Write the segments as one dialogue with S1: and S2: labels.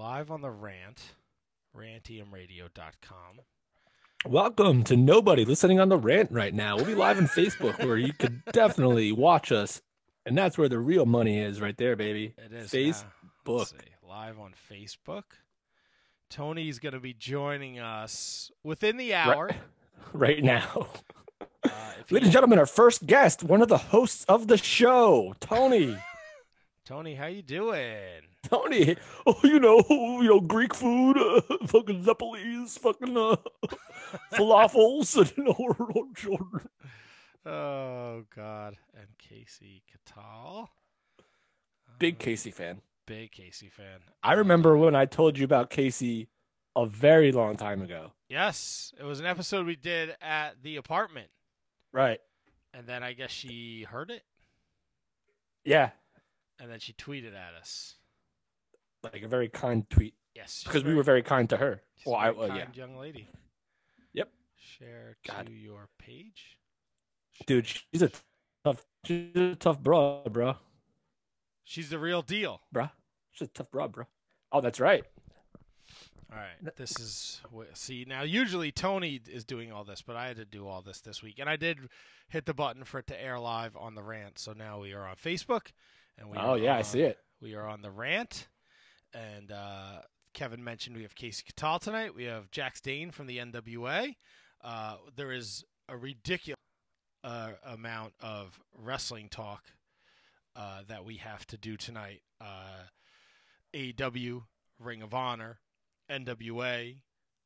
S1: live on the rant, rantiumradio.com.
S2: Welcome to nobody listening on the rant right now. We'll be live on Facebook where you could definitely watch us. And that's where the real money is right there, baby.
S1: It is
S2: Facebook.
S1: now. Live on Facebook. Tony's going to be joining us within the hour.
S2: Right now.
S1: Uh,
S2: Ladies and gentlemen, our first guest, one of the hosts of the show, Tony.
S1: Tony, how you doing?
S2: Tony, oh, you know, you know, Greek food, uh, fucking zeppelis, fucking uh, falafels, and you know,
S1: Oh God! And Kasey Catal,
S2: big
S1: Uh,
S2: Kasey fan.
S1: big Kasey fan.
S2: I remember when I told you about Kasey a very long time ago.
S1: Yes, it was an episode we did at the apartment,
S2: Right.
S1: and then I guess she heard it,
S2: Yeah.
S1: and then she tweeted at us.
S2: Like a very kind tweet
S1: Yes,
S2: because we were very kind to her. Well,
S1: a
S2: I, well, yeah.
S1: kind young lady.
S2: Yep.
S1: Share
S2: God.
S1: to your page,
S2: Dude, she's a tough, she's a tough bro, bro,
S1: She's the real deal.
S2: bro. She's a tough bro, bro. Oh, that's right.
S1: All right, this is see now. Usually Tony is doing all this, but I had to do all this this week, and I did hit the button for it to air live on the rant. So now we are on Facebook, and we
S2: Oh yeah, I see it.
S1: We are on the rant, and uh, Kevin mentioned we have Kasey Catal tonight. We have Jax Dane from the NWA. Uh, there is a ridiculous uh, amount of wrestling talk uh, that we have to do tonight. Uh, AEW, Ring of Honor, NWA,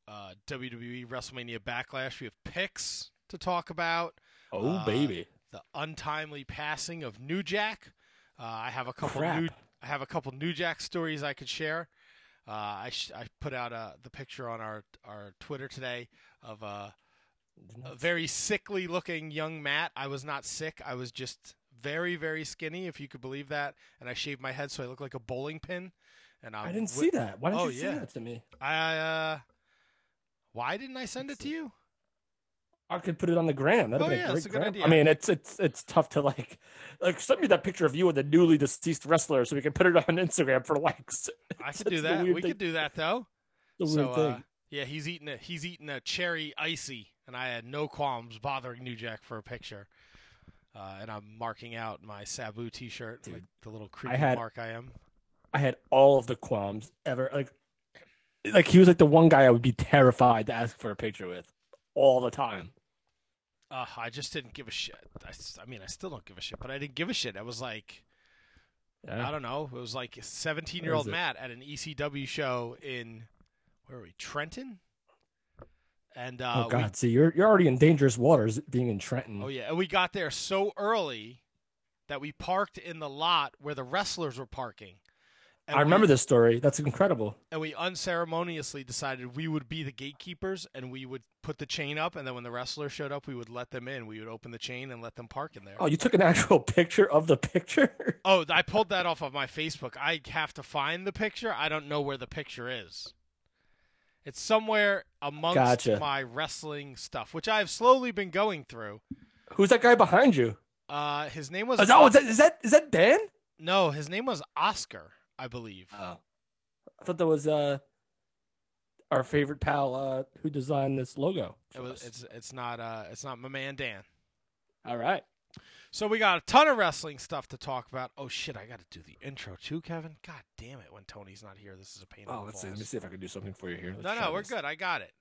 S1: uh, WWE, WrestleMania Backlash. We have picks to talk about
S2: Oh
S1: uh,
S2: baby,
S1: the untimely passing of New Jack. Uh, I have a couple
S2: Crap.
S1: new I have a couple New Jack stories I could share. Uh, I sh- I put out uh, the picture on our our Twitter today of uh, a very sickly looking young Matt. I was not sick. I was just very very skinny, if you could believe that. And I shaved my head so I look like a bowling pin. And I'm
S2: I didn't
S1: wi-
S2: see that. Why didn't
S1: Oh,
S2: you
S1: yeah.
S2: send that to me?
S1: I uh, why didn't I send it to you?
S2: I could put it on the gram. That'd
S1: Oh,
S2: be
S1: yeah,
S2: a great
S1: that's a good
S2: gram.
S1: idea.
S2: I mean, it's it's it's tough to like like send me that picture of you with the newly deceased wrestler so we can put it on Instagram for likes.
S1: I could do that. We
S2: thing.
S1: could do that though.
S2: The
S1: so
S2: thing.
S1: uh, yeah, he's eating a he's eating a cherry icy, and I had no qualms bothering New Jack for a picture. Uh, and I'm marking out my Sabu T-shirt,
S2: Dude,
S1: like the little creepy
S2: had-
S1: mark I am.
S2: I had all of the qualms ever. Like, like he was like the one guy I would be terrified to ask for a picture with all the time.
S1: Uh, I just didn't give a shit. I mean, I still don't give a shit, but I didn't give a shit. I was like, I don't know. It was like 17 year old
S2: Where is it?
S1: Matt at an ECW show in where are we? Trenton. And uh,
S2: oh
S1: we
S2: God! See, you're you're already in dangerous waters being in Trenton.
S1: Oh yeah, and we got there so early that we parked in the lot where the wrestlers were parking. And
S2: I remember
S1: we,
S2: this story. That's incredible.
S1: And we unceremoniously decided we would be the gatekeepers, and we would put the chain up, and then when the wrestler showed up, we would let them in. We would open the chain and let them park in there.
S2: Oh, you took an actual picture of the picture?
S1: Oh, I pulled that off of my Facebook. I have to find the picture. I don't know where the picture is. It's somewhere amongst
S2: Gotcha.
S1: my wrestling stuff, which I've slowly been going through.
S2: Who's that guy behind you?
S1: Uh, his name was
S2: oh, is that is that is that Dan?
S1: no, his name was Oscar, I believe.
S2: Oh, I thought that was uh our favorite pal uh who designed this logo.
S1: It was. It's. It's not. Uh. It's not my man Dan.
S2: all right.
S1: So we got a ton of wrestling stuff to talk about. Oh shit! I got to do the intro too, Kevin. God damn it! When Tony's not here, this is a pain. in
S2: Oh,
S1: the
S2: let's see. Let me see if I can do something for you here.
S1: No,
S2: Let's
S1: no,
S2: try
S1: we're
S2: this.
S1: good. I got it.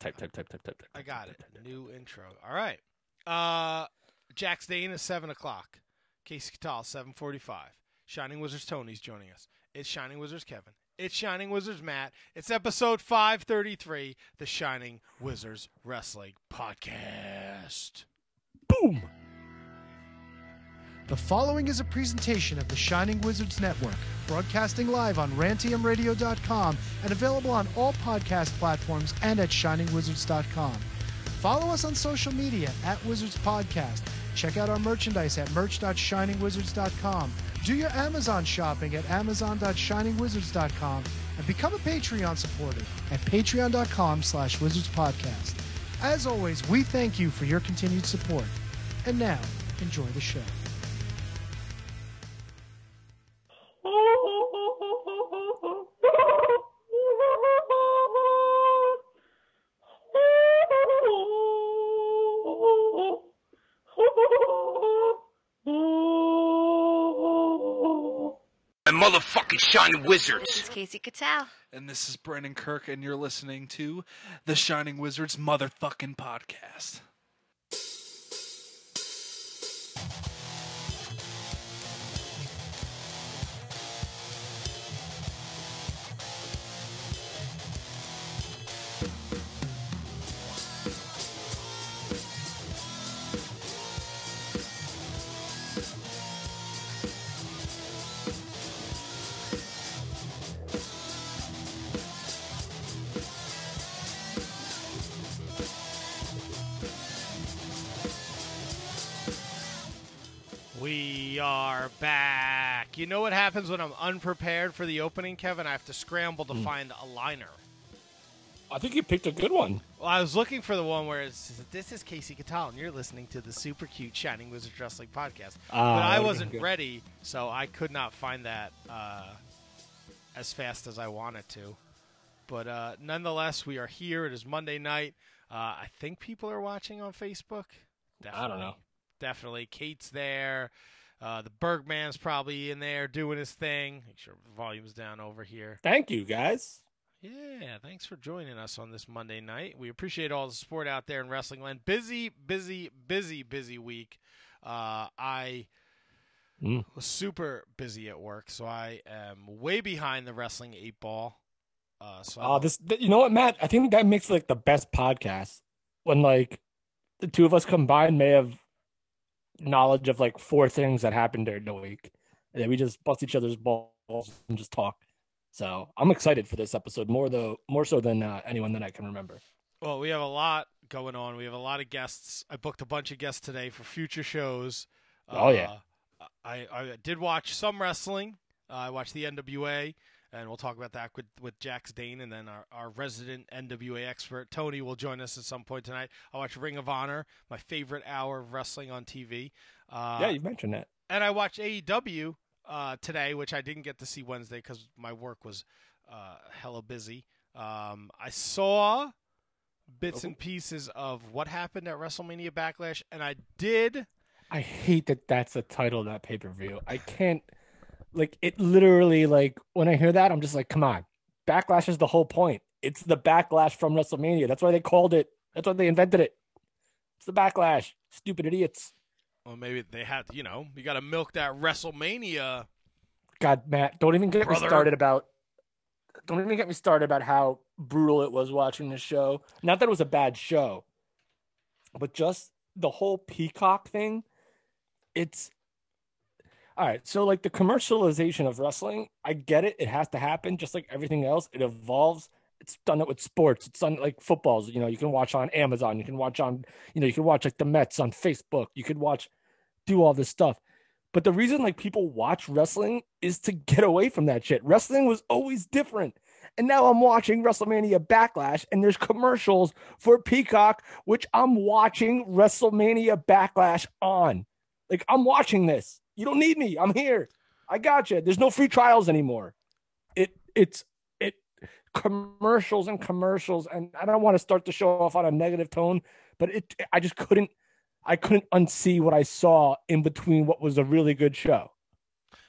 S2: Type, type, type, type, type, type.
S1: I got
S2: type,
S1: it.
S2: type.
S1: New intro. All right. Uh, Jax Dane is seven o'clock. Kasey Catal seven forty-five. Shining Wizards Tony's joining us. It's Shining Wizards Kevin. It's Shining Wizards Matt. It's episode five thirty-three. The Shining Wizards Wrestling Podcast.
S2: Boom.
S3: The following is a presentation of the Shining Wizards Network, broadcasting live on rantiumradio.com and available on all podcast platforms and at shiningwizards.com. Follow us on social media at Wizards Podcast. Check out our merchandise at merch.shiningwizards.com. Do your Amazon shopping at amazon.shiningwizards.com and become a Patreon supporter at patreon.com slash wizardspodcast. As always, we thank you for your continued support. And now, enjoy the show.
S4: Motherfucking Shining wizards.
S5: This
S4: Wizards.
S5: is Kasey Catal.
S3: And this is Brandon Kirk, and you're listening to the Shining Wizards motherfucking podcast.
S1: You know what happens when I'm unprepared for the opening, Kevin? I have to scramble to find a liner.
S2: I think you picked a good one.
S1: Well, I was looking for the one where it's this is Kasey Catal, and you're listening to the super cute Shining Wizards Wrestling podcast.
S2: Ah,
S1: but I wasn't ready, so I could not find that uh, as fast as I wanted to. But uh, nonetheless, we are here. It is Monday night. Uh, I think people are watching on Facebook. Definitely.
S2: I don't know.
S1: Definitely. Kate's there. Uh, the Bergman's probably in there doing his thing. Make sure the volume's down over here.
S2: Thank you, guys.
S1: Yeah, thanks for joining us on this Monday night. We appreciate all the support out there in Wrestling Land. Busy, busy, busy, busy week. Uh, I
S2: Mm.
S1: was super busy at work, so I am way behind the wrestling eight ball. Uh, so
S2: Oh, this. You know what, Matt? I think that makes like the best podcast when like the two of us combined may have knowledge of like four things that happened during the week, and then we just bust each other's balls and just talk. So I'm excited for this episode more though, more so than uh, anyone that I can remember.
S1: Well, we have a lot going on. We have a lot of guests. I booked a bunch of guests today for future shows.
S2: Oh, yeah.
S1: Uh, I, I did watch some wrestling. Uh, I watched the NWA, and we'll talk about that with, with Jax Dane, and then our, our resident NWA expert, Tony, will join us at some point tonight. I watch Ring of Honor, my favorite hour of wrestling on TV. Uh,
S2: yeah, you mentioned that.
S1: and I watched AEW uh, today, which I didn't get to see Wednesday because my work was uh, hella busy. Um, I saw bits and pieces of what happened at WrestleMania Backlash, and I did.
S2: I hate that that's the title of that pay per view. I can't like it. Literally, like when I hear that, I'm just like, come on. Backlash is the whole point. It's the backlash from WrestleMania. That's why they called it. That's why they invented it. It's the backlash. Stupid idiots.
S1: Well, maybe they had, you know, you got to milk that WrestleMania.
S2: God, Matt, don't even get
S1: Brother.
S2: me started about. Don't even get me started about how brutal it was watching the show. Not that it was a bad show, but just the whole Peacock thing. It's all right. So, like the commercialization of wrestling, I get it. It has to happen, just like everything else. It evolves. It's done it with sports. It's done like footballs. You know, you can watch on Amazon. You can watch on, you know, you can watch like the Mets on Facebook. You could watch, do all this stuff. But the reason like people watch wrestling is to get away from that shit. Wrestling was always different. And now I'm watching WrestleMania Backlash and there's commercials for Peacock, which I'm watching WrestleMania Backlash on. Like I'm watching this. You don't need me. I'm here. I got you. There's no free trials anymore. It it's it commercials and commercials and I don't want to start the show off on a negative tone, but it I just couldn't I couldn't unsee what I saw in between what was a really good show.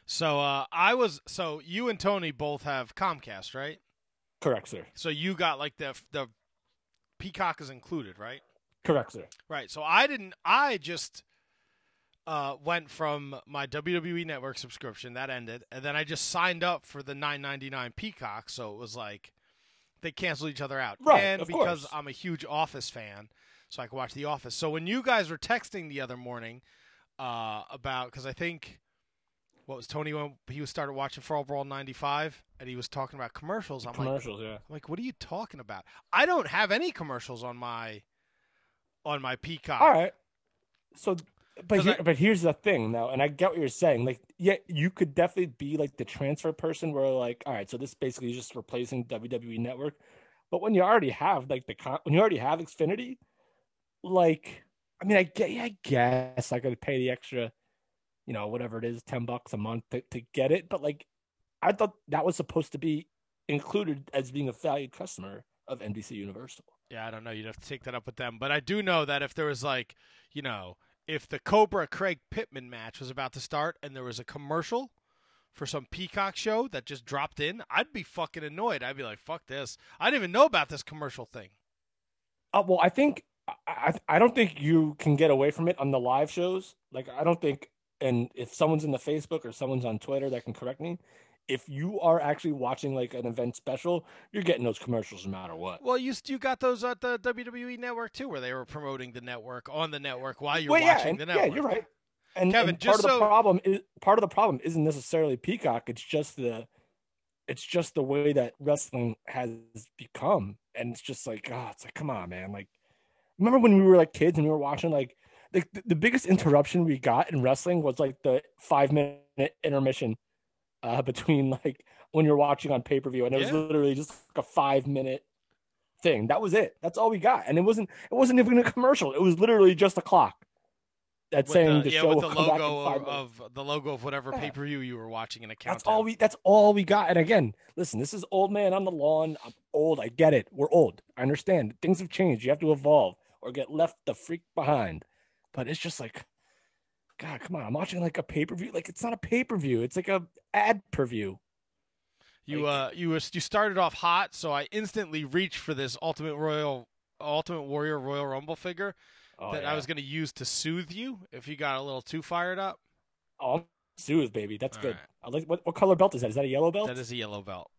S1: So uh, I was, so you and Tony both have Comcast, right?
S2: Correct, sir.
S1: So you got like the the Peacock is included, right?
S2: Correct, sir.
S1: Right. So I didn't. I just uh, went from my WWE Network subscription that ended, and then I just signed up for the nine ninety nine Peacock. So it was like they canceled each other out.
S2: Right,
S1: And because
S2: course.
S1: I'm a huge Office fan, so I could watch The Office. So when you guys were texting the other morning uh, about, because I think what was Tony when he was started watching Fall Brawl '95, and he was talking about commercials. I'm like,
S2: Commercials, yeah.
S1: I'm like, what are you talking about? I don't have any commercials on my on my Peacock.
S2: All right. So, but here,
S1: I-
S2: but here's the thing, though, and I get what you're saying. Like, yeah, you could definitely be like the transfer person, where like, all right, so this basically is just replacing WWE Network. But when you already have like the con- when you already have Xfinity, like, I mean, I get, yeah, I guess I could pay the extra, you know, whatever it is, ten bucks a month to, to get it. But like, I thought that was supposed to be included as being a valued customer of NBC Universal.
S1: Yeah, I don't know. You'd have to take that up with them. But I do know that if there was like, you know, if the Cobra Craig Pittman match was about to start and there was a commercial for some Peacock show that just dropped in, I'd be fucking annoyed. I'd be like, "Fuck this! I didn't even know about this commercial thing."
S2: Uh, well, I think I, I don't think you can get away from it on the live shows. Like I don't think, and if someone's in the Facebook or someone's on Twitter that can correct me, if you are actually watching like an event special, you're getting those commercials no matter what.
S1: Well, you you got those at the WWE network too, where they were promoting the network on the network while you're
S2: Well, yeah,
S1: watching
S2: and-
S1: the network.
S2: Yeah, you're right. And,
S1: Kevin,
S2: and part
S1: just
S2: of the
S1: so-
S2: problem is part of the problem isn't necessarily Peacock. It's just the it's just the way that wrestling has become, and it's just like, oh, it's like, come on, man. Like, remember when we were like kids and we were watching like the the biggest interruption we got in wrestling was like the five minute intermission uh, between like when you're watching on pay per view, and it
S1: Yeah.
S2: was literally just like a five minute thing. That was it. That's all we got, and it wasn't it wasn't even a commercial. It was literally just a clock. That's
S1: With
S2: saying
S1: the,
S2: the
S1: yeah,
S2: show
S1: with the logo of, of the logo of whatever
S2: Yeah.
S1: pay per view you were watching in a countdown.
S2: That's all we. That's all we got. And again, listen, this is old man on the lawn. I'm old. I get it. We're old. I understand. Things have changed. You have to evolve or get left the freak behind. But it's just like, God, come on. I'm watching like a pay per view. Like it's not a pay per view. It's like a ad per view.
S1: You uh you was you started off hot, so I instantly reached for this Ultimate Royal Ultimate Warrior Royal Rumble figure
S2: Oh,
S1: that I was going to use to soothe you if you got a little too fired up.
S2: Oh, I'm soothed, baby. That's
S1: All
S2: good.
S1: right.
S2: I like what, what color belt is that? Is that a yellow belt?
S1: That is a yellow belt.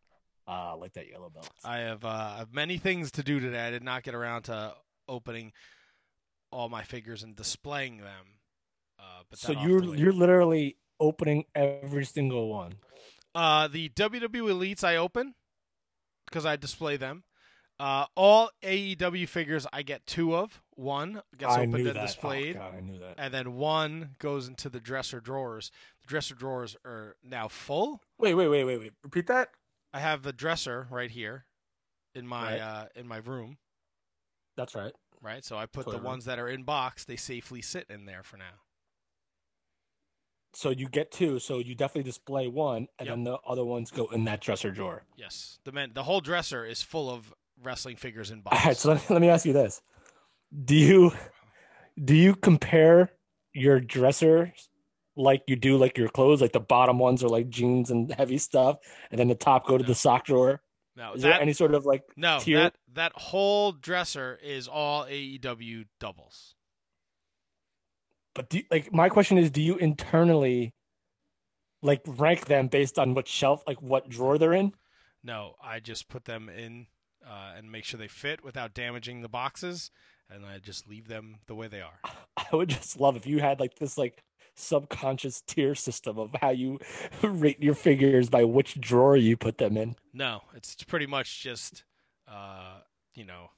S2: Ah, I like that yellow belt.
S1: I have uh, I have many things to do today. I did not get around to opening all my figures and displaying them. Uh, but
S2: so
S1: that I'll have
S2: you're you're literally opening every single one.
S1: Uh, the WWE Elites I open because I display them. Uh, all AEW figures I get two of. One gets
S2: I
S1: opened and
S2: that.
S1: displayed,
S2: Oh, God, I knew that.
S1: and then one goes into the dresser drawers. The dresser drawers are now full.
S2: Wait, wait, wait, wait, wait. Repeat that.
S1: I have the dresser right here in my
S2: Right.
S1: uh, in my room.
S2: That's right.
S1: Right, so I put the
S2: room.
S1: ones that are in box. They safely sit in there for now.
S2: So you get two. So you definitely display one, and
S1: Yep.
S2: then the other ones go in that dresser drawer.
S1: Yes, the men, the whole dresser is full of wrestling figures and
S2: All
S1: box.
S2: right. So let, let me ask you this: Do you do you compare your dressers like you do like your clothes? Like the bottom ones are like jeans and heavy stuff, and then the top go to the sock drawer.
S1: no,
S2: Is
S1: that,
S2: there any sort of like
S1: No,
S2: tier?
S1: that that whole dresser is all AEW doubles.
S2: But do like my question is, do you internally like rank them based on what shelf, like what drawer they're in?
S1: No, I just put them in uh, and make sure they fit without damaging the boxes, and I just leave them the way they are.
S2: I would just love if you had like this like subconscious tier system of how you rate your figures by which drawer you put them in.
S1: No, it's pretty much just, uh, you know,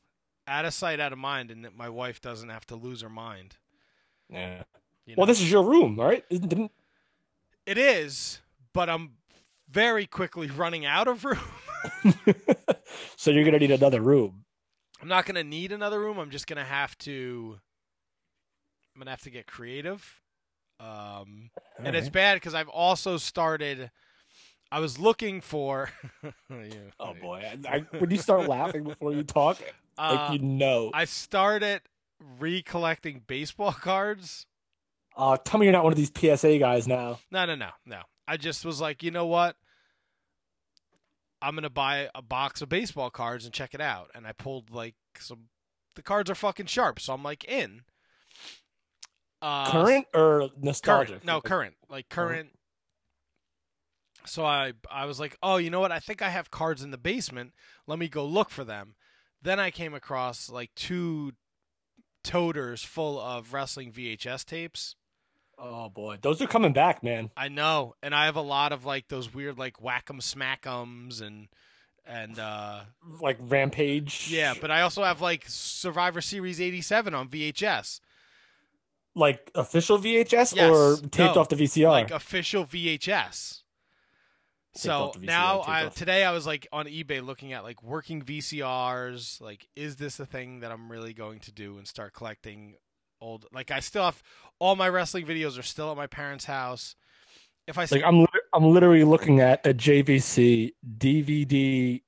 S1: out of sight, out of mind, and that my wife doesn't have to lose her mind.
S2: Yeah.
S1: You
S2: Well, this is your room, right? Didn't
S1: it is, but I'm very quickly running out of room.
S2: so you're gonna need another room.
S1: I'm not gonna need another room. I'm just gonna have to. I'm gonna have to get creative. Um, and it's bad because I've also started. I was looking for. You-
S2: Oh boy! I, I, when you start laughing before you talk,
S1: Uh,
S2: like you know,
S1: I started recollecting baseball cards.
S2: uh, tell me you're not one of these PSA guys now.
S1: No, no, no, no. I just was like, you know what? I'm gonna buy a box of baseball cards and check it out. And I pulled like some. The cards are fucking sharp, so I'm like in. Uh,
S2: current or nostalgic?
S1: current no current like current so i i was like oh you know what i think i have cards in the basement let me go look for them then i came across like two toters full of wrestling vhs tapes
S2: Oh boy, those are coming back, man.
S1: i know and i have a lot of like those weird like whack'em smack'ems and and uh
S2: Like Rampage.
S1: yeah but i also have like survivor series 87 on vhs
S2: like official VHS
S1: Yes.
S2: or taped
S1: No.
S2: off the VCR.
S1: like official VHS. So
S2: the
S1: now I today I was like on eBay looking at like working VCRs. Like, is this a thing that I'm really going to do and start collecting old? Like, I still have all my wrestling videos are still at my parents' house. If I
S2: like I'm I'm literally looking at a JVC DVD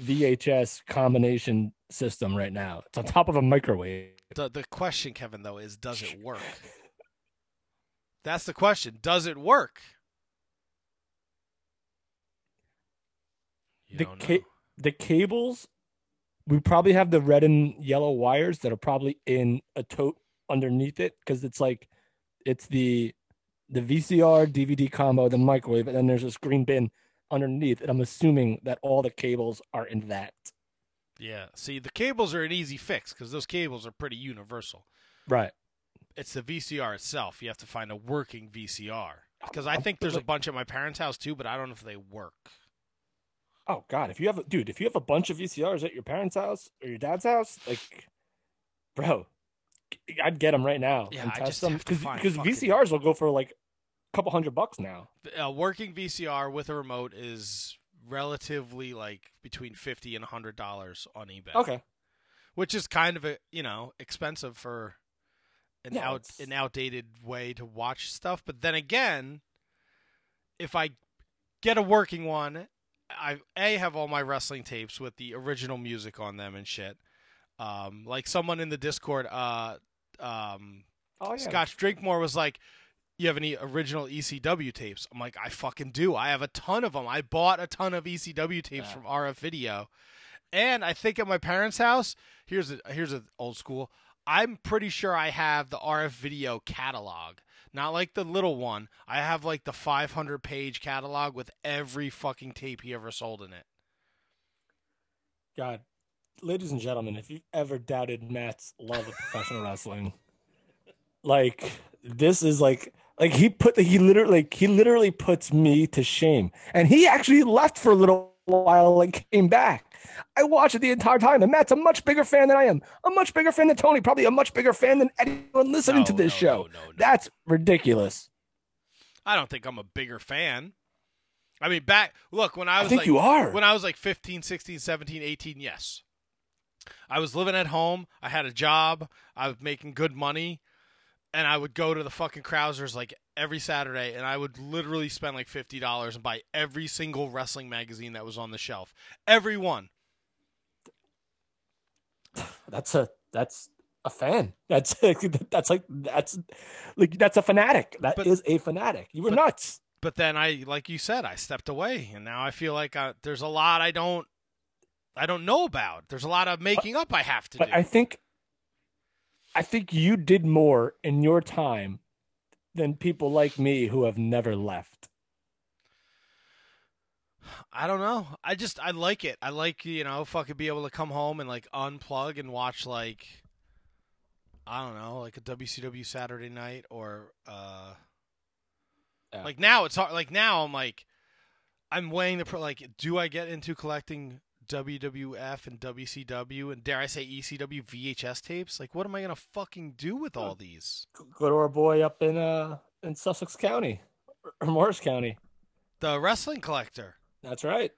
S2: VHS combination system right now. It's on top of a microwave.
S1: the the question, Kevin, though, is does it work? That's the question. Does it work?
S2: The ca- the cables we probably have the red and yellow wires that are probably in a tote underneath it because it's like it's the the VCR DVD combo, the microwave, and then there's this green bin underneath. And I'm assuming that all the cables are in that.
S1: Yeah. See, the cables are an easy fix because those cables are pretty universal.
S2: Right.
S1: It's the VCR itself. You have to find a working VCR because I think there's a bunch at my parents' house too, but I don't know if they work.
S2: Oh God, if you have a dude, if you have a bunch of VCRs at your parents' house or your dad's house, like, bro, I'd get them right now
S1: Yeah,
S2: and test them
S1: have to find
S2: because VCRs will go for like a couple hundred bucks now.
S1: A uh, working VCR with a remote is relatively like between fifty and hundred dollars on eBay.
S2: Okay,
S1: which is kind of a you know expensive for an
S2: Yeah,
S1: out
S2: it's-
S1: an outdated way to watch stuff. But then again, if I get a working one, I a have all my wrestling tapes with the original music on them and shit. Um, like someone in the Discord, uh, um,
S2: oh yeah,
S1: Scotch Drinkmore was like, "You have any original ECW tapes?" I'm like, "I fucking do. I have a ton of them. I bought a ton of ECW tapes
S2: Yeah.
S1: from RF Video, and I think at my parents' house, here's a here's a old school. I'm pretty sure I have the RF Video catalog, not like the little one. I have like the 500 page catalog with every fucking tape he ever sold in it.
S2: God, ladies and gentlemen, if you've ever doubted Matt's love of professional wrestling, like this is like like he put he literally like, he literally puts me to shame. And he actually left for a little while and came back. I watched it the entire time, and Matt's a much bigger fan than I am. A much bigger fan than Tony, probably a much bigger fan than anyone listening to this
S1: no,
S2: show.
S1: no, no, no.
S2: That's ridiculous.
S1: I don't think I'm a bigger fan. I mean, back look when I
S2: I,
S1: was
S2: think
S1: like
S2: you are.
S1: when I was like 15, 16, 17, 18, yes. I was living at home. I had a job. I was making good money. And I would go to the fucking Krauszers like every Saturday and I would literally spend like $50 and buy every single wrestling magazine that was on the shelf. Every one.
S2: that's a that's a fan. That's that's like that's like that's a fanatic. That is
S1: But-
S2: a fanatic. You were
S1: but-
S2: nuts.
S1: But then I, like you said, I stepped away, and now I feel like I, there's a lot I don't, I don't know about. There's a lot of making up I have to
S2: But
S1: do.
S2: I think I think you did more in your time than people like me who have never left.
S1: I don't know. I just I like it. I like you know fucking be able to come home and like unplug and watch like I don't know like a WCW Saturday night or uh
S2: Yeah.
S1: like now it's hard. Like now I'm like I'm weighing the pro. Like do I get into collecting WWF and WCW and dare I say ECW VHS tapes? Like what am I gonna fucking do with all these?
S2: Go to our boy up in uh in Sussex County or Morris County.
S1: The wrestling collector.
S2: That's right.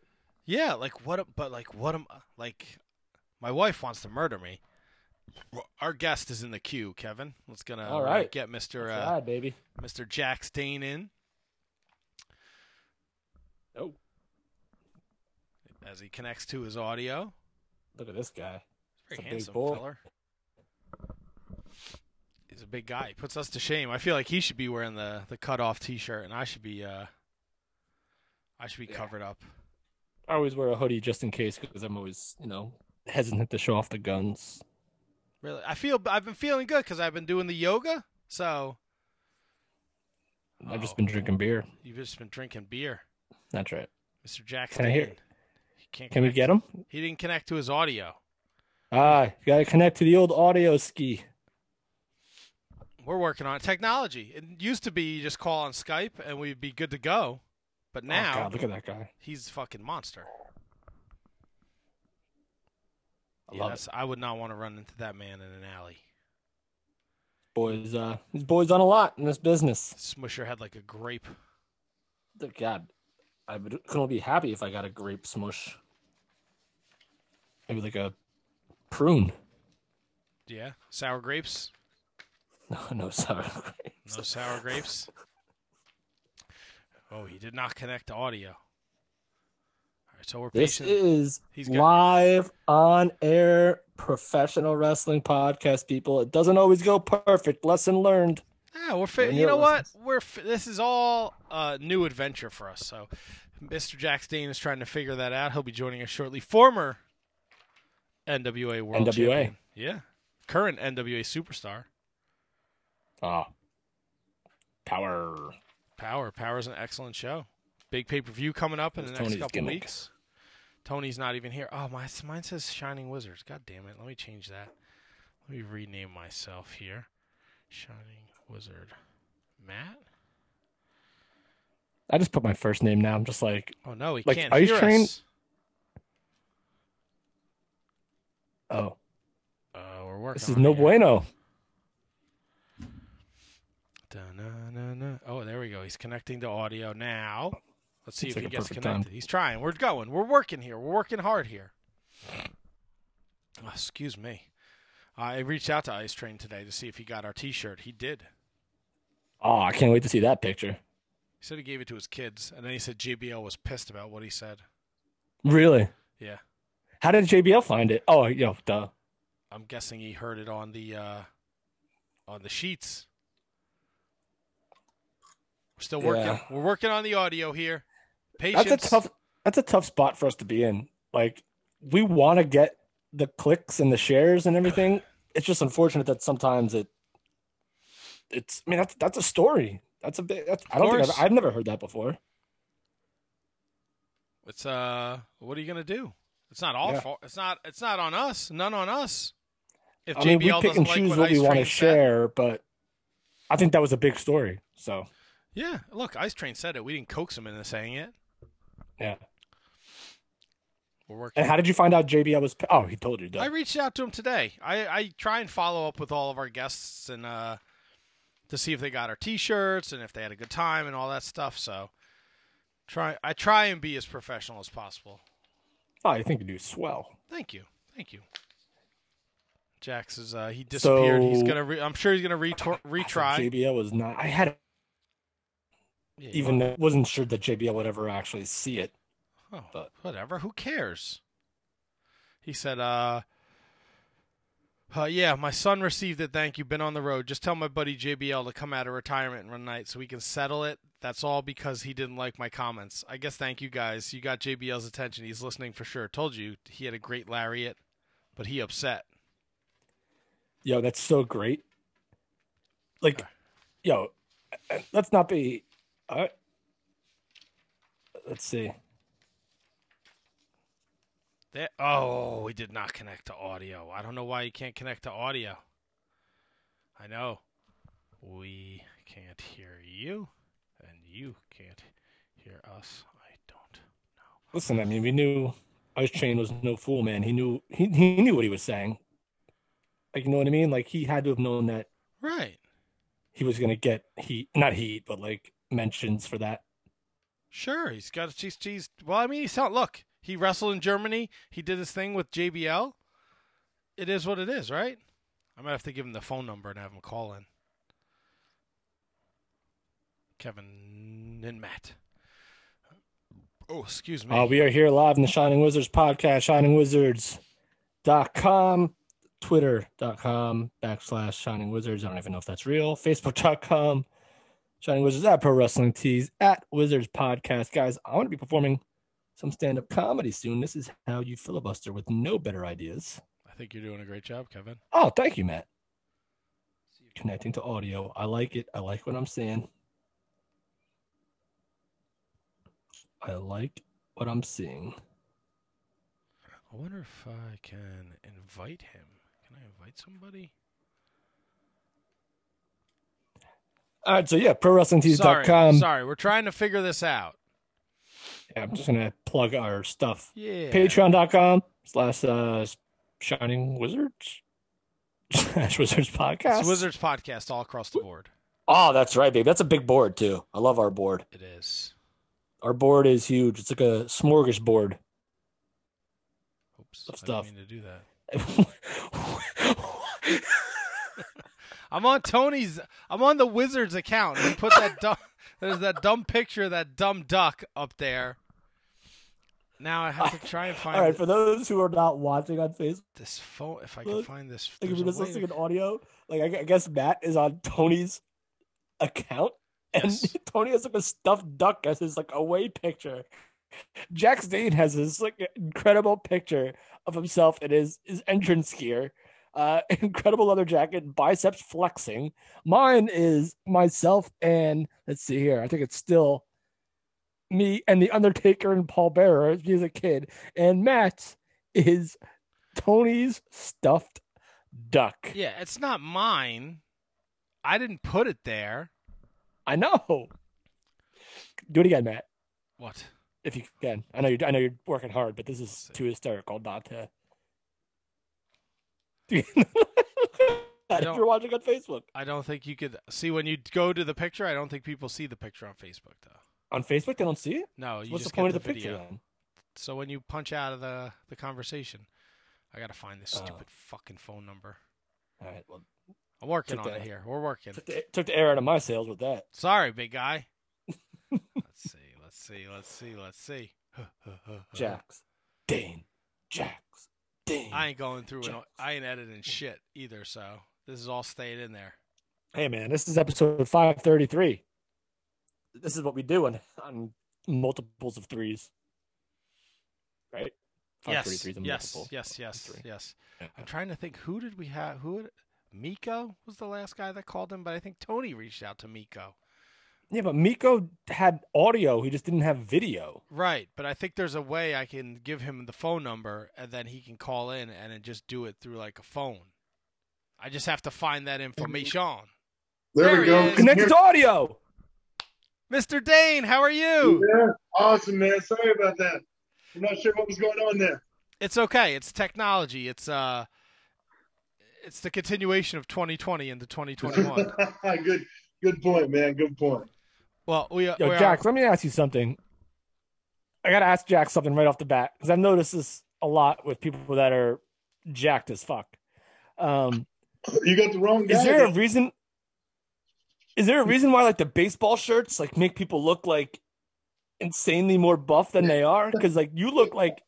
S1: Yeah, like what? But like what am like? My wife wants to murder me. Our guest is in the queue, Kevin. Let's gonna
S2: all right.
S1: uh, get Mister uh,
S2: right, baby.
S1: Mister Jax Dane in
S2: Oh,
S1: as he connects to his audio.
S2: look at this guy.
S1: Very
S2: It's a big
S1: handsome
S2: boy.
S1: feller. He's a big guy. He puts us to shame. I feel like he should be wearing the the cut off T-shirt, and I should be uh, I should be
S2: Yeah.
S1: covered up.
S2: I always wear a hoodie just in case because I'm always, you know, hesitant to show off the guns.
S1: Really, I feel I've been feeling good because I've been doing the yoga. So
S2: I've just
S1: Oh.
S2: been drinking beer.
S1: you've just been drinking beer,
S2: That's right.
S1: Mister Jackson.
S2: Can I hear-
S1: can't
S2: Can we get him?
S1: He didn't connect to his audio.
S2: Ah, you gotta connect to the old audio ski.
S1: We're working on it. technology. It used to be you just call on Skype and we'd be good to go, but
S2: oh,
S1: now
S2: God, look at that guy.
S1: he's a fucking monster.
S2: I
S1: Yeah, that's, I would not want to run into that man in an alley.
S2: Boys, uh, these boys done a lot in this business.
S1: Smush your head like a grape.
S2: Dear God, I would could only be happy if I got a grape smush. Maybe like a prune.
S1: Yeah, sour grapes.
S2: No, no sour grapes.
S1: No sour grapes. Oh, he did not connect to audio. All right, so we're
S2: This
S1: patient.
S2: is
S1: He's got-
S2: live on air professional wrestling podcast, people. It doesn't always go perfect. Lesson learned.
S1: Yeah, we're fi- you know what? We're fi- this is all uh, new adventure for us. So Mr. Jax Dane is trying to figure that out. He'll be joining us shortly. Former NWA World
S2: NWA.
S1: Champion. Yeah. Current NWA superstar.
S2: Oh. Power.
S1: Power. Power is an excellent show. Big pay per view coming up in the next
S2: Tony's
S1: couple
S2: gimmick?
S1: weeks. Tony's not even here. Oh, my mine says Shining Wizards. God damn it. Let me change that. Let me rename myself here. Shining Wizard. Matt?
S2: I just put my first name now. I'm just like,
S1: Oh no, he
S2: Like
S1: can't
S2: Ice
S1: hear
S2: Train?
S1: us.
S2: oh,
S1: Uh, we're
S2: this is no
S1: here.
S2: bueno.
S1: Da-na-na-na. Oh, there we go. He's connecting the audio now. Let's see if
S2: like
S1: he gets connected.
S2: time.
S1: He's trying. We're going. We're working here. We're working hard here. Oh, excuse me. I reached out to Ice Train today to see if he got our T-shirt. He did.
S2: Oh, I can't wait to see that picture.
S1: He said he gave it to his kids, and then he said JBL was pissed about what he said.
S2: Really?
S1: Yeah,
S2: How did JBL find it? Oh, yo, duh.
S1: I'm guessing he heard it on the uh, on the sheets. We're still working.
S2: Yeah.
S1: We're working on the audio here. Patience.
S2: That's a tough. That's a tough spot for us to be in. Like, we want to get the clicks and the shares and everything. It's just unfortunate that sometimes it. It's. I mean, that's that's a story. That's a bit. That's, I don't think. I've, I've never heard that before.
S1: It's uh, what are you gonna do? It's not all
S2: Yeah.
S1: fault. It's not. It's not on us. None on us. If
S2: I mean, we pick and
S1: like
S2: choose
S1: what,
S2: what, we want to share, but I think that was a big story. So
S1: yeah, look, Ice Train said it. We didn't coax him into saying it.
S2: yeah.
S1: We're working.
S2: And how did you find out JBL was? Oh, he told you. Duh.
S1: I reached out to him today. I, I try and follow up with all of our guests and uh, to see if they got our T-shirts and if they had a good time and all that stuff. So try I try and be as professional as possible.
S2: oh, I think you do swell.
S1: Thank you, thank you. Jax is uh, he disappeared. he's gonna. Re- I'm sure he's gonna retor- retry.
S2: JBL was not. I had
S1: Yeah,
S2: even though- wasn't sure that JBL would ever actually see it.
S1: Oh,
S2: But-
S1: whatever. Who cares? He said, uh, uh, yeah, my son received it. Thank you. Been on the road. Just tell my buddy JBL to come out of retirement one night so we can settle it. That's all because he didn't like my comments. I guess thank you guys. You got JBL's attention. He's listening for sure. Told you he had a great lariat, but he upset.
S2: Yo, that's so great. Like, yo, uh, let's not be. Uh, let's see.
S1: Oh, we did not connect to audio. I don't know why you can't connect to audio. I know. We can't hear you, and you can't hear us. I don't know.
S2: Listen, I mean, we knew Ice Train was no fool, man. He knew he he knew what he was saying. Like, you know what I mean? Like, he had to have known that
S1: Right.
S2: he was gonna get heat, not heat, but like mentions for that.
S1: Sure. He's got a cheese cheese. Well, I mean, he's not. Look, he wrestled in Germany. He did his thing with JBL. It is what it is, right? I might have to give him the phone number and have him call in. Kevin and Matt. Oh, excuse me.
S2: Uh, we are here live in the Shining Wizards podcast, shiningwizards.com, twitter.com backslash Shining Wizards. I don't even know if that's real. Facebook.com, Shining Wizards at Pro Wrestling Tees at Wizards Podcast. Guys, I want to be performing some stand up comedy soon. This is how you filibuster with no better ideas.
S1: I think you're doing a great job, Kevin.
S2: Oh, thank you, Matt. Connecting to audio. I like it. I like what I'm saying. I like what I'm seeing.
S1: I wonder if I can invite him. Can I invite somebody?
S2: All right, so yeah,
S1: Sorry,
S2: prowrestlingtees.com.
S1: sorry, we're trying to figure this out.
S2: Yeah, I'm just gonna plug our stuff.
S1: Yeah.
S2: Patreon.com slash uh Shining Wizards. Slash Wizards Podcast.
S1: It's Wizards podcast all across the board.
S2: Oh, that's right, babe. That's a big board too. I love our board.
S1: It is.
S2: Our board is huge. It's like a smorgasbord.
S1: Oops.
S2: Of
S1: I
S2: stuff.
S1: didn't mean to do that. I'm on Tony's. I'm on the Wizards account. He put that dumb. There's that dumb picture of that dumb duck up there. Now I have to try and find
S2: All right, for those who are not watching on Facebook,
S1: this phone. If I can find this,
S2: like if you're just listening
S1: to-
S2: in audio, like I I guess Matt is on Tony's account, and
S1: Yes.
S2: Tony has like a stuffed duck as his like away picture. Jax Dane has this like incredible picture of himself in his his entrance gear, uh, incredible leather jacket, biceps flexing. Mine is myself and let's see here. I think it's still me and the Undertaker and Paul Bearer as me as a kid, and Matt is Tony's stuffed duck.
S1: Yeah, it's not mine. I didn't put it there.
S2: I know. Do it again, Matt,
S1: What?
S2: If you can. I know you. I know you're working hard, but this is too hysterical not to. if you're watching on Facebook,
S1: I don't think you could see when you go to the picture. I don't think people see the picture on Facebook though.
S2: on Facebook they don't see it.
S1: No, you
S2: What's the point of the picture then?
S1: So when you punch out of the the conversation, I gotta find this
S2: Oh.
S1: stupid fucking phone number.
S2: All right. Well,
S1: I'm working on
S2: the-
S1: it here. We're working.
S2: took the, took the air out of my sails with that.
S1: Sorry, big guy. let's see. Let's see. Let's see.
S2: Jax, Dane, Jax, Dane.
S1: I ain't going through. I ain't editing shit either. So this is all staying in there.
S2: Hey man, this is episode five thirty three. This is what we do on, on multiples of threes. Right?
S1: Yes.
S2: 533
S1: Yes. Yes. Yes.
S2: three.
S1: Yes. I'm trying to think. Who did we have? Who? Miko was the last guy that called him, but I think Tony reached out to Miko.
S2: Yeah, but Miko had audio. He just didn't have video.
S1: Right, but I think there's a way I can give him the phone number and then he can call in and just do it through like a phone. I just have to find that information.
S4: There,
S1: There
S4: we go.
S1: is.
S2: Connected to audio.
S1: Mr. Dane, how are you?
S4: Yeah, awesome, man. Sorry about that. I'm not sure what was going on there.
S1: It's okay. It's technology. It's uh it's the continuation of 2020 into 2021.
S4: good, good point, man. Good point.
S1: Well, we,
S2: Yo,
S1: we are-
S2: let me ask you something. I gotta ask Jax something right off the bat because I've noticed this a lot with people that are jacked as fuck. Um,
S4: You got the wrong guy.
S2: is there a reason? Is there a reason why like the baseball shirts like make people look like insanely more buff than they are? Because like you look like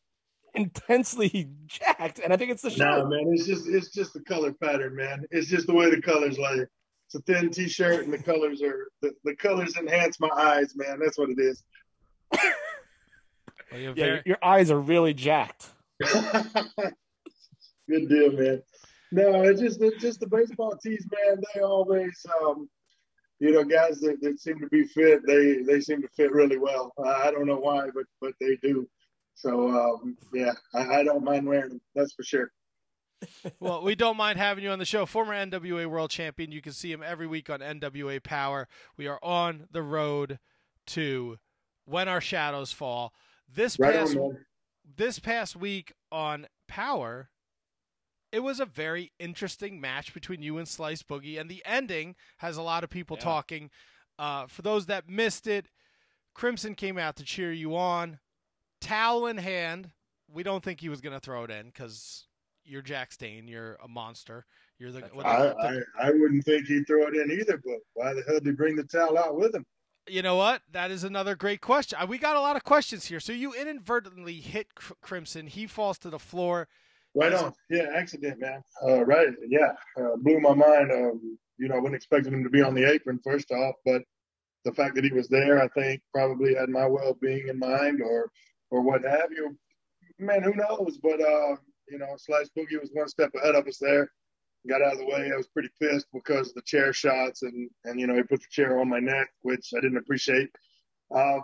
S2: intensely jacked, and I think it's the shirt.
S4: No, man. It's just, it's just the color pattern, man. It's just the way the colors lay. It's a thin T-shirt, and the colors are the, the colors enhance my eyes, man. That's what it is.
S1: well, you're
S2: yeah,
S1: very-
S2: your eyes are really jacked.
S4: Good deal, man. No, it's just it's just the baseball tees, man. They always, um, you know, guys that, that seem to be fit, they they seem to fit really well. I I don't know why, but but they do. So um, yeah, I, I don't mind wearing them. That's for sure.
S1: Well, we don't mind having you on the show. Former NWA World Champion. You can see him every week on NWA Power. We are on the road to When Our Shadows Fall. This
S4: Right
S1: past
S4: on,
S1: this past week on Power, it was a very interesting match between you and Slice Boogie, and the ending has a lot of people
S2: Yeah.
S1: talking. Uh, for those that missed it, Crimson came out to cheer you on, towel in hand. We don't think he was going to throw it in because you're Jax Dane. You're a monster. You're the, what
S4: I,
S1: the- the-
S4: I I wouldn't think he'd throw it in either. But why the hell did he bring the towel out with him?
S1: you know what? That is another great question. Uh, We got a lot of questions here. So you inadvertently hit Cr- Crimson. He falls to the floor.
S4: Right on. Yeah, accident, man. Uh, right. Yeah, uh, blew my mind. Um, you know, I wasn't expecting him to be on the apron first off, but the fact that he was there, I think, probably had my well-being in mind, or or what have you. Man, who knows? But uh, you know, Slice Boogie was one step ahead of us there. Got out of the way. I was pretty pissed because of the chair shots, and and you know, he put the chair on my neck, which I didn't appreciate. Uh,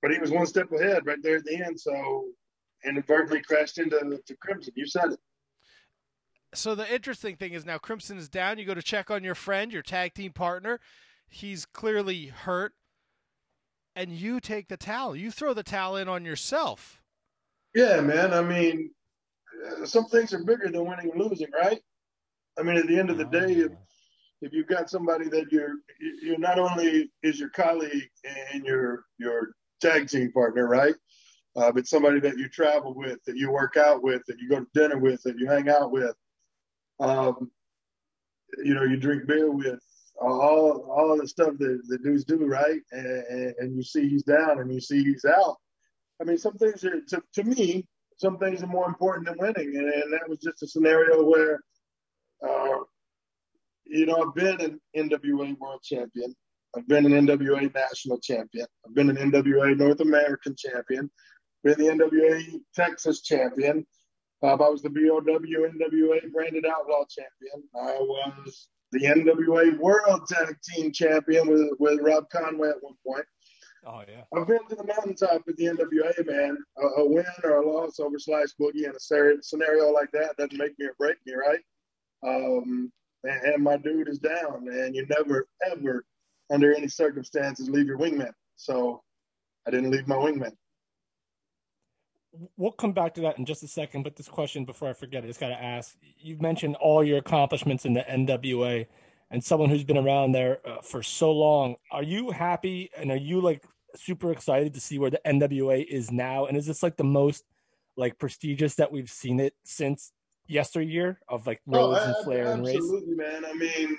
S4: but he was one step ahead right there at the end. So inadvertently crashed into to Crimson. You said it.
S1: So the interesting thing is now Crimson is down. You go to check on your friend, your tag team partner. He's clearly hurt. And you take the towel. You throw the towel in on yourself.
S4: Yeah, man. I mean, some things are bigger than winning and losing, right? I mean, at the end of the day, if, if you've got somebody that you're, you're not only is your colleague and your your tag team partner, right? Uh, but somebody that you travel with, that you work out with, that you go to dinner with, that you hang out with, um, you know, you drink beer with, all all the stuff that the dudes do, right? And, and, you see he's down and you see he's out. I mean, some things are to, to me, some things are more important than winning, and, and that was just a scenario where, uh, you know, I've been an NWA World Champion. I've been an NWA national champion. I've been an NWA North American champion. Been the NWA Texas champion. Uh, I was the BOW NWA branded outlaw champion. I was the NWA World Tag Team Champion with with Rob Conway at one point.
S2: Oh yeah.
S4: I've been to the mountaintop with the NWA, man. A, a win or a loss over Slice Boogie in a scenario like that doesn't make me or break me, right? Um, and, and my dude is down, and you never ever, under any circumstances, leave your wingman. So I didn't leave my wingman
S2: we'll come back to that in just a second. But this question, before I forget, I just got to ask: You've mentioned all your accomplishments in the NWA, and someone who's been around there uh, for so long. Are you happy, and are you like super excited to see where the NWA is now? And is this like the most like prestigious that we've seen it since yesteryear of like oh, Rhodes oh, and Flair
S4: and
S2: Race?
S4: Absolutely, man. I mean,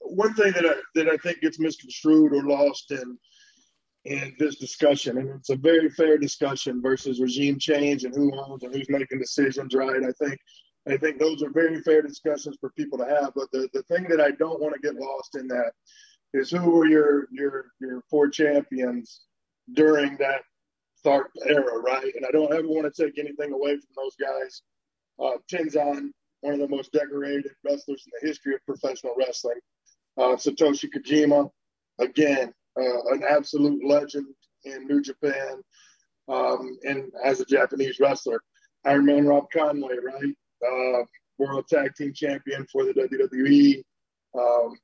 S4: one thing that I that I think gets misconstrued or lost in in this discussion. And it's a very fair discussion versus regime change and who owns and who's making decisions, right? I think I think those are very fair discussions for people to have. But the, the thing that I don't want to get lost in that is who were your your your four champions during that Tharp era, right? And I don't ever want to take anything away from those guys. Uh, one of the most decorated wrestlers in the history of professional wrestling. Uh, Satoshi Kojima, again, uh, an absolute legend in New Japan um, and as a Japanese wrestler. Iron Man Rob Conway, right? Uh, World Tag Team Champion for the WWE. Um,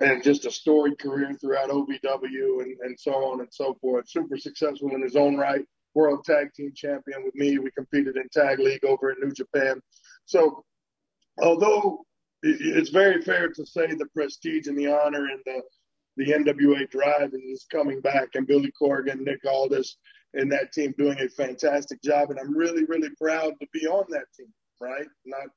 S4: and just a storied career throughout OVW and, and so on and so forth. Super successful in his own right. World Tag Team Champion with me. We competed in Tag League over in New Japan. So, although it's very fair to say the prestige and the honor and the the NWA drive is coming back, and Billy Corgan, Nick Aldis, and that team doing a fantastic job. And I'm really, really proud to be on that team. Right? Not,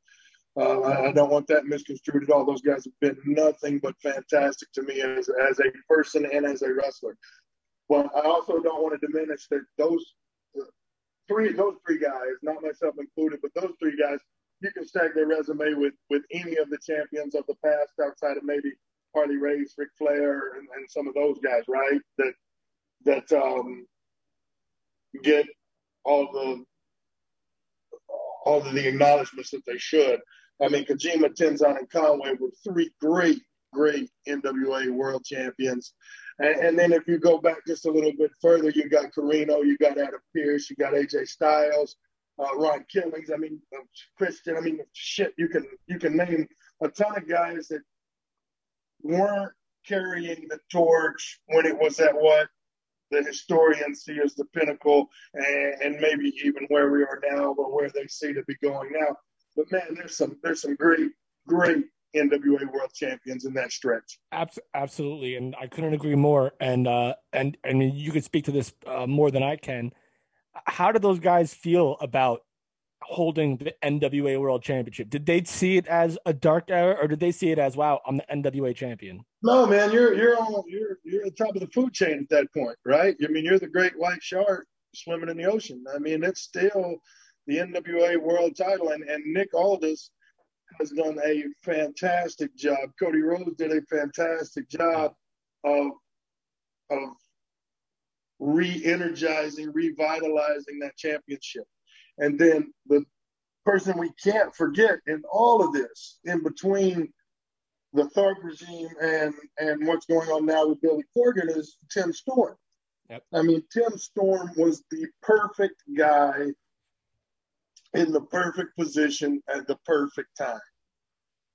S4: uh, I don't want that misconstrued at all. Those guys have been nothing but fantastic to me as as a person and as a wrestler. But I also don't want to diminish that those three, those three guys, not myself included, but those three guys, you can stack their resume with with any of the champions of the past outside of maybe Harley Race, Ric Flair, and, and some of those guys, right? That that um, get all the all of the acknowledgments that they should. I mean, Kojima, Tenzan, and Conway were three great, great NWA world champions. And, and, then if you go back just a little bit further, you got Corino, you got Adam Pearce, you got AJ Styles, uh, Ron Killings. I mean, uh, Christian. I mean, shit, you can you can name a ton of guys that weren't carrying the torch when it was at what the historians see as the pinnacle and, and maybe even where we are now or where they see to be going now. But man, there's some there's some great, great NWA world champions in that stretch.
S2: Absolutely, and I couldn't agree more. And uh, and I mean, you could speak to this uh, more than I can. How do those guys feel about holding the NWA World Championship? Did they see it as a dark era, or did they see it as wow, I'm the NWA champion?
S4: No, man, you're you're on you're you're at the top of the food chain at that point, right? I mean, you're the great white shark swimming in the ocean. I mean, it's still the NWA World Title, and and Nick Aldis has done a fantastic job. Cody Rhodes did a fantastic job of of re-energizing, revitalizing that championship. And then the person we can't forget in all of this, in between the Tharp regime and and what's going on now with Billy Corgan, is Tim Storm. Yep. I mean, Tim Storm was the perfect guy in the perfect position at the perfect time.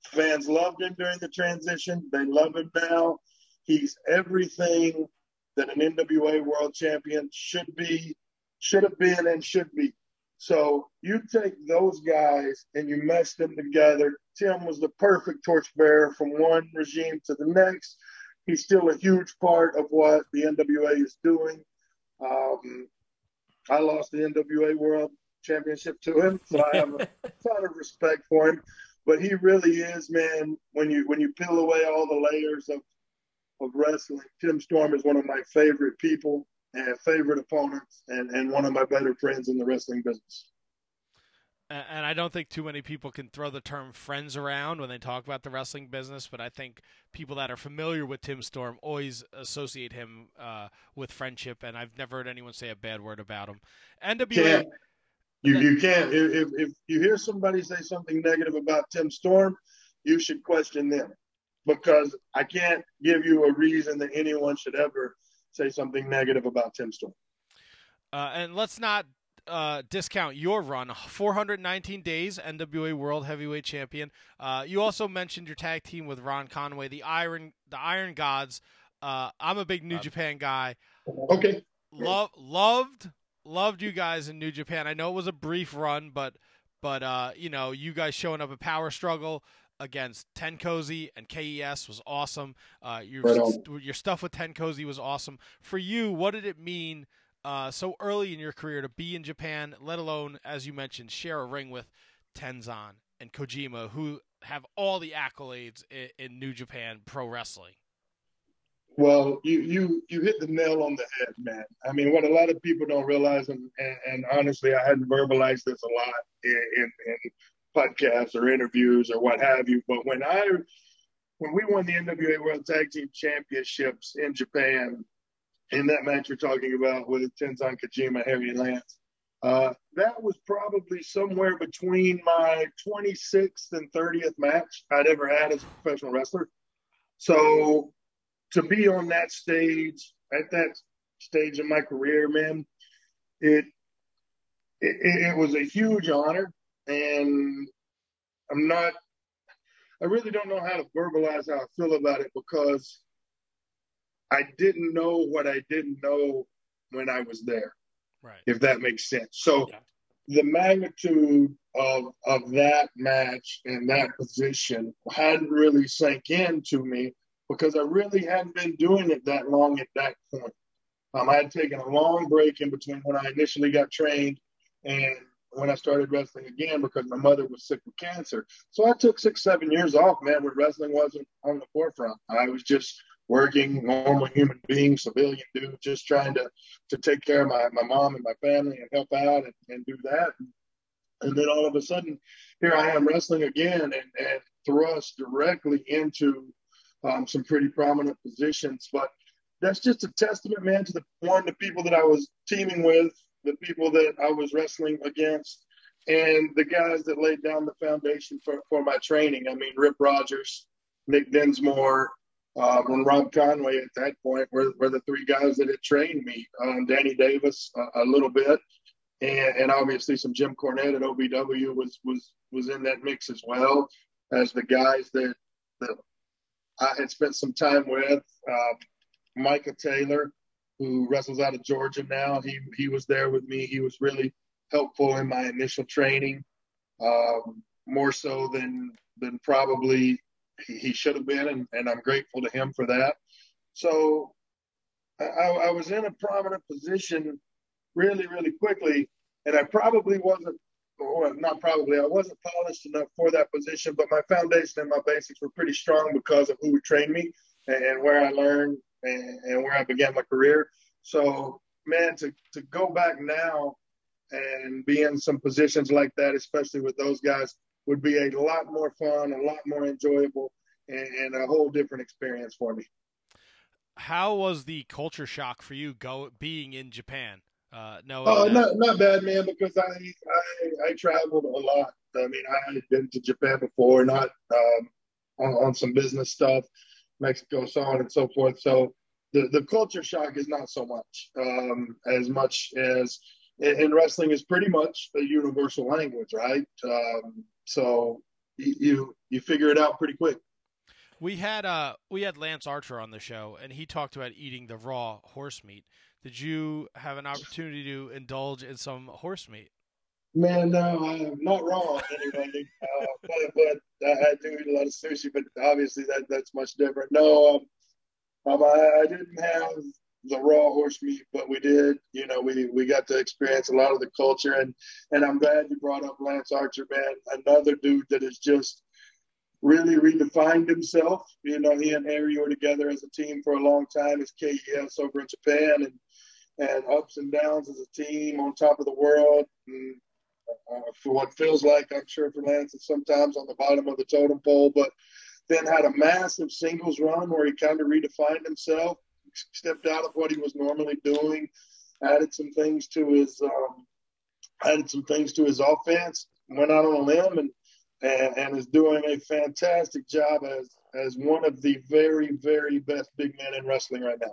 S4: Fans loved him during the transition. They love him now. He's everything that an NWA world champion should be, should have been, and should be. So you take those guys and you mesh them together. Tim was the perfect torchbearer from one regime to the next. He's still a huge part of what the NWA is doing. Um, I lost the NWA World Championship to him, so I have a ton of respect for him. But he really is, man. When you when you peel away all the layers of of wrestling, Tim Storm is one of my favorite people and favorite opponents and, and one of my better friends in the wrestling business.
S1: and I don't think too many people can throw the term friends around when they talk about the wrestling business, but I think people that are familiar with Tim Storm always associate him uh, with friendship, and I've never heard anyone say a bad word about him. NWA.
S4: Can't. You, you can't. If, if you hear somebody say something negative about Tim Storm, you should question them because I can't give you a reason that anyone should ever say something negative about Tim Storm.
S1: Uh, and let's not uh, discount your run 419 days NWA World Heavyweight Champion. Uh, you also mentioned your tag team with Ron Conway, the Iron the Iron Gods. Uh, I'm a big New Japan guy.
S4: Okay.
S1: Love loved loved you guys in New Japan. I know it was a brief run, but but uh, you know you guys showing up a Power Struggle against TenKoji and KES was awesome. Uh, your right your stuff with TenKoji was awesome. For you, what did it mean? uh, so early in your career to be in Japan, let alone, as you mentioned, share a ring with Tenzan and Kojima, who have all the accolades in, in New Japan Pro Wrestling.
S4: Well, you, you you hit the nail on the head, man. I mean, what a lot of people don't realize, and, and, and honestly, I hadn't verbalized this a lot in, in, in podcasts or interviews or what have you. But when I when we won the NWA World Tag Team Championships in Japan, in that match you're talking about with Tenzan Kojima, Harry Lance. Uh, that was probably somewhere between my 26th and 30th match I'd ever had as a professional wrestler. So to be on that stage at that stage in my career, man, it it, it was a huge honor, and I'm not. I really don't know how to verbalize how I feel about it because I didn't know what I didn't know when I was there.
S1: Right.
S4: If that makes sense. So yeah. the magnitude of of that match and that position hadn't really sank in to me because I really hadn't been doing it that long at that point. Um, I had taken a long break in between when I initially got trained and when I started wrestling again because my mother was sick with cancer. So I took six, seven years off, man, when wrestling wasn't on the forefront. I was just working, normal human being, civilian dude, just trying to to take care of my, my mom and my family and help out and, and do that. And then all of a sudden, here I am wrestling again and, and thrust directly into um, some pretty prominent positions. But that's just a testament, man, to the one, the people that I was teaming with, the people that I was wrestling against, and the guys that laid down the foundation for, for my training. I mean, Rip Rogers, Nick Dinsmore, um, and Rob Conway at that point were, were the three guys that had trained me. Um, Danny Davis uh, a little bit, and, and obviously some Jim Cornette at OVW was was was in that mix as well as the guys that that I had spent some time with. Micah Taylor, who wrestles out of Georgia now, he he was there with me. He was really helpful in my initial training, um, more so than than probably he, he should have been, and, and I'm grateful to him for that. So I, I was in a prominent position really, really quickly, and I probably wasn't, or not probably, I wasn't polished enough for that position, but my foundation and my basics were pretty strong because of who trained me and, where I learned and, and where I began my career. So, man, to, to go back now and be in some positions like that, especially with those guys, would be a lot more fun, a lot more enjoyable, and, and a whole different experience for me.
S1: How was the culture shock for you go being in Japan? Uh, no,
S4: uh, not not bad, man. Because I, I I traveled a lot. I mean, I had been to Japan before, not um, on, on some business stuff, Mexico, so on and so forth. So the the culture shock is not so much um, as much as and wrestling is pretty much a universal language, right? Um, so you you figure it out pretty quick.
S1: We had uh we had Lance Archer on the show, and he talked about eating the raw horse meat. Did you have an opportunity to indulge in some horse meat?
S4: Man, no, I'm not raw anyway. uh, but but I do eat a lot of sushi, but obviously that that's much different. No, um, um I, I didn't have the raw horse meat, but we did, you know, we, we got to experience a lot of the culture and, and I'm glad you brought up Lance Archer, man, another dude that has just really redefined himself. You know, he and Harry were together as a team for a long time as KES over in Japan and, and ups and downs as a team on top of the world. And uh, for what feels like, I'm sure for Lance, it's sometimes on the bottom of the totem pole, but then had a massive singles run where he kind of redefined himself, stepped out of what he was normally doing, added some things to his um, added some things to his offense, went out on a limb and, and and is doing a fantastic job as as one of the very very best big men in wrestling right now.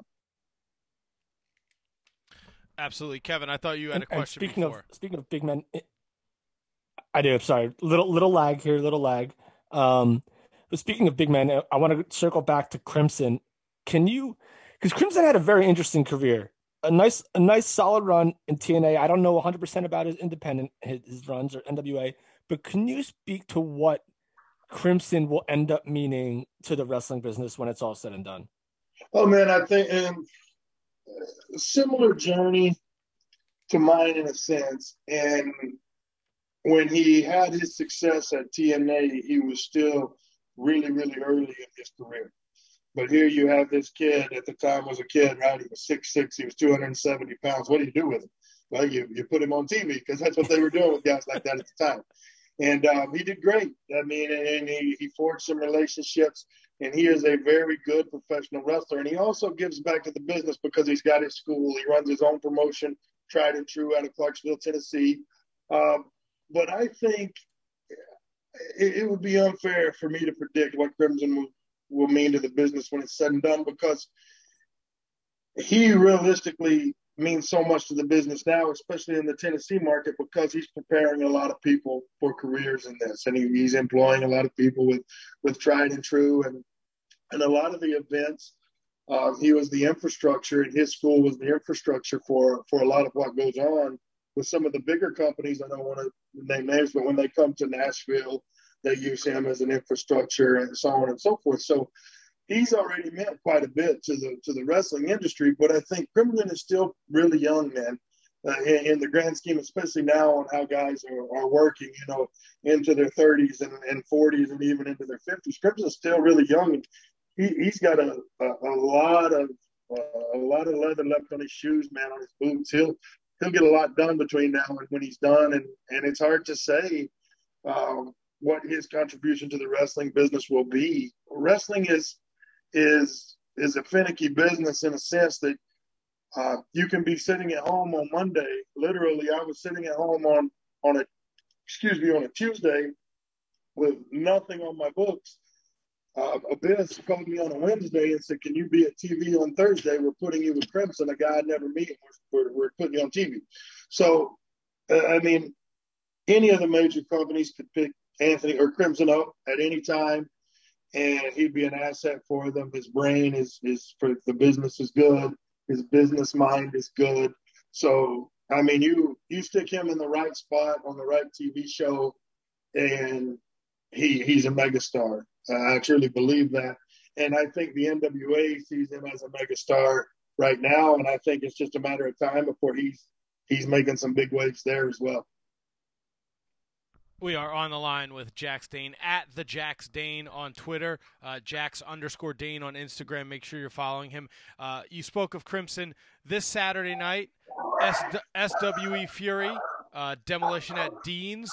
S1: Absolutely, Kevin. I thought you had
S2: And-
S1: a
S2: and
S1: question
S2: speaking
S1: before.
S2: of speaking of big men, it- I do. Sorry, little little lag here, little lag. Um, but speaking of big men, I want to circle back to Crimson. Can you? Because Crimson had a very interesting career, a nice a nice solid run in TNA. I don't know 100 percent about his independent his, his runs or NWA, but can you speak to what Crimson will end up meaning to the wrestling business when it's all said and done?
S4: Oh man, I think um, a similar journey to mine in a sense. And when he had his success at TNA, he was still really, really early in his career. But here you have this kid at the time was a kid, right? He was six six. He was two hundred and seventy pounds. What do you do with him? Well, you you put him on TV because that's what they were doing with guys like that at the time. And um, he did great. I mean, and he, he forged some relationships and he is a very good professional wrestler. And he also gives back to the business because he's got his school. He runs his own promotion, tried and true, out of Clarksville, Tennessee. Um, but I think it, it, would be unfair for me to predict what Crimson will, will mean to the business when it's said and done because he realistically means so much to the business now, especially in the Tennessee market, because he's preparing a lot of people for careers in this, and he, he's employing a lot of people with with tried and true, and and a lot of the events. Um, he was the infrastructure, and his school was the infrastructure for for a lot of what goes on with some of the bigger companies. I don't want to name names, but when they come to Nashville, they use him as an infrastructure, and so on and so forth. So he's already meant quite a bit to the to the wrestling industry. But I think Crimson is still really young, man, uh, in, in, the grand scheme, especially now on how guys are, are working, you know, into their 30s and, and 40s and even into their 50s. Crimson's still really young. He, has got a, a, a, lot of uh, a lot of leather left on his shoes, man, on his boots. He'll he'll get a lot done between now and when he's done, and and it's hard to say. Um, what his contribution to the wrestling business will be. Wrestling is is is a finicky business in a sense that uh, you can be sitting at home on Monday. Literally, I was sitting at home on on a excuse me on a Tuesday with nothing on my books. Uh, Abyss called me on a Wednesday and said, "Can you be at TV on Thursday? We're putting you with Crimson, a guy I'd never meet. We're, we're, putting you on TV." So, uh, I mean, any of the major companies could pick Anthony or Crimson up at any time and he'd be an asset for them. His brain is is for the business is good. His business mind is good. So I mean, you you stick him in the right spot on the right TV show, and he he's a megastar. Uh, I truly believe that, and I think the NWA sees him as a megastar right now, and I think it's just a matter of time before he's he's making some big waves there as well.
S1: We are on the line with Jax Dane at the Jax Dane on Twitter, uh, Jax underscore Dane on Instagram. Make sure you're following him. Uh, you spoke of Crimson this Saturday night, S- SWE Fury, uh, Demolition at Dean's,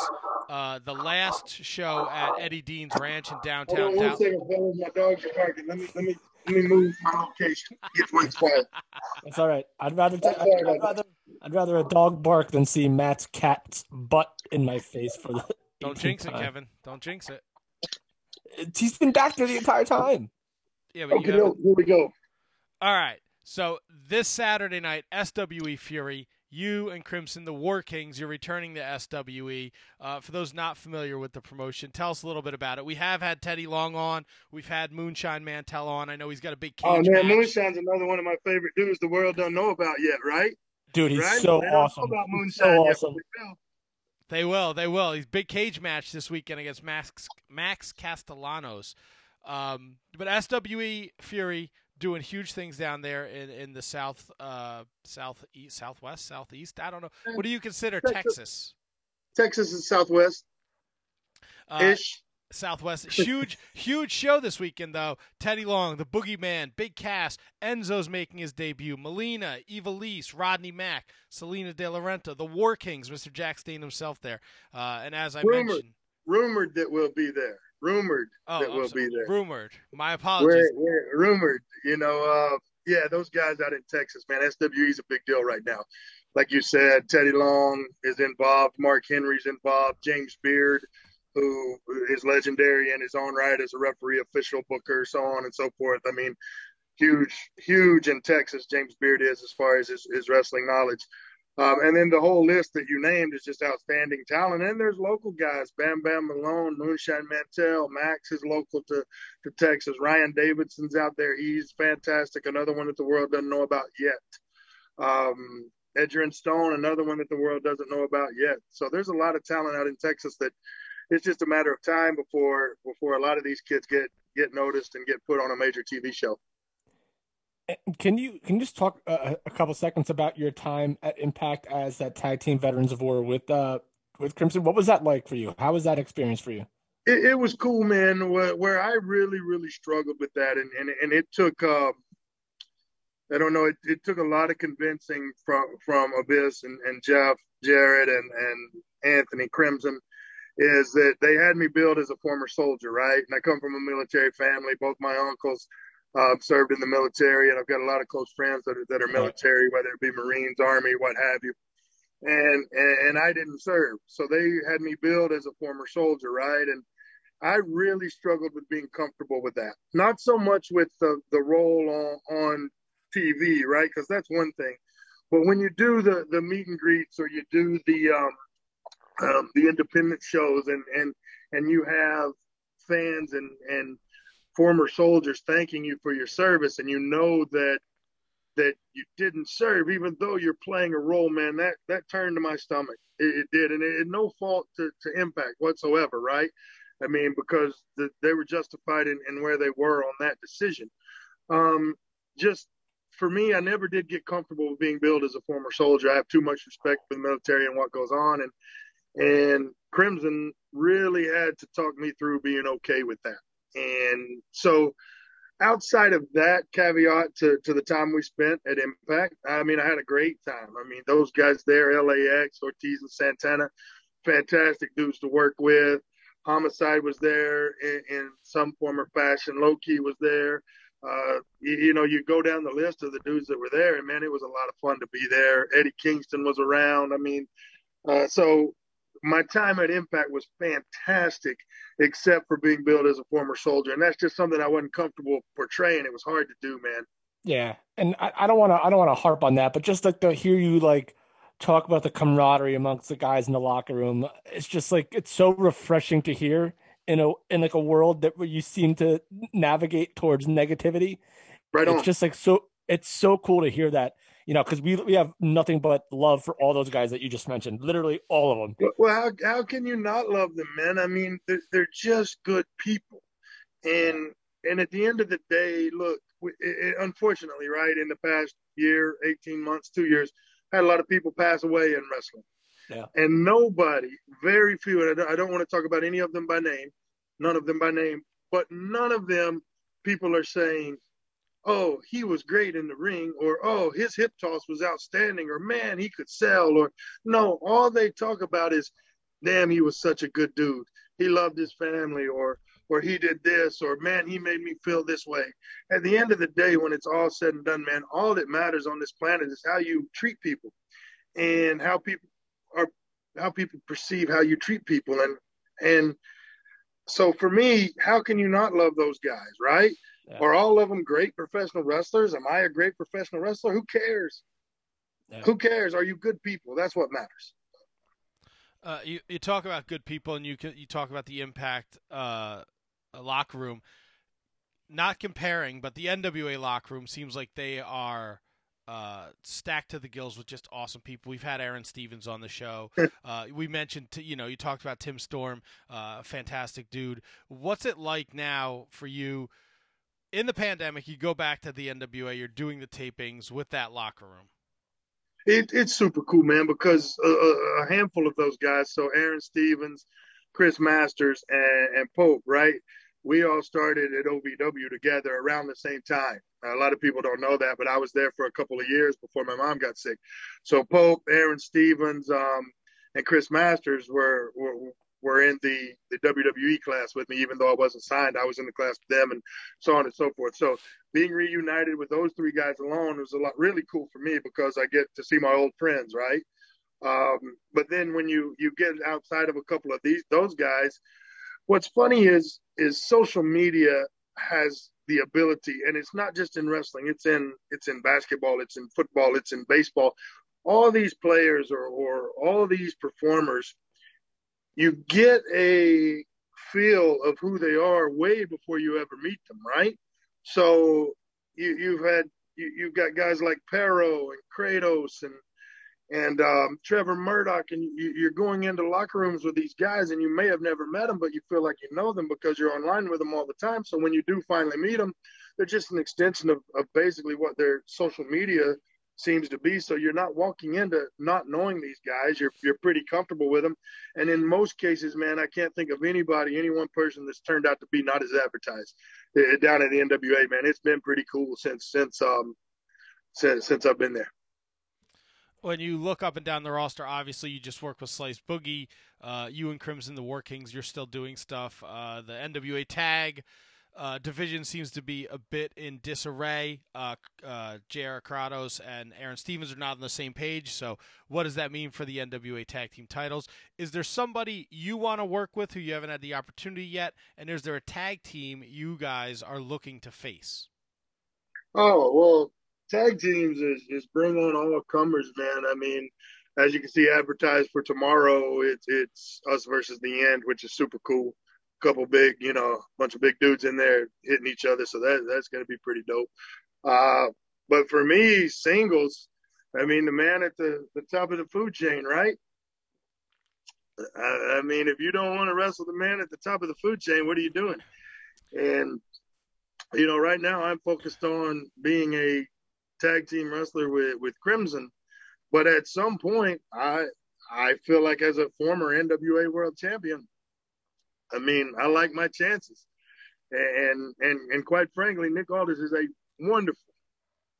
S1: uh, the last show at Eddie Dean's Ranch in downtown.
S4: Hold on one second, fellas. My dogs are barking. Let me let me let me move my location. Get where it's quiet.
S2: That's all right. I'd rather, t- I'd, I'd rather I'd rather a dog bark than see Matt's cat's butt in my face for the.
S1: Don't jinx it, Kevin. Don't jinx it.
S2: He's been back there the entire time.
S1: Yeah, but
S4: okay,
S1: you
S4: here we go.
S1: All right. So this Saturday night, SWE Fury, you and Crimson, the War Kings, you're returning to SWE. Uh, for those not familiar with the promotion, tell us a little bit about it. We have had Teddy Long on. We've had Moonshine Mantell on. I know he's got a big cage
S4: Oh man,
S1: match.
S4: Moonshine's another one of my favorite dudes the world don't know about yet, right?
S2: Dude, he's
S4: right?
S2: so
S4: they don't
S2: awesome.
S4: Know about Moonshine
S2: so awesome.
S4: but they will.
S1: They will. They will. He's big cage match this weekend against Max Max Castellanos. Um, but SWE Fury doing huge things down there in, in the south, uh, southeast, southwest, southeast. I don't know. What do you consider
S4: Texas.
S1: Texas?
S4: Texas is southwest
S1: Uh,
S4: ish.
S1: Southwest. Huge, huge show this weekend, though. Teddy Long, the Boogeyman, Big Cass Enzo's making his debut. Melina, Ivelisse, Rodney Mack, selena De Laurenta, the War Kings, Mr. Jax Dane himself there. Uh, and as I
S4: Rumored.
S1: mentioned,
S4: Rumored that we'll be there. Rumored
S1: oh,
S4: that
S1: I'm
S4: we'll
S1: sorry,
S4: be there.
S1: rumored. My apologies.
S4: We're, we're rumored. You know, uh, yeah, those guys out in Texas, man, SWE is a big deal right now. Like you said, Teddy Long is involved. Mark Henry's involved. James Beard, who is legendary in his own right as a referee, official booker, so on and so forth. I mean, huge, huge in Texas. James Beard is as far as his, his wrestling knowledge. Um, and then the whole list that you named is just outstanding talent. And there's local guys: Bam Bam Malone, Moonshine Mantell, Max is local to to Texas. Ryan Davidson's out there; he's fantastic. Another one that the world doesn't know about yet. Um, Edgerrin Stone, another one that the world doesn't know about yet. So there's a lot of talent out in Texas that it's just a matter of time before before a lot of these kids get get noticed and get put on a major TV show.
S2: Can you can you just talk uh, a couple seconds about your time at Impact as that tag team Veterans of War with uh with Crimson? What was that like for you? How was that experience for you?
S4: It, it was cool, man. Where, where, I really really struggled with that, and and, and it took. Um, I don't know. It, it took a lot of convincing from from Abyss and, and Jeff Jarrett, and and Anthony Crimson is that they had me built as a former soldier, right? And I come from a military family. Both my uncles uh, served in the military, and I've got a lot of close friends that are, that are military, whether it be Marines, Army, what have you. And, and and I didn't serve, so they had me billed as a former soldier, right? And I really struggled with being comfortable with that. Not so much with the the role on on TV, right? Because that's one thing, but when you do the the meet and greets or you do the um, um, the independent shows and and and you have fans and and former soldiers thanking you for your service and you know that that you didn't serve even though you're playing a role man that that turned to my stomach. It, it did and it, it no fault to, to impact whatsoever right? I mean because the, they were justified in, in where they were on that decision. Um just for me i never did get comfortable with being billed as a former soldier. I have too much respect for the military and what goes on and and crimson really had to talk me through being okay with that and so outside of that caveat to, to the time we spent at Impact, I mean, I had a great time. I mean, those guys there, LAX, Ortiz and Santana, fantastic dudes to work with. Homicide was there in, in some form or fashion. Loki was there. Uh, you, you, know, you go down the list of the dudes that were there, and man, it was a lot of fun to be there. Eddie Kingston was around. I mean, uh, so my time at Impact was fantastic, except for being billed as a former soldier, and that's just something I wasn't comfortable portraying. It was hard to do, man.
S2: Yeah, and I, I don't want to I don't want to harp on that, but just like to hear you like talk about the camaraderie amongst the guys in the locker room, it's just like it's so refreshing to hear in a in like a world that where you seem to navigate towards negativity.
S4: Right on.
S2: It's just like so. It's so cool to hear that you know, because we we have nothing but love for all those guys that you just mentioned, literally all of them.
S4: Well, how how can you not love them, man? I mean, they're, they're just good people, and and at the end of the day, look, it, it, unfortunately, right in the past year, eighteen months, two years, had a lot of people pass away in wrestling.
S2: Yeah.
S4: And nobody, very few, and I don't, I don't want to talk about any of them by name, none of them by name, but none of them people are saying, oh, he was great in the ring, or oh, his hip toss was outstanding, or man, he could sell, or no, all they talk about is, damn, he was such a good dude. He loved his family, or or he did this, or man, he made me feel this way. At the end of the day, when it's all said and done, man, all that matters on this planet is how you treat people and how people are how people perceive how you treat people and and so for me how can you not love those guys right yeah. Are all of them great professional wrestlers? Am I a great professional wrestler? Who cares? Yeah. Who cares? Are you good people? That's what matters.
S1: Uh, you you talk about good people, and you you talk about the impact uh, locker room. Not comparing, but the NWA locker room seems like they are uh, stacked to the gills with just awesome people. We've had Aaron Stevens on the show. Uh, we mentioned, t- you know, you talked about Tim Storm, uh, fantastic dude. What's it like now for you? In the pandemic, you go back to the NWA. You're doing the tapings with that locker room.
S4: It, it's super cool, man, because a, a, handful of those guys. So Aaron Stevens, Chris Masters, and, and Pope, right? We all started at OVW together around the same time. A lot of people don't know that, but I was there for a couple of years before my mom got sick. So Pope, Aaron Stevens, um, and Chris Masters were, were were in the the WWE class with me, even though I wasn't signed. I was in the class with them, and so on and so forth. So being reunited with those three guys alone was a lot really cool for me because I get to see my old friends, right? Um, but then when you you get outside of a couple of these those guys, what's funny is is social media has the ability, and it's not just in wrestling. It's in it's in basketball. It's in football. It's in baseball. All these players or or all these performers, you get a feel of who they are way before you ever meet them, right? So you you've had you, you've got guys like Parrow and Kratos and and um, Trevor Murdoch, and you, are going into locker rooms with these guys, and you may have never met them, but you feel like you know them because you're online with them all the time. So when you do finally meet them, they're just an extension of, of basically what their social media seems to be. So you're not walking into not knowing these guys. You're you're pretty comfortable with them, and in most cases, man, I can't think of anybody, any one person that's turned out to be not as advertised uh, down at the NWA. Man, it's been pretty cool since since um since since I've been there
S1: when you look up and down the roster, obviously you just work with Slice Boogie. Uh, you and Crimson, the War Kings, you're still doing stuff. Uh, the NWA tag uh, division seems to be a bit in disarray. Uh, uh, J.R. Kratos and Aaron Stevens are not on the same page. So, what does that mean for the NWA tag team titles? Is there somebody you want to work with who you haven't had the opportunity yet? And is there a tag team you guys are looking to face?
S4: Oh, well, tag teams is, is bring on all comers, man. I mean, as you can see advertised for tomorrow, it's it's us versus the end, which is super cool. Couple big, you know, bunch of big dudes in there hitting each other, so that that's gonna be pretty dope. Uh, but for me, singles, I mean, the man at the the top of the food chain, right? I, I mean, if you don't want to wrestle the man at the top of the food chain, what are you doing? And you know, right now I'm focused on being a tag team wrestler with with Crimson, but at some point, I I feel like as a former NWA World Champion, I mean, I like my chances, and and and quite frankly, Nick Aldis is a wonderful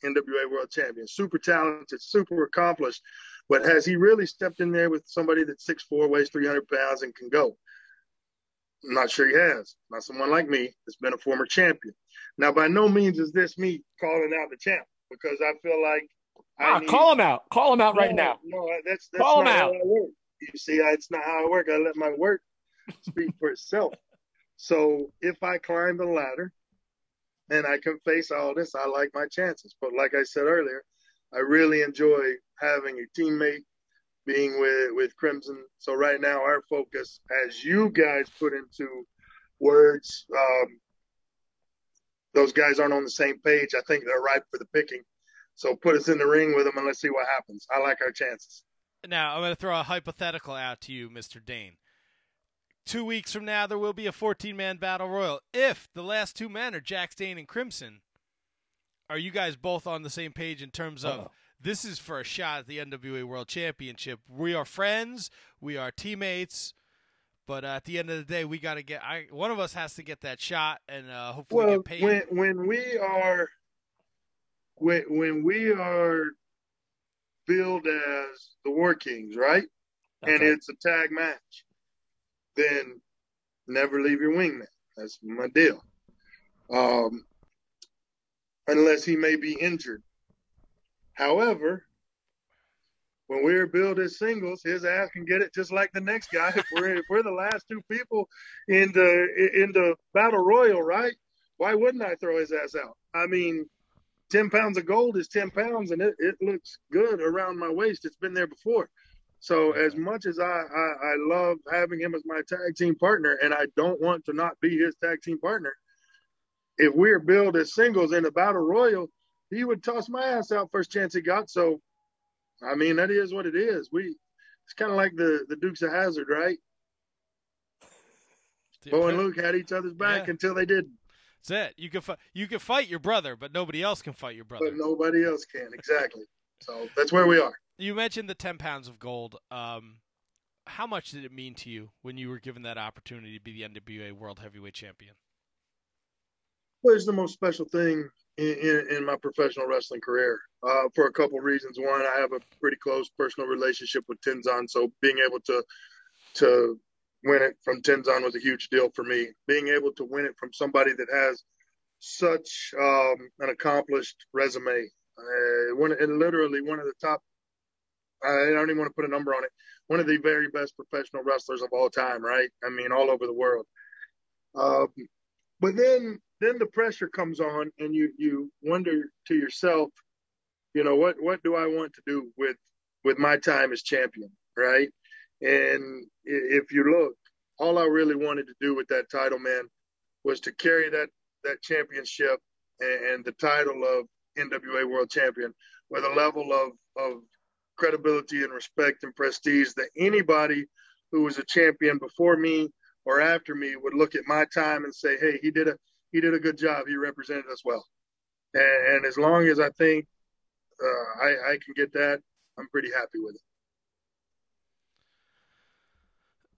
S4: NWA World Champion, super talented, super accomplished, but has he really stepped in there with somebody that's six four, weighs three hundred pounds, and can go? I'm not sure he has. Not someone like me that's been a former champion. Now, by no means is this me calling out the champ because I feel like
S2: ah, need, call him out. Call him out no, right now.
S4: No, that's that's call not how I work. You see, it's not how I work. I let my work speak for itself. So if I climb the ladder and I can face all this, I like my chances. But like I said earlier, I really enjoy having a teammate, being with with Crimson. So right now, our focus, as you guys put into words, um, those guys aren't on the same page, I think they're ripe for the picking. So put us in the ring with them and let's see what happens. I like our chances.
S1: Now, I'm going to throw a hypothetical out to you, Mr. Dane. Two weeks from now, there will be a 14 man battle royal. If the last two men are Jax Dane and Crimson, are you guys both on the same page in terms of Uh-oh. this is for a shot at the NWA World Championship? We are friends, we are teammates. But uh, at the end of the day, we got to get. I one of us has to get that shot, and uh, hopefully
S4: well,
S1: get paid.
S4: When when we are when when we are billed as the War Kings, right? Okay. And it's a tag match, then never leave your wingman. That's my deal. Um, unless he may be injured. However, when we're billed as singles, his ass can get it just like the next guy. If we're if we're the last two people in the in the battle royal, right? Why wouldn't I throw his ass out? I mean, ten pounds of gold is ten pounds, and it, it looks good around my waist. It's been there before. So as much as I, I I love having him as my tag team partner, and I don't want to not be his tag team partner, if we're billed as singles in a battle royal, he would toss my ass out first chance he got. So I mean, that is what it is. We it's kind of like the the Dukes of Hazzard, right? Bo and Luke had each other's back yeah. until they didn't.
S1: That's it. You can fight. You can fight your brother, but nobody else can fight your brother.
S4: But nobody else can exactly. so that's where we are.
S1: You mentioned the ten pounds of gold. Um, how much did it mean to you when you were given that opportunity to be the NWA World Heavyweight Champion?
S4: Well, it's the most special thing in, in, in my professional wrestling career uh, for a couple reasons. One, I have a pretty close personal relationship with Tenzan, so being able to to win it from Tenzan was a huge deal for me. Being able to win it from somebody that has such um, an accomplished resume, uh, one and literally one of the top. I don't even want to put a number on it. One of the very best professional wrestlers of all time, right? I mean, all over the world. Um, but then, then the pressure comes on, and you you wonder to yourself, you know, what what do I want to do with with my time as champion, right? And if you look, all I really wanted to do with that title, man, was to carry that that championship and, and the title of NWA World Champion with a level of of credibility and respect and prestige that anybody who was a champion before me or after me would look at my time and say, "Hey, he did a he did a good job. He represented us well." And, and as long as I think uh, I, I can get that, I'm pretty happy with it.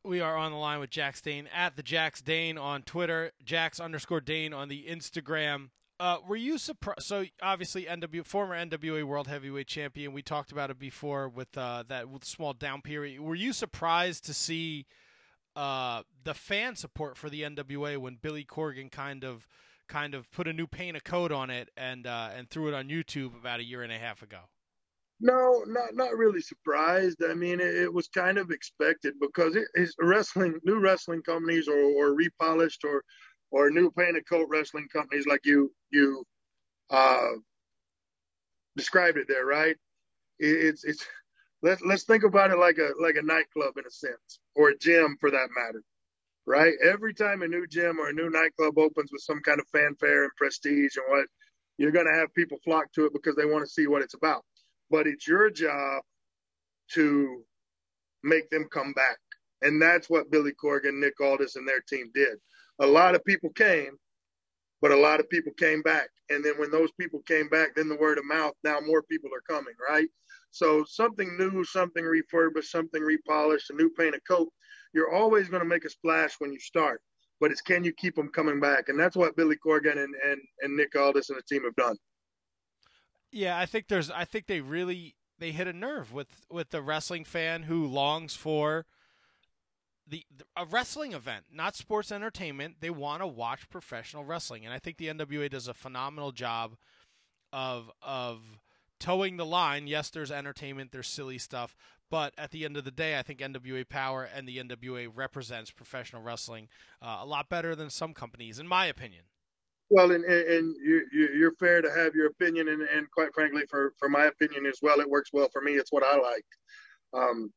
S1: We are on the line with Jax Dane at the Jax Dane on Twitter, Jax underscore Dane on the Instagram. Uh, were you surprised? So obviously, NW former NWA World Heavyweight Champion. We talked about it before with uh, that small down period. Were you surprised to see uh, the fan support for the NWA when Billy Corgan kind of kind of put a new paint of coat on it and uh, and threw it on YouTube about a year and a half ago?
S4: No, not not really surprised. I mean, it, it was kind of expected because it wrestling, new wrestling companies or, or repolished or or new painted coat wrestling companies like you you uh, described it there, right? It's it's let's let's think about it like a like a nightclub in a sense, or a gym for that matter, right? Every time a new gym or a new nightclub opens with some kind of fanfare and prestige and what, you're going to have people flock to it because they want to see what it's about but it's your job to make them come back. And that's what Billy Corgan, Nick Aldis, and their team did. A lot of people came, but a lot of people came back. And then when those people came back, then the word of mouth, now more people are coming, right? So something new, something refurbished, something repolished, a new paint of coat, you're always going to make a splash when you start. But it's can you keep them coming back? And that's what Billy Corgan and, and, and Nick Aldis and the team have done.
S1: Yeah, I think there's. I think they really they hit a nerve with with the wrestling fan who longs for the, the a wrestling event, not sports entertainment. They want to watch professional wrestling, and I think the NWA does a phenomenal job of of toeing the line. Yes, there's entertainment, there's silly stuff, but at the end of the day, I think NWA Power and the NWA represents professional wrestling uh, a lot better than some companies, in my opinion.
S4: Well, and, and you, you're fair to have your opinion, and, and quite frankly, for, for my opinion as well, it works well for me. It's what I like. Um,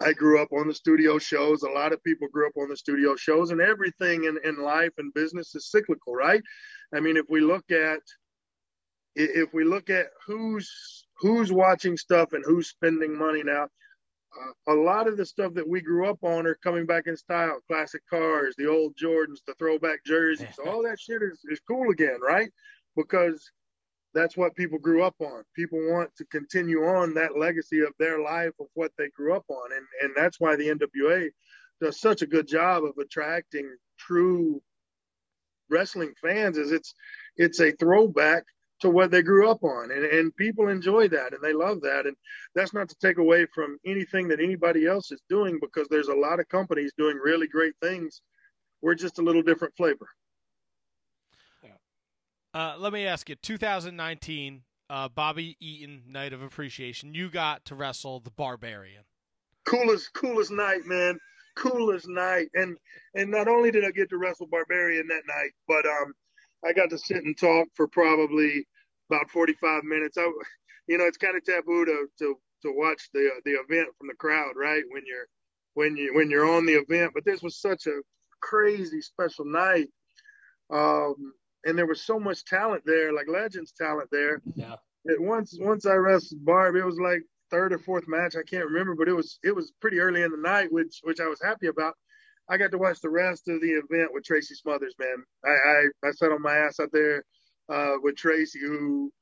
S4: I grew up on the studio shows. A lot of people grew up on the studio shows, and everything in, in life and business is cyclical, right? I mean, if we look at if we look at who's who's watching stuff and who's spending money now, uh, a lot of the stuff that we grew up on are coming back in style. Classic cars, the old Jordans, the throwback jerseys, all that shit is, is cool again, right? Because that's what people grew up on. People want to continue on that legacy of their life of what they grew up on. And, and that's why the NWA does such a good job of attracting true wrestling fans is it's it's a throwback to what they grew up on and, and people enjoy that and they love that and that's not to take away from anything that anybody else is doing because there's a lot of companies doing really great things we're just a little different flavor.
S1: Uh, let me ask you 2019 uh, bobby eaton night of appreciation you got to wrestle the barbarian
S4: coolest coolest night man coolest night and and not only did i get to wrestle barbarian that night but um I got to sit and talk for probably about 45 minutes. I, you know, it's kind of taboo to, to, to watch the, the event from the crowd, right? When you're, when you, when you're on the event, but this was such a crazy special night. Um, and there was so much talent there, like legends talent there.
S2: Yeah.
S4: That once, once I wrestled Barb, it was like third or fourth match. I can't remember, but it was, it was pretty early in the night, which, which I was happy about I got to watch the rest of the event with Tracy Smothers, man. I I, I sat on my ass out there uh, with Tracy, who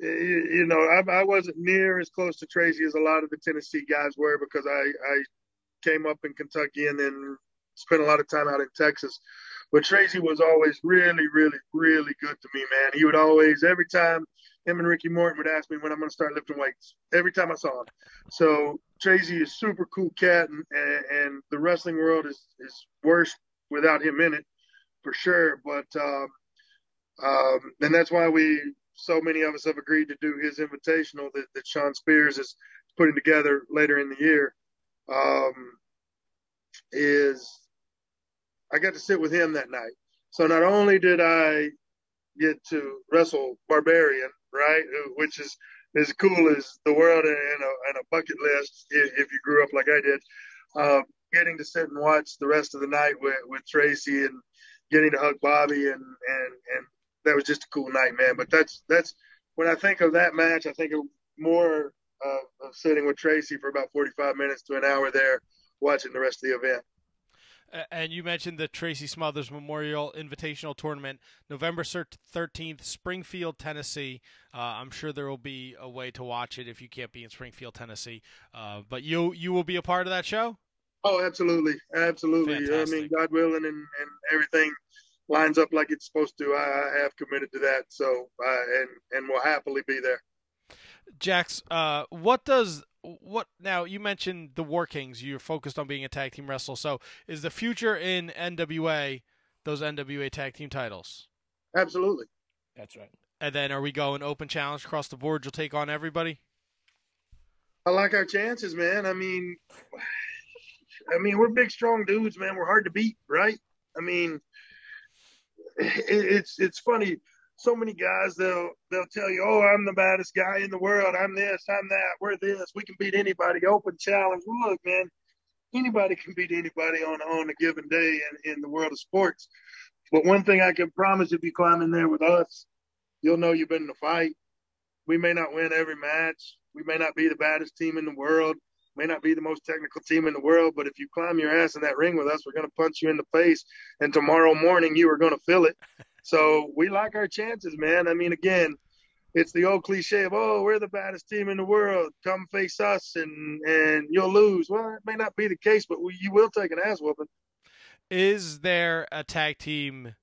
S4: you know I, I wasn't near as close to Tracy as a lot of the Tennessee guys were because I I came up in Kentucky and then spent a lot of time out in Texas. But Tracy was always really, really, really good to me, man. He would always, every time him and Ricky Morton would ask me when I'm going to start lifting weights, every time I saw him. So Tracy is super cool cat, and, and, the wrestling world is, is worse without him in it, for sure. But, um, um, and that's why we, so many of us have agreed to do his invitational that, that Shawn Spears is putting together later in the year. Um, is I got to sit with him that night. So not only did I get to wrestle Barbarian, right, which is as cool as the world and a, and a bucket list if, if, you grew up like I did. Um, getting to sit and watch the rest of the night with, with Tracy and getting to hug Bobby and, and, and that was just a cool night, man. But that's, that's when I think of that match, I think of more of, of sitting with Tracy for about 45 minutes to an hour there watching the rest of the event.
S1: And you mentioned the Tracy Smothers Memorial Invitational Tournament, November 13th, Springfield, Tennessee. Uh, I'm sure there will be a way to watch it if you can't be in Springfield, Tennessee. Uh, but you you will be a part of that show?
S4: Oh, absolutely. Absolutely. Fantastic. I mean, God willing and, and everything lines up like it's supposed to. I, I have committed to that. So, uh, and, and will happily be there.
S1: Jax, uh, what does what now you mentioned the War Kings. You're focused on being a tag team wrestler. So is the future in NWA those NWA tag team titles?
S4: Absolutely.
S2: That's right.
S1: And then are we going open challenge across the board? You'll take on everybody.
S4: I like our chances, man. I mean, I mean, we're big, strong dudes, man. We're hard to beat, right? I mean, it's it's funny so many guys they'll they'll tell you, oh, I'm the baddest guy in the world. I'm this, I'm that. We're this. We can beat anybody. Open challenge. Well, look, man, anybody can beat anybody on on a given day in in the world of sports. But one thing I can promise, if you climb in there with us, you'll know you've been in a fight. We may not win every match. We may not be the baddest team in the world. May not be the most technical team in the world, but if you climb your ass in that ring with us, we're going to punch you in the face. And tomorrow morning, you are going to feel it. So we like our chances, man. I mean, again, it's the old cliche of oh, we're the baddest team in the world. Come face us, and and you'll lose. Well, it may not be the case, but we, you will take an ass whooping.
S1: Is there a tag team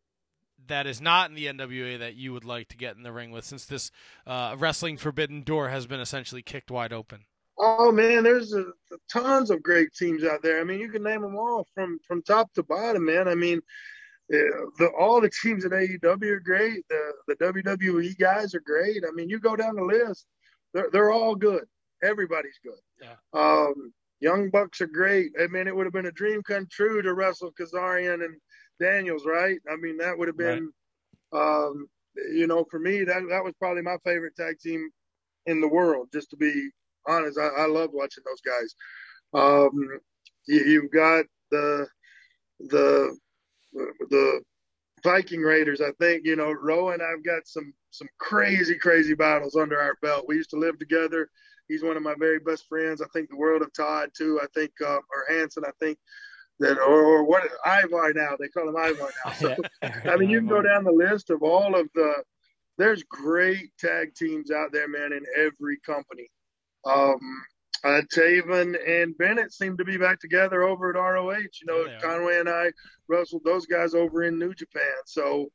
S1: that is not in the NWA that you would like to get in the ring with, since this uh, wrestling forbidden door has been essentially kicked wide open?
S4: Oh man, there's a, tons of great teams out there. I mean, you can name them all from from top to bottom, man. I mean, the all the teams in AEW are great. The the WWE guys are great. I mean, you go down the list, they're they're all good. Everybody's good.
S1: Yeah.
S4: Um, Young Bucks are great. I mean, it would have been a dream come true to wrestle Kazarian and Daniels, right? I mean, that would have been, right. um, you know, for me, that that was probably my favorite tag team in the world. Just to be honest, I, I love watching those guys. Um, you, you've got the the the Viking Raiders. I think you know Rowan. I've got some some crazy crazy battles under our belt. We used to live together. He's one of my very best friends. I think the world of Todd too. I think uh, or Hanson. I think that or, or what Ivar now. They call him Ivar now. So, I mean, you can go down the list of all of the. There's great tag teams out there, man, in every company. Um, uh, Taven and Bennett seem to be back together over at ROH. You know, yeah, Conway and I wrestled those guys over in New Japan. So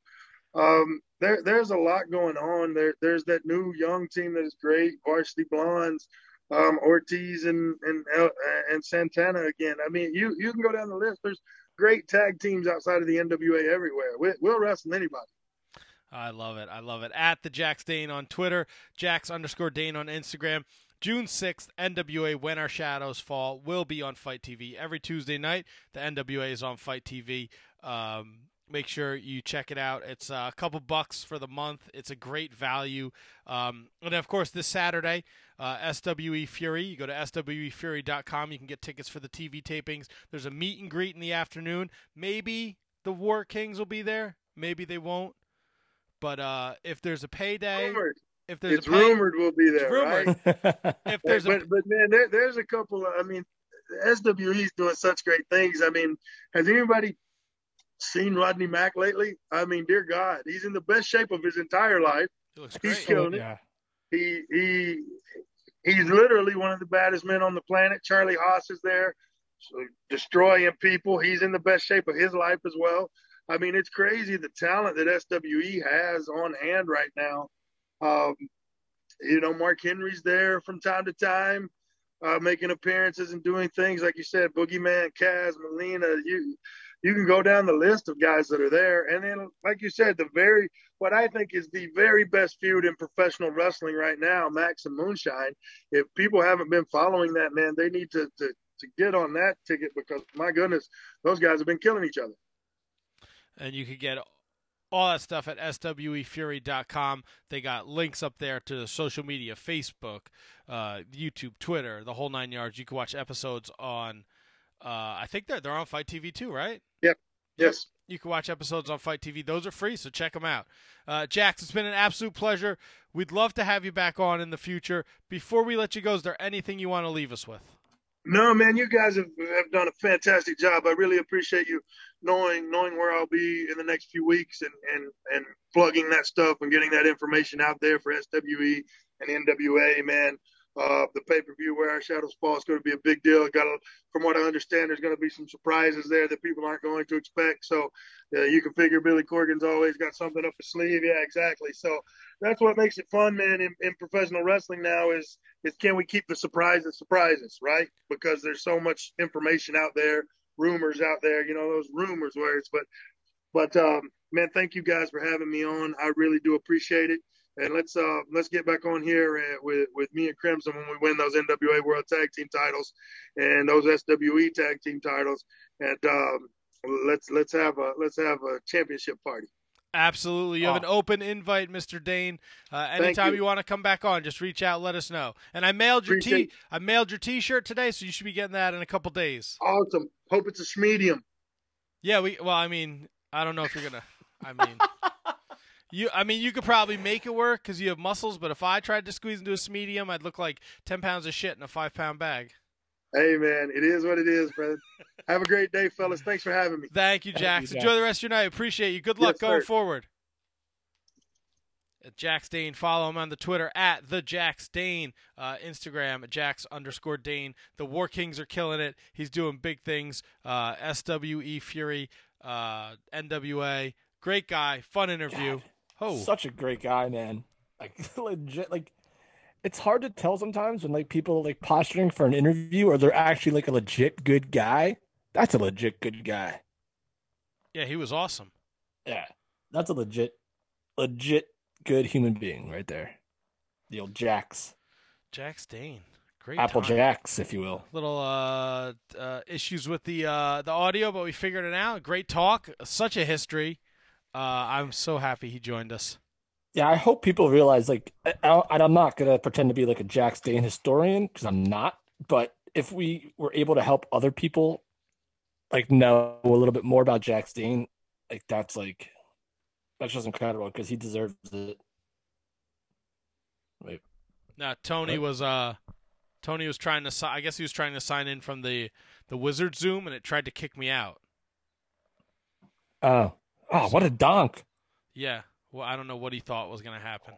S4: um, there, there's a lot going on. There, there's that new young team that is great, Varsity Blondes, um, Ortiz and and uh, and Santana again. I mean, you you can go down the list. There's great tag teams outside of the NWA everywhere. We, we'll wrestle anybody.
S1: I love it. I love it. At the Jax Dane on Twitter, Jax underscore Dane on Instagram. June 6th, NWA When Our Shadows Fall will be on FITE TV every Tuesday night. The NWA is on FITE TV. Um, make sure you check it out. It's a couple bucks for the month. It's a great value. Um, and of course, this Saturday, uh, SWE Fury. You go to SWEFury.com. You can get tickets for the TV tapings. There's a meet and greet in the afternoon. Maybe the War Kings will be there. Maybe they won't. But uh, if there's a payday, if there's
S4: it's rumored we'll be there,
S1: right?
S4: if there's but, a... but man, there, there's a couple. Of, I mean, SWE is doing such great things. I mean, has anybody seen Rodney Mack lately? I mean, dear God, he's in the best shape of his entire life.
S1: He looks.
S4: He's killing it. Yeah. He he he's literally one of the baddest men on the planet. Charlie Haas is there. destroying people. He's in the best shape of his life as well. I mean, it's crazy the talent that SWE has on hand right now. Um, you know, Mark Henry's there from time to time, uh, making appearances and doing things like you said, Boogeyman, Kaz, Molina. You you can go down the list of guys that are there, and then like you said, the very what I think is the very best feud in professional wrestling right now, Max and Moonshine. If people haven't been following that, man, they need to to to get on that ticket because my goodness, those guys have been killing each other
S1: and you could get all that stuff at swefury.com. They got links up there to the social media Facebook, uh, YouTube, Twitter, the whole nine yards. You can watch episodes on, uh, I think they're, they're on FITE TV too, right?
S4: Yep. Yes.
S1: You can watch episodes on FITE TV. Those are free, so check them out. Uh, Jax, it's been an absolute pleasure. We'd love to have you back on in the future. Before we let you go, is there anything you want to leave us with?
S4: No, man, you guys have, have done a fantastic job. I really appreciate you knowing knowing where I'll be in the next few weeks and and and plugging that stuff and getting that information out there for SWE and NWA, man. Uh, the pay per view where our shadows fall is going to be a big deal. Got from what I understand, there's going to be some surprises there that people aren't going to expect. So uh, you can figure Billy Corgan's always got something up his sleeve. Yeah, exactly. So that's what makes it fun, man. In, in professional wrestling now is is can we keep the surprises surprises, right? Because there's so much information out there, rumors out there. You know those rumors words, but but um, man, thank you guys for having me on. I really do appreciate it and let's uh let's get back on here uh, with with me and Crimson when we win those NWA World Tag Team titles and those SWE Tag Team titles, and um, let's let's have a let's have a championship party.
S1: Absolutely. You have an open invite, Mr. Dane. Uh, anytime you. you. want to come back on, just reach out, let us know. And I mailed your Appreciate t I mailed your t-shirt today, so you should be getting that in a couple days.
S4: Awesome. Hope it's a medium.
S1: Yeah, we well, I mean, I don't know if you're going to I mean You, I mean, you could probably make it work because you have muscles, but if I tried to squeeze into a medium, I'd look like ten pounds of shit in a five pound bag.
S4: Hey man, it is what it is, brother. Have a great day, fellas. Thanks for having me.
S1: Thank you, Jax. Thank you, Enjoy the rest of your night. Appreciate you. Good luck yes, going sir. forward. Jax Dane. Follow him on the Twitter at the Jax Dane, uh, Instagram Jax underscore Dane. The War Kings are killing it. He's doing big things. Uh, SWE Fury, uh, NWA. Great guy. Fun interview. God.
S2: Oh, such a great guy, man. Like legit, like it's hard to tell sometimes when like people like posturing for an interview or they're actually like a legit good guy. That's a legit good guy.
S1: Yeah, he was awesome.
S2: Yeah, that's a legit, legit good human being right there. The old Jax.
S1: Jax Dane. Great
S2: Apple
S1: time.
S2: Jacks, if you will.
S1: Little uh, uh, issues with the uh, the audio, but we figured it out. Great talk. Such a history. Uh, I'm so happy he joined us.
S2: Yeah, I hope people realize like and I, am not gonna pretend to be like a Jax Dane historian because I'm not. But if we were able to help other people like know a little bit more about Jax Dane, like that's like that's just incredible because he deserves it.
S1: Wait. Now Tony what? was uh Tony was trying to I guess he was trying to sign in from the the Wizard Zoom and it tried to kick me out.
S2: Oh. Oh, what a donk!
S1: Yeah. Well, I don't know what he thought was going to happen.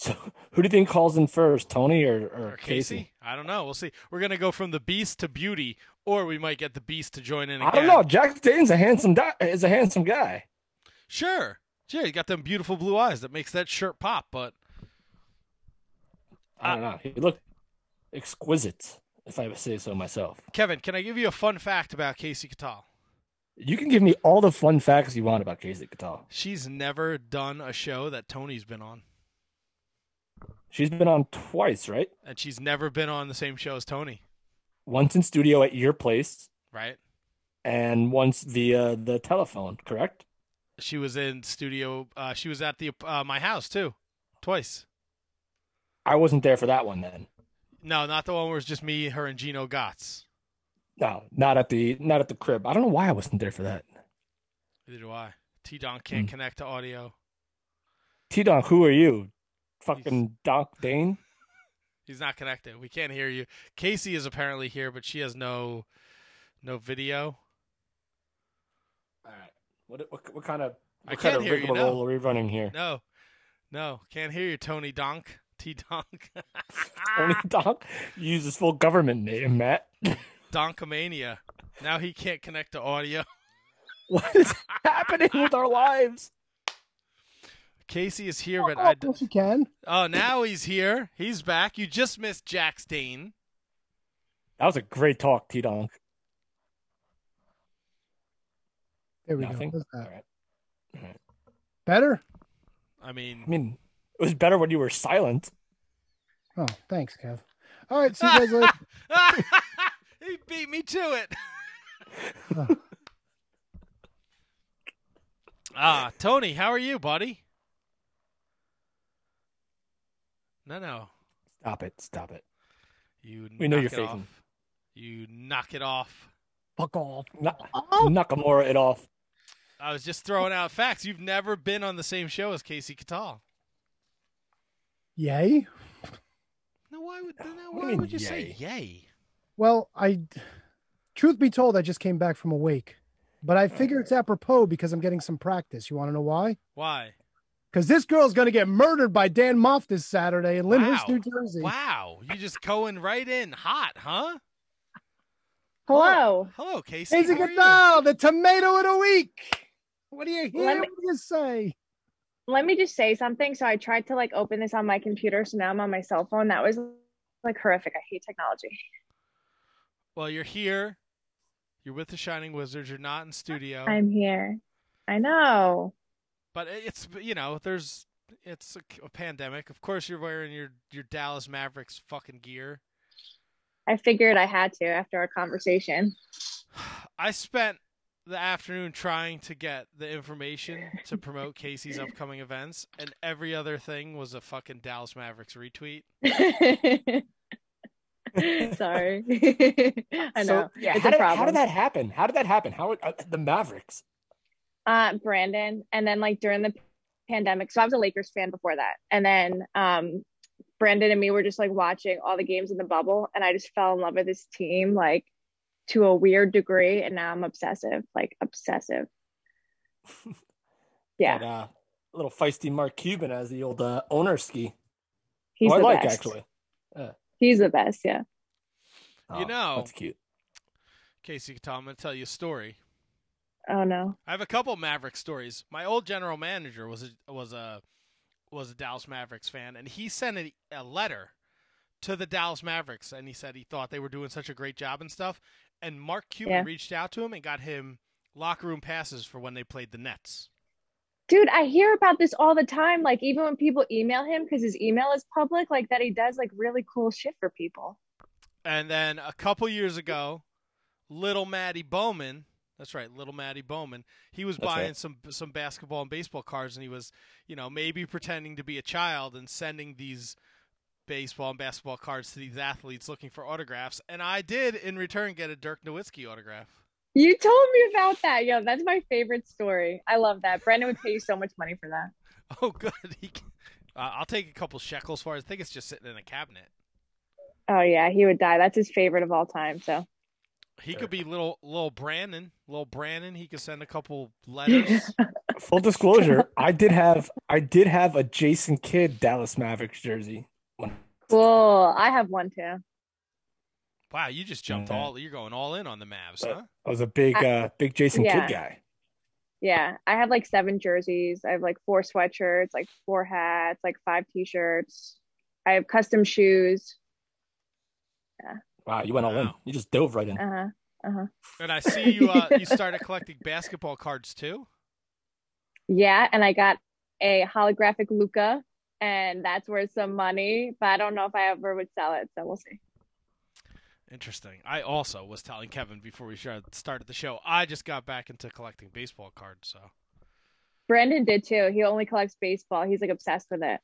S2: So, who do you think calls in first, Tony or, or, or Kasey?
S1: Kasey? I don't know. We'll see. We're going to go from the Beast to Beauty, or we might get the Beast to join in. Again.
S2: I don't know. Dane's a handsome di- is a handsome guy.
S1: Sure. Yeah, he got them beautiful blue eyes that makes that shirt pop. But
S2: I don't know. He looked exquisite, if I say so myself.
S1: Kevin, can I give you a fun fact about Kasey Catal?
S2: You can give me all the fun facts you want about Kasey Catal.
S1: She's never done a show that Tony's been on.
S2: She's been on twice, right?
S1: And she's never been on the same show as Tony.
S2: Once in studio at your place.
S1: Right.
S2: And once via the telephone, correct?
S1: She was in studio. Uh, she was at the uh, my house too, twice.
S2: I wasn't there for that one then.
S1: No, not the one where it's just me, her, and Gino Gotts.
S2: No, not at the not at the crib. I don't know why I wasn't there for that.
S1: Neither do I. T Donk can't mm. connect to audio.
S2: T Donk, who are you? Fucking He's... Donk Dane?
S1: He's not connected. We can't hear you. Kasey is apparently here, but she has no no video.
S2: All right. What what, what kind of what I kind of rigmarole no. are we running here?
S1: No, no, can't hear you, Tony Donk. T Donk.
S2: Tony Donk. Use his full government name, Matt.
S1: Donkomania. Now he can't connect to audio.
S2: What is happening with our lives?
S1: Kasey is here, but
S3: oh,
S1: I.
S3: yes, you can.
S1: Oh, now he's here. He's back. You just missed Jax Dane.
S2: That was a great talk, T Donk.
S3: There we
S2: Nothing.
S3: go. How's
S2: All
S3: that?
S2: right.
S3: Better?
S1: I mean,
S2: I mean, it was better when you were silent.
S3: Oh, thanks, Kev. All right, see you guys later.
S1: he beat me to it.
S3: Oh.
S1: ah, Tony, how are you, buddy? No, no.
S2: Stop it. Stop it.
S1: You
S2: We know
S1: knock
S2: you're
S1: it
S2: faking.
S1: off. You knock it off.
S3: Fuck off.
S2: Na- oh. Nakamura it off.
S1: I was just throwing out facts. You've never been on the same show as Kasey Catal.
S3: Yay.
S1: No, why would no,
S2: What you
S1: why
S2: mean,
S1: would you say yay?
S3: Well, I, truth be told, I just came back from a wake, but I figure it's apropos because I'm getting some practice. You want to know why?
S1: Why?
S3: Because this girl's going to get murdered by Dan Maff this Saturday in Lyndhurst,
S1: Wow.
S3: New Jersey.
S1: Wow, you just going right in hot, huh?
S5: Hello.
S1: Hello, Kasey.
S3: Kasey
S1: How are you?
S3: The tomato of the week. What do you hear?
S5: Me-
S3: what do you say?
S5: Let me just say something. So I tried to like open this on my computer, so now I'm on my cell phone. That was like horrific. I hate technology.
S1: Well, you're here. You're with the Shining Wizards. You're not in studio.
S5: I'm here. I know.
S1: But it's you know, there's it's a, a pandemic. Of course, you're wearing your your Dallas Mavericks fucking gear.
S5: I figured I had to after our conversation.
S1: I spent the afternoon trying to get the information to promote Kasey's upcoming events, and every other thing was a fucking Dallas Mavericks retweet.
S5: Sorry. I know.
S2: So, yeah,
S5: it's
S2: how
S5: a
S2: did, how did that happen? How did that happen? How uh, the Mavericks?
S5: Uh Brandon and then like during the pandemic so I was a Lakers fan before that and then um Brandon and me were just like watching all the games in the bubble and I just fell in love with this team like to a weird degree and now I'm obsessive like obsessive yeah
S2: That, uh, little feisty Mark Cuban as the old uh, owner ski.
S5: he's
S2: Who I
S5: the
S2: like
S5: best
S2: actually.
S5: he's the best yeah
S1: You
S2: Oh,
S1: know-
S2: that's cute.
S1: Kasey Catal, I'm going to tell you a story.
S5: Oh no
S1: I have a couple Maverick stories. My old general manager was a was a was a Dallas Mavericks fan, and he sent a, a letter to the Dallas Mavericks, and he said he thought they were doing such a great job and stuff. And Mark Cuban
S5: Yeah.
S1: reached out to him and got him locker room passes for when they played the Nets.
S5: dude I hear about this all the time like even when people email him because his email is public like that he does like really cool shit for people
S1: And then a couple years ago, little Maddie Bowman, that's right, little Matty Bowman, he was
S2: That's
S1: buying
S2: right.
S1: some some basketball and baseball cards and he was, you know, maybe pretending to be a child and sending these baseball and basketball cards to these athletes looking for autographs. And I did in return get a Dirk Nowitzki autograph.
S5: You told me about that. Yo, that's my favorite story. I love that. Brandon would pay you so much money for that.
S1: Oh, good. He, uh, I'll take a couple shekels for it. I think it's just sitting in a cabinet.
S5: Oh yeah, he would die. That's his favorite of all time. So
S1: He could be little little Brandon, little Brandon. He could send a couple letters.
S2: Full disclosure, I did have I did have a Jason Kidd Dallas Mavericks jersey.
S5: Cool. I have one too.
S1: wow, you just jumped
S2: Yeah.
S1: all. You're going all in on the Mavs,
S2: Uh,
S1: huh?
S2: I was a big uh big Jason
S5: Yeah.
S2: Kidd guy.
S5: Yeah, I have like seven jerseys. I have like four sweatshirts, like four hats, like five t-shirts. I have custom shoes.
S2: Wow, you went all in. You just dove right in.
S5: Uh huh. Uh huh.
S1: And I see you. Uh, you started collecting basketball cards too.
S5: Yeah, and I got a holographic Luka, and that's worth some money. But I don't know if I ever would sell it, so we'll see.
S1: Interesting. I also was telling Kevin before we started started the show. I just got back into collecting baseball cards. So
S5: Brandon did too. He only collects baseball. He's like obsessed with it.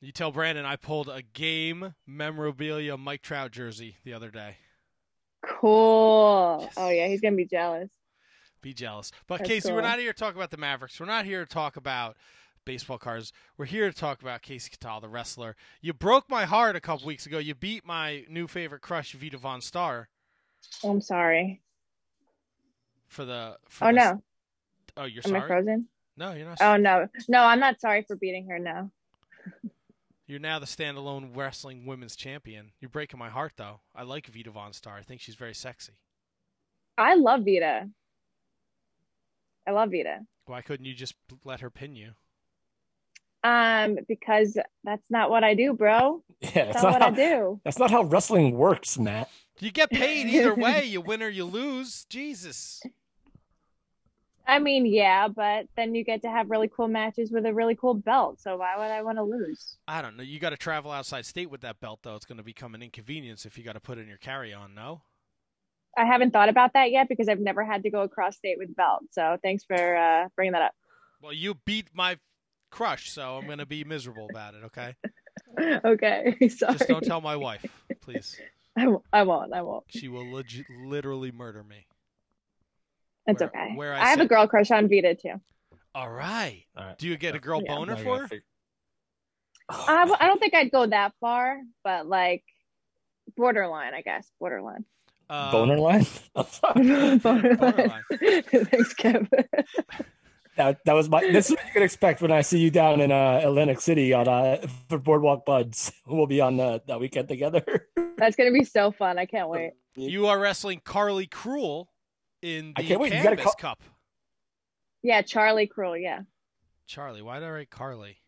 S1: you tell Brandon I pulled a game memorabilia Mike Trout jersey the other day.
S5: Cool.
S1: Yes.
S5: Oh yeah, he's gonna be jealous.
S1: Be jealous. But
S5: That's
S1: Kasey, we're not here to talk about the Mavericks. We're not here to talk about baseball cards. We're here to talk about Kasey Catal, the wrestler. You broke my heart a couple weeks ago. You beat my new favorite crush, Vita VonStarr,
S5: Oh, I'm sorry.
S1: for the. For
S5: Oh
S1: the-
S5: no,
S1: Oh, you're
S5: am
S1: sorry.
S5: I frozen?
S1: No, you're not.
S5: Oh no, no, I'm not sorry for beating her. No.
S1: You're now the standalone wrestling women's champion. You're breaking my heart, though. I like Vita VonStarr. I think she's very sexy.
S5: I love Vita. I love Vita.
S1: Why couldn't you just let her pin you?
S5: Um, because that's not what I do, bro.
S2: Yeah,
S5: That's
S2: that's
S5: not
S2: not
S5: what I do.
S2: that's not how wrestling works, Matt.
S1: You get paid either way. You win or you lose. Jesus.
S5: I mean, yeah, but then you get to have really cool matches with a really cool belt. So why would I want to lose?
S1: I don't know. You got to travel outside state with that belt, though. It's going to become an inconvenience if you got to put it in your carry-on. No.
S5: I haven't thought about that yet because I've never had to go across state with belt. So thanks for uh, bringing that up.
S1: Well, you beat my crush, so I'm going to be miserable about it. Okay.
S5: okay, sorry.
S1: Just don't tell my wife, please.
S5: I, w- I won't. I won't.
S1: She will literally murder me.
S5: It's
S1: Where-
S5: okay.
S1: where I
S5: I, have a girl crush on Vita too.
S1: All right.
S2: All right.
S1: Do you get a girl
S5: Yeah.
S1: boner for
S2: gotta
S1: her?
S2: fig-
S5: I, w- I don't think I'd go that far, but like borderline, I guess. Borderline.
S1: Um,
S2: Boner line?
S5: borderline.
S1: Borderline.
S5: Thanks, Kev.
S2: that, that was my. This is what you can expect when I see you down in uh, Atlantic City on uh, for Boardwalk Buds. We'll be on uh, that weekend together.
S5: That's gonna be so fun. I can't wait.
S1: You are wrestling Carly Cruel in
S2: I can't wait. You gotta
S1: Canvas
S2: call-
S1: Cup.
S5: Yeah, Charlie Cruel. Yeah,
S1: Charlie, why did I write Carly?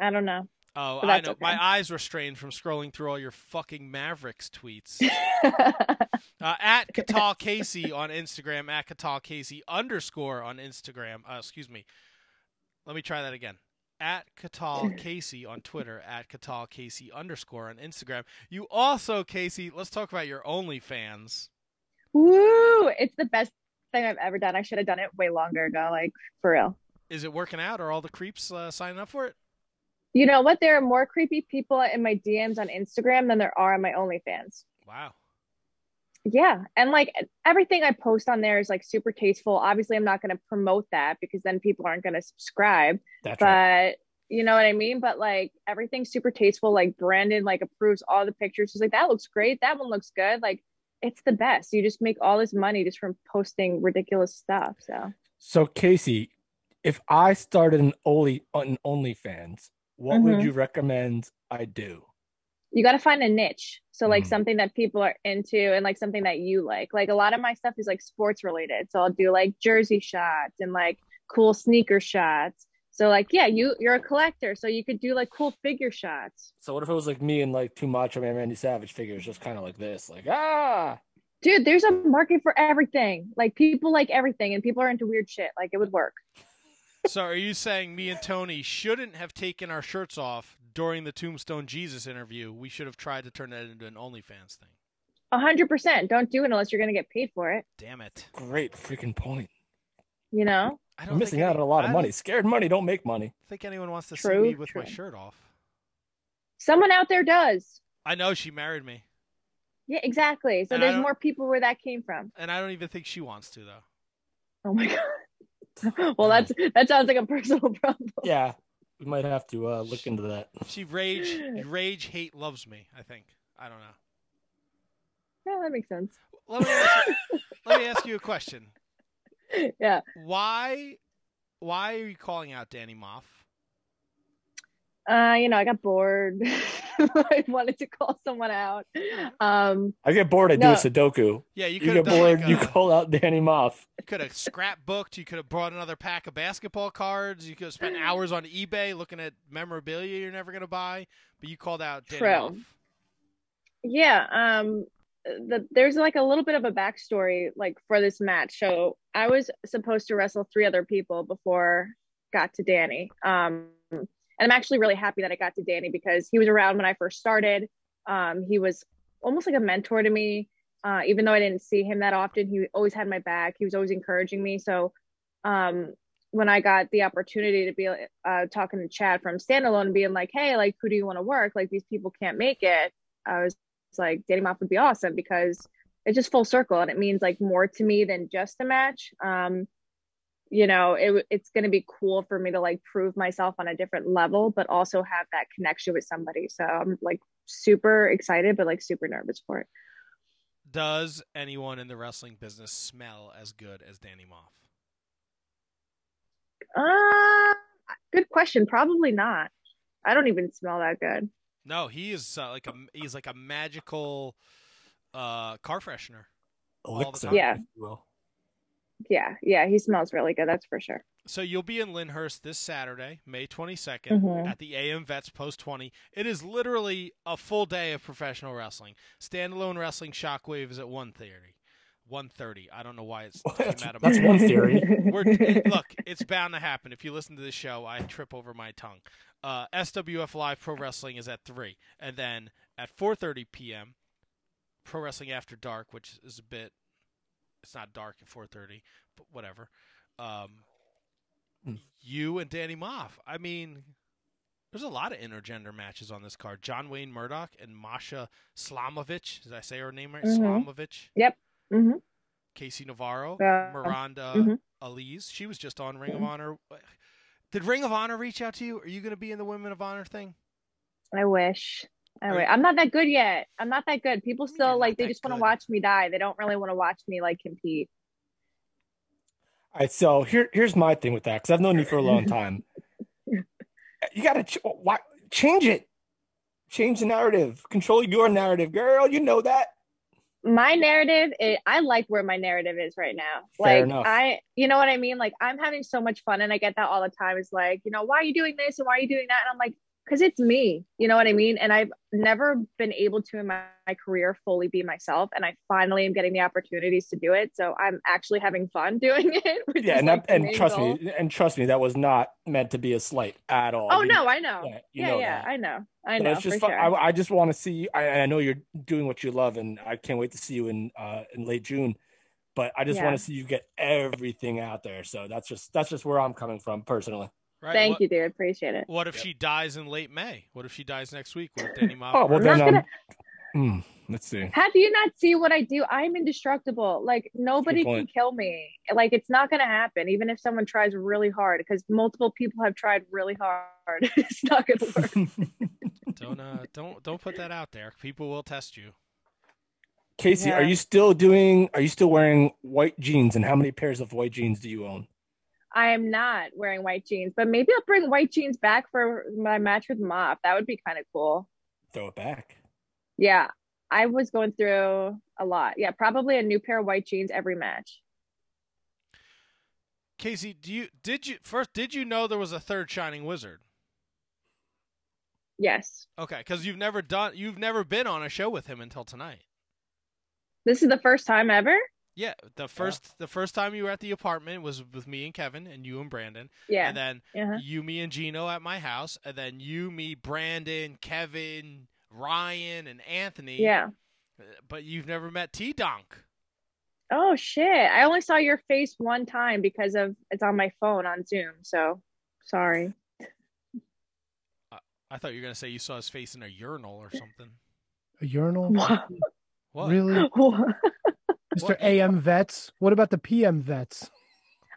S5: I don't know.
S1: Oh, I know.
S5: okay.
S1: My eyes were strained from scrolling through all your fucking Mavericks tweets. Uh, at Catal Kasey on Instagram, at Catal Kasey underscore on Instagram. Uh, excuse me. Let me try that again. At Catal Kasey on Twitter, at Catal Kasey underscore on Instagram. You also, Kasey, let's talk about your OnlyFans.
S5: Woo! It's the best thing I've ever done. I should have done it way longer ago. Like for real.
S1: Is it working out? Are all the creeps uh, signing up for it?
S5: You know what? There are more creepy people in my DMs on Instagram than there are on my OnlyFans.
S1: Wow.
S5: Yeah. And like everything I post on there is like super tasteful. Obviously, I'm not going to promote that because then people aren't going to subscribe.
S2: That's
S5: But
S2: right.
S5: you know what I mean? But like everything's super tasteful. Like Brandon like approves all the pictures. He's like, that looks great. That one looks good. Like it's the best. You just make all this money just from posting ridiculous stuff. So
S2: So Kasey, if I started an only on OnlyFans, what would
S5: Mhm.
S2: you recommend I do?
S5: you got to find a niche. So like
S2: Mm.
S5: something that people are into and like something that you like. Like a lot of my stuff is like sports related. So I'll do like jersey shots and like cool sneaker shots. So like yeah, you you're a collector, so you could do like cool figure shots.
S2: So what if it was like me and like two Macho Man Randy Savage figures, just kind of like this, like ah.
S5: Dude, there's a market for everything. Like people like everything and people are into weird shit. Like it would work.
S1: So are you saying me and Tony shouldn't have taken our shirts off during the Tombstone Jesus interview? We should have tried to turn that into an OnlyFans thing.
S5: A hundred percent. Don't do it unless you're gonna get paid for it.
S1: Damn it.
S2: Great freaking point.
S5: You know?
S1: I
S2: You're
S1: don't
S2: missing
S1: think
S2: out on a lot of money. Scared money don't make money.
S1: I think anyone wants to
S5: True,
S1: see me with my shirt off.
S5: Someone out there does.
S1: I know she married me,
S5: Yeah, exactly. So
S1: And I
S5: there's
S1: don't-
S5: more people where that came from.
S1: and I don't even think she wants to though.
S5: Oh my god. well, that's that sounds like a personal problem.
S2: Yeah, we might have to uh, look into that.
S1: She rage, rage, hate, loves me. I think. I don't know.
S5: Yeah, that makes sense.
S1: Let me ask you, let me ask you a question.
S5: Yeah.
S1: Why, why are you calling out Danny Maff?
S5: Uh, you know, I got bored. I wanted to call someone out. Um,
S2: I get bored. I
S5: No.
S2: do a Sudoku.
S1: Yeah, you
S2: You,
S1: could
S2: get
S1: have done
S2: bored.
S1: like
S2: you call out Danny Maff.
S1: You could have scrapbooked. You could have brought another pack of basketball cards. You could have spent hours on eBay looking at memorabilia you're never gonna buy. But you called out Danny
S5: True.
S1: Maff.
S5: yeah. Um, the, there's like a little bit of a backstory like for this match. So I was supposed to wrestle three other people before got to Danny. Um, and I'm actually really happy that I got to Danny because he was around when I first started. Um, he was almost like a mentor to me. Uh, even though I didn't see him that often, he always had my back. He was always encouraging me. So, um, when I got the opportunity to be uh, talking to Chad from Standalone and being like, "Hey, like, who do you want to work? Like, these people can't make it." I was like, "Danny Maff would be awesome because it's just full circle and it means like more to me than just a match." Um, you know, it, it's going to be cool for me to like prove myself on a different level, but also have that connection with somebody. So I'm like super excited, but like super nervous for it.
S1: Does anyone in the wrestling business smell as good as Danny Maff?
S5: Uh, good question. Probably not. I don't even smell that good.
S1: No, he is uh, like a he's like a magical uh, car freshener.
S2: Elixir.
S5: Yeah.
S2: if.
S5: Yeah, yeah, he smells really good. That's for sure.
S1: So you'll be in Lyndhurst this Saturday, May 22nd,
S5: Mhm.
S1: at the AM Vets Post 20. It is literally a full day of professional wrestling. Standalone Wrestling Shockwave is at 1.30. 1.30. I don't know why it's came
S2: That's,
S1: out of my
S2: that's one theory.
S1: We're, it- look, it's bound to happen. If you listen to this show, I trip over my tongue. Uh, SWF Live Pro Wrestling is at three, and then at 4:30 p.m. Pro Wrestling After Dark, which is a bit. It's not dark at 4:30, but whatever. Um,
S2: Hmm.
S1: you and Danny Maff. I mean, there's a lot of intergender matches on this card. John Wayne Murdoch and Masha Slamovich. Did I say her name right?
S5: Mhm.
S1: Slamovich.
S5: Hmm
S1: Casey Navarro,
S5: Yeah.
S1: Miranda
S5: Mhm.
S1: Alize. She was just on Ring of
S5: Mhm.
S1: Honor. Did Ring of Honor reach out to you? Are you going to be in the Women of Honor thing?
S5: I wish. I wish. I'm not that good yet. I'm not that good. People
S1: You're
S5: still like they just want to watch me die. They don't really want to watch me like compete.
S2: All right, so here, here's my thing with that because I've known you for a long time. You got to ch- why, change it, change the narrative, control your narrative, girl. You know that.
S5: My narrative it, i like where my narrative is right now.
S2: Fair
S5: like
S2: enough.
S5: i you know what i mean? Like i'm having so much fun and i get that all the time. It's like you know why are you doing this and why are you doing that? And i'm like because it's me you know what i mean and i've never been able to in my, my career fully be myself and i finally am getting the opportunities to do it so i'm actually having fun doing it
S2: Yeah, and
S5: like,
S2: that, and trust
S5: goal.
S2: me, and trust me, that was not meant to be a slight at all.
S5: oh
S2: You-
S5: no i know
S2: yeah,
S5: yeah
S2: know
S5: yeah i know i know
S2: it's just
S5: sure
S2: I, I just want to see. I, I know you're doing what you love, and I can't wait to see you in uh, in late June. But I just
S5: Yeah.
S2: want to see you get everything out there. So that's just that's just where I'm coming from personally.
S1: Right.
S5: thank
S1: what,
S5: you dude appreciate it
S1: What if
S2: Yep.
S1: she dies in late May? What if she dies next week? What if Danny Maff?
S2: Oh well,
S5: I'm
S2: then um, hmm, let's see.
S5: Have you not see what I do? I'm indestructible. Like nobody can kill me. Like it's not gonna happen, even if someone tries really hard, because multiple people have tried really hard. it's not gonna work.
S1: don't uh, don't don't put that out there. People will test you.
S2: Kasey, are you still doing? Are you still wearing white jeans? And how many pairs of white jeans do you own?
S5: I am not wearing white jeans, but maybe I'll bring white jeans back for my match with Mop. That would be kind of cool.
S2: Throw it back.
S5: Yeah, I was going through a lot. Yeah, probably a new pair of white jeans every match.
S1: Kasey, do you did you first did you know there was a third Shining Wizard?
S5: Yes,
S1: Okay, because you've never done you've never been on a show with him until tonight.
S5: this is the first time ever.
S1: Yeah, the first the first time you were at the apartment was with me and Kevin and you and Brandon,
S5: Yeah.
S1: and then
S5: Uh-huh.
S1: you, me, and Gino at my house, and then you, me, Brandon, Kevin, Ryan, and Anthony.
S5: Yeah.
S1: But you've never met T Donk.
S5: Oh shit. I only saw your face one time because of it's on my phone on Zoom. So sorry.
S1: I thought you were gonna say you saw his face in a urinal or something.
S3: A urinal?
S5: What? Really?
S1: What?
S3: Really? Mr.
S1: What?
S3: AM vets? What about the PM vets?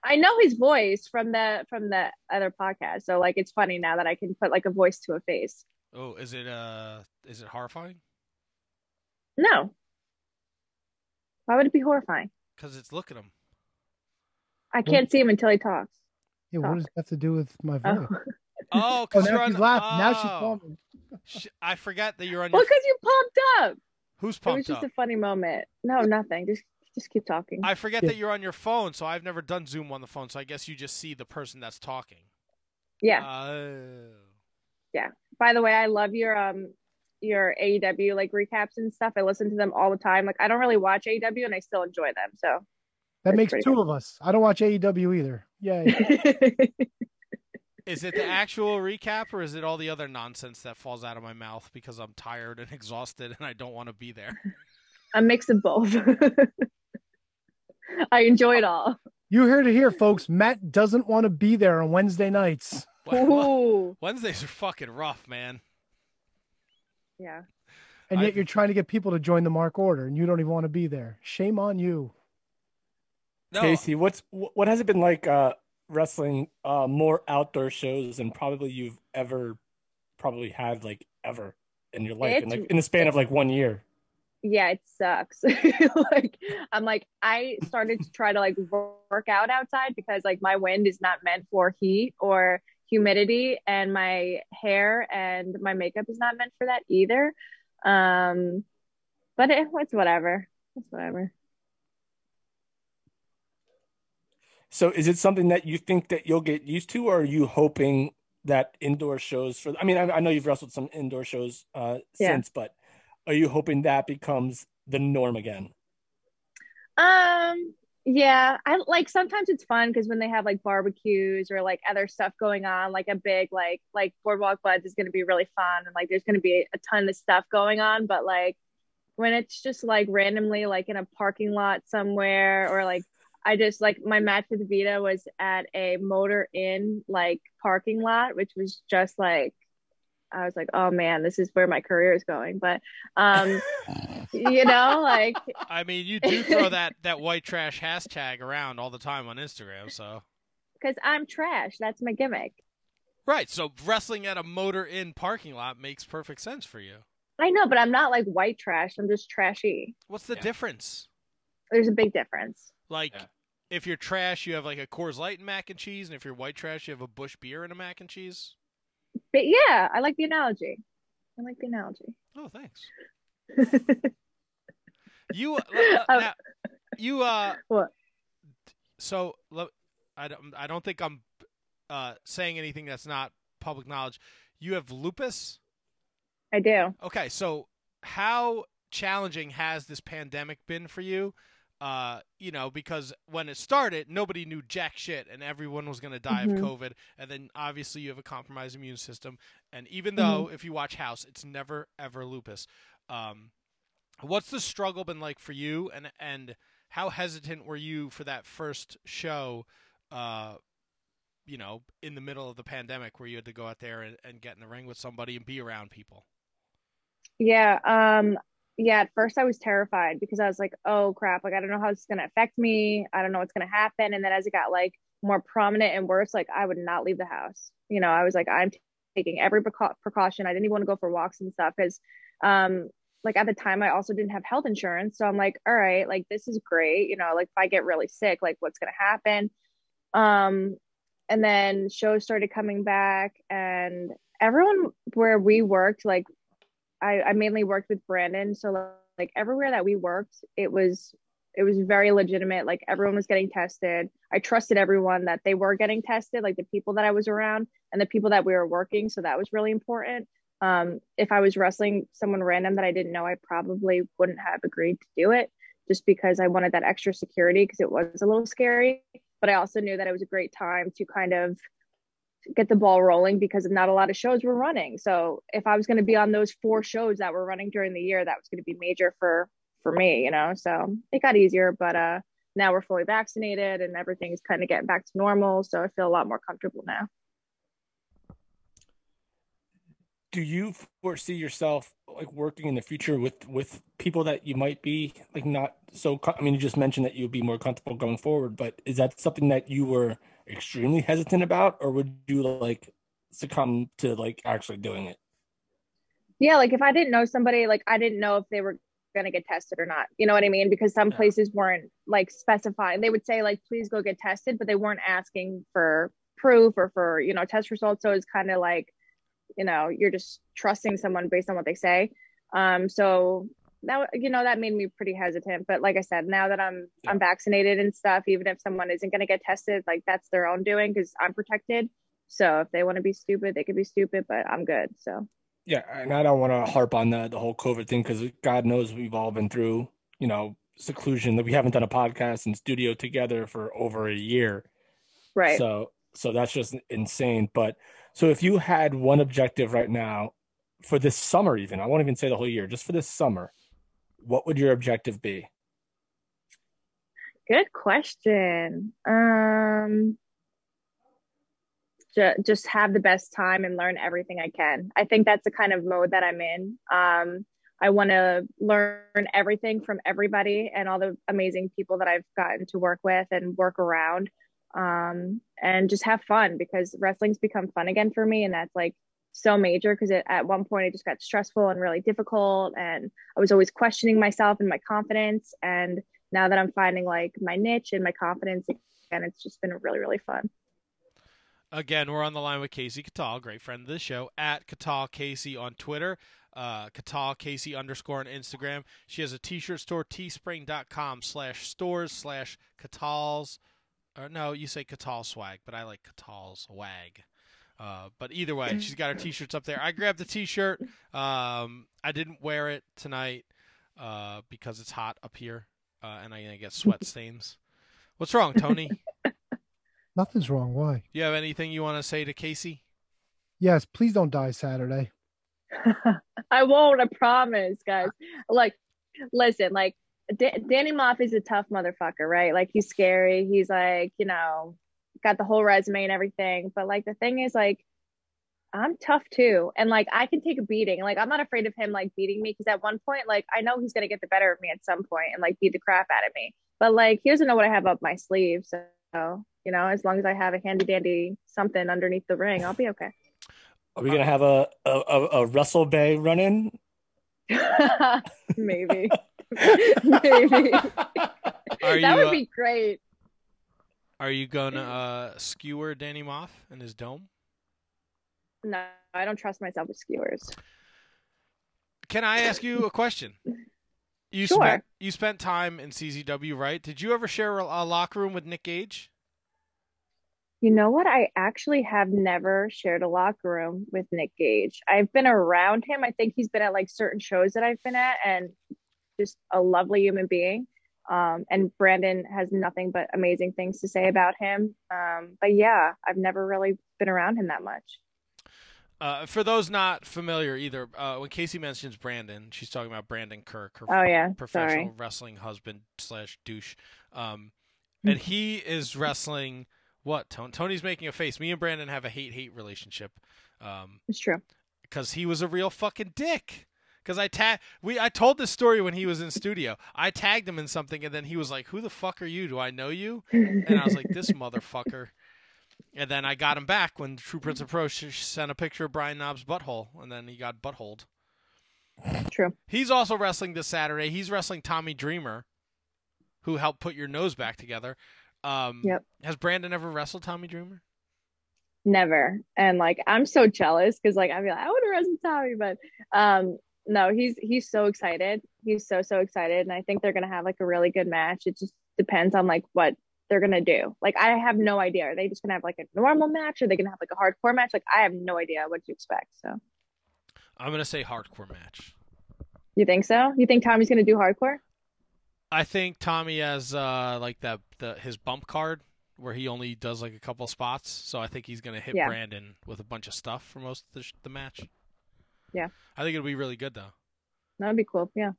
S5: I know his voice from the from the other podcast. So like it's funny now that I can put like a voice to a face.
S1: Oh, is it uh is it horrifying?
S5: No. Why would it be horrifying?
S1: Because it's look at him.
S5: I can't see him until he talks.
S3: Yeah, what
S5: Oh.
S3: does that have to do with my voice?
S5: Oh.
S1: Oh,
S3: Oh,
S1: because
S3: now
S1: you're on.
S3: she's laughing. Now she's
S1: oh.
S3: calling.
S1: Sh- I forgot that you're on
S5: Well,
S1: your.
S5: because you pumped up.
S1: Who's
S5: it was just
S1: up?
S5: a funny moment. No, nothing. Just just keep talking.
S1: I forget
S3: Yeah.
S1: that you're on your phone, so I've never done Zoom on the phone. So I guess you just see the person that's talking.
S5: yeah.
S1: Oh. Yeah.
S5: By the way, I love your um your AEW like recaps and stuff. I listen to them all the time. Like I don't really watch AEW and I still enjoy them. So
S3: That makes two
S5: good.
S3: of us. I don't watch AEW either. Yay.
S1: Is it the actual recap, or is it all the other nonsense that falls out of my mouth because I'm tired and exhausted and I don't want to be there?
S5: a mix of both. I enjoy it all.
S3: You heard it here, folks. Matt doesn't want to be there on Wednesday nights.
S5: Ooh.
S1: Wednesdays are fucking rough, man.
S5: Yeah.
S3: And yet
S1: I-
S3: you're trying to get people to join the Mark Order and you don't even want to be there. Shame on you.
S1: No,
S2: Kasey, what's what has it been like uh, wrestling uh, more outdoor shows than probably you've ever probably had like ever in your life in, like in the span of like one year?
S5: Yeah, it sucks. like I'm like I started to try to like work out outside because like my wind is not meant for heat or humidity and my hair and my makeup is not meant for that either. Um but it, it's whatever. It's whatever.
S2: So is it something that you think that you'll get used to, or are you hoping that indoor shows for? I mean, I, I know you've wrestled some indoor shows uh,
S5: Yeah.
S2: since, but are you hoping that becomes the norm again?
S5: Um, yeah, I like sometimes it's fun because when they have like barbecues or like other stuff going on, like a big like like Boardwalk Buds is going to be really fun and like there's going to be a ton of stuff going on. But like when it's just like randomly like in a parking lot somewhere or like I just like my match with Vita was at a Motor Inn like parking lot, which was just like I was like, oh man, this is where my career is going. But um, you know, like
S1: I mean, you do throw that that white trash hashtag around all the time on Instagram, so
S5: because I'm trash. That's my gimmick.
S1: right. So wrestling at a motor in parking lot makes perfect sense for you.
S5: I know, but I'm not like white trash. I'm just trashy.
S1: What's the
S2: Yeah.
S1: difference?
S5: There's a big difference.
S1: Like,
S2: Yeah.
S1: If you're trash, you have like a Coors Light and mac and cheese, and if you're white trash, you have a Bush beer and a mac and cheese.
S5: But yeah, I like the analogy. I like the analogy.
S1: Oh, thanks. You uh,
S5: Oh.
S1: now, you uh
S5: What?
S1: so I don't I don't think I'm uh saying anything that's not public knowledge. You have lupus?
S5: I do.
S1: Okay, so how challenging has this pandemic been for you? Uh, you know, because when it started, nobody knew jack shit, and everyone was going to die
S5: Mhm.
S1: of COVID. And then obviously you have a compromised immune system. And even
S5: Mm-hmm.
S1: though if you watch House, it's never ever lupus. Um, what's the struggle been like for you, and and how hesitant were you for that first show? Uh, you know, in the middle of the pandemic, where you had to go out there and, and get in the ring with somebody and be around people.
S5: Yeah. Um. Yeah. At first, I was terrified because I was like, "Oh crap! Like I don't know how this is gonna affect me. I don't know what's gonna happen." And then as it got like more prominent and worse, like I would not leave the house. You know, I was like, I'm taking every precau- precaution. I didn't even want to go for walks and stuff because, um, like at the time, I also didn't have health insurance. So I'm like, all right, like this is great. You know, like if I get really sick, like what's gonna happen? Um, and then shows started coming back, and everyone where we worked, like I, I mainly worked with Brandon. So like everywhere that we worked, it was it was very legitimate. Like everyone was getting tested. I trusted everyone that they were getting tested, like the people that I was around and the people that we were working. So that was really important. Um, if I was wrestling someone random that I didn't know, I probably wouldn't have agreed to do it just because I wanted that extra security because it was a little scary. But I also knew that it was a great time to kind of get the ball rolling because not a lot of shows were running. So if I was going to be on those four shows that were running during the year, that was going to be major for for me, you know. So it got easier, but uh now we're fully vaccinated and everything's kind of getting back to normal, so I feel a lot more comfortable now.
S2: Do you foresee yourself like working in the future with with people that you might be like not so? I mean, you just mentioned that you'd be more comfortable going forward, but is that something that you were extremely hesitant about, or would you like succumb to like actually doing it?
S5: Yeah, like if I didn't know somebody, like I didn't know if they were going to get tested or not. You know what I mean? Because some
S2: Yeah.
S5: places weren't like specifying. They would say like please go get tested, but they weren't asking for proof or for, you know, test results. So it's kind of like, you know, you're just trusting someone based on what they say. Um so that you know that made me pretty hesitant, but like I said, now that I'm
S2: Yeah.
S5: I'm vaccinated and stuff, even if someone isn't going to get tested, like that's their own doing cuz I'm protected. So if they want to be stupid, they could be stupid, but I'm good. So
S2: Yeah, and I don't want to harp on the the whole COVID thing because God knows we've all been through, you know, seclusion. That we haven't done a podcast in studio together for over a year.
S5: right.
S2: So so that's just insane. But so if you had one objective right now for this summer, even I won't even say the whole year, just for this summer, what would your objective be?
S5: Good question. Um, ju- just have the best time and learn everything I can. I think that's the kind of mode that I'm in. Um, I want to learn everything from everybody and all the amazing people that I've gotten to work with and work around. Um, and just have fun because wrestling's become fun again for me. And that's like so major because at one point it just got stressful and really difficult. And I was always questioning myself and my confidence. And now that I'm finding like my niche and my confidence again, it's just been really, really fun.
S1: Again, we're on the line with Kasey Catal, great friend of the show, at Catal Kasey on Twitter, uh, Catal Kasey underscore on Instagram. She has a t-shirt store, teespring.com slash stores slash Catal's Or no, you say Catal swag, but I like Catal's wag. Uh, but either way, she's got her t-shirts up there. I grabbed the t-shirt. Um, I didn't wear it tonight uh, because it's hot up here, uh, and I'm gonna get sweat stains. What's wrong, Tony?
S3: Nothing's wrong. Why?
S1: Do you have anything you want to say to Kasey?
S3: Yes, please don't die Saturday.
S5: I won't. I promise, guys. Like, listen, like D- Danny Maff is a tough motherfucker, right? Like he's scary. He's like, you know, got the whole resume and everything. But like the thing is, like, I'm tough too, and like I can take a beating. Like I'm not afraid of him like beating me because at one point, like I know he's gonna get the better of me at some point and like beat the crap out of me. But like he doesn't know what I have up my sleeve, so you know, as long as I have a handy dandy something underneath the ring, I'll be okay.
S2: Are we gonna have a a, a, a Russell Bay run in?
S5: Maybe. Maybe.
S1: Are you
S5: that would
S1: uh,
S5: be great.
S1: Are you gonna uh, skewer Danny Maff in his dome?
S5: No, I don't trust myself with skewers.
S1: Can I ask you a question? You
S5: Sure.
S1: spent you spent time in CZW, right? Did you ever share a, a locker room with Nick Gage?
S5: You know what? I actually have never shared a locker room with Nick Gage. I've been around him. I think he's been at like certain shows that I've been at and just a lovely human being. Um, and Brandon has nothing but amazing things to say about him. Um, but yeah, I've never really been around him that much.
S1: Uh, for those not familiar either, uh, when Kasey mentions Brandon, she's talking about Brandon Kirk, her
S5: Oh yeah,
S1: professional
S5: sorry.
S1: wrestling husband slash douche. Um,
S5: Hmm.
S1: and he is wrestling what? Tony, Tony's making a face. Me and Brandon have a hate hate relationship. Um,
S5: It's true.
S1: because he was a real fucking dick. Because I tag we I told this story when he was in studio. I tagged him in something, and then he was like, "Who the fuck are you? Do I know you?" And I was like, "This motherfucker." And then I got him back when True Prince of Pro sent a picture of Brian Knobbs' butthole, and then he got buttholed.
S5: True.
S1: He's also wrestling this Saturday. He's wrestling Tommy Dreamer, who helped put your nose back together. Um,
S5: Yep.
S1: Has Brandon ever wrestled Tommy Dreamer?
S5: Never. And like I'm so jealous because like I feel like I would have wrestled Tommy, but um no, he's he's so excited. He's so so excited, and I think they're gonna have like a really good match. It just depends on like what they're gonna do. Like I have no idea. Are they just gonna have like a normal match? Are they gonna have like a hardcore match? Like I have no idea what to expect. So
S1: I'm gonna say hardcore match.
S5: you think so? You think Tommy's gonna do hardcore?
S1: I think Tommy has uh, like that the his bump card where he only does like a couple spots. So I think he's gonna hit
S5: Yeah.
S1: Brandon with a bunch of stuff for most of the, sh- the match.
S5: Yeah.
S1: I think it'll be really good though.
S5: That would be cool. Yeah.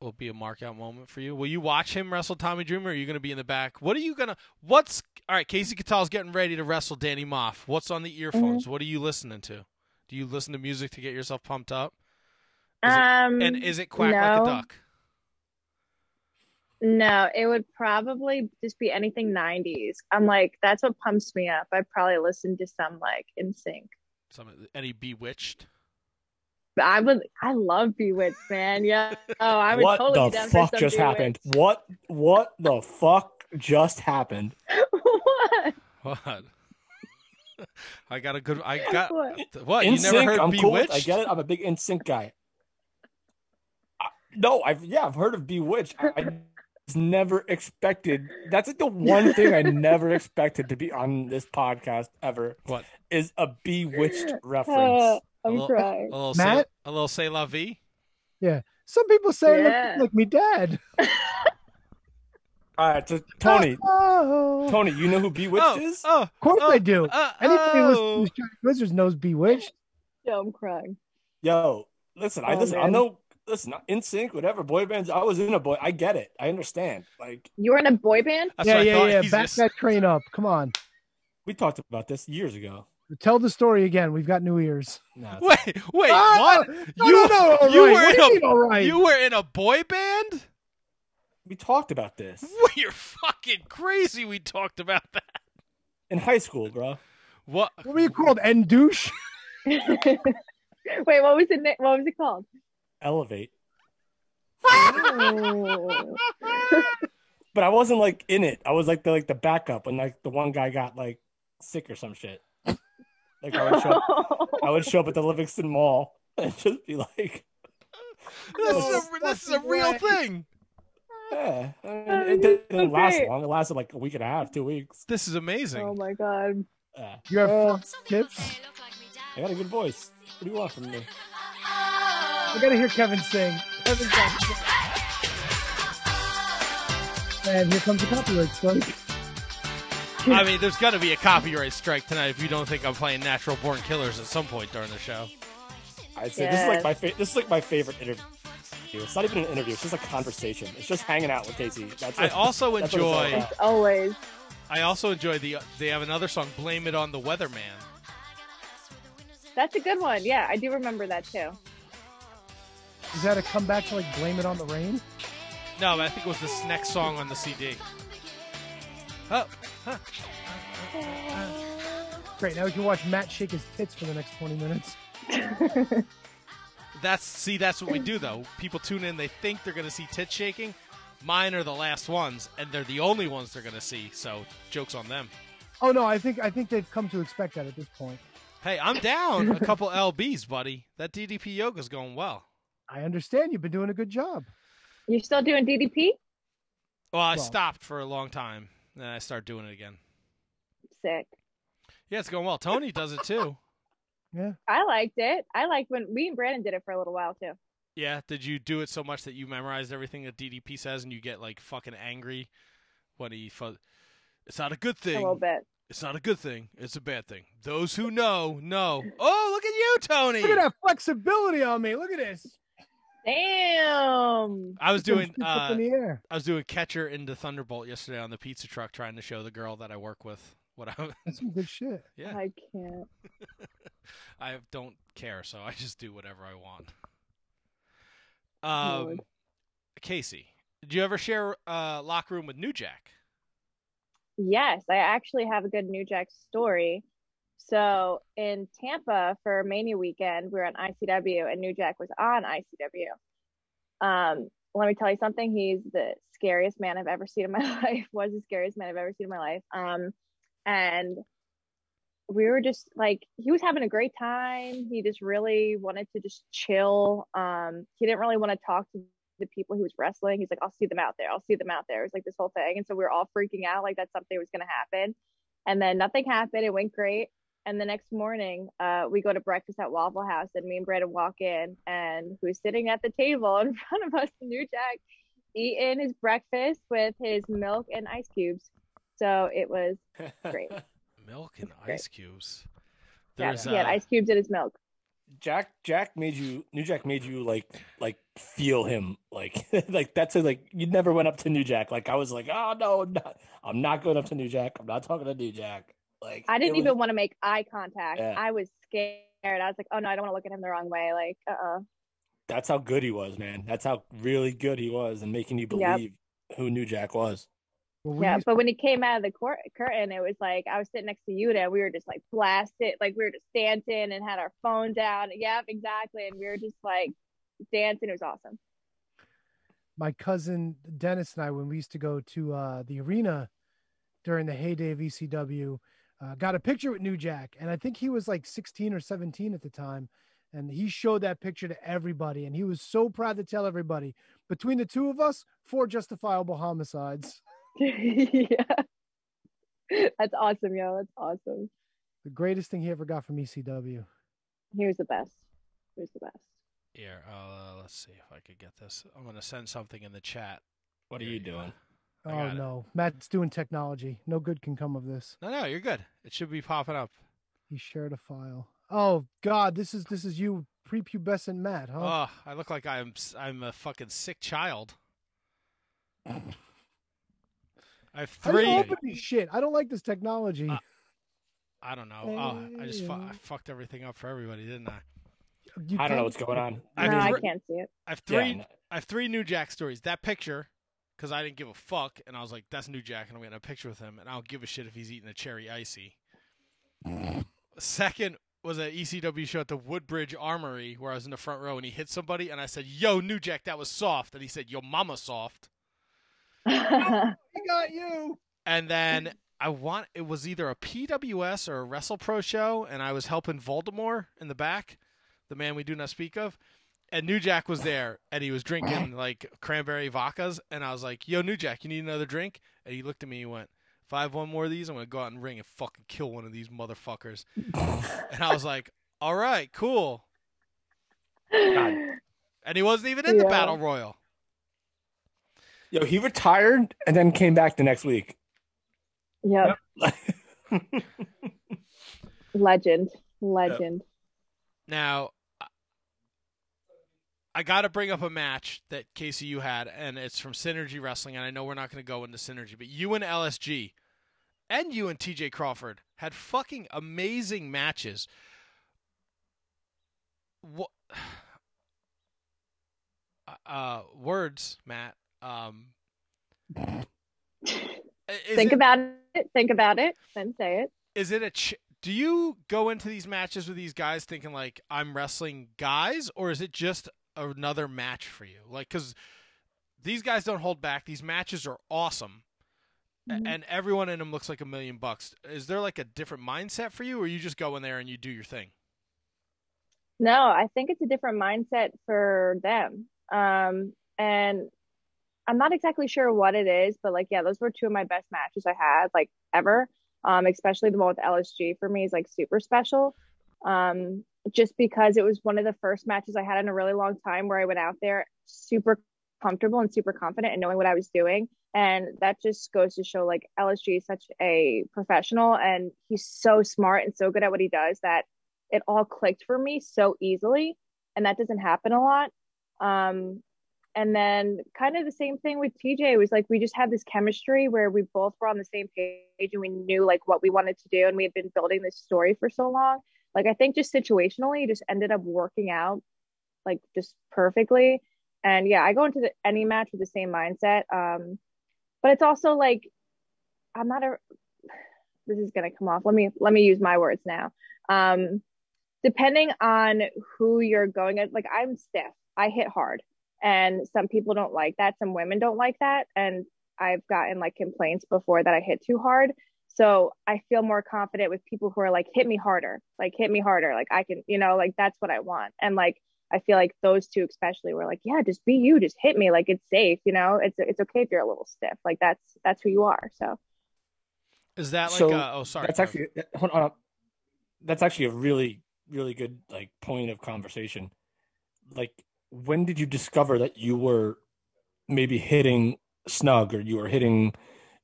S1: Will be a mark out moment for you. Will you watch him wrestle Tommy Dreamer? Or are you gonna be in the back? What are you gonna? What's all right? Kasey Catal's getting ready to wrestle Danny Maff. What's on the earphones?
S5: Mm-hmm.
S1: What are you listening to? Do you listen to music to get yourself pumped up? Is it-
S5: um
S1: And is it quack like a duck?
S5: No, it would probably just be anything 90s. I'm like, that's what pumps me up. I probably listen to some like NSYNC.
S1: Some of any Bewitched?
S5: I would, I love Bewitched, man. Yeah. Oh, I would
S2: what
S5: totally
S2: the fuck
S5: for some
S2: just happened? What what the fuck just happened?
S5: what?
S1: What? I got a good. I got
S5: What?
S1: what?
S2: In
S1: you never heard
S2: I'm cool.
S1: Bewitched?
S2: I get it. I'm a big NSYNC guy. I, no, I've yeah, I've heard of Bewitched. I, I just never expected. That's like the one thing I never expected to be on this podcast ever.
S1: What?
S2: is a Bewitched
S5: Uh,
S2: reference?
S5: I'm
S1: little-
S5: crying.
S1: A little
S3: Matt?
S1: say, a little say la vie. Yeah.
S3: Some people say
S5: Yeah.
S3: I look like me dad.
S2: All right, so Tony,
S3: Oh,
S2: Tony, you know who Bewitched
S1: oh,
S2: is?
S1: oh,
S3: of course
S1: oh,
S3: I do.
S1: uh,
S3: Anybody
S1: oh.
S3: listening to Wizards knows Bewitched.
S5: Yeah, I'm crying.
S2: Yo, listen, I
S5: Oh,
S2: listen. I know. Listen, NSYNC, whatever boy bands. I was in a boy. I get it. I understand. Like
S5: You were in a boy band?
S1: That's
S3: yeah, yeah, yeah.
S1: He's
S3: Back that train up. Come on.
S2: we talked about this years ago.
S3: Tell the story again. We've got new ears.
S2: No,
S1: Wait, wait,
S3: Ah,
S1: what?
S3: No,
S1: you,
S3: no, no,
S1: you
S3: right.
S1: were
S3: What
S1: in
S3: you
S1: a
S3: mean, all right?
S1: you were in a boy band?
S2: we talked about this
S1: You're fucking crazy. We talked about that.
S2: in high school, bro.
S1: What?
S3: What were you called? And douche?
S5: Wait, what was it? What was it called?
S2: Elevate.
S5: Oh.
S2: But I wasn't like in it. I was like the like the backup when like the one guy got like sick or some shit. Like I would show up, I would show up at the Livingston Mall and just be like,
S1: This is
S3: Oh,
S1: a this is a real
S3: way.
S1: thing.
S2: Yeah, I mean, it didn't
S5: so
S2: last long. It lasted like a week and a half, two weeks.
S1: This is amazing.
S5: Oh my god.
S2: Yeah,
S6: You have
S5: Uh,
S6: tips?
S2: I got a good voice. What do you want from me?
S6: I gotta hear Kevin sing. Kevin's got to sing. And here comes the copyright strike.
S1: I mean, there's got to be a copyright strike tonight if you don't think I'm playing Natural Born Killers at some point during the show.
S2: I say this is like my fa- this is like my favorite interview. It's not even an interview. It's just a conversation. It's just hanging out with Kasey. That's
S1: I also
S2: That's what it's all
S1: enjoy.
S5: Always.
S1: I also enjoy the. They have another song, "Blame It on the Weatherman."
S5: That's a good one. Yeah, I do remember that too.
S6: Is that a comeback to like blame it on the rain?
S1: No, I think it was this next song on the CD. Oh,
S6: Great. Now we can watch Matt shake his tits for the next 20 minutes.
S1: that's see, that's what we do though. People tune in, they think they're gonna see tit shaking. Mine are the last ones, and they're the only ones they're gonna see. So jokes on them.
S6: Oh no, I think I think they've come to expect that at this point.
S1: Hey, I'm down a couple lbs, buddy. That DDP yoga's going well.
S6: I understand you've been doing a good job.
S5: You're still doing DDP?
S1: Well, I
S6: Well-
S1: stopped for a long time, then I started doing it again.
S5: Sick.
S1: Yeah, it's going well. Tony does it too.
S6: Yeah.
S5: I liked it. I liked when we and Brandon did it for a little while too.
S1: Yeah, did you do it so much that you memorized everything that DDP says and you get like fucking angry when he fu- It's not a good thing.
S5: A
S1: thing.
S5: little bit.
S1: It's not a good thing. It's a bad thing. Those who know, know. Oh, look at you, Tony.
S6: Look at that flexibility on me. Look at this.
S5: Damn.
S1: I was doing uh,
S6: in the air.
S1: I was doing catcher into Thunderbolt yesterday on the pizza truck trying to show the girl that I work with what I
S6: That's some good shit.
S1: yeah.
S5: I can't.
S1: I don't care, so I just do whatever I want. Um,
S5: Lord.
S1: Kasey, did you ever share uh, locker room with New Jack?
S5: Yes, I actually have a good New Jack story. So in Tampa for Mania weekend, we were on ICW and New Jack was on ICW. Um, let me tell you something. He's the scariest man I've ever seen in my life. Was the scariest man I've ever seen in my life. Um, and we were just like he was having a great time. He just really wanted to just chill. Um, he didn't really want to talk to the people he was wrestling. He's like, I'll see them out there. I'll see them out there. It was like this whole thing. And so we were all freaking out like that something was going to happen. And then nothing happened. It went great. And the next morning, uh, we go to breakfast at Waffle House, and me and Brandon walk in, and who's sitting at the table in front of us, New Jack, eating his breakfast with his milk and ice cubes. So it was Great.
S1: Milk and
S5: Great.
S1: ice cubes.
S5: yeah,
S1: There's
S5: he had
S1: uh,
S5: ice cubes in his milk.
S2: Jack Jack made you New Jack made you like like feel him like like that's a, like you never went up to New Jack like I was like oh no I'm not, I'm not going up to New Jack I'm not talking to New Jack like
S5: I didn't
S2: was-
S5: even want to make eye contact.
S2: Yeah.
S5: I was scared. I was like, oh no, I don't want to look at him the wrong way. Like, uh uh
S2: that's how good he was man that's how really good he was and making you
S5: Yep.
S2: believe who New Jack was
S6: Well,
S5: Yeah, but when he came out of the court, curtain, it was like I was sitting next to Yuta and we were just like blasted, like we were just dancing and had our phones out. Yep, exactly. And we were just like dancing. It was awesome.
S6: my cousin Dennis and I, when we used to go to uh, the arena during the heyday of ECW, uh, got a picture with New Jack, and I think he was like 16 or 17 at the time. And he showed that picture to everybody, and he was so proud to tell everybody between the two of us, four justifiable homicides.
S5: yeah. That's awesome, yo. That's awesome.
S6: The greatest thing he ever got from ECW.
S5: He was the best. He was the best.
S1: Here, uh, let's see if I could get this. I'm gonna send something in the chat.
S2: what are you doing
S1: I
S6: Oh
S1: got it.
S6: no, Matt's doing technology. No good can come of this.
S1: No, no, you're good. It should be popping up.
S6: He shared a file. Oh God, this is this is you prepubescent Matt, huh?
S1: Oh, I look like I'm I'm a fucking sick child. I have
S6: How do you
S1: three.
S6: open this shit? I don't like this technology.
S1: Uh, I don't know. Oh, I just fu- I fucked everything up for everybody, didn't I?
S6: You
S2: I don't know what's going on
S1: I
S5: no,
S1: mean,
S5: I
S1: we're-
S5: can't see it.
S1: I have three.
S2: no.
S1: I have three New Jack stories. That picture, because I didn't give a fuck, and I was like, "That's New Jack," and I'm getting a picture with him, and I don't give a shit if he's eating a cherry icy. Second was an ECW show at the Woodbridge Armory where I was in the front row, and he hit somebody, and I said, "Yo, New Jack, that was soft," and he said, "Yo, mama soft."
S6: He got you.
S1: And then I want it was either a PWS or a Wrestle Pro show, and I was helping Voldemort in the back, the man we do not speak of. And New Jack was there, and he was drinking like cranberry vodkas, and I was like, "Yo, New Jack, you need another drink?" And he looked at me and he went, "If I have one more of these, I'm gonna go out and ring and fucking kill one of these motherfuckers." and I was like, "All right, cool." And he wasn't even in the battle royal.
S2: Yo, he retired and then came back the next week.
S5: Yep. Legend. Legend.
S1: Now, I- got to bring up a match that Kasey you had, and it's from Synergy Wrestling. And I know we're not going to go into Synergy, but you and LSG and you and TJ Crawford had fucking amazing matches. What? Uh, words, Matt. Um,
S5: Think
S1: it-
S5: about it. Think about it. Then say it.
S1: is it a ch- do you go into these matches with these guys thinking like i'm wrestling guys or is it just another match for you like because these guys don't hold back these matches are awesome
S5: Mhm.
S1: and everyone in them looks like a million bucks is there like a different mindset for you or you just go in there and you do your thing
S5: No, I think it's a different mindset for them. Um, and I'm not exactly sure what it is, but like, yeah, those were two of my best matches I had like ever. Um, especially the one with LSG for me is like super special. Um, just because it was one of the first matches I had in a really long time where I went out there super comfortable and super confident and knowing what I was doing. And that just goes to show like LSG is such a professional and he's so smart and so good at what he does that it all clicked for me so easily. And that doesn't happen a lot. Um and then kind of the same thing with TJ was like we just had this chemistry where we both were on the same page and we knew like what we wanted to do and we had been building this story for so long like I think just situationally it just ended up working out like just perfectly. And yeah I go into the, any match with the same mindset um but it's also like I'm not a this is to come off. Let me let me use my words now. Um depending on who you're going at like i'm stiff. I hit hard. And some people don't like that. Some women don't like that. And i've gotten like complaints before that i hit too hard so i feel more confident with people who are like hit me harder. Like hit me harder. Like i can you know like that's what i want. And like i feel like those two especially were like yeah just be you. Just hit me. Like it's safe you know? It's it's okay if you're a little stiff. Like that's that's who you are. So.
S1: Is that like
S2: So,
S1: a, oh sorry
S2: That's actually uh, hold on. That's actually a really, really good like point of conversation. Like, when did you discover that you were maybe hitting snug or you were hitting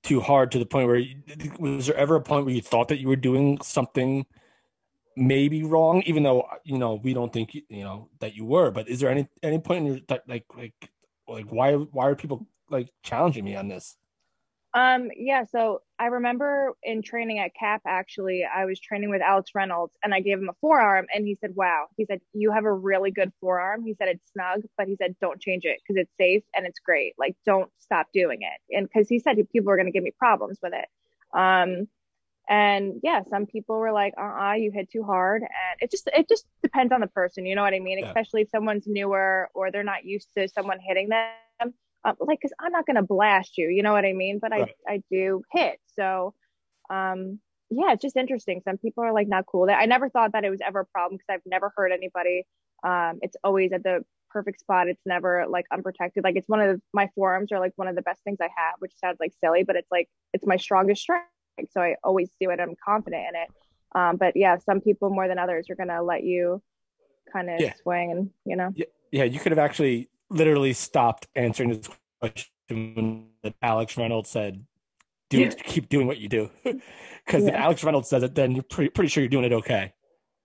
S2: too hard to the point where you, was there ever a point where you thought that you were doing something maybe wrong, even though you know we don't think you know that you were? But is there any any point in your like like like why why are people like challenging me on this?
S5: Um, yeah, so I remember in training at CAP, actually, I was training with Alex Reynolds and I gave him a forearm and he said, Wow, he said, You have a really good forearm. He said, It's snug, but he said, Don't change it because it's safe and it's great. Like, don't stop doing it. And because he said people were going to give me problems with it. Um, and yeah, some people were like, uh uh you hit too hard. And it just, it just depends on the person. You know what I mean?
S2: Yeah.
S5: Especially if someone's newer or they're not used to someone hitting them um, like because i'm not going to blast you you know what i mean? But
S2: Right.
S5: i i do hit. So um yeah it's just interesting. Some people are like not cool. That i never thought that it was ever a problem because i've never hurt anybody. Um it's always at the perfect spot. It's never like unprotected. Like it's one of the, my forearms are like one of the best things i have which sounds like silly but it's like it's my strongest strength. So i always do it. I'm confident in it. Um but yeah some people more than others are going to let you kind of
S2: Yeah.
S5: swing and you know?
S2: Yeah, yeah, you could have actually literally stopped answering this question when Alex Reynolds said, "Do
S5: Yeah.
S2: keep doing what you do," because if Alex Reynolds says it, then you're pretty pretty sure you're doing it okay.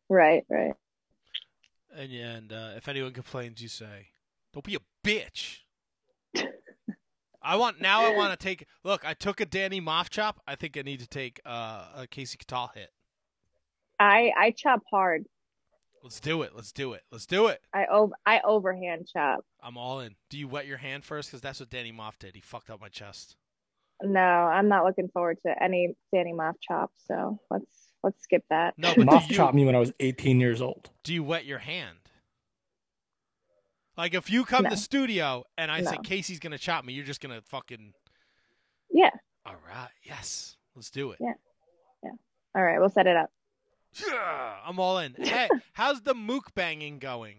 S5: right right
S1: and, and uh, if anyone complains you say don't be a bitch I want now. I want to take. Look, I took a Danny Maff chop. I think I need to take uh, a Kasey Catal hit.
S5: i i chop hard
S1: Let's do it. Let's do it. Let's do it.
S5: I over I overhand chop.
S1: I'm all in. Do you wet your hand first? Because that's what Danny Maff did. He fucked up my chest.
S5: No, I'm not looking forward to any Danny Maff chop. So let's let's skip that.
S1: No, but Maff you,
S2: chopped me when I was 18 years old.
S1: do you wet your hand? Like if you come
S5: No.
S1: to studio and I say Kasey's gonna chop me, you're just gonna fucking.
S5: Yeah.
S1: All right. Yes. Let's do it.
S5: Yeah. Yeah. All right, we'll set it up.
S1: Yeah, I'm all in. Hey, how's the mukbanging going?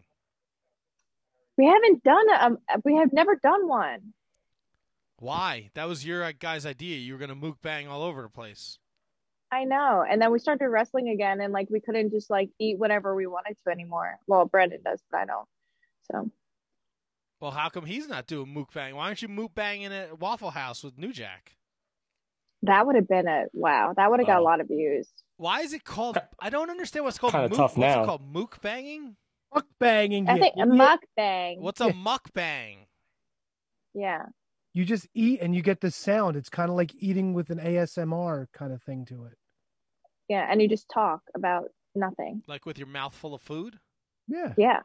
S5: We haven't done a. Um, we have never done one.
S1: Why? That was your uh, guy's idea. You were gonna mukbang all over the place.
S5: I know. And then we started wrestling again, and like we couldn't just like eat whatever we wanted to anymore. Well, Brandon does, but I don't. So
S1: Well, how come he's not doing mukbang? Why aren't you mukbanging at Waffle House with New Jack?
S5: that would have been a wow. That would have got
S2: Oh.
S5: a lot of views.
S1: Why is it called? I don't understand what's called.
S2: Kinda
S1: mook-
S2: tough
S1: what's
S2: now.
S1: it called? Mukbanging?
S6: Mukbanging.
S5: I think a
S6: idiot.
S5: mukbang.
S1: What's a mukbang?
S5: Yeah.
S6: You just eat and you get the sound. It's kind of like eating with an ASMR kind of thing to it.
S5: Yeah, and you just talk about nothing.
S1: Like with your mouth full of food?
S6: Yeah.
S5: Yeah.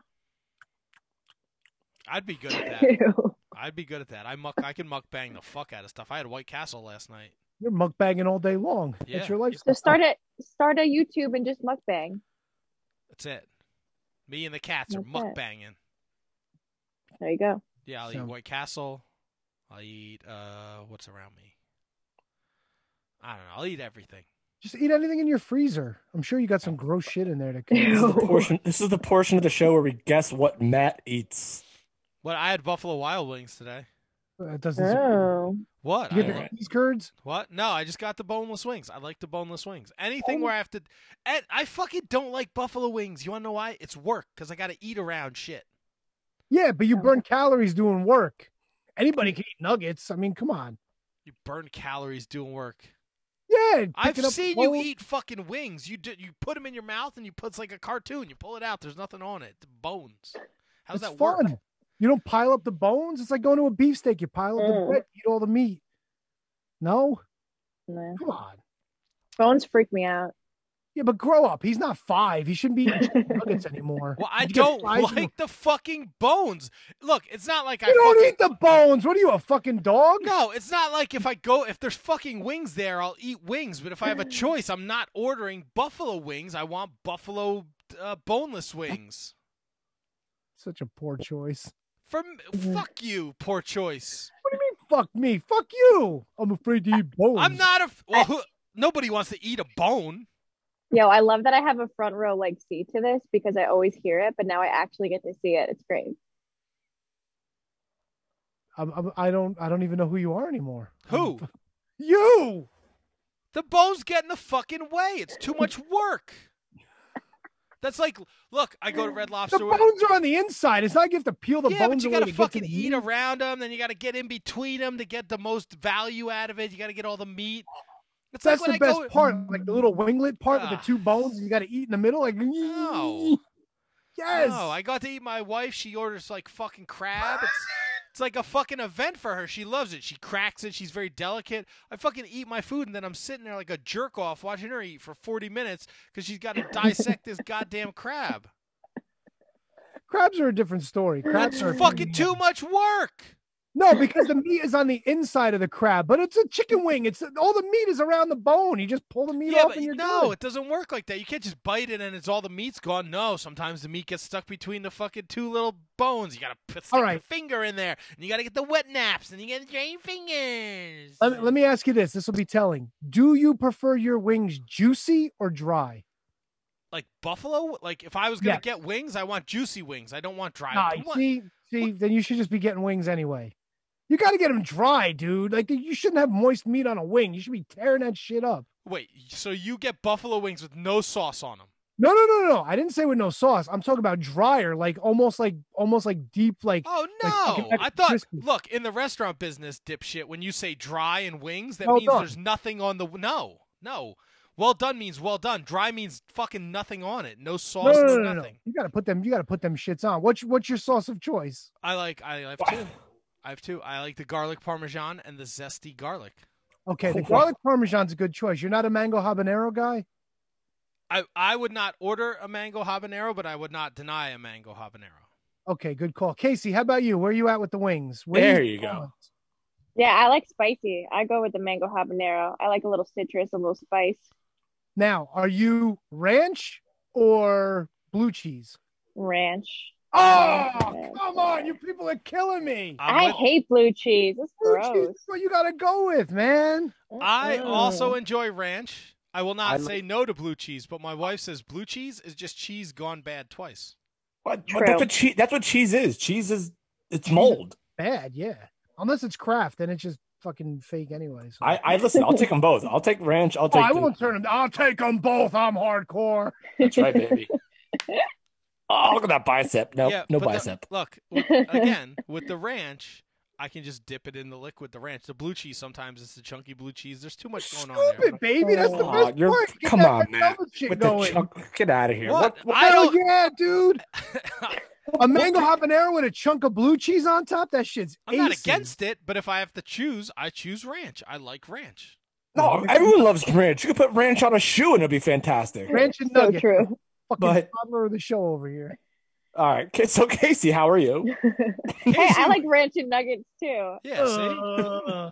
S1: I'd be good at that.
S5: Ew.
S1: I'd be good at that. I muck. I can mukbang the fuck out of stuff. I had White Castle last night.
S6: You're mukbanging all day long.
S1: Yeah.
S6: That's your lifestyle.
S5: So start a start a YouTube and just mukbang.
S1: That's it. Me and the cats are
S5: That's it.
S1: mukbanging.
S5: There you go.
S1: Yeah, I'll eat White Castle. I'll eat uh, what's around me. I don't know. I'll eat everything.
S6: Just eat anything in your freezer. I'm sure you got some gross shit in there that can.
S2: This is, the portion, this is the portion of the show where we guess what Matt eats.
S1: What? I had Buffalo Wild Wings today.
S6: It doesn't.
S5: Oh.
S1: What?
S6: You get
S1: lo-
S6: the cheese curds.
S1: what? No, I just got the boneless wings. I like the boneless wings. Anything oh. where I have to. And I fucking don't like buffalo wings. You want to know why? It's work because I got to eat around shit.
S6: Yeah, but you oh. burn calories doing work. Anybody mm. can eat nuggets. I mean, come on.
S1: You burn calories doing work.
S6: Yeah,
S1: I've
S6: picking up
S1: seen you eat fucking wings. You do, you put them in your mouth and you put it's like a cartoon. You pull it out. There's nothing on it. The bones. How's
S6: It's
S1: that work?
S6: Fun. You don't pile up the bones. It's like going to a beefsteak. You pile up the
S5: Mm.
S6: bread, eat all the meat. No,
S5: No.
S6: come on.
S5: Bones freak me out.
S6: Yeah, but grow up. He's not five. He shouldn't be eating nuggets anymore.
S1: Well, I
S6: Did you get
S1: don't
S6: fries in-
S1: like the fucking bones. Look, it's not like I
S6: don't
S1: fucking
S6: eat the bones. What are you, a fucking dog?
S1: No, it's not like if I go if there's fucking wings there, I'll eat wings. But if I have a choice, I'm not ordering buffalo wings. I want buffalo uh, boneless wings.
S6: Such a poor choice.
S1: From fuck you, poor choice.
S6: What do you mean, fuck me? Fuck you. I'm afraid to eat bones.
S1: I'm not a well. Who, nobody wants to eat a bone.
S5: Yo, I love that I have a front row like seat to this because I always hear it, but now I actually get to see it. It's great.
S6: I'm, I'm, I don't. I don't even know who you are anymore.
S1: Who?
S6: You.
S1: The bones get in the fucking way. It's too much work. That's like, look, I go to Red Lobster.
S6: The bones are on the inside. It's not like you have to peel the
S1: yeah,
S6: bones
S1: but you gotta
S6: to to
S1: fucking eat
S6: meat.
S1: around them. Then you gotta get in between them to get the most value out of it. You gotta get all the meat. It's
S6: That's
S1: like
S6: the
S1: when
S6: best
S1: I go.
S6: part, like the little winglet part with the
S1: Ah.
S6: two bones, you got to eat in the middle. Like,
S1: No.
S6: yes.
S1: Oh, I got to eat my wife. She orders like fucking crab. It's it's like a fucking event for her. She loves it. She cracks it. She's very delicate. I fucking eat my food and then I'm sitting there like a jerk off watching her eat for 40 minutes because she's got to dissect this goddamn crab.
S6: Crabs are a different story. Crabs
S1: That's
S6: are
S1: fucking too much work.
S6: No, because the meat is on the inside of the crab, but it's a chicken wing. It's all the meat is around the bone. You just pull the meat
S1: Yeah,
S6: off
S1: but
S6: and you're
S1: no, it doesn't work like that. You can't just bite it and it's all the meat's gone. No, sometimes the meat gets stuck between the fucking two little bones. You gotta put stick
S6: All
S1: your finger in there, and you gotta get the wet naps, and you gotta drain your fingers.
S6: Let me, let me ask you this. This will be telling. Do you prefer your wings juicy or dry?
S1: like buffalo. Like if I was gonna get wings, I want juicy wings. I don't want dry.
S6: Nah,
S1: I
S6: see, see, then you should just be getting wings anyway. You got to get them dry, dude. Like you shouldn't have moist meat on a wing. You should be tearing that shit up.
S1: Wait, so you get buffalo wings with no sauce on them?
S6: No, no, no, no. I didn't say with no sauce. I'm talking about drier, like almost like almost like deep, like
S1: Oh
S6: Like
S1: no!
S6: extra
S1: I thought.
S6: crispy.
S1: Look, in the restaurant business, dipshit, when you say dry and wings, that
S6: Well
S1: means
S6: done.
S1: there's nothing on the. No, no. Well done means well done. Dry means fucking nothing on it. No sauce,
S6: no,
S1: no,
S6: no, no, no.
S1: nothing.
S6: You got to put them. You got to put them shits on. What's what's your sauce of choice?
S1: I like. I have two. I have two. I like the garlic parmesan and the zesty garlic.
S6: Okay, the
S2: Wow.
S6: garlic parmesan's a good choice. You're not a mango habanero guy.
S1: I I would not order a mango habanero, but I would not deny a mango habanero.
S6: Okay, good call. Kasey, how about you? Where are you at with the wings? Wings
S2: There
S6: or
S2: you go.
S5: Yeah, I like spicy. I go with the mango habanero. I like a little citrus, a little spice.
S6: Now, are you ranch or blue cheese?
S5: Ranch.
S6: Oh, come on! You people are killing me.
S1: I'm
S5: I
S1: with-
S5: hate blue cheese. It's
S6: Blue cheese
S5: gross.
S6: is what you got to go with, man.
S1: I also enjoy ranch. I will not
S2: I
S1: say no to blue cheese, but my wife says blue cheese is just cheese gone bad twice.
S2: But, but
S5: True.
S2: that's what cheese. That's what cheese is. Cheese is it's mold.
S6: Bad, yeah. Unless it's Kraft, then it's just fucking fake anyway. So.
S2: I, I listen. I'll take them both. I'll take ranch. I'll
S6: Oh,
S2: take.
S6: I
S2: the-
S6: won't turn them. I'll take them both. I'm hardcore.
S2: That's right, baby. oh, look at that bicep. No,
S1: yeah,
S2: no
S1: but the-
S2: bicep.
S1: look, with, again, with the ranch, I can just dip it in the liquid. The ranch, the blue cheese. Sometimes it's the chunky blue cheese. There's too much going on there.
S6: Stupid, baby. That's the
S2: Oh,
S6: best
S2: you're-
S6: part. Get
S2: come on, man.
S6: vanilla shit
S2: With the chunk, get out of here.
S1: What?
S2: What?
S1: I don't.
S6: yeah, dude. A mango habanero with a chunk of blue cheese on top. That shit's.
S1: I'm not against it, but if I have to choose, I choose ranch. I like ranch.
S2: No, everyone loves ranch. You could put ranch on a shoe and it'd be fantastic.
S6: ranch and
S5: so true.
S6: Fucking
S2: But-
S6: toddler of the show over here.
S2: All right. So Kasey, how are you?
S5: hey, I like ranch and nuggets too.
S1: Yeah, see,
S6: Uh,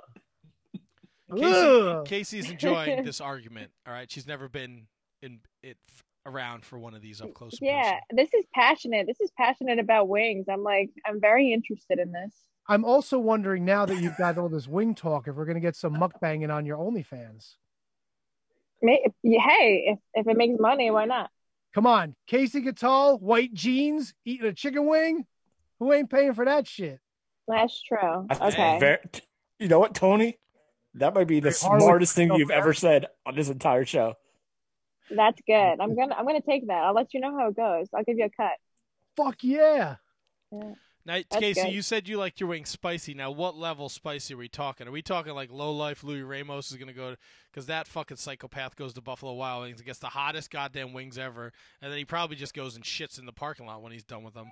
S1: Kasey,
S6: ugh.
S1: Kasey's enjoying this argument. All right, she's never been in it around for one of these up close.
S5: Yeah,
S1: personal.
S5: this is passionate. This is passionate about wings. I'm like, I'm very interested in this.
S6: I'm also wondering now that you've got all this wing talk, if we're gonna get some mukbanging on your OnlyFans.
S5: May- Hey, if, if it makes money, why not?
S6: Come on, Kasey Catal, white jeans, eating a chicken wing. Who ain't paying for that shit?
S5: That's true.
S2: That's
S5: Okay.
S2: very- you know what, Tony? That might be the
S6: Very
S2: smartest thing you've ever said on this entire show.
S5: That's good. I'm gonna I'm gonna take that. I'll let you know how it goes. I'll give you a cut.
S6: Fuck yeah.
S1: Now,
S5: That's
S1: Kasey,
S5: good.
S1: you said you liked your wings spicy. Now, what level spicy are we talking? Are we talking like low life Louis Ramos is going to go because that fucking psychopath goes to Buffalo Wild Wings and gets the hottest goddamn wings ever, and then he probably just goes and shits in the parking lot when he's done with them.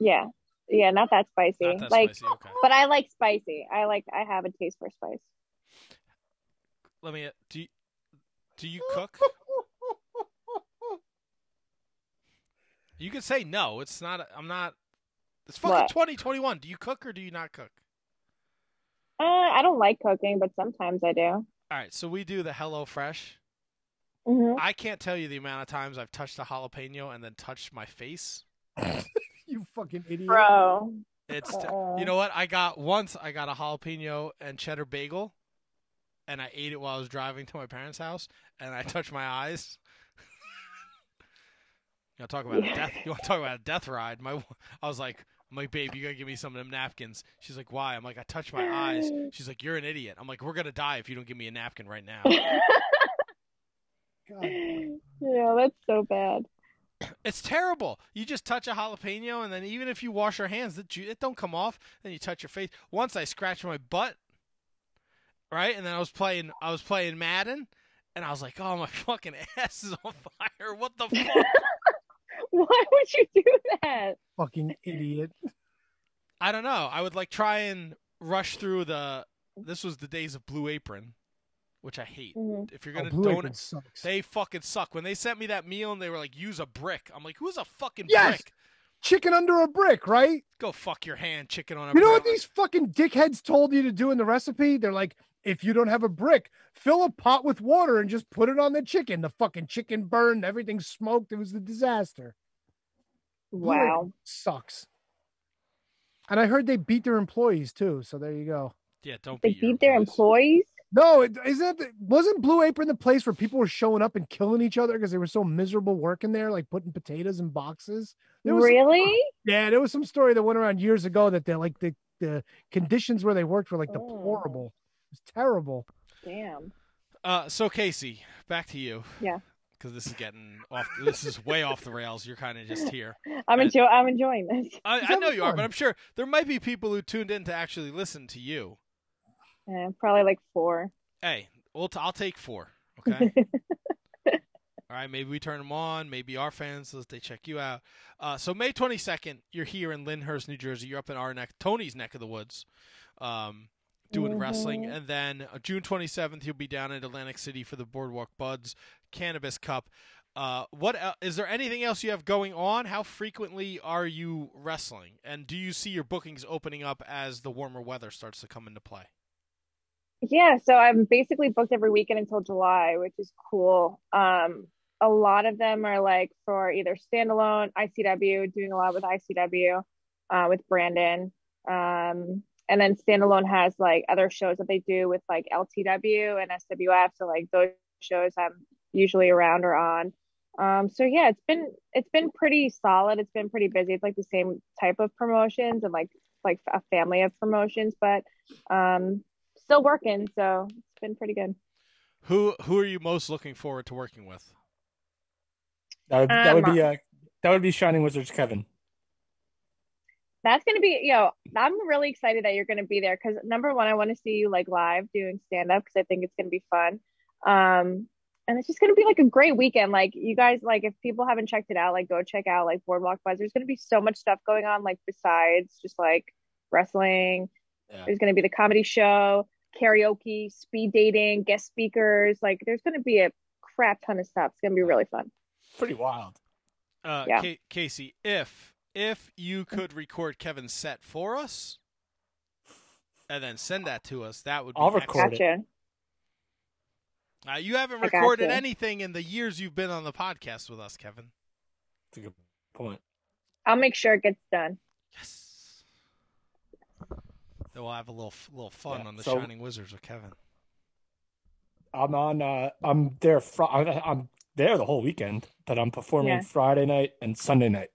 S5: Yeah. Yeah, not that spicy.
S1: Not that
S5: like
S1: spicy. Okay.
S5: but I like spicy. I like I have a taste for spice.
S1: Let me. Uh, do you, do you cook? You could say no. It's not. I'm not. It's fucking
S5: What?
S1: 2021. Do you cook or do you not cook?
S5: Uh, I don't like cooking, but sometimes I do.
S1: All right. So we do the Hello Fresh.
S5: hmm
S1: I can't tell you the amount of times I've touched a jalapeno and then touched my face.
S6: You fucking idiot.
S5: Bro.
S1: It's t-
S5: Uh-uh.
S1: you know what I got once. I got a jalapeno and cheddar bagel, and I ate it while I was driving to my parents' house, and I touched my eyes. you want to talk about a death? You want to talk about a death ride? My, I was like, I'm like, babe, you gotta give me some of them napkins. She's like, why? I'm like, I touched my eyes. She's like, you're an idiot. I'm like, we're gonna die if you don't give me a napkin right now.
S6: God.
S5: yeah, that's so bad.
S1: It's terrible. You just touch a jalapeno, and then even if you wash your hands, it, it don't come off. Then you touch your face. Once I scratched my butt, right, and then I was playing. I was playing Madden, and I was like, "Oh, my fucking ass is on fire! What the fuck?"
S5: Why would you do that?
S6: Fucking idiot.
S1: I don't know. I would like try and rush through the. This was the days of Blue Apron, which I hate.
S5: Mhm.
S1: If you're
S6: Oh,
S1: gonna
S6: Blue
S1: donate,
S6: Apron sucks.
S1: they fucking suck. When they sent me that meal and they were like, "Use a brick," I'm like, "Who's a fucking
S6: Yes!
S1: brick?"
S6: Chicken under a brick, right?
S1: Go fuck your hand, chicken on a
S6: You know
S1: brick.
S6: what these fucking dickheads told you to do in the recipe? They're like, if you don't have a brick, fill a pot with water and just put it on the chicken. The fucking chicken burned, everything smoked. It was a disaster. Blue Apron
S5: Wow.
S6: Sucks. And I heard they beat their employees too. So there you go.
S1: Yeah, don't
S5: They
S1: beat
S5: beat their employees?
S6: No, it, isn't it? Wasn't Blue Apron the place where people were showing up and killing each other because they were so miserable working there, like putting potatoes in boxes? There was some-
S5: Really?
S6: yeah, there was some story that went around years ago that they like the the conditions where they worked were like
S5: Oh.
S6: deplorable. It was terrible.
S5: Damn.
S1: Uh, so Kasey, back to you.
S5: Yeah.
S1: Because this is getting off. This is way off the rails. You're kind of just here.
S5: I'm
S1: And-
S5: enjoy I'm enjoying this.
S1: I, I know you are, but. I'm sure there might be people who tuned in to actually listen to you.
S5: Yeah, probably like four.
S1: Hey, we'll t- I'll take four. Okay. All right. Maybe we turn them on. Maybe our fans so that they check you out. Uh, so May 22nd, you're here in Lyndhurst, New Jersey. You're up in our neck, Tony's neck of the woods, um, doing wrestling,
S5: Mhm.
S1: and then uh, June 27th, you'll be down in Atlantic City for the Boardwalk Buds Cannabis Cup. Uh, what el- is there anything else you have going on? How frequently are you wrestling, and do you see your bookings opening up as the warmer weather starts to come into play?
S5: Yeah, so I'm basically booked every weekend until July, which is cool. Um, a lot of them are like for either standalone, ICW, doing a lot with ICW, uh, with Brandon. Um, and then standalone has like other shows that they do with like LTW and SWF. So like those shows I'm usually around or on. Um, so yeah, it's been it's been pretty solid. It's been pretty busy. It's like the same type of promotions and like like a family of promotions, but um, still working. So it's been pretty good.
S1: Who who are you most looking forward to working with?
S2: That would, that would
S5: Um,
S2: be uh, that would be Shining Wizards Kevin.
S5: That's gonna be yo. I'm really excited that you're gonna be there because number one, I want to see you like live doing stand up because I think it's gonna be fun. Um, and it's just gonna be like a great weekend. Like you guys, like if people haven't checked it out, like go check out like Boardwalk Buds. There's gonna be so much stuff going on. Like besides just like wrestling,
S2: Yeah.
S5: there's gonna be the comedy show, karaoke, speed dating, guest speakers. Like there's gonna be a crap ton of stuff. It's gonna be really fun.
S2: Pretty wild.
S1: Uh,
S5: Yeah.
S1: Ca- Kasey, if if you could record Kevin's set for us and then send that to us, that would be
S2: I'll record it.
S1: Uh, you haven't
S5: I
S1: recorded
S5: gotcha.
S1: anything in the years you've been on the podcast with us, Kevin.
S2: That's a good point.
S5: I'll make sure it gets done.
S1: Yes. Then we'll have a little little fun
S2: Yeah,
S1: on the
S2: so-
S1: Shining Wizards with Kevin.
S2: I'm on. Uh, I'm there. Fr- I- I'm there the whole weekend, but I'm performing
S5: Yeah.
S2: Friday night and Sunday night.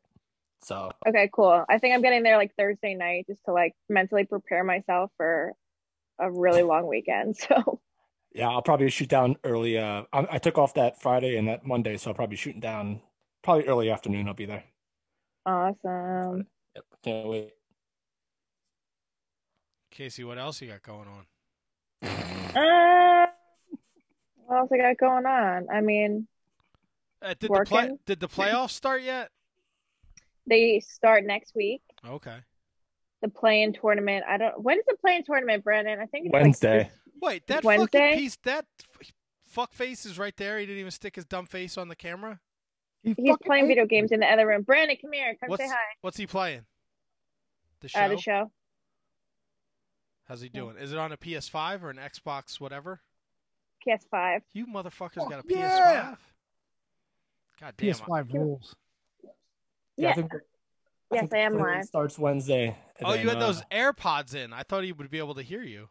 S2: So
S5: Okay, cool. I think I'm getting there like Thursday night just to like mentally prepare myself for a really long weekend. So
S2: yeah, I'll probably shoot down early. Uh, I, I took off that Friday and that Monday, so I'll probably be shooting down probably early afternoon. I'll be there.
S5: awesome.
S2: Yep, can't wait.
S1: Kasey, what else you got going on?
S5: Uh, what else I got going on? I mean,
S1: Uh, did the play
S5: Working.
S1: did the playoffs start yet?
S5: They start next week.
S1: Okay.
S5: The play-in tournament. I don't. When is the play-in tournament, Brandon? I think it's
S2: Wednesday.
S5: this-
S1: Wait, that
S5: Wednesday?
S1: fucking piece that fuck face is right there. He didn't even stick his dumb face on the camera.
S3: He
S5: He's playing video games in the other room. Brandon, come here. Come
S1: What's
S5: say hi.
S1: what's he playing? The show.
S5: Uh, the show.
S1: How's he doing? Is it on a PS5 or an Xbox whatever?
S5: PS5.
S1: You motherfuckers got a
S3: yeah.
S1: PS5? God damn.
S3: PS5 rules.
S5: Yeah.
S2: I think,
S5: Yes,
S2: think
S5: I am live.
S2: Starts Wednesday.
S1: Oh,
S2: then,
S1: you had
S2: uh,
S1: those AirPods in. I thought he would be able to hear you.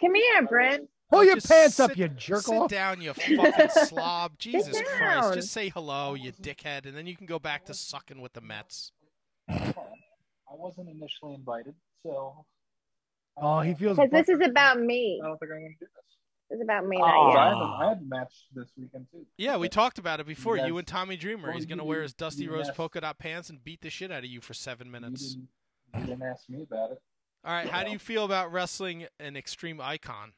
S5: Come here, Brent.
S3: Pull your
S1: just
S3: pants up, you jerk
S1: Sit
S3: off.
S1: down, you fucking slob. Jesus Christ. Just say hello, you dickhead, and then you can go back to sucking with the Mets.
S7: I wasn't initially invited, so.
S3: Oh, he feels.
S5: Because this is about me.
S7: I don't think I'm going to do this.
S5: This is about me,
S2: Oh.
S5: not
S7: I
S5: you.
S7: had, a, I had a match this weekend too.
S1: Yeah, we talked about it before.
S7: You
S1: You, and Tommy Dreamer. He's going to wear his Dusty
S7: you Rhodes
S1: polka dot pants and beat the shit out of you for seven
S7: You
S1: minutes.
S7: didn't, you didn't ask me about it.
S1: All right, how do you feel about wrestling an extreme icon?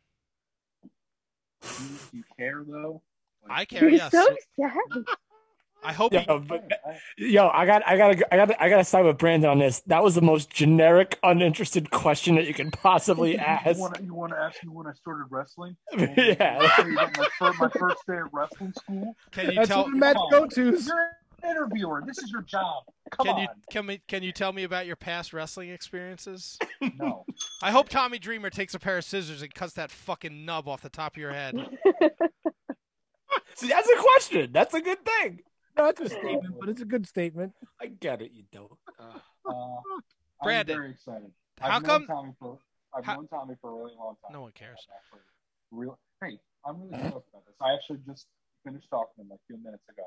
S7: Do you, do you care though?
S1: I care,
S5: You're
S1: yes.
S5: so sad.
S1: I hope
S2: Yeah,
S1: he,
S2: but
S7: I,
S2: Yo, I got, I got, I got, I got to side with Brandon on this. That was the most generic, uninterested question that you could possibly ask.
S7: You want to you want to ask me when I started wrestling?
S2: Yeah.
S7: my, first, my first day at wrestling school.
S1: can you
S3: That's
S1: tell
S3: what the go
S7: on.
S3: tos.
S7: You're an interviewer. This is your job. Come
S1: can
S7: on.
S1: you can me can you tell me about your past wrestling experiences?
S7: No.
S1: I hope Tommy Dreamer takes a pair of scissors and cuts that fucking nub off the top of your head.
S2: See, that's a question. That's a good thing.
S3: No, it's a statement, but it's a good statement.
S2: I get it. You don't.
S7: Uh, I'm
S1: Brandon,
S7: very excited.
S1: how
S7: I've
S1: come-
S7: known Tommy for I've
S1: how-
S7: known Tommy for a really long time.
S1: No one cares.
S7: I'm actually real. Hey, I'm really stoked about this. I actually just finished talking to him like a few minutes ago,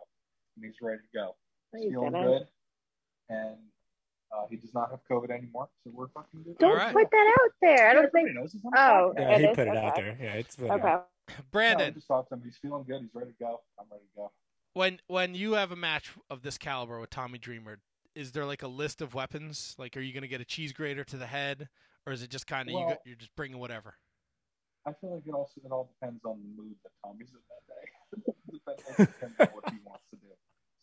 S7: and he's ready to go. He's feeling
S5: didn't.
S7: good, and uh, he does not have COVID anymore, so we're fucking good.
S5: Don't
S1: All right.
S5: put that out there. I don't
S7: Everybody
S5: think.
S7: knows he's on the
S5: Oh.
S2: Yeah, he
S5: is?
S2: put it out there. Yeah, it's really
S5: Okay.
S7: No, I
S1: Brandon,
S7: just talked to him. He's feeling good. He's ready to go. I'm ready to go.
S1: When when you have a match of this caliber with Tommy Dreamer, is there like a list of weapons? Like, are you going to get a cheese grater to the head, or is it just kind of you
S7: Well-
S1: go, you're just bringing whatever?
S7: I feel like it also it all depends on the mood that Tommy's in that day. depends, it depends on what he wants to do.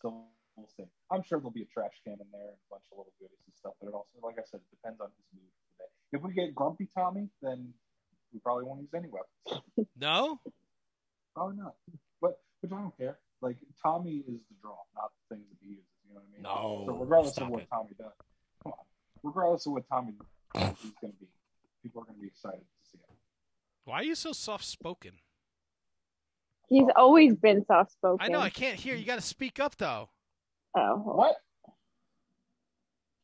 S7: So we'll see. I'm sure there'll be a trash can in there and a bunch of little goodies and stuff, but it also, like I said, it depends on his mood for the day. If we get grumpy Tommy, then we probably won't use any weapons.
S1: No.
S7: Probably not. But which I don't care. Like Tommy is the draw, not the things that he uses. You know what I mean?
S2: No,
S7: So regardless
S2: stop
S7: of what
S2: it.
S7: Tommy does, come on. Regardless of what Tommy does, he's going to be. People are going to be excited to see him.
S1: Why are you so soft spoken?
S5: He's always been soft spoken.
S1: I know I can't hear. You got to speak up though.
S5: Oh,
S7: What?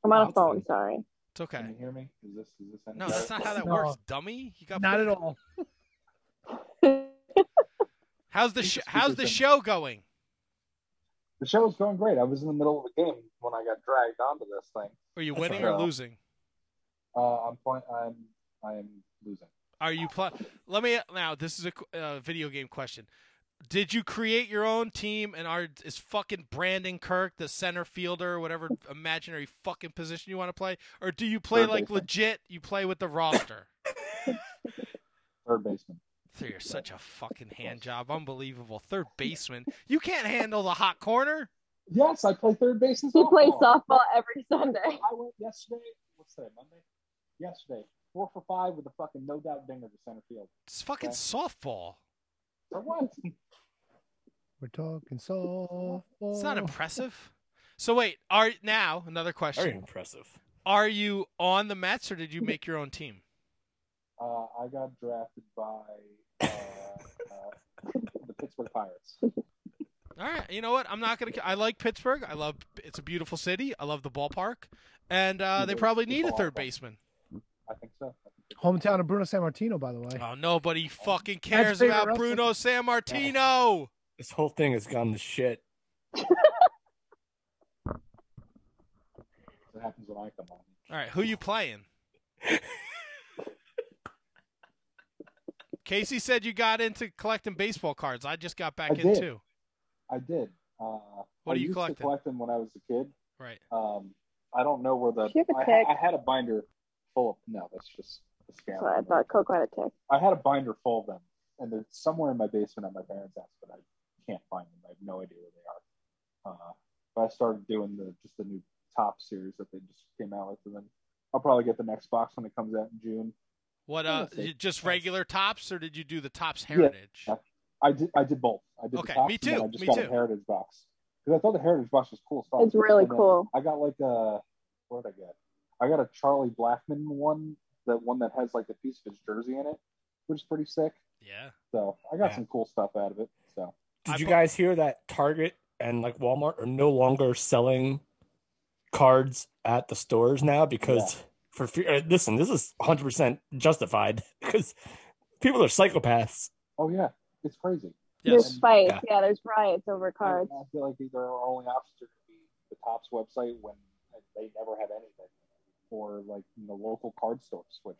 S5: I'm on a phone. Sorry.
S1: It's okay.
S7: Can you hear me? Is this is this any
S1: No,
S7: better?
S1: that's not how that
S3: No.
S1: works, dummy. You got
S3: Not at all.
S1: How's the sh- how's the show going?
S7: The show was going great. I was in the middle of the game when I got dragged onto this thing.
S1: Are you winning
S7: right.
S1: or losing?
S7: Uh, I'm playing. I'm I am losing.
S1: Are you play? Let me now. This is a uh, video game question. Did you create your own team and are is fucking Brandon Kirk the center fielder, whatever imaginary fucking position you want to play, or do you play
S7: Third
S1: like
S7: baseman.
S1: legit? You play with the roster.
S7: Third baseman.
S1: So you're such a fucking hand job, unbelievable. Third baseman, you can't handle the hot corner.
S7: Yes, I play third base in
S5: He
S7: softball.
S5: plays softball every Sunday.
S7: I went yesterday. What's today? Monday. Yesterday, four for five with a fucking no doubt dinger to center field.
S1: It's fucking
S7: Okay.
S1: softball.
S7: For what?
S3: We're talking softball.
S1: It's not impressive. So wait, are now another question?
S2: Very
S1: question?
S2: impressive.
S1: Are you on the Mets or did you make your own team?
S7: Uh, I got drafted by uh, uh, the Pittsburgh Pirates.
S1: All right, you know what? I'm not gonna. I like Pittsburgh. I love. It's a beautiful city. I love the ballpark, and uh, they probably need a third baseman.
S7: I think so. I think so.
S3: Hometown of Bruno Sammartino, by the way.
S1: Oh, nobody fucking cares about
S3: wrestler.
S1: Bruno Sammartino.
S2: This whole thing has gone to shit.
S7: It happens when I come on.
S1: All right, who you playing? Kasey said you got into collecting baseball cards. I just got back
S7: I
S1: in
S7: did.
S1: too.
S7: I did. Uh,
S1: What
S7: I
S1: are you
S7: used
S1: collecting?
S7: To collect them when I was a kid.
S1: Right.
S7: Um, I don't know where the.
S5: Do you have a
S7: I,
S5: tick?
S7: I had a binder full of. No, that's just a scam.
S5: So I thought Coco had a tick.
S7: I had a binder full of them, and they're somewhere in my basement at my parents' house, but I can't find them. I have no idea where they are. Uh, but I started doing the just the new top series that they just came out with, and then I'll probably get the next box when it comes out in June.
S1: What? Uh, just regular Topps, or did you do the Topps heritage?
S7: Yeah.
S1: heritage?
S7: I did I did both. I did
S1: Okay,
S7: the Topps,
S1: me
S7: and
S1: too,
S7: I just
S1: me
S7: got
S1: too.
S7: a heritage box because I thought the heritage box was cool stuff.
S5: It's really
S7: And
S5: cool.
S7: I got like a what did I get? I got a Charlie Blackmon one, that one that has like a piece of his jersey in it, which is pretty sick.
S1: Yeah.
S7: So I got
S2: Yeah.
S7: some cool stuff out of it. So
S2: Did
S1: I
S2: you
S1: bu-
S2: guys hear that Target and like Walmart are no longer selling cards at the stores now because for fear, uh, listen, this is 100% justified because people are psychopaths.
S7: oh yeah, it's crazy.
S1: Yes.
S5: There's fights.
S2: Yeah.
S5: Yeah. there's riots over cards.
S7: I, I feel like these are our only options to be the Topps website when they never have anything, or like you know local card stores, which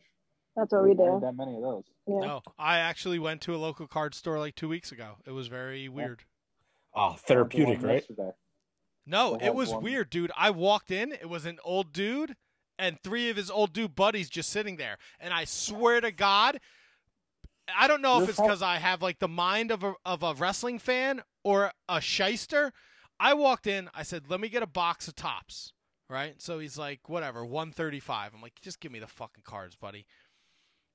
S5: That's what we
S7: there
S5: do.
S7: that many of those.
S5: Yeah.
S1: No, I actually went to a local card store like two weeks ago. It was very weird.
S2: Oh,
S7: I went to
S2: therapeutic, right?
S7: Yesterday.
S1: No, it was
S7: one-
S1: weird, dude. I walked in, it was an old dude and three of his old dude buddies just sitting there. And I swear to God, I don't know if it's because I have like the mind of a of a wrestling fan or a shyster. I walked in, I said, "Let me get a box of Topps." Right? So he's like, "Whatever, 135." I'm like, "Just give me the fucking cards, buddy."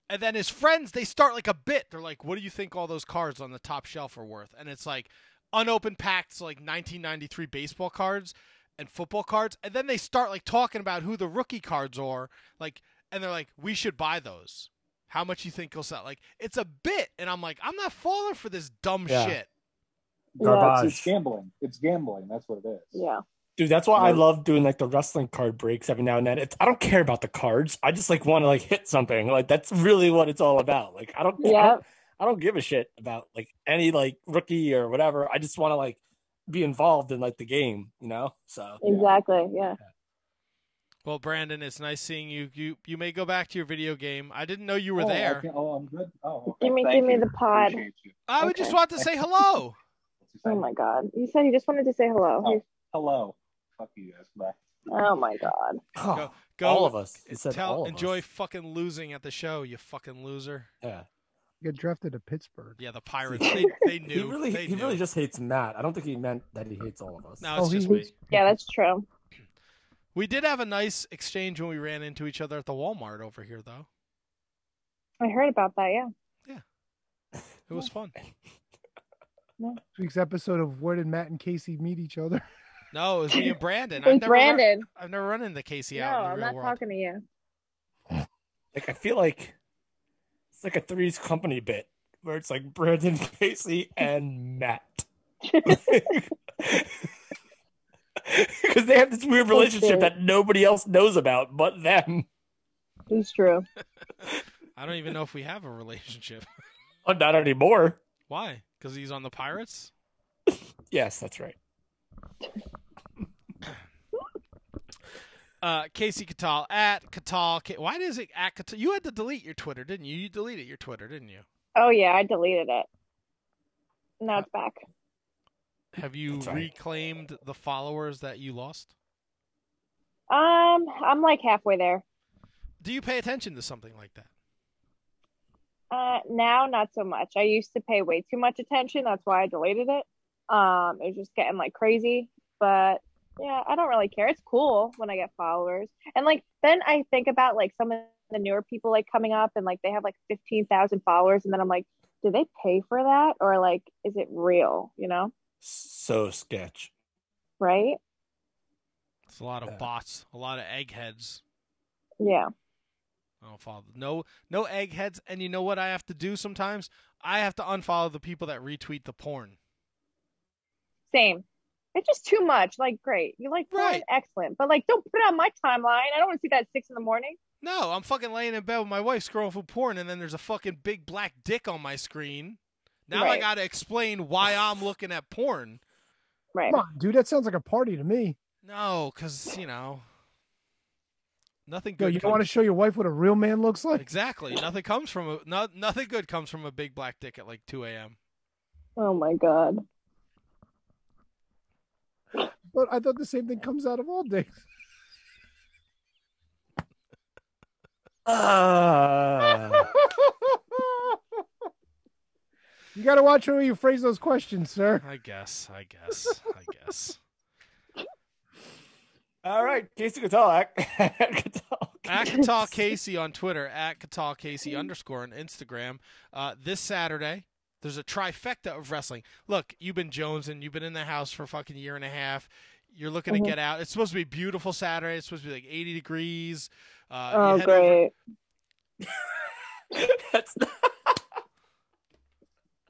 S1: And then his friends, they start like a bit. They're like, "What do you think all those cards on the top shelf are worth?" And it's like unopened packs like 1993 baseball cards and football cards and then they start like talking about who the rookie cards are like and they're like we should buy those how much you think he'll sell like it's a bit and i'm like i'm not falling for this dumb
S2: Yeah.
S1: shit
S5: Yeah.
S2: Garbage.
S7: It's, it's gambling. It's gambling. That's what it is.
S5: Yeah.
S2: Dude, that's why I love doing like the wrestling card breaks every now and then. It's I don't care about the cards. I just like want to like hit something. Like that's really what it's all about. Like I don't I
S5: Yeah.
S2: don't, I don't give a shit about like any like rookie or whatever. I just want to like be involved in like the game, you know? So
S5: Exactly. Yeah.
S1: well brandon it's nice seeing you you you may go back to your video game i didn't know you were
S7: oh,
S1: there
S7: can't- oh, I'm good. Oh, okay.
S5: Give me-
S7: Thank
S5: give me
S7: you.
S5: the pod.
S7: Appreciate you.
S1: i would
S5: Okay.
S1: just want to say hello
S7: What's he saying?
S5: Oh my God. You said you just wanted to say hello.
S7: Oh. Hello. Fuck you guys. Bye.
S5: Oh my God.
S2: Oh,
S1: go
S2: all of us. It said
S1: tell
S2: all of
S1: enjoy
S2: us.
S1: fucking losing at the show you fucking loser
S2: Yeah.
S3: Get drafted to Pittsburgh.
S1: yeah the pirates they, they knew
S2: He really
S1: they
S2: he
S1: knew.
S2: really just hates Matt. I don't think he meant that he hates all of us.
S1: no oh, it's
S3: Oh,
S1: just me
S3: hates-
S5: Yeah, that's true.
S1: we did have a nice exchange when we ran into each other at the walmart over here though
S5: I heard about that. Yeah.
S1: Yeah, it was fun
S3: This week's episode of Where Did Matt and Kasey Meet Each Other?
S1: No, it was me and Brandon.
S5: Hey,
S1: I've never run-
S5: Brandon.
S1: I've never run into Kasey
S5: No,
S1: out in the
S5: I'm
S1: real
S5: not talking to you.
S2: Like I feel like it's like a three's company bit where it's like Brandon, Kasey, and Matt. Because they have this weird relationship that nobody else knows about but them.
S5: It's true.
S1: I don't even know if we have a relationship.
S2: Oh, not anymore.
S1: Why? because he's on the Pirates.
S2: Yes, that's right.
S1: Uh, Kasey Catal at Catal. Why does it at Catal? You had to delete your Twitter, didn't you? You deleted your Twitter, didn't you?
S5: Oh yeah, I deleted it. Now it's back.
S1: Have you
S2: right.
S1: reclaimed the followers that you lost?
S5: Um, I'm like halfway there.
S1: Do you pay attention to something like that?
S5: Uh, now not so much. I used to pay way too much attention. That's why I deleted it. Um, it was just getting like crazy. But yeah, I don't really care. It's cool when I get followers. And like then I think about like some of the newer people like coming up and like they have like fifteen thousand followers, and then I'm like, do they pay for that or like is it real? You know,
S2: So sketch.
S5: right?
S1: It's a lot of bots, a lot of eggheads.
S5: Yeah.
S1: I don't follow. No, no eggheads. And you know what I have to do sometimes? I have to unfollow the people that retweet the porn.
S5: Same. It's just too much. Like, great. You like porn?
S1: Right.
S5: Excellent. But like, don't put it on my timeline. I don't want to see that at six in the morning.
S1: No, I'm fucking laying in bed with my wife scrolling through porn, and then there's a fucking big black dick on my screen. Now I got to explain why I'm looking at porn.
S5: Right.
S3: Come on, dude. That sounds like a party to me.
S1: No, because you know, nothing
S3: Yo,
S1: good.
S3: you don't want to show your wife what a real man looks like?
S1: Exactly. Nothing comes from a no, nothing good comes from a big black dick at like 2 a.m.
S5: Oh my god.
S3: But I thought the same thing comes out of all days.
S2: Ah.
S3: you got to watch how you phrase those questions, sir.
S1: I guess. I guess. I guess.
S2: All right, Kasey Catal. Catal.
S1: at Catal Kasey on Twitter, at Catal Kasey underscore on Instagram. Uh, this Saturday, there's a trifecta of wrestling. Look, you've been Jones and you've been in the house for a fucking year and a half. You're looking
S5: Mhm.
S1: to get out. It's supposed to be beautiful Saturday. It's supposed to be like 80 degrees. Uh,
S5: oh
S1: you head over-
S5: great.
S2: That's not...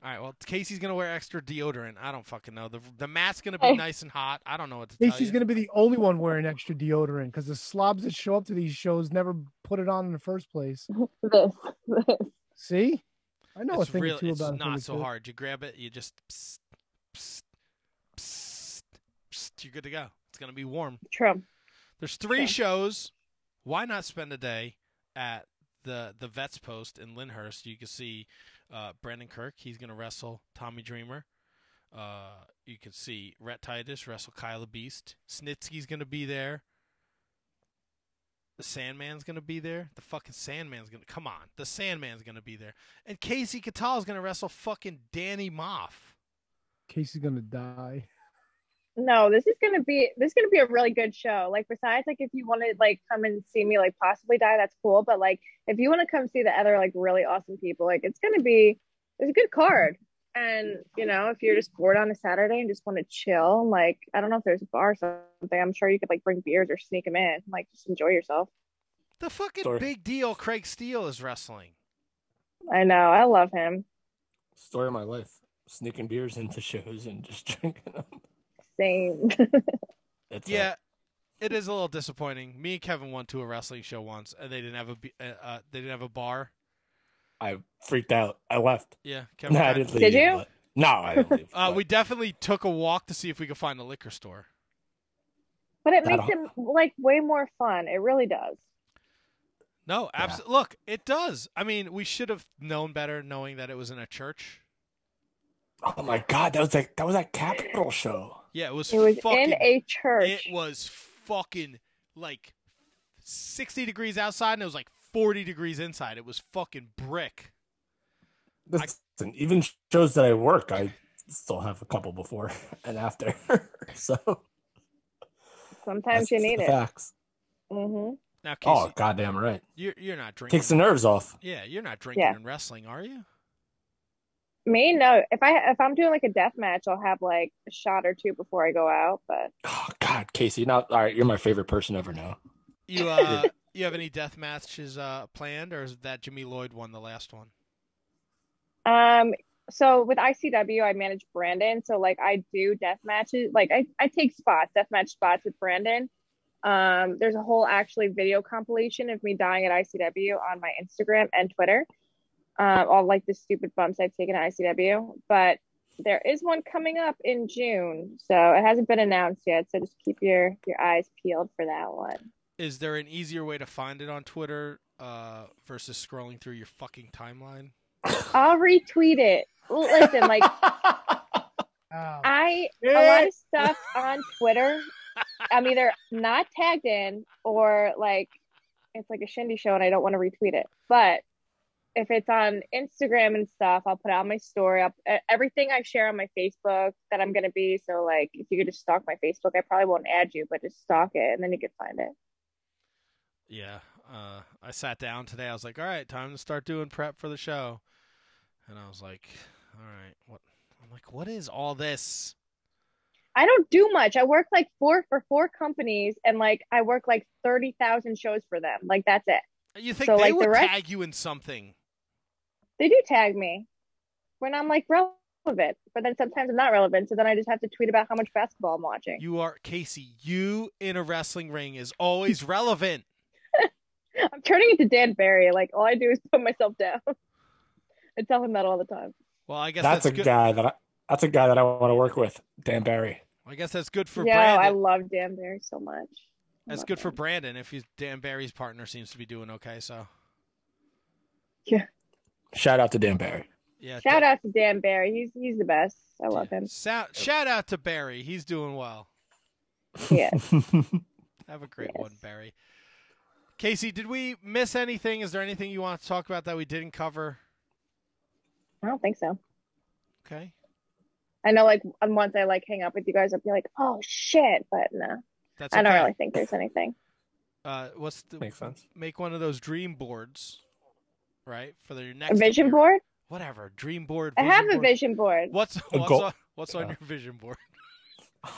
S1: All right. Well, Kasey's gonna wear extra deodorant. I don't fucking know. The the mat's gonna be
S5: Hey.
S1: nice and hot. I don't know what to tell Kasey's
S3: going to be the only one wearing extra deodorant because the slobs that show up to these shows never put it on in the first place.
S5: This. This.
S3: See? I know
S1: it's
S3: a thing
S1: real,
S3: or two
S1: it's
S3: about a
S1: not so
S3: two.
S1: hard. You grab it, you just psst, psst, psst, psst, you're good to go. It's gonna be warm.
S5: True.
S1: There's three
S5: Sure.
S1: shows. Why not spend a day at the the Vets Post in Lyndhurst? You can see uh, Brandon Kirk. He's going to wrestle Tommy Dreamer. Uh, you can see Rhett Titus wrestle Kyla Beast. Snitsky's going to be there. The Sandman's going to be there. The fucking Sandman's going to come on. The Sandman's going to be there. And Kasey Catal is going to wrestle fucking Danny Maff.
S3: Kasey's going to die.
S5: No, this is gonna be this is gonna be a really good show. Like besides, like if you want to like come and see me like possibly die, that's cool. But like if you want to come see the other like really awesome people, like it's gonna be it's a good card. And you know, if you're just bored on a Saturday and just want to chill, like I don't know if there's a bar or something. I'm sure you could like bring beers or sneak them in, like just enjoy yourself.
S1: The fucking
S2: Sorry.
S1: big deal. Craig Steele is wrestling.
S5: I know, I love him.
S2: Story of my life. Sneaking beers into shows and just drinking them.
S5: Same.
S2: It's,
S1: Yeah, it is a little disappointing. Me and Kevin went to a wrestling show once, and they didn't have a uh, uh, they didn't have a bar.
S2: I freaked out. I left.
S1: Yeah, Kevin.
S2: No, I didn't leave.
S5: Did you?
S2: but- No, I didn't leave.
S1: Uh,
S2: but-
S1: we definitely took a walk to see if we could find a liquor store.
S5: but it
S2: That'll-
S5: makes it like way more fun. It really does.
S1: No, absolutely. Look, it does. I mean, we should have known better, knowing that it was in a church.
S2: Oh my god, that was like that was that Capitol show.
S1: Yeah, it was.
S5: It was
S1: fucking,
S5: in a church.
S1: It was fucking like sixty degrees outside, and it was like forty degrees inside. It was fucking brick.
S2: Listen, even shows that I work, I still have a couple before and after. so
S5: Sometimes you need it.
S2: Facts.
S5: hmm
S1: Now, Kasey,
S2: Oh, goddamn right.
S1: you're you're not drinking.
S2: Takes the nerves off.
S1: yeah, you're not drinking
S5: Yeah.
S1: and wrestling, are you?
S5: Me, no. If I if I'm doing like a death match, I'll have like a shot or two before I go out. But
S2: Oh God, Kasey, not all right. You're my favorite person ever now.
S1: You uh, you have any death matches uh planned, or is that Jimmy Lloyd won the last one?
S5: um, so with ICW, I manage Brandon. So like I do death matches. Like I I take spots, death match spots with Brandon. Um, there's a whole actually video compilation of me dying at ICW on my Instagram and Twitter. Um, all like the stupid bumps I've taken at ICW. But there is one coming up in June, so it hasn't been announced yet. So just keep your your eyes peeled for that one.
S1: Is there an easier way to find it on Twitter uh, versus scrolling through your fucking timeline?
S5: I'll retweet it. Listen, like
S3: Oh.
S5: I a lot of stuff on Twitter. I'm either not tagged in or like it's like a shindy show and I don't want to retweet it. But if it's on Instagram and stuff, I'll put it on my story. I'll, everything I share on my Facebook that I'm gonna be. So like, if you could just stalk my Facebook, I probably won't add you, but just stalk it and then you can find it.
S1: Yeah. Uh, I sat down today. I was like, all right, time to start doing prep for the show. And I was like, all right, what? I'm like, what is all this?
S5: I don't do much. I work like four for four companies and like I work like thirty thousand shows for them. Like that's it.
S1: You think
S5: So,
S1: they
S5: like, the
S1: would
S5: rest-
S1: tag you in something?
S5: they do tag me when I'm like relevant, but then sometimes I'm not relevant. So then I just have to tweet about how much basketball I'm watching.
S1: You are Kasey. You in a wrestling ring is always relevant.
S5: I'm turning into Dan Barry. Like all I do is put myself down. I tell him that all the time.
S1: Well, I guess
S2: that's,
S1: that's,
S2: a
S1: good.
S2: guy that I, that's a guy that I want to work with, Dan Barry.
S1: I guess that's good for
S5: yeah, I love Dan Barry so much. I
S1: That's
S5: love
S1: good for. Brandon if he's Dan Barry's partner seems to be doing okay. So Yeah.
S2: Shout out to Dan Barry.
S1: yeah.
S5: Shout out to Dan Barry. He's he's the best. I love him.
S1: Shout, shout out to Barry. He's doing well.
S5: Yeah.
S1: Have a great
S5: Yes.
S1: one, Barry. Kasey, did we miss anything? Is there anything you want to talk about that we didn't cover?
S5: I don't think so.
S1: Okay.
S5: I know like once I like hang up with you guys, I'll be like, oh shit, but no,
S1: That's
S5: I don't really think there's anything.
S1: Uh, what's the
S2: Makes sense.
S1: make one of those dream boards, right? For your
S5: A
S1: next
S5: vision
S1: appearance.
S5: board?
S1: Whatever, dream board.
S5: I have a vision board.
S1: What's what's on, what's on
S2: Oh.
S1: your vision board?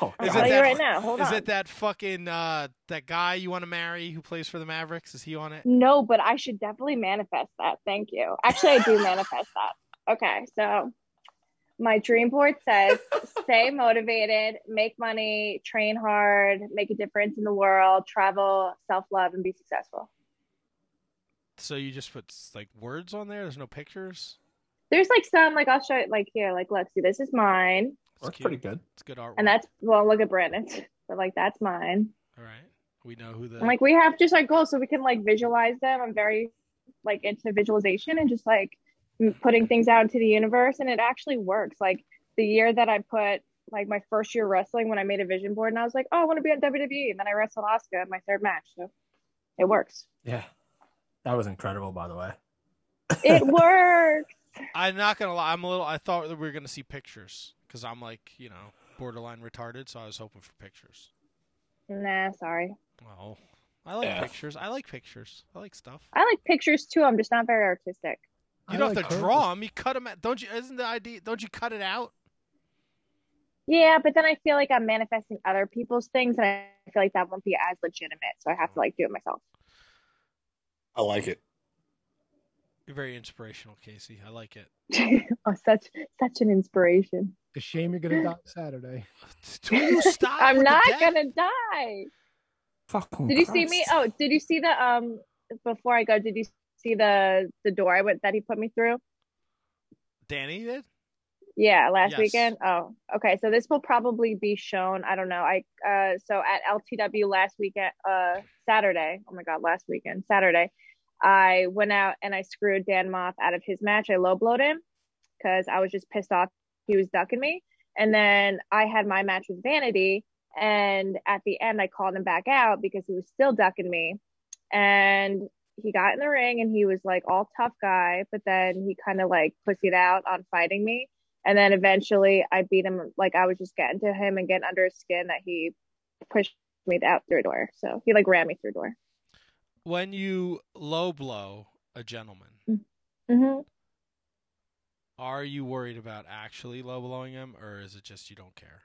S2: Oh,
S5: I'll
S1: Is it that-
S5: right now. Hold
S1: Is
S5: on.
S1: it that fucking uh that guy you want to marry who plays for the Mavericks? Is he on it?
S5: No, but I should definitely manifest that. Thank you. Actually, I do manifest that. Okay, so my dream board says stay motivated, make money, train hard, make a difference in the world, travel, self love, and be successful.
S1: So you just put like words on there. There's no pictures.
S5: There's like some, like I'll show it, like here, like let's see, this is mine,
S1: It's
S2: That's
S1: cute.
S2: pretty good.
S1: It's good artwork.
S5: and that's well, look at Brandon's, but like that's mine.
S1: all right. We know who the
S5: And like we have just our goals so we can like visualize them. I'm very like into visualization and just like putting things out into the universe and it actually works. Like the year that I put like my first year wrestling when I made a vision board and I was like, oh, I want to be on WWE. And then I wrestled Oscar in my third match. So it works.
S2: Yeah. That was incredible, by the way.
S5: It works.
S1: I'm not gonna lie. I'm a little. I thought that we were gonna see pictures because I'm like you know borderline retarded, so I was hoping for pictures.
S5: Nah, sorry.
S1: Oh, I like
S2: Yeah.
S1: pictures. I like pictures. I like stuff.
S5: I like pictures too. I'm just not very artistic.
S1: You
S3: I
S1: don't
S3: like
S1: have to
S3: purples.
S1: draw them. You cut them. Out. Don't you? Isn't the idea? Don't you cut it out?
S5: Yeah, but then I feel like I'm manifesting other people's things and I feel like that won't be as legitimate. So I have to like do it myself.
S2: I like it.
S1: You're very inspirational, Kasey. I like it.
S5: oh, such such an inspiration.
S3: It's a shame you're gonna die Saturday.
S1: Do you stop?
S5: I'm not gonna die.
S2: Fucking
S5: Did you see me? Oh, did you see the um before I go, did you see the the door I went that he put me through?
S1: Danny did.
S5: Yeah, last
S1: Yes.
S5: weekend. Oh, okay. So this will probably be shown. I don't know. I uh so at LTW last weekend, uh Saturday. Oh my god, last weekend, Saturday. I went out and I screwed Dan Maff out of his match. I low blowed him because I was just pissed off he was ducking me. And then I had my match with Vanity, and at the end I called him back out because he was still ducking me. And he got in the ring and he was like all tough guy, but then he kind of like pussied out on fighting me. And then eventually I beat him like I was just getting to him and getting under his skin that he pushed me out through a door. So he like ran me through a door.
S1: When you low blow a gentleman,
S5: hmm
S1: are you worried about actually low blowing him, or is it just you don't care?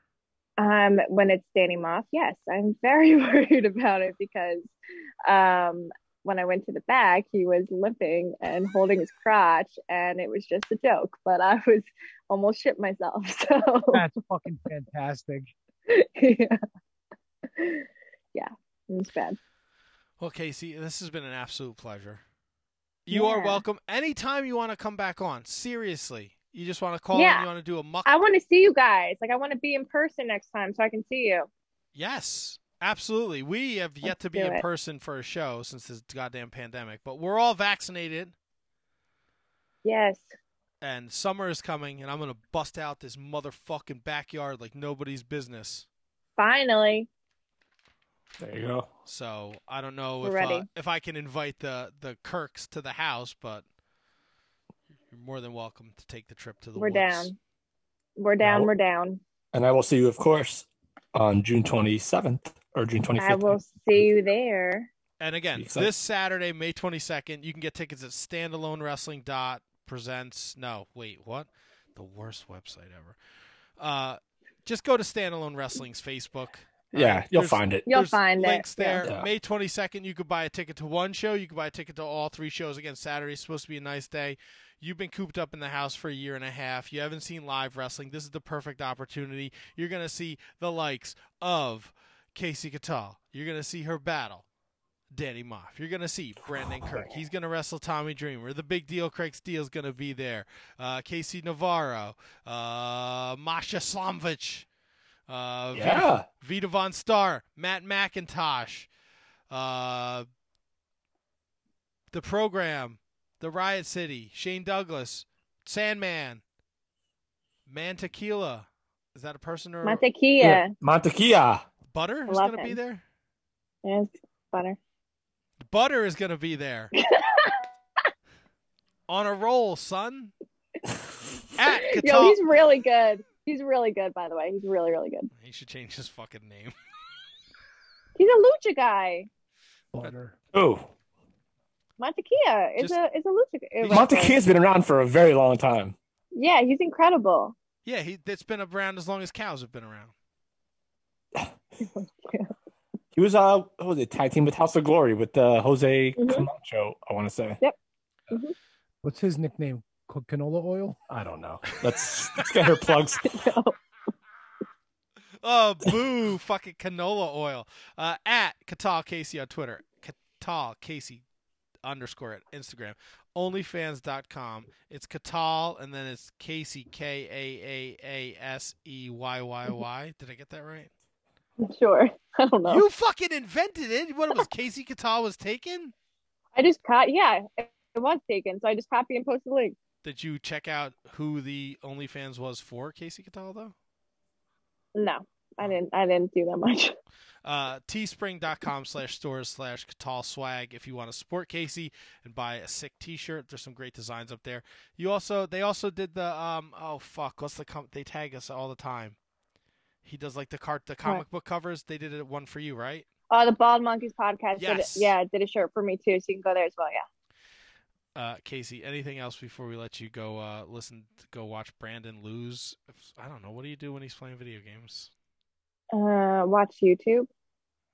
S5: Um, when it's Danny Maff, yes, I'm very worried about it because um, when I went to the back, he was limping and holding his crotch, and it was just a joke. But I was almost shit myself. So
S3: That's fucking fantastic.
S5: yeah, yeah, it was bad.
S1: Well, Kasey, this has been an absolute pleasure. You are welcome anytime you want to come back on. Seriously, You just want to call
S5: Yeah.
S1: and you want to do a muck?
S5: I want to see you guys. Like I want to be in person next time so I can see you.
S1: Yes, absolutely. We have yet
S5: Let's
S1: to be in
S5: it.
S1: person for a show since this goddamn pandemic, but we're all vaccinated
S5: Yes.
S1: and summer is coming and I'm going to bust out this motherfucking backyard like nobody's business.
S5: Finally.
S2: There you go.
S1: So, I don't know
S5: We're
S1: if uh, if I can invite the the Kirks to the house, but you're more than welcome to take the trip to the
S5: We're
S1: woods.
S5: down. We're down.
S2: No.
S5: We're down.
S2: And I will see you, of course, on June 27th or June 25th.
S5: I will see you there.
S1: And again, this Saturday, May 22nd, you can get tickets at standalone wrestling dot presents. No, wait, what? The worst website ever. Uh, just go to Standalone Wrestling's Facebook.
S2: Yeah,
S1: Uh,
S2: you'll
S1: there's-
S2: find it.
S5: You'll
S1: there's
S5: find
S1: links
S5: it.
S1: there.
S2: Yeah.
S1: May 22nd, you could buy a ticket to one show. You could buy a ticket to all three shows. Again, Saturday's supposed to be a nice day. You've been cooped up in the house for a year and a half. You haven't seen live wrestling. This is the perfect opportunity. You're going to see the likes of Kasey Catal. You're going to see her battle Danny Maff. You're going to see Brandon Kirk. He's going to wrestle Tommy Dreamer. The big deal, Craig Steele's going to be there. Uh, KC Navarro. Uh, Masha Slamovich. Uh, Vita-
S2: Yeah.
S1: Vita VonStarr, Matt McIntosh, uh, the program, the Riot City, Shane Douglas, Sandman, Man Tequila. Is that a person or
S5: Mantequilla.
S2: Montequilla.
S1: Butter is going to be there?
S5: Yes, butter.
S1: Butter is going to be there. On a roll, son. At
S5: Yo, he's really good. He's really good, by the way. He's really, really good.
S1: he should change his fucking name.
S5: He's a lucha guy.
S3: Butter.
S2: Oh,
S5: Mantequilla is
S1: Just-
S5: a is a lucha. wrestler.
S2: Montequilla's been around for a very long time.
S5: Yeah, he's incredible.
S1: Yeah, he it's been around as long as cows have been around.
S2: He was uh, what was it? Tag team with House of Glory with uh, Jose
S5: Mhm.
S2: Camacho. I want to say. Yep.
S3: What's his nickname? Co- Canola oil?
S2: I don't know. Let's let's get her plugs.
S1: Oh, boo! fucking canola oil. Uh, at Catal Kasey on Twitter. Catal Kasey underscore at Instagram. Onlyfans.com. It's Catal and then it's Kasey K A A A S E Y Y Y. Did I get that right?
S5: sure. I don't know.
S1: You fucking invented it. What it was Kasey Catal was taken?
S5: I just caught. Yeah, it, it was taken, so I just copy and post the link.
S1: Did you check out who the OnlyFans was for Kasey though?
S5: No, I didn't. I didn't do that much.
S1: uh, teespring.com slash stores slash Catal swag if you want to support Casey and buy a sick t-shirt. There's some great designs up there. You also, they also did the, um, oh fuck, what's the, com- they tag us all the time. He does like the cart, the comic book covers. They did it one for you, right?
S5: Oh, the Bald Monkeys podcast.
S1: Yes.
S5: Did it, yeah, did a shirt for me too, so you can go there as well. Yeah.
S1: Uh, Kasey, anything else before we let you go, uh, listen, go watch Brandon lose? I don't know. What do you do when he's playing video games?
S5: Uh, watch YouTube.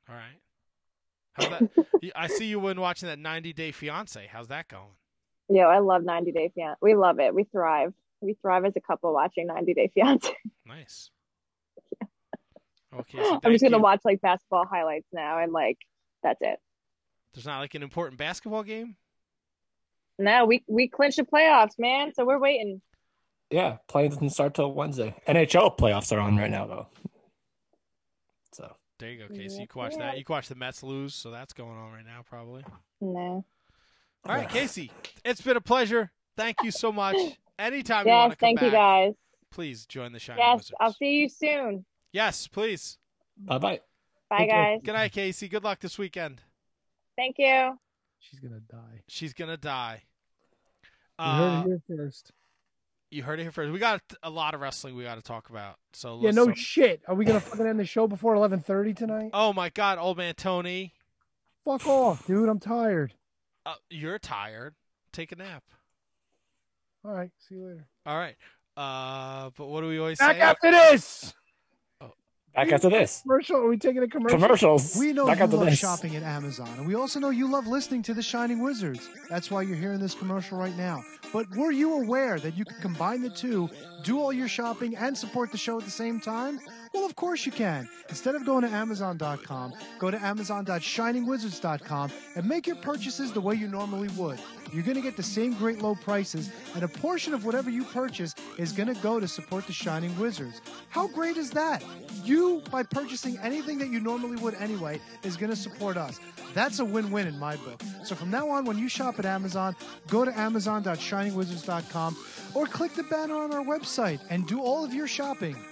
S1: All right. How's that? I see you when watching that 90 Day Fiance. How's that going?
S5: Yo, I love 90 Day Fiance. We love it. We thrive. We thrive as a couple watching 90 Day Fiance.
S1: Nice. Okay,
S5: I'm just gonna watch like basketball highlights now, and like that's it.
S1: There's not like an important basketball game.
S5: No, we we clinched the playoffs, man. So we're waiting.
S2: Yeah, play doesn't start till Wednesday. NHL playoffs are on right now though. So
S1: There you go, Kasey. You can watch that. You can watch the Mets lose, so that's going on right now, probably.
S5: No.
S1: All right, Kasey. It's been a pleasure. Thank you so much. Anytime you want
S5: Yes,
S1: to come
S5: thank
S1: back,
S5: you guys.
S1: please join the Shining
S5: Yes,
S1: Wizards.
S5: I'll see you soon.
S1: Yes, please.
S2: bye bye.
S5: Bye,
S3: Take care.
S5: guys.
S1: Good night, Kasey. Good luck this weekend.
S5: Thank you.
S3: She's gonna die.
S1: She's gonna die.
S3: You
S1: Uh,
S3: heard it here first.
S1: you heard it here first. We got a lot of wrestling we got to talk about. So
S3: Yeah, no shit. Are we gonna fucking end the show before eleven thirty tonight?
S1: Oh my God, old man Tony.
S3: Fuck off, dude. I'm tired.
S1: Uh, you're tired. Take a nap.
S3: All right, see you later.
S1: All right. Uh, but what do we always
S3: Back
S1: say?
S3: Back after this.
S2: Back after this.
S6: Commercial? Are we taking a commercial?
S2: Commercials.
S3: We know
S2: Back
S3: you
S2: after
S3: love
S2: this.
S3: shopping at Amazon, and we also know you love listening to The Shining Wizards. That's why you're hearing this commercial right now. But were you aware that you can combine the two, do all your shopping, and support the show at the same time? Well, of course you can. Instead of going to Amazon.com, go to Amazon.shiningwizards.com and make your purchases the way you normally would. You're going to get the same great low prices, and a portion of whatever you purchase is going to go to support the Shining Wizards. How great is that? You, by purchasing anything that you normally would anyway, is going to support us. That's a win win in my book. So from now on, when you shop at Amazon, go to Amazon.shiningwizards.com or click the banner on our website and do all of your shopping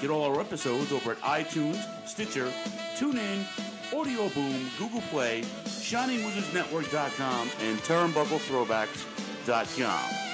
S8: Get all our episodes over at iTunes, Stitcher, TuneIn, Audio Boom, Google Play, ShiningWizardsNetwork.com, and TurnbuckleThrowbacks.com.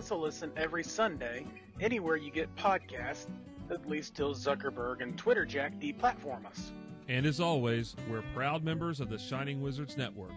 S9: a listen every Sunday, anywhere you get podcasts, at least till Zuckerberg and Twitter Jack deplatform us.
S10: And as always, we're proud members of the Shining Wizards Network.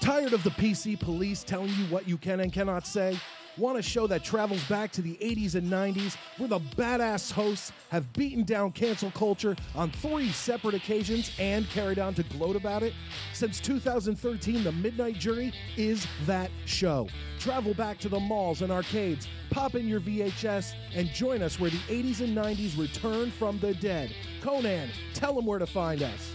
S11: Tired of the PC police telling you what you can and cannot say? Want a show that travels back to the 80s and 90s where the badass hosts have beaten down cancel culture on three separate occasions and carried on to gloat about it? Since 2013, The Midnight Jury is that show. Travel back to the malls and arcades, pop in your VHS, and join us where the 80s and 90s return from the dead. Conan, tell them where to find us.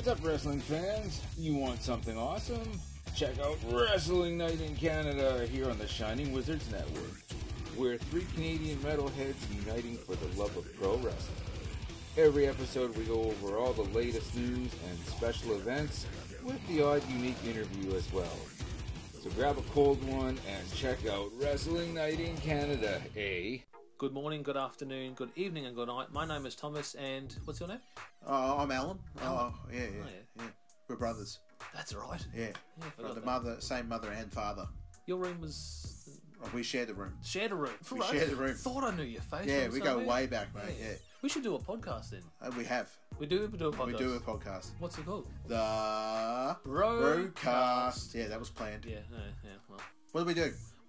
S12: What's up, wrestling fans? You want something awesome? Check out Wrestling Night in Canada here on the Shining Wizards Network. We're three Canadian metalheads uniting for the love of pro wrestling. Every episode, we go over all the latest news and special events with the odd unique interview as well. So grab a cold one and check out Wrestling Night in Canada, eh?
S13: Good morning, good afternoon, good evening, and good night. My name is Thomas, and what's your name?
S14: Uh, I'm Alan.
S13: Alan.
S14: Oh, yeah, yeah,
S13: Oh,
S14: yeah, We're brothers.
S13: That's right.
S14: Yeah.
S13: Yeah,
S14: the
S13: that.
S14: mother, same mother and father.
S13: Your room was
S14: Oh, we shared a room.
S13: shared a room.
S14: We
S13: Right.
S14: shared a room.
S13: Thought I knew your face.
S14: Yeah, we go way back, mate. Yeah.
S13: We should do a podcast then.
S14: Uh, we have.
S13: We do. We do a podcast.
S14: We do a podcast.
S13: What's it called?
S14: The
S13: Roadcast.
S14: Roadcast. Yeah, that was planned.
S13: Yeah. Yeah. yeah well,
S14: What do we do?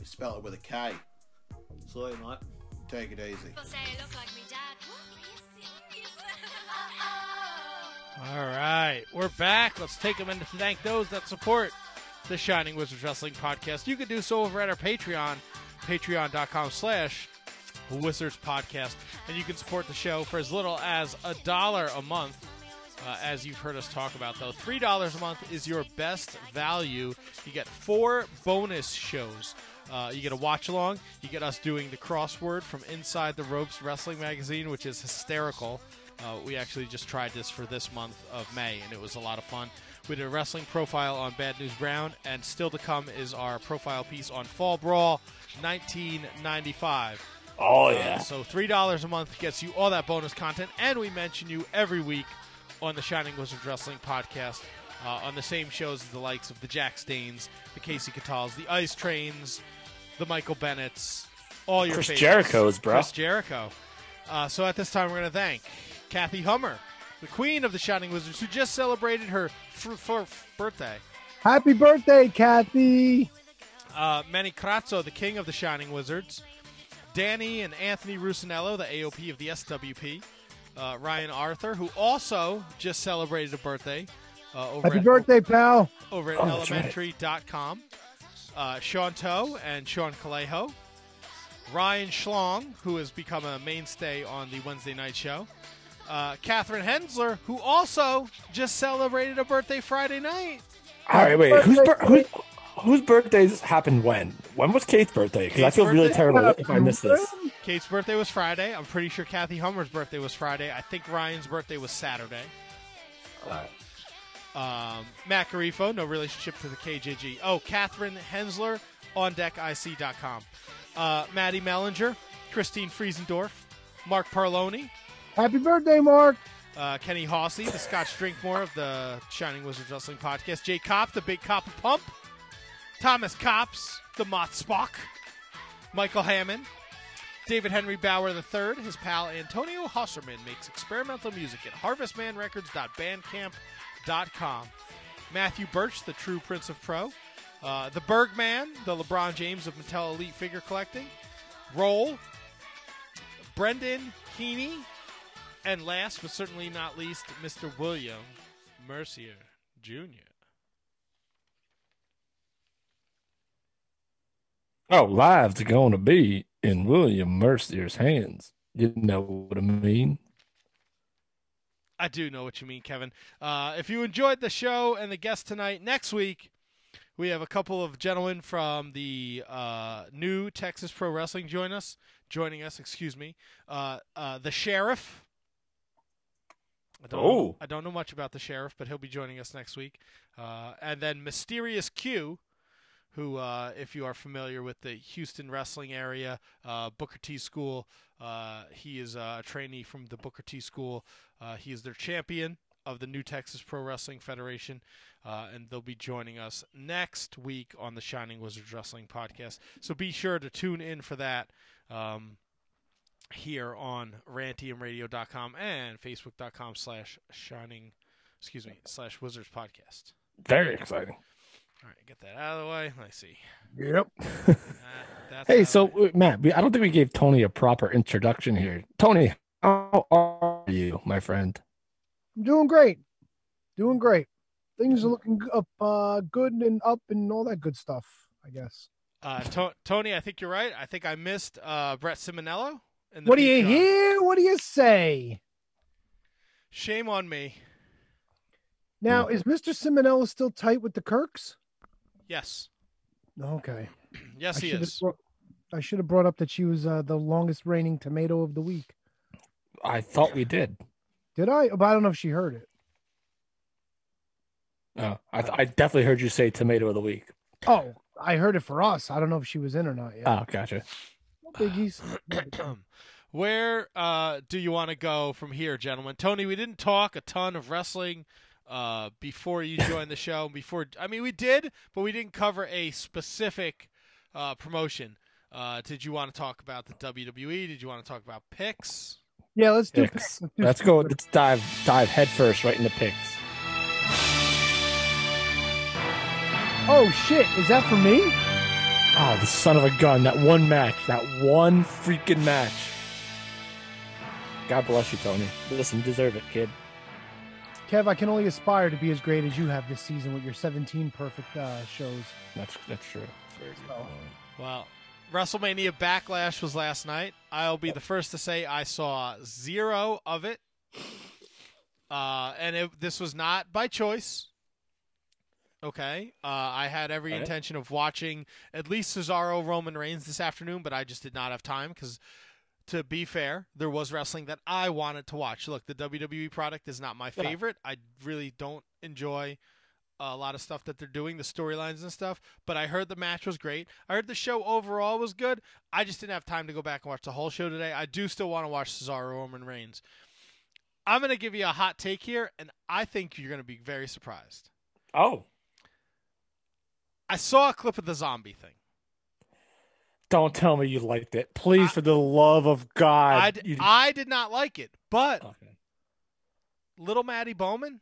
S14: We spell it with a K.
S13: Sorry, mate.
S14: Take it easy.
S1: All right, we're back. Let's take a minute to thank those that support the Shining Wizards Wrestling Podcast. You can do so over at our Patreon, patreon.com slash Wizards Podcast. And you can support the show for as little as a dollar a month. Uh, as you've heard us talk about, though, $3 a month is your best value. You get four bonus shows. Uh, you get a watch along. You get us doing the crossword from Inside the Ropes Wrestling Magazine, which is hysterical. Uh, we actually just tried this for this month of May, and it was a lot of fun. We did a wrestling profile on Bad News Brown, and still to come is our profile piece on Fall Brawl 1995.
S2: Oh,
S1: Uh,
S2: yeah.
S1: so three dollars a month gets you all that bonus content, and we mention you every week on the Shining Wizards Wrestling podcast uh, on the same shows as the likes of the Jax Danes, the Kasey Catals, the Ice Trains, the Michael Bennett's, all your
S2: Chris
S1: favorites.
S2: Jericho's, bro.
S1: Chris Jericho. Uh, so at this time, we're going to thank Kathy Hummer, the queen of the Shining Wizards, who just celebrated her f- f- birthday.
S6: Happy birthday, Kathy.
S1: Uh, Manny Crazzo, the king of the Shining Wizards. Danny and Anthony Rusinello, the AOP of the SWP. Uh, Ryan Arthur, who also just celebrated a birthday. Uh, over
S6: Happy
S1: at,
S6: birthday, pal.
S1: Over at
S6: Oh, that's right.
S1: elementary.com. Uh, Sean Toe and Sean Calejo. Ryan Schlong, who has become a mainstay on the Wednesday night show. Uh, Catherine Hensler, who also just celebrated a birthday Friday night.
S2: All right, wait. Whose bir- who, whose birthdays happened when? When was Kate's birthday? Because I
S1: Kate's
S2: feel really terrible if I missed this.
S1: Kate's birthday was Friday. I'm pretty sure Kathy Hummer's birthday was Friday. I think Ryan's birthday was Saturday. Um, Matt Garifo, no relationship to the KJG. Oh, Catherine Hensler, on deckic.com. Uh, Maddie Mellinger, Christine Friesendorf, Mark Parloni,
S6: Happy birthday, Mark.
S1: uh, Kenny Hawsey, the Scotch Drinkmore of the Shining Wizards Wrestling Podcast, Jay Kopp, the Big Cop Pump, Thomas Cops, the Mott Spock, Michael Hammond, David Henry Bauer III, his pal Antonio Hosserman makes experimental music at harvestmanrecords.bandcamp.com. Matthew Birch, the true Prince of Pro, uh, the Bergman, the LeBron James of Mattel Elite Figure Collecting, Roll, Brendan Heaney, and last but certainly not least, Mr. William Mercier Jr.
S2: Oh, lives are going to be in William Mercier's hands. You know what I mean?
S1: I do know what you mean, Kevin. Uh, if you enjoyed the show and the guest tonight, next week we have a couple of gentlemen from the uh, new Texas Pro Wrestling join us, joining us. Excuse me, uh, uh, the sheriff. I don't, know,
S2: Oh.
S1: I don't know much about the sheriff, but he'll be joining us next week. Uh, and then Mysterious Q, who, uh, if you are familiar with the Houston wrestling area, uh, Booker T School, uh, he is a trainee from the Booker T School. Uh, he is their champion of the New Texas Pro Wrestling Federation, uh, and they'll be joining us next week on the Shining Wizards Wrestling Podcast. So be sure to tune in for that. Um, here on rantiumradio.com and facebook.com slash shining excuse me slash wizards podcast
S2: Very exciting.
S1: all right get that out of the way let see
S6: Yep.
S1: that's
S2: Hey, so Matt, we, I don't think we gave Tony a proper introduction here. Tony, how are you, my friend?
S6: I'm doing great. Doing great. Things are looking up, uh, good and up and all that good stuff. I guess.
S1: uh, to- tony i think you're right i think i missed uh, brett simonello in the
S6: What do you
S1: Peacock.
S6: hear? What do you say?
S1: shame on me
S6: Now, is Mr. Simonello still tight with the Kirks?
S1: yes
S6: Okay.
S1: yes
S6: I
S1: he is
S6: brought- I should have brought up that she was uh, the longest reigning tomato of the week.
S2: I thought we did.
S6: Did I? But I don't know if she heard it.
S2: Oh, I, th- I definitely heard you say tomato of the week.
S6: Oh, I heard it for us. I don't know if she was in or not yet.
S2: Oh, gotcha.
S6: No biggies.
S1: Where uh, do you want to go from here, gentlemen? Tony, we didn't talk a ton of wrestling uh, before you joined the show. Before, I mean, we did, but we didn't cover a specific uh, promotion. Uh, did you want to talk about the WWE? Did you want to talk about picks?
S6: Yeah, let's do
S2: Picks.
S6: picks. Let's, do
S2: Let's go. Let's dive dive headfirst right into picks.
S6: Oh shit! Is that for me?
S2: Oh, the son of a gun! That one match. That one freaking match. God bless you, Tony. Listen, you deserve it, kid.
S6: Kev, I can only aspire to be as great as you have this season with your 17 perfect uh, shows.
S2: That's that's true.
S1: Well, WrestleMania Backlash was last night. I'll be the first to say I saw zero of it. Uh, and it, this was not by choice. Okay. Uh, I had every
S2: Okay.
S1: intention of watching at least Cesaro Roman Reigns this afternoon, but I just did not have time because, to be fair, there was wrestling that I wanted to watch. Look, the WWE product is not my
S2: Yeah.
S1: favorite. I really don't enjoy a lot of stuff that they're doing, the storylines and stuff. But I heard the match was great. I heard the show overall was good. I just didn't have time to go back and watch the whole show today. I do still want to watch Cesaro Roman Reigns. I'm going to give you a hot take here, and I think you're going to be very surprised.
S2: Oh,
S1: I saw a clip of the zombie thing.
S2: don't tell me you liked it, please, for the love of God.
S1: I,
S2: You-
S1: I did not like it, but little Maddie Bowman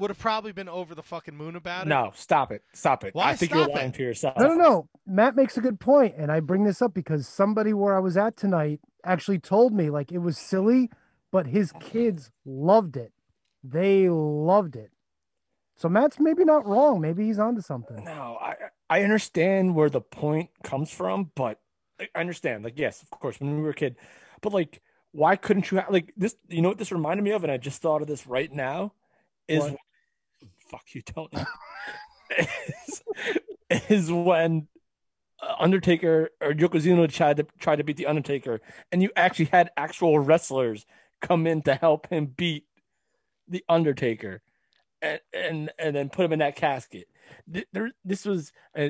S1: would have probably been over the fucking moon about it.
S2: no, stop it, stop it.
S1: Why
S2: I think you're lying to yourself.
S6: No, no, no. Matt makes a good point, and I bring this up because somebody where I was at tonight actually told me like it was silly, but his kids loved it. They loved it. So Matt's maybe not wrong. Maybe he's onto something.
S2: No, I I understand where the point comes from, but I understand. Like, yes, of course, when we were a kid, but like, why couldn't you have like this? You know what this reminded me of, and I just thought of this right now. Is
S6: What?
S2: Fuck you, Tony. is, is when uh, Undertaker or Yokozuna tried to try to beat the Undertaker, and you actually had actual wrestlers come in to help him beat the Undertaker, and and and then put him in that casket. There, this was a,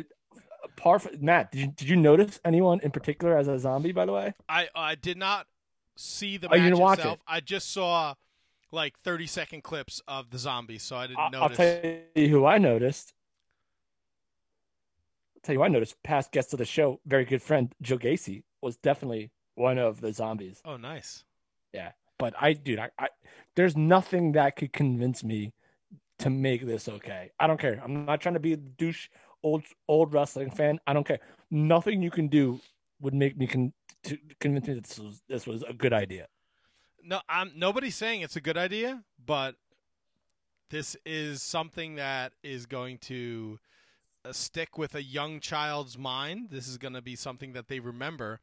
S2: a par for Matt. Did you did you notice anyone in particular as a zombie? By the way,
S1: I I did not see the
S2: Oh, you
S1: match
S2: didn't watch
S1: itself.
S2: it?
S1: I just saw like 30 second clips of the zombies, so I didn't
S2: I'll, I'll tell you who I noticed. I'll tell you, who I noticed past guest of the show, very good friend Joe Gacy was definitely one of the zombies.
S1: Oh, nice.
S2: Yeah, but I, dude, I, I, there's nothing that could convince me to make this okay. I don't care. I'm not trying to be a douche old old wrestling fan. I don't care. Nothing you can do would make me con- to convince me that this was this was a good idea.
S1: No, I'm nobody's saying it's a good idea, but this is something that is going to uh, stick with a young child's mind. This is going to be something that they remember.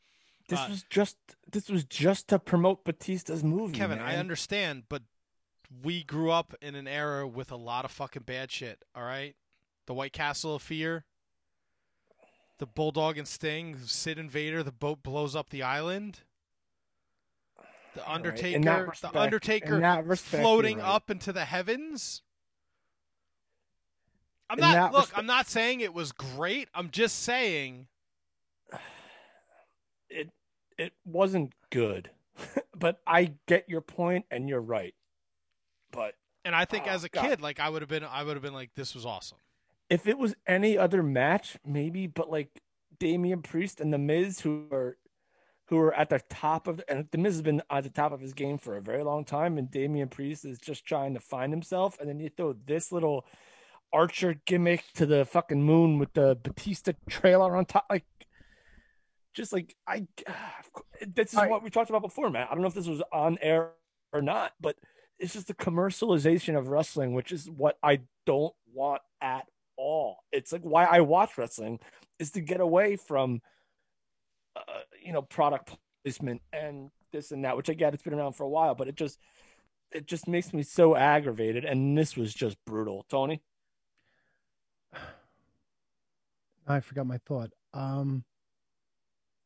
S2: This
S1: Uh,
S2: was just this was just to promote Batista's movie.
S1: Kevin, I understand, but we grew up in an era with a lot of fucking bad shit. All right, the White Castle of Fear, the Bulldog and Sting, Sid and Vader, the boat blows up the island. The
S2: right,
S1: Undertaker, the
S2: respect-
S1: Undertaker
S2: in that respect,
S1: floating
S2: right.
S1: up into the heavens. I'm
S2: In
S1: not look. I'm not saying it was great. I'm just saying
S2: it it wasn't good, but I get your point and you're right. But
S1: And I think
S2: Oh,
S1: as a
S2: God.
S1: kid, like I would have been, I would have been like, this was awesome.
S2: if it was any other match, maybe, but like Damian Priest and The Miz, who are who are at the top of and The Miz has been at the top of his game for a very long time, and Damian Priest is just trying to find himself, and then you throw this little Archer gimmick to the fucking moon with the Batista trailer on top, like just like I. Ah, this is what we talked about before, man. I don't know if this was on air or not, but it's just the commercialization of wrestling, which is what I don't want at all. It's like why I watch wrestling is to get away from, uh, you know, product placement and this and that, which I get it's been around for a while, but it just it just makes me so aggravated. And this was just brutal, Tony.
S6: I forgot my thought. Um,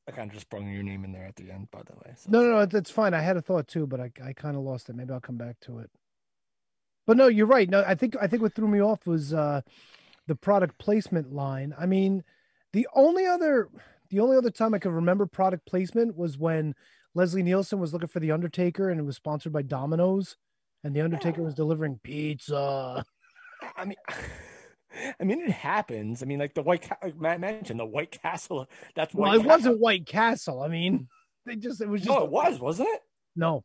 S2: I kind of just sprung your name in there at the end, by the way. So.
S6: no, no, no, that's fine. I had a thought too, but I, I kind of lost it. Maybe I'll come back to it. But no, you're right. No, I think I think what threw me off was uh, the product placement line. I mean, the only other the only other time I could remember product placement was when Leslie Nielsen was looking for the Undertaker and it was sponsored by Domino's and the Undertaker was delivering pizza.
S2: I mean, I mean, it happens. I mean, like the White, Ca- like Matt mentioned, the White Castle. That's
S6: Well,
S2: White
S6: it
S2: Castle.
S6: wasn't White Castle. I mean, they just it was just
S2: No, it was, wasn't it?
S6: No.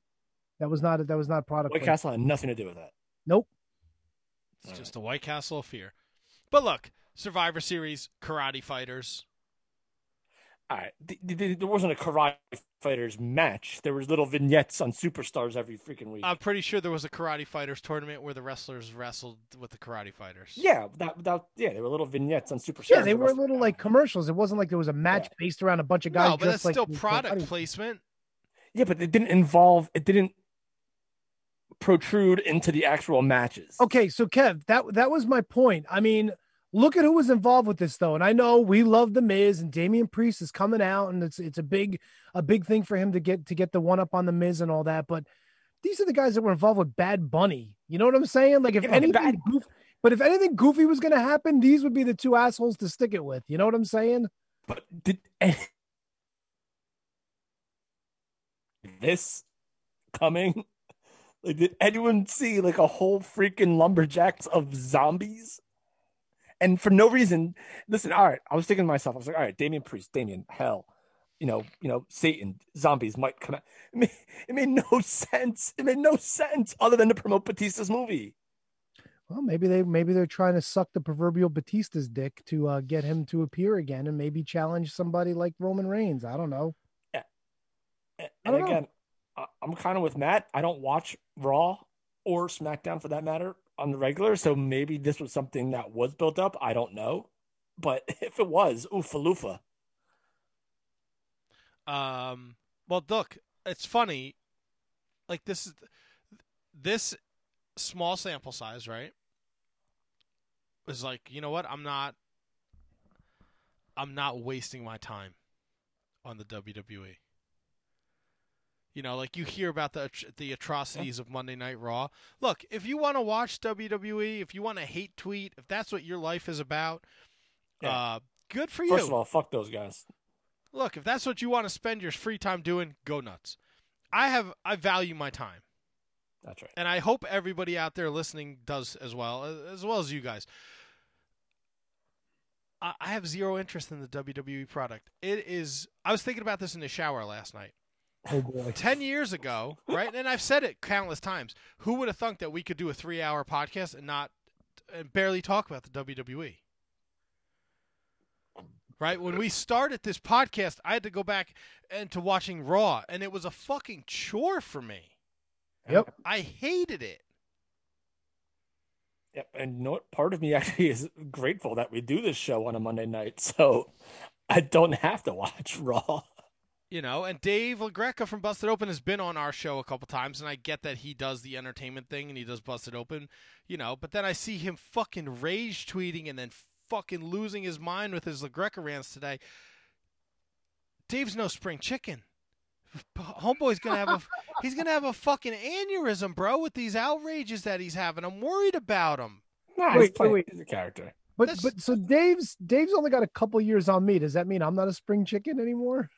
S6: That was not that was not product
S2: White
S6: placement.
S2: Castle had nothing to do with that.
S6: Nope.
S1: It's just a White Castle of fear. But look, Survivor Series, karate fighters.
S2: All right, th- th- th- there wasn't a karate fighters match. There was little vignettes on Superstars every freaking week.
S1: I'm pretty sure there was a karate fighters tournament where the wrestlers wrestled with the karate fighters.
S2: yeah, that, that, yeah, there were little vignettes on Superstars.
S6: Yeah, they were little like commercials. It wasn't like there was a match based around a bunch of guys
S1: No, but that's
S6: like
S1: still product
S6: karate-
S1: placement.
S2: Yeah, but it didn't involve. It didn't protrude into the actual matches.
S6: Okay, so Kev, that that was my point. I mean, look at who was involved with this though. And I know we love the Miz and Damian Priest is coming out and it's it's a big a big thing for him to get to get the one up on the Miz and all that, but these are the guys that were involved with Bad Bunny. You know what I'm saying? Like if
S2: Yeah,
S6: anything
S2: Bad-
S6: goof, but if anything goofy was going to happen, these would be the two assholes to stick it with. You know what I'm saying?
S2: But did this coming? Like, did anyone see like a whole freaking lumberjacks of zombies? And for no reason, listen. All right, I was thinking to myself, I was like, all right, Damian Priest, Damian, hell, you know, you know, Satan, zombies might come out. It made, it made no sense. It made no sense other than to promote Batista's movie.
S6: Well, maybe they maybe they're trying to suck the proverbial Batista's dick to uh, get him to appear again and maybe challenge somebody like Roman Reigns. I don't know.
S2: Yeah.
S6: And know.
S2: again, I- I'm kind of with Matt. I don't watch Raw or SmackDown for that matter on the regular, so maybe this was something that was built up. I don't know, but if it was, oofa loofah.
S1: Um, well, look, it's funny. Like this is this small sample size, right? Is like, you know what? I'm not. I'm not wasting my time on the WWE. You know, like you hear about the the atrocities of Monday Night Raw. Look, if you want to watch WWE, if you want to hate tweet, if that's what your life is about,
S2: Yeah.
S1: uh, good for you.
S2: First of all, fuck those guys.
S1: Look, if that's what you want to spend your free time doing, go nuts. I have I value my time.
S2: That's right.
S1: And I hope everybody out there listening does as well, as well as you guys. I I have zero interest in the WWE product. It is. I was thinking about this in the shower last night.
S6: Oh boy.
S1: Ten years ago, right? And I've said it countless times. Who would have thunk that we could do a three-hour podcast and not and barely talk about the WWE? Right? When we started this podcast, I had to go back and to watching Raw, and it was a fucking chore for me.
S6: Yep.
S1: I hated it.
S2: Yep. And you know what? Part of me actually is grateful that we do this show on a Monday night, so I don't have to watch Raw.
S1: You know, and Dave LaGreca from Busted Open has been on our show a couple times, and I get that he does the entertainment thing and he does Busted Open, you know, but then I see him fucking rage tweeting and then fucking losing his mind with his LaGreca rants today. Dave's no spring chicken. Homeboy's gonna have a he's gonna have a fucking aneurysm, bro, with these outrages that he's having. I'm worried about him.
S2: Nah,
S6: Wait,
S2: he's playing
S6: wait,
S2: he's a character.
S6: But
S1: That's-
S6: but so Dave's Dave's only got a couple years on me. Does that mean I'm not a spring chicken anymore?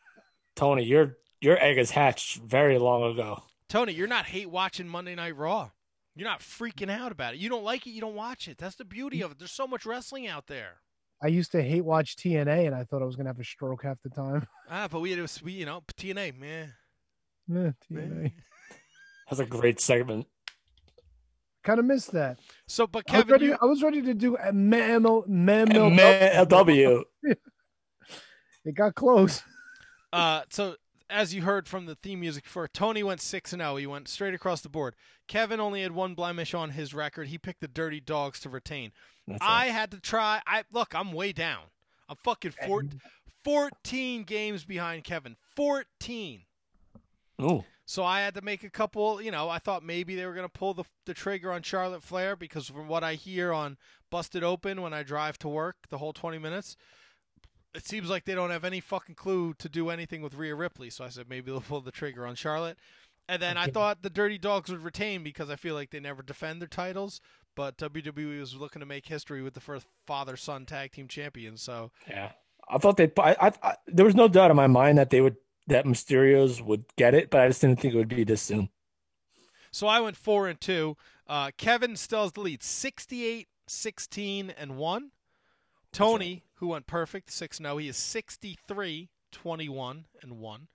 S2: Tony, your your egg is hatched very long ago.
S1: Tony, you're not hate watching Monday Night Raw. You're not freaking out about it. You don't like it, you don't watch it. That's the beauty of it. There's so much wrestling out there.
S6: I used to hate watch TNA, and I thought I was gonna have a stroke half the time.
S1: Ah, but we had a we, you know, TNA, man.
S6: Eh, TNA.
S2: That's a great segment.
S6: Kind of missed that.
S1: So, but
S6: I was
S1: Kevin,
S6: ready.
S1: you,
S6: I was ready to do a mammal mammal.
S2: MLW.
S6: It got close.
S1: Uh, so as you heard from the theme music before, Tony went six and zero. He went straight across the board. Kevin only had one blemish on his record. He picked the Dirty Dawgs to retain.
S2: That's
S1: I had to try. I look. I'm way down. I'm fucking four, 14 games behind Kevin. 14.
S2: Oh.
S1: So I had to make a couple, you know, I thought maybe they were going to pull the, the trigger on Charlotte Flair because from what I hear on Busted Open when I drive to work the whole 20 minutes, it seems like they don't have any fucking clue to do anything with Rhea Ripley. So I said maybe they'll pull the trigger on Charlotte. And then I thought the Dirty Dawgs would retain because I feel like they never defend their titles. but WWE was looking to make history with the first father-son tag team champions. So
S2: Yeah, I thought they. I, I, I there was no doubt in my mind that they would that Mysterios would get it, but I just didn't think it would be this soon.
S1: So I went four and two. Uh, Kevin still has the lead, 68, 16, and one. Tony, who went perfect, 6 0, he is 63, 21, and 1.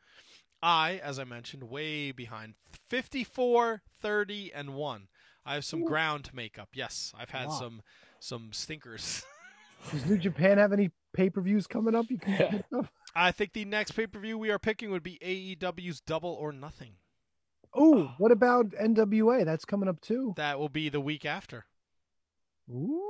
S1: I, as I mentioned, way behind, 54, 30, and 1. I have some ground to make up. Yes, I've had
S6: Wow.
S1: some some stinkers.
S6: Does New Japan have any pay per views coming up? You can pick up?
S1: I think the next pay per view we are picking would be AEW's Double or Nothing.
S6: Oh, what about NWA? That's coming up too.
S1: That will be the week after.
S6: Ooh,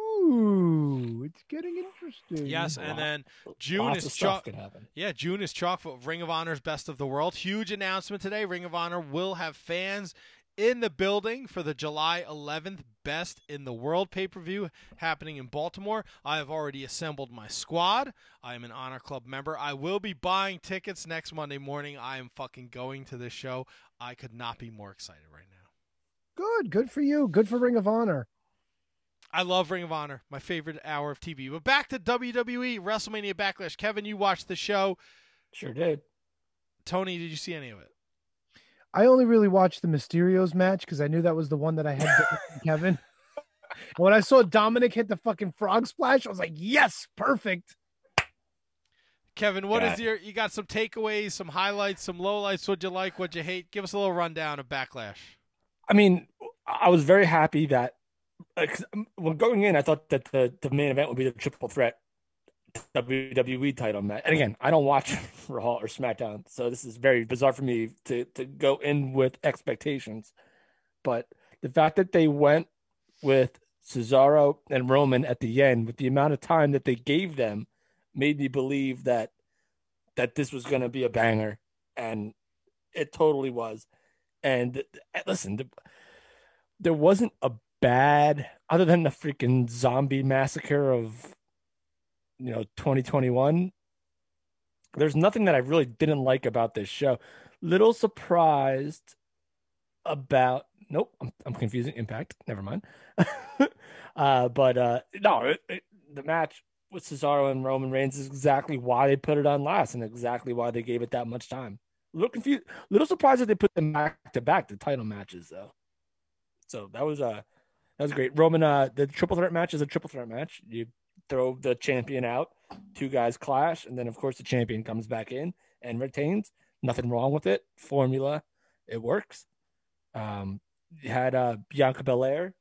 S6: it's getting interesting.
S1: Yes, and then June
S2: Lots
S1: is
S2: of
S1: chock. Yeah, June is chock full of Ring of Honor's Best of the World. Huge announcement today. Ring of Honor will have fans in the building for the July 11th Best in the World pay per view happening in Baltimore. I have already assembled my squad. I am an Honor Club member. I will be buying tickets next Monday morning. I am fucking going to this show. I could not be more excited right now.
S6: good, good for you. Good for Ring of Honor.
S1: I love Ring of Honor, my favorite hour of TV. But back to WWE WrestleMania Backlash. Kevin, you watched the show.
S2: Sure did.
S1: Tony, did you see any of it?
S6: I only really watched the Mysterios match because I knew that was the one that I had different from Kevin. when I saw Dominik hit the fucking frog splash, I was like, yes, perfect.
S1: Kevin, what is
S2: Yeah.
S1: your? You got some takeaways, some highlights, some lowlights. What'd you like? What'd you hate? Give us a little rundown of Backlash.
S2: I mean, I was very happy that uh, um, when going in, I thought that the, the main event would be the triple threat WWE title match. And again, I don't watch Raw or SmackDown, so this is very bizarre for me to to go in with expectations. But the fact that they went with Cesaro and Roman at the end, with the amount of time that they gave them, made me believe that that this was going to be a banger, and it totally was. And listen, the, there wasn't a bad other than the freaking zombie massacre of you know 2021 there's nothing that i really didn't like about this show. Little surprised about nope i'm, I'm confusing impact never mind. Uh but uh no it, it, the match with cesaro and roman reigns is exactly why they put it on last and exactly why they gave it that much time. A little confused little surprised that they put them back to back the title matches though. So that was uh that was great. Roman, uh, the triple threat match is a triple threat match. You throw the champion out, two guys clash, and then of course the champion comes back in and retains. Nothing wrong with it. Formula, it works. Um, you had uh, Bianca Belair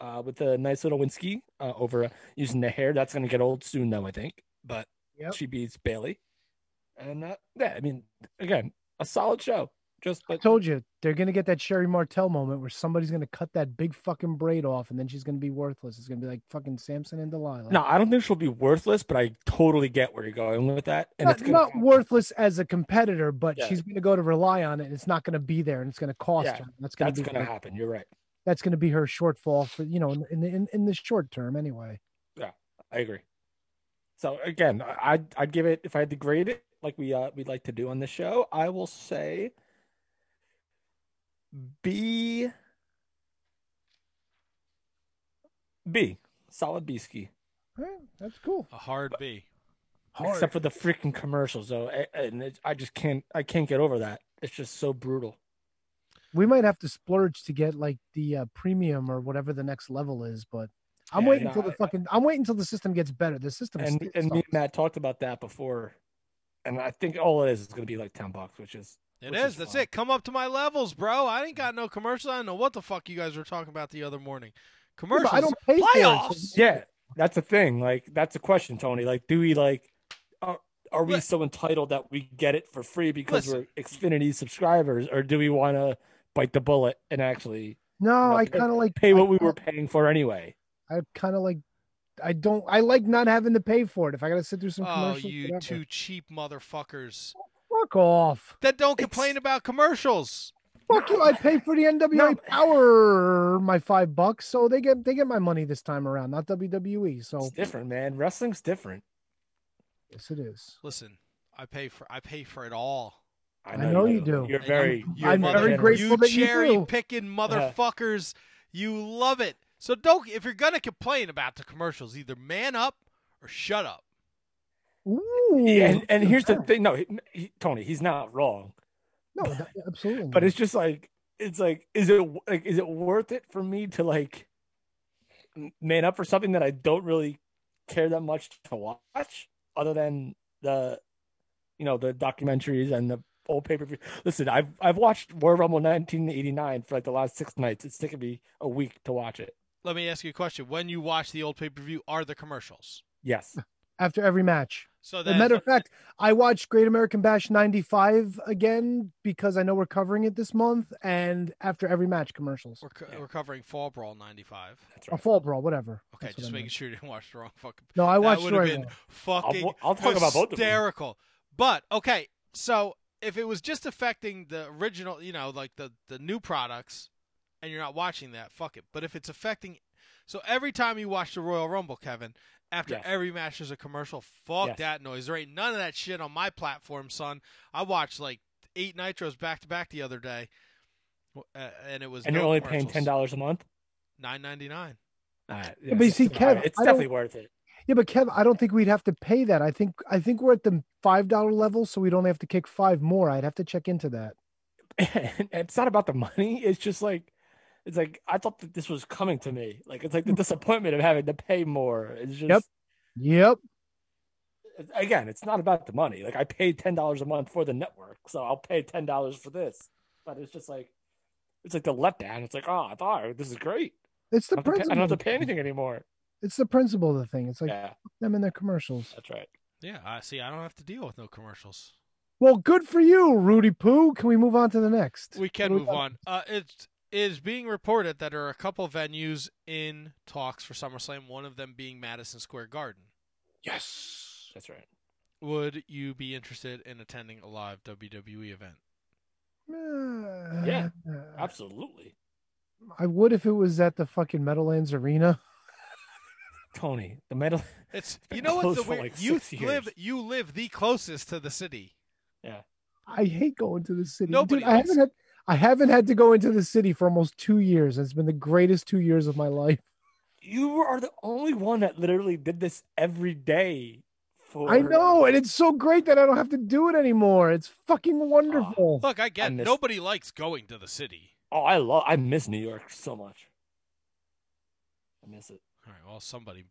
S2: uh, with a nice little Winsky uh, over uh, using the hair. That's going to get old soon, though, I think. But
S6: Yep.
S2: she beats Bayley, and uh, yeah, I mean, again, a solid show. Just
S6: I told you they're gonna get that Sherri Martel moment where somebody's gonna cut that big fucking braid off, and then she's gonna be worthless. It's gonna be like fucking Samson and Delilah.
S2: No, I don't think she'll be worthless, but I totally get where you're going with that. And
S6: not,
S2: it's gonna
S6: not worthless as a competitor, but
S2: Yeah.
S6: she's gonna go to rely on it, and it's not gonna be there, and it's gonna cost
S2: Yeah,
S6: her. That's gonna
S2: that's
S6: be
S2: gonna
S6: her-
S2: happen. You're right.
S6: That's gonna be her shortfall for you know in in the in, in the short term anyway.
S2: Yeah, I agree. So again, I- I'd I'd give it if I had to grade it like we uh we'd like to do on this show, I will say B B. Solid B ski.
S6: Alright, that's cool.
S1: A hard B.
S2: Except for the freaking commercials though. And it, I just can't I can't get over that. It's just so brutal.
S6: We might have to splurge to get like the uh, premium or whatever the next level is, but I'm
S2: Yeah,
S6: waiting
S2: no,
S6: until the fucking I'm waiting until the system gets better. The system
S2: And and me and Matt talked about that before. And I think all it is is gonna be like ten bucks, which is
S1: It
S2: which
S1: is. That's it. Come up to my levels, bro. I ain't got no commercials. I don't know what the fuck you guys were talking about the other morning. Commercials.
S6: I don't pay for it,
S1: Playoffs.
S2: Yeah, that's the thing. Like that's a question, Tony. Like, do we like are, are we so entitled that we get it for free because
S1: Listen.
S2: we're Xfinity subscribers, or do we want to bite the bullet and actually
S6: No,
S2: you know,
S6: I kind of like
S2: pay what
S6: I
S2: we were paying for anyway?
S6: I kind of like. I don't. I like not having to pay for it. If I got to sit through some
S1: Oh,
S6: commercials,
S1: you
S6: whatever.
S1: two cheap motherfuckers
S6: fuck off.
S1: that don't complain about commercials.
S6: Fuck you! I pay for the NWA Power my five bucks, so they get they get my money this time around, not WWE. So
S2: It's different, man. Wrestling's different.
S6: yes, it is.
S1: Listen, I pay for I pay for it all.
S6: I know you do.
S2: You're
S1: And
S2: very.
S1: you-
S2: you're
S6: I'm very
S2: generous.
S6: grateful
S1: you
S6: that you
S1: cherry picking uh-huh. motherfuckers. You love it. So don't if you're gonna complain about the commercials, either man up or shut up.
S6: Ooh.
S2: and and here's the thing. No, he, he, Tony, he's not wrong.
S6: No, that- absolutely.
S2: But it's just like it's like is it like is it worth it for me to like man up for something that I don't really care that much to watch other than the you know the documentaries and the old pay per view. Listen, I've I've watched Royal Rumble 1989 for like the last six nights. It's taken me a week to watch it.
S1: Let me ask you a question. When you watch the old pay per view, are the commercials?
S2: Yes.
S6: After every match.
S1: So
S6: As
S1: that
S6: a matter of fact, I watched Great American Bash 95 again because I know we're covering it this month, and after every match, commercials.
S1: we're, co- we're covering Fall Brawl '95. That's right.
S6: A fall brawl, whatever.
S1: Okay,
S6: That's what
S1: just
S6: I
S1: making
S6: meant.
S1: sure you didn't watch the wrong fucking.
S6: No, I watched
S1: That
S6: the
S1: would have
S6: right
S1: been
S6: one.
S1: fucking.
S2: I'll- I'll talk about both of them.
S1: Hysterical. But okay, so if it was just affecting the original, you know, like the the new products, and you're not watching that, fuck it. But if it's affecting, so every time you watch the Royal Rumble, Kevin, after
S2: Yes.
S1: every match there's a commercial. Fuck
S2: Yes.
S1: that noise. There ain't none of that shit on my platform, son. I watched like eight nitros back to back the other day, uh, and it was
S2: And
S1: no
S2: you're only paying ten dollars a month.
S1: Nine ninety nine.
S2: All right,
S6: Yeah, but you see, Kev,
S2: it's
S6: I
S2: definitely worth it.
S6: Yeah, but Kev, I don't think we'd have to pay that. I think I think we're at the five dollar level, so we'd only have to kick five more. I'd have to check into that.
S2: it's not about the money. It's just like it's like I thought that this was coming to me. Like it's like the disappointment of having to pay more. It's just
S6: Yep. Yep.
S2: again, it's not about the money. Like I paid ten dollars a month for the network, so I'll pay ten dollars for this. But it's just like it's like the letdown. It's like, oh, I thought this is great.
S6: It's the
S2: I don't, have to pay, I
S6: principle.
S2: don't have to
S6: of the
S2: pay
S6: thing.
S2: anything anymore.
S6: It's the principle of the thing. It's like
S2: Yeah.
S6: fuck them in their commercials.
S2: That's right.
S1: Yeah, I see. I don't have to deal with no commercials.
S6: Well, good for you, Rudy Poo. Can we move on to the next?
S1: We can
S6: What
S1: move on. Uh, it is being reported that there are a couple venues in talks for SummerSlam. One of them being Madison Square Garden.
S2: Yes, that's right.
S1: Would you be interested in attending a live WWE event?
S2: Yeah, absolutely.
S6: I would if it was at the fucking Meadowlands Arena.
S2: Tony, the metal.
S1: It's you know what's the
S2: closed
S1: weird.
S2: like
S1: you live
S2: years.
S1: you live the closest to the city.
S2: Yeah.
S6: I hate going to the city.
S1: Nobody
S6: Dude, I haven't had I haven't had to go into the city for almost two years. It's been the greatest two years of my life.
S2: You are the only one that literally did this every day. For
S6: I know, and it's so great that I don't have to do it anymore. It's fucking wonderful.
S1: Look, I get
S2: miss-
S1: nobody likes going to the city.
S2: Oh, I love. I miss New York so much. I miss it.
S1: All right, well, somebody.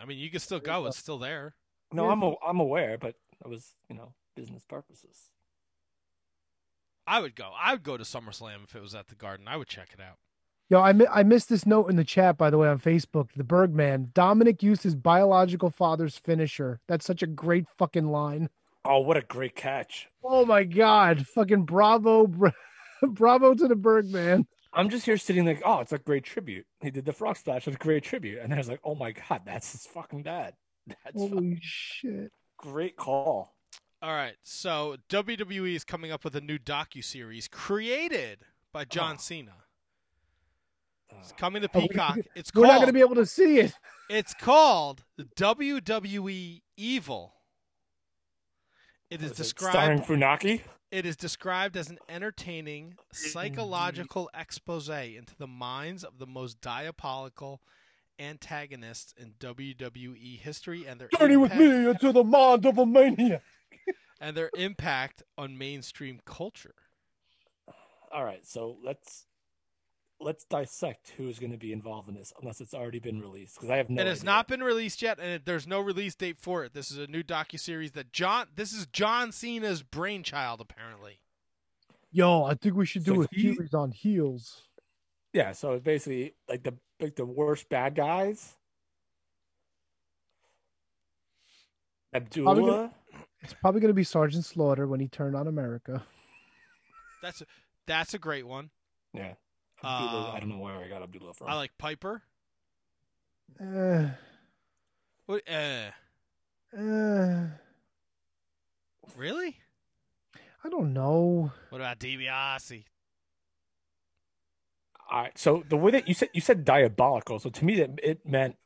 S1: I mean, you can still go. It's still there.
S2: No, I'm a, I'm aware, but it was you know business purposes.
S1: I would go. I would go to SummerSlam if it was at the Garden. I would check it out.
S6: Yo, I mi- I missed this note in the chat by the way on Facebook. The Bergman Dominik used his biological father's finisher. That's such a great fucking line.
S2: Oh, what a great catch!
S6: Oh my god, fucking bravo, br- bravo to the Bergman.
S2: I'm just here sitting like, oh, it's a great tribute. He did the frog splash. It's a great tribute, and I was like, oh my god, that's his fucking dad. That's
S6: Holy shit.
S2: great call.
S1: All right, so WWE is coming up with a new docu series created by John oh. Cena. Oh. It's coming to
S6: Oh,
S1: Peacock. It's
S6: We're
S1: called.
S6: not going to be able to see it.
S1: It's called WWE Evil. It is
S2: Was it
S1: described.
S2: starring Funaki.
S1: It is described as an entertaining psychological mm-hmm. expose into the minds of the most diabolical antagonists in WWE history and their
S6: Journey with me into the mind of a maniac.
S1: And their impact on mainstream culture.
S2: All right, so let's let's dissect who's going to be involved in this, unless it's already been released. Because I have no.
S1: it has
S2: idea.
S1: not been released yet, and it, there's no release date for it. This is a new docu series that John. This is John Cena's brainchild, apparently.
S6: Yo, I think we should do
S2: So
S6: a
S2: he-
S6: series on heels.
S2: Yeah, so it's basically like the like the worst bad guys. Abdullah.
S6: Gonna- It's probably going to be Sergeant Slaughter when he turned on America.
S1: That's that's a great one.
S2: Yeah. Abdullah, I
S1: Uh,
S2: don't know where I got Abdullah from.
S1: I like Piper.
S6: Uh,
S1: What? Uh,
S6: uh,
S1: really?
S6: I don't know.
S1: What about DiBiase?
S2: All right. So the way that you said you said diabolical, so to me that it meant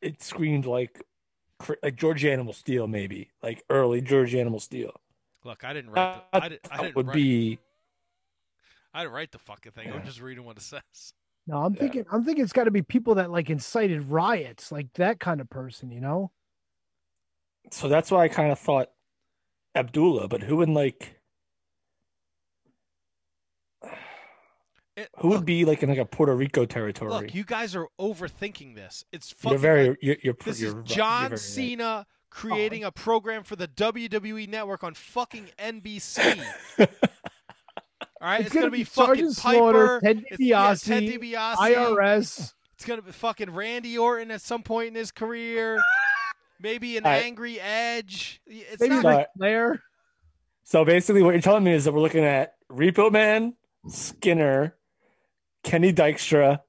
S2: it screamed like cr- like George Animal Steele, maybe like early George Animal Steele.
S1: Look, I didn't write. The, I, did, I
S2: That
S1: didn't
S2: would
S1: write,
S2: be
S1: I didn't write the fucking thing. I'm just reading what it says.
S6: No, I'm thinking. I'm thinking it's got to be people that like incited riots, like that kind of person. You know?
S2: So that's why I kind of thought Abdullah, but who would like who would be like in like a Puerto Rico territory?
S1: Look, you guys are overthinking this. It's fucking.
S2: You're
S1: fucking.
S2: very you're, you're
S1: this
S2: you're,
S1: is John
S2: you're very right.
S1: Cena creating a program for the WWE network on fucking NBC. All right,
S6: It's
S1: it's, gonna,
S6: gonna
S1: be,
S6: be
S1: fucking
S6: Sergeant Slaughter,
S1: Piper,
S6: Ted
S1: it's- yeah, Ted
S6: DiBiase,
S1: DiBiase,
S6: IRS.
S1: It's gonna be fucking Randy Orton at some point in his career. Maybe an
S2: All right.
S1: angry Edge. It's
S6: Maybe
S1: not.
S6: Ric Flair.
S2: So basically, what you're telling me is that we're looking at Repo Man, Skinner, Kenny Dykstra,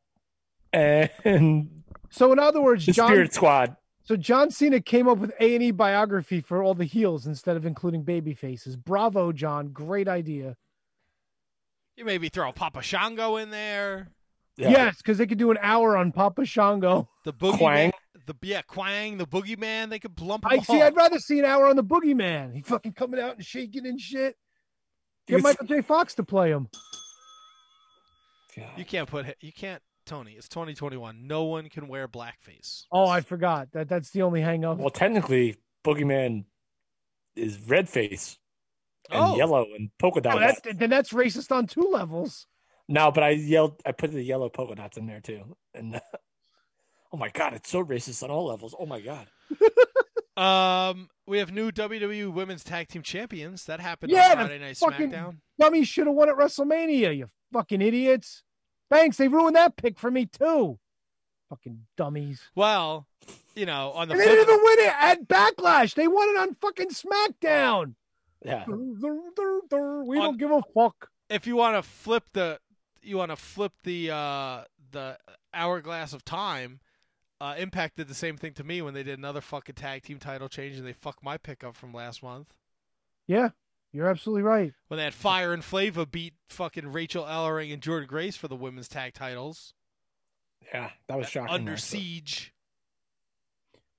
S2: and
S6: So in other words,
S2: the
S6: John.
S2: Spirit Squad.
S6: So John Cena came up with A and E biography for all the heels instead of including baby faces. Bravo, John. Great idea.
S1: You maybe throw Papa Shango in there.
S6: Yes, because they could do an hour on Papa Shango.
S1: The boogie
S2: Quang.
S1: Man, the yeah Quang, the boogeyman. They could lump them
S6: I
S1: all.
S6: see. I'd rather see an hour on the Boogeyman. He fucking coming out and shaking and shit. Get Michael J. Fox to play him.
S1: You can't put you can't Tony. It's 2021. No one can wear blackface.
S6: Oh, I forgot that. That's the only hang up.
S2: Well, technically, Boogeyman is red face and
S6: Oh.
S2: yellow and polka
S6: Oh,
S2: dot.
S6: that's, then that's racist on two levels.
S2: No, but I yelled. I put the yellow polka dots in there too. And oh my god, it's so racist on all levels. Oh my god.
S1: Um, we have new WWE Women's Tag Team Champions. That happened
S6: Yeah,
S1: on
S6: the
S1: Friday Night
S6: fucking
S1: SmackDown.
S6: dummies should have won at WrestleMania. You fucking idiots. Thanks. They ruined that pick for me too. Fucking dummies.
S1: Well, you know, on the
S6: And they didn't even win it at Backlash. They won it on fucking SmackDown.
S2: Yeah.
S6: We don't give a fuck.
S1: if you want to flip the you want to flip the uh the hourglass of time uh impact did the same thing to me when they did another fucking tag team title change and they fucked my pickup from last month
S6: Yeah, you're absolutely right.
S1: when they had fire and flava beat fucking Rachael Ellering and Jordynne Grace for the women's tag titles
S2: Yeah, that was shocking.
S1: under
S2: also.
S1: siege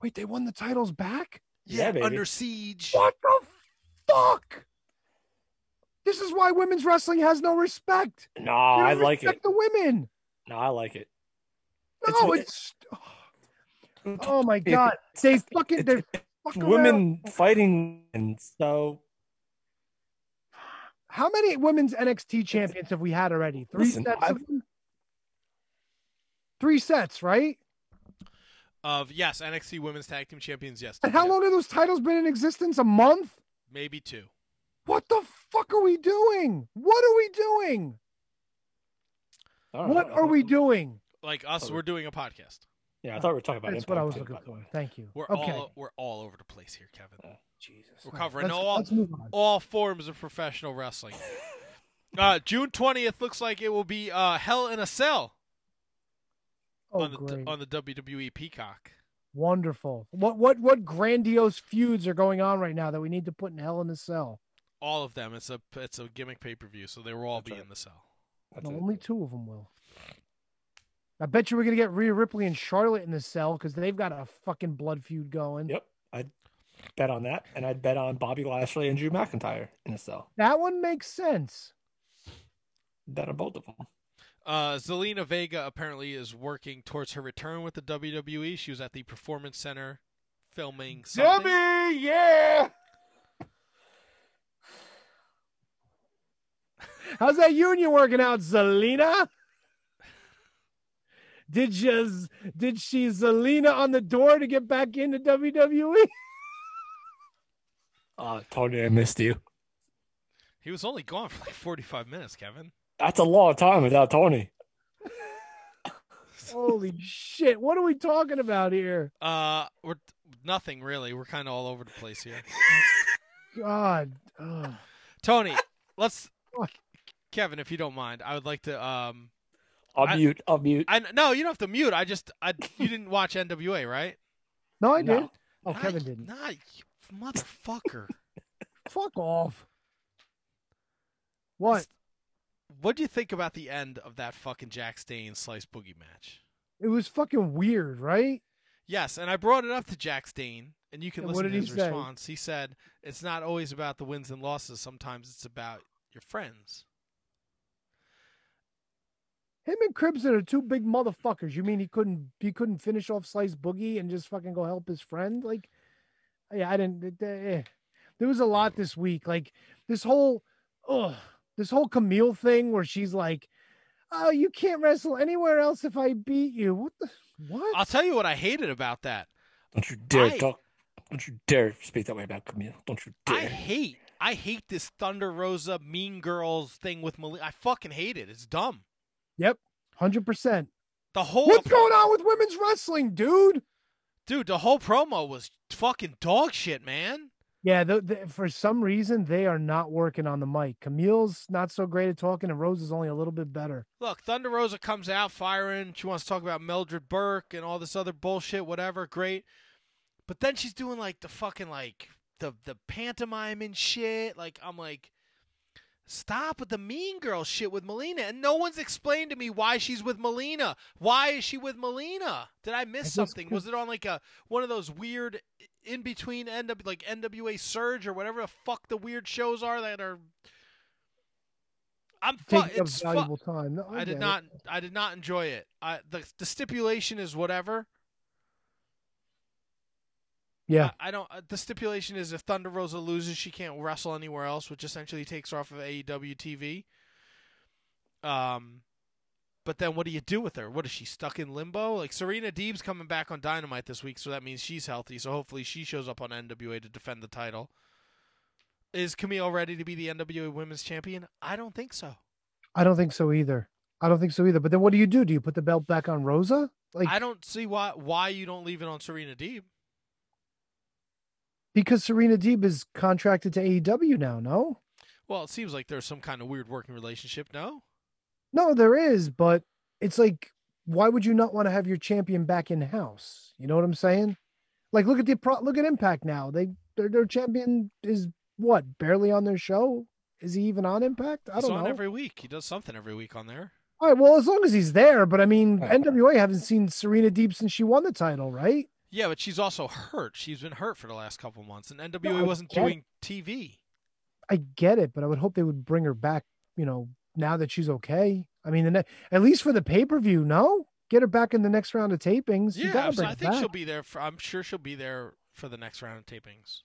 S6: Wait, they won the titles back?
S2: Yeah, baby.
S1: under siege
S6: What the fuck? This is why women's wrestling has no respect.
S2: No, I
S6: don't
S2: like it.
S6: respect The women.
S2: No, I like it.
S6: No, it's. Oh my god, they fucking they fuck around.
S2: Women fighting, and so
S6: How many women's NXT champions have we had already? Three
S2: Listen,
S6: sets
S2: I've-
S6: of them. Three sets, right?
S1: of yes nxt women's tag team champions yes
S6: And how long have those titles been in existence? A month?
S1: maybe two
S6: What the fuck are we doing? What are we doing? What are we doing?
S1: like us we're doing a podcast
S2: yeah, I thought we were talking about
S6: That's
S2: Impact
S6: what I was
S2: too,
S6: looking for.
S2: way.
S6: Thank you.
S1: We're
S6: okay.
S1: all we're all over the place here, Kevin.
S6: Jesus.
S1: We're covering
S6: let's-
S1: all
S6: let's
S1: all forms of professional wrestling. uh, June twentieth looks like it will be uh, Hell in a Cell
S6: Oh,
S1: on the
S6: great.
S1: on the WWE Peacock.
S6: Wonderful. What what what grandiose feuds are going on right now that we need to put in Hell in a Cell?
S1: All of them. It's a it's a gimmick pay per view, so they will all be in the cell.
S6: No, only two of them will. I bet you we're gonna get Rhea Ripley and Charlotte in the cell because they've got a fucking blood feud going.
S2: Yep, I'd bet on that, and I'd bet on Bobby Lashley and Drew McIntyre in a cell.
S6: That one makes sense.
S2: Bet on both of them.
S1: Uh, Zelina Vega apparently is working towards her return with the WWE. She was at the Performance Center filming something.
S6: Debbie, yeah. How's that union working out, Zelina? Did you did she Zelina on the door to get back into? WWE?
S2: Uh, Tony, I missed you.
S1: He was only gone for like forty five minutes, Kevin.
S2: That's a long time without Tony.
S6: Holy shit! What are we talking about here?
S1: Uh, we're nothing really. We're kind of all over the place here.
S6: God, Ugh.
S1: Tony, let's Kevin, if you don't mind, I would like to um
S2: I'll
S1: I-
S2: mute. I'll mute.
S1: I no, you don't have to mute. I just I you didn't watch NWA, right?
S6: no, I
S2: No.
S6: did. Oh,
S1: Nah,
S6: Kevin didn't.
S1: Nah, you motherfucker.
S6: Fuck off. What?
S1: what do you think about the end of that fucking Jax Dane slice boogie match?
S6: It was fucking weird, right?
S1: Yes, and I brought it up to Jax Dane, and you can
S6: And
S1: listen
S6: what
S1: to his
S6: he say?
S1: response. He said, "It's not always about the wins and losses. Sometimes it's about your friends."
S6: Him and Crimson are two big motherfuckers. You mean he couldn't he couldn't finish off Slice Boogie and just fucking go help his friend? Like, yeah, I didn't. it- eh. There was a lot this week. Like this whole, ugh, this whole Kamille thing where she's like, "Oh, you can't wrestle anywhere else if I beat you." What the what?
S1: I'll tell you what I hated about that.
S2: Don't you dare
S1: I-
S2: talk. Don't you dare speak that way about Kamille. Don't you dare.
S1: I
S2: dare.
S1: hate, I hate this Thunder Rosa Mean Girls thing with Melina. I fucking hate it. It's dumb.
S6: Yep, hundred percent.
S1: The whole
S6: What's going on with women's wrestling, dude?
S1: dude, the whole promo was fucking dog shit, man.
S6: Yeah, the, the, for some reason they are not working on the mic. Kamille's not so great at talking, and Rose is only a little bit better.
S1: Look, Thunder Rosa comes out firing. She wants to talk about Mildred Burke and all this other bullshit, whatever. Great. But then she's doing like the fucking like the the pantomime and shit. Like I'm like, stop with the mean girl shit with Melina. And no one's explained to me why she's with Melina. Why is she with Melina? Did I miss something? Was it on like a one of those weird in between NW like NWA Surge or whatever the fuck the weird shows are that are. I'm fu- it's fu-
S6: valuable time. No,
S1: I
S6: get
S1: did
S6: it.
S1: not. I did not enjoy it. I the the stipulation is whatever.
S6: Yeah,
S1: I, I don't. Uh, the stipulation is if Thunder Rosa loses, she can't wrestle anywhere else, which essentially takes her off of AEW TV. Um, but then what do you do with her? What is she stuck in limbo? Like Serena Deeb's coming back on Dynamite this week, so that means she's healthy. So hopefully she shows up on NWA to defend the title. Is Kamille ready to be the NWA Women's Champion? I don't think so.
S6: I don't think so either. I don't think so either. But then what do you do? Do you put the belt back on Rosa? Like
S1: I don't see why why you don't leave it on Serena Deeb.
S6: Because Serena Deeb is contracted to AEW now, no?
S1: Well, it seems like there's some kind of weird working relationship. No.
S6: No, there is, but it's like why would you not want to have your champion back in house? You know what I'm saying? Like look at the pro- look at Impact now. They their, their champion is what? Barely on their show? Is he even on Impact? I
S1: He's
S6: don't
S1: on
S6: know.
S1: every week. He does something every week on there.
S6: All right, well, as long as he's there, but I mean, NWA haven't seen Serena Deeb since she won the title, right?
S1: Yeah, but she's also hurt. She's been hurt for the last couple months, and NWA
S6: I
S1: wasn't doing TV.
S6: I get it, but I would hope they would bring her back, you know, now that she's okay. I mean, the ne- at least for the pay per view, no? Get her back in the next round of tapings.
S1: Yeah, so
S6: bring
S1: I think she'll be there. For, I'm sure she'll be there for the next round of tapings.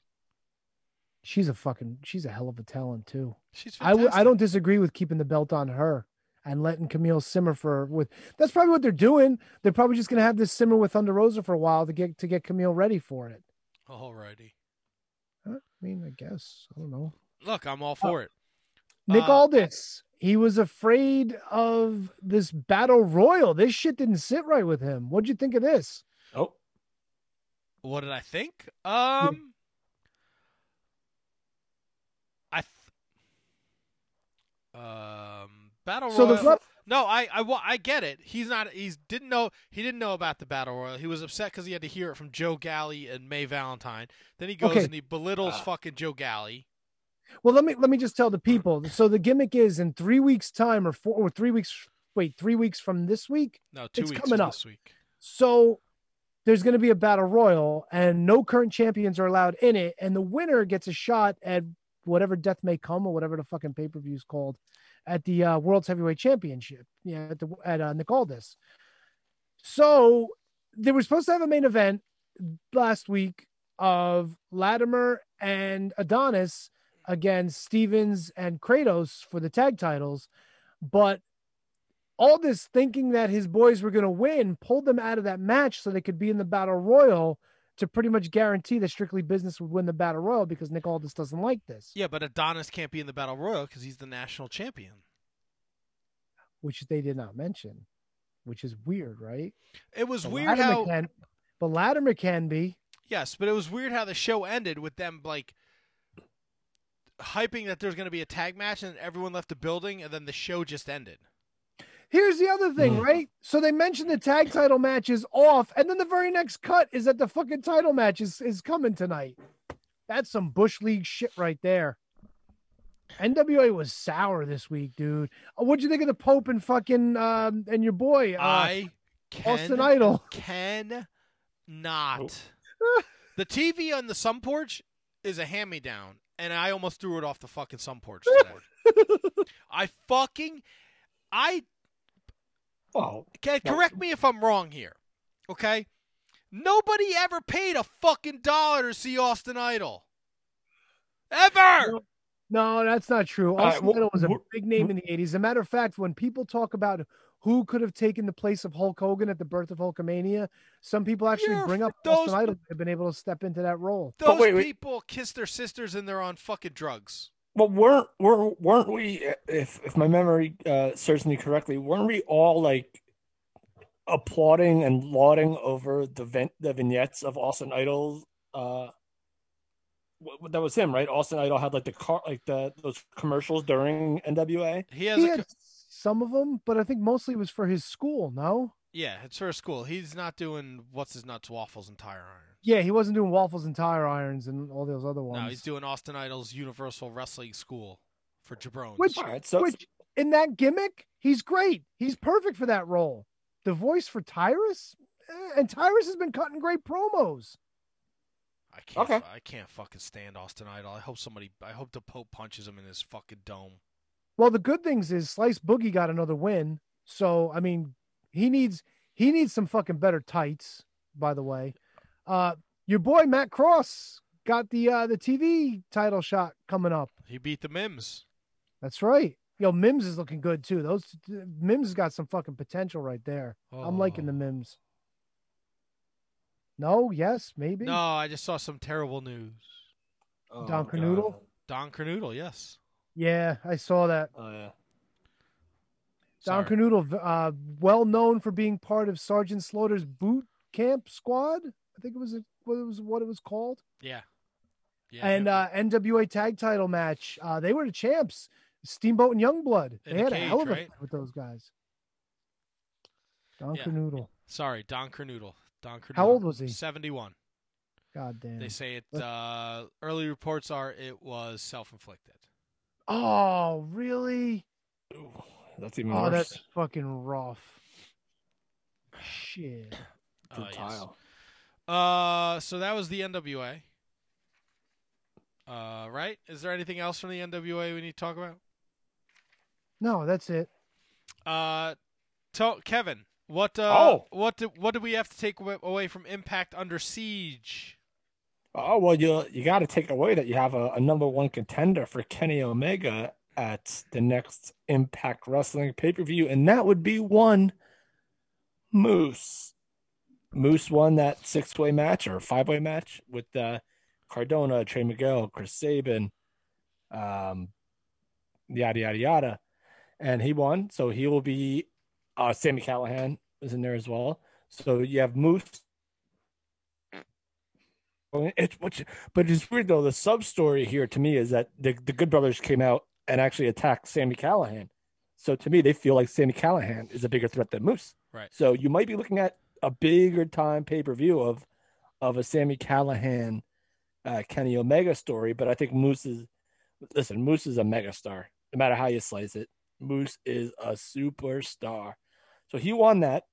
S6: She's a fucking, she's a hell of a talent too.
S1: She's
S6: I w- I
S1: fantastic.
S6: don't disagree with keeping the belt on her and letting Kamille simmer for with. That's probably what they're doing. They're probably just gonna have this simmer with Thunder Rosa for a while to get to get Kamille ready for it.
S1: Alrighty.
S6: I mean, I guess I don't know.
S1: Look, I'm all for it.
S6: Nick
S1: Uh,
S6: Aldis, he was afraid of this battle royal. This shit didn't sit right with him. What'd you think of this?
S2: Oh,
S1: What did I think? Um, I. Th- um, battle
S6: So
S1: royal.
S6: rep-
S1: no, I, I, wa- I get it. He's not. He's didn't know. He didn't know about the battle royal. He was upset because he had to hear it from Joe Galli and May Valentine. Then he goes
S6: Okay.
S1: and he belittles ah. fucking Joe Galli.
S6: Well, let me let me just tell the people. So the gimmick is in three weeks' time, or four, or three weeks. Wait, three weeks from this week.
S1: No, two
S6: it's
S1: weeks
S6: coming
S1: from
S6: up.
S1: this week.
S6: So there's going to be a battle royal, and no current champions are allowed in it, and the winner gets a shot at whatever death may come or whatever the fucking pay per view is called at the uh, World's Heavyweight Championship. Yeah, at the at uh, Nick Aldis. So they were supposed to have a main event last week of Latimer and Adonis against Stevens and Kratos for the tag titles, but Aldis thinking that his boys were going to win pulled them out of that match so they could be in the battle royal to pretty much guarantee that Strictly Business would win the battle royal because Nick Aldis doesn't like this,
S1: Yeah, but Adonis can't be in the battle royal because he's the national champion.
S6: which they did not mention, which is weird, right?
S1: It was
S6: But
S1: weird
S6: Latimer
S1: how.
S6: can, but Latimer can be.
S1: Yes, but it was weird how the show ended with them like hyping that there's going to be a tag match, and everyone left the building, and then the show just ended.
S6: Here's the other thing, right? So they mentioned the tag title match is off, and then the very next cut is that the fucking title match is, is coming tonight. That's some Bush League shit right there. NWA was sour this week, dude. Uh, What'd you think of the Pope and fucking um, and your boy uh,
S1: I
S6: Austin
S1: can
S6: Idol?
S1: can not. the TV on the sun porch is a hand me down, and I almost threw it off the fucking sun porch today. I fucking I
S2: Oh,
S1: Okay, correct me if I'm wrong here. Okay, nobody ever paid a fucking dollar to see Austin Idol. Ever.
S6: No, that's not true.
S2: All right,
S6: Austin
S2: well,
S6: Idol was a big name in the 80s. As a matter of fact, when people talk about who could have taken the place of Hulk Hogan at the birth of Hulkamania, some people actually bring up
S1: those-
S6: Austin Idol have been able to step into that role.
S1: Those
S2: wait, wait.
S1: people kiss their sisters and they're on fucking drugs.
S2: Well, weren't weren't weren't we? If if my memory uh, serves me correctly, weren't we all like applauding and lauding over the vent the vignettes of Austin Idol's? Uh, wh- that was him, right? Austin Idol had like the car, like the those commercials during NWA.
S1: He has
S6: He
S1: a
S6: had some of them, but I think mostly it was for his school, no?
S1: Yeah, it's for school. He's not doing what's his nuts, waffles, and tire irons.
S6: Yeah, he wasn't doing waffles and tire irons and all those other ones.
S1: No, he's doing Austin Idol's Universal Wrestling School for jabrones.
S6: Which, which in that gimmick, he's great. He's perfect for that role. The voice for Tyrus, eh, and Tyrus has been cutting great promos.
S1: I can't. fu- I can't fucking stand Austin Idol. I hope somebody. I hope the Pope punches him in his fucking dome.
S6: Well, the good things is Slice Boogie got another win. So I mean, he needs he needs some fucking better tights. By the way, uh, your boy Matt Cross got the uh, the TV title shot coming up.
S1: He beat the Mims.
S6: That's right. Yo, Mims is looking good too. Those Mims has got some fucking potential right there. I'm liking the Mims. No, yes, maybe.
S1: No, I just saw some terrible news.
S6: Don Kernodle?
S1: Don Kernodle, yes.
S6: Yeah, I saw that.
S2: Oh yeah.
S6: Don
S1: Sorry.
S6: Kernodle, uh, well known for being part of Sergeant Slaughter's boot camp squad. I think it was what it was what it was called.
S1: Yeah. Yeah.
S6: and uh, NWA tag title match. Uh, they were the champs. Steamboat and Youngblood.
S1: In
S6: They
S1: the
S6: had a hell of a
S1: right?
S6: fight with those guys. Don
S1: Yeah.
S6: Kernodle.
S1: Sorry, Don Kernodle. Don Kernodle.
S6: How old was he?
S1: Seventy-one.
S6: God damn.
S1: They say it. Uh, early reports are it was self-inflicted.
S6: Oh, really?
S2: That's even
S6: Oh,
S2: worse.
S6: that's fucking rough. Shit.
S1: Uh, yes.
S2: Tile.
S1: Uh, so that was the NWA. Uh, right? Is there anything else from the NWA we need to talk about?
S6: No, that's it.
S1: Uh, to- Kevin, what? Uh,
S2: Oh.
S1: what? Do, what do we have to take away- away from Impact Under Siege?
S2: Oh well, you you got to take away that you have a, a number one contender for Kenny Omega at the next Impact Wrestling pay per view, and that would be one Moose. Moose won that six way match or five way match with uh, Cardona, Trey Miguel, Chris Sabin, um, yada yada yada, and he won. So he will be. Uh, Sami Callihan is in there as well. So you have Moose It's which, but it's weird though. The sub story here to me is that the the Good Brothers came out and actually attack Sami Callihan. So to me, they feel like Sami Callihan is a bigger threat than Moose.
S1: Right.
S2: So you might be looking at a bigger time pay per view of of a Sami Callihan, uh, Kenny Omega story. But I think Moose is listen. Moose is a megastar. No matter how you slice it, Moose is a superstar. So he won that.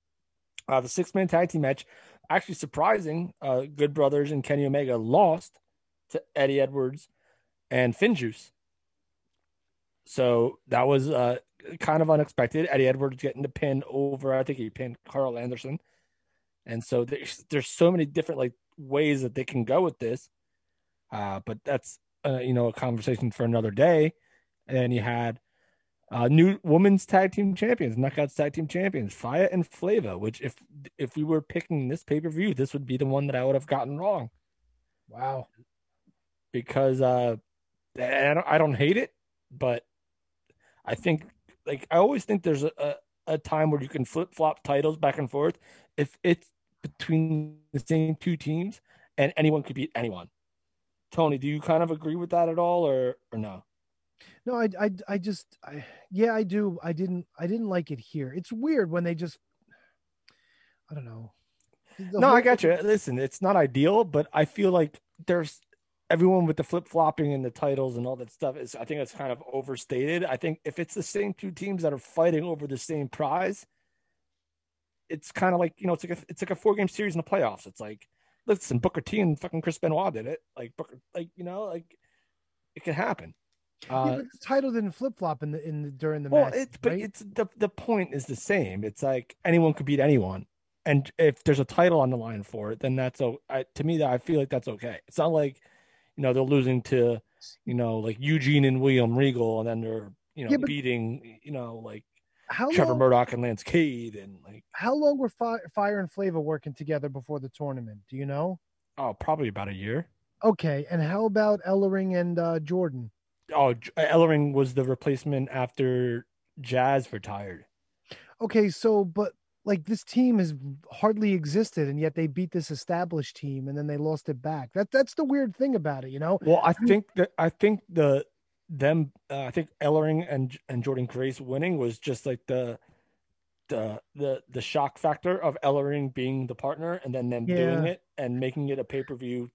S2: Uh, the six man tag team match, actually surprising. Uh, Good Brothers and Kenny Omega lost to Eddie Edwards and Finjuice. So that was uh, kind of unexpected. Eddie Edwards getting the pin over. I think he pinned Karl Anderson. And so there's there's so many different like ways that they can go with this. Uh, but that's uh, you know a conversation for another day. And then you had uh, new women's tag team champions, knockouts tag team champions, Fire and Flava. Which if if we were picking this pay per view, this would be the one that I would have gotten wrong
S6: Wow.
S2: because uh, I don't, I don't hate it, but I think like I always think there's a, a, time where you can flip flop titles back and forth if it's between the same two teams and anyone could beat anyone. Tony, do you kind of agree with that at all, or or no?
S6: No, I, I, I just, I, yeah, I do. I didn't, I didn't like it here. It's weird when they just, I don't know. The
S2: no,
S6: whole-
S2: I got you. Listen, it's not ideal, but I feel like there's everyone with the flip flopping and the titles and all that stuff is. I think it's kind of overstated. I think if it's the same two teams that are fighting over the same prize, it's kind of like you know, it's like a, it's like a four game series in the playoffs. It's like, listen, Booker T and fucking Chris Benoit did it. Like Booker, like you know, like it can happen.
S6: yeah,
S2: Uh,
S6: but the title didn't flip flop in the in the, during the
S2: well,
S6: match.
S2: it's but it's the the point is the same. It's like anyone could beat anyone, and if there's a title on the line for it, then that's o- I, to me that I feel like that's okay. It's not like you know they're losing to you know like Eugene and William Regal, and then they're you know
S6: Yeah,
S2: beating you know like
S6: how
S2: Trevor
S6: long,
S2: Murdoch and Lance Cade, and like
S6: how long were Fi- Fire and Flava working together before the tournament? Do you know?
S2: oh probably about a year.
S6: Okay, and how about Ellering and uh, Jordynne?
S2: Oh, Ellering was the replacement after Jazz retired.
S6: Okay, so but like this team has hardly existed, and yet they beat this established team, and then they lost it back. That that's the weird thing about it, you know.
S2: Well, I think that I think the them uh, I think Ellering and and Jordynne Grace winning was just like the the the the shock factor of Ellering being the partner and then them doing it and making it a pay per view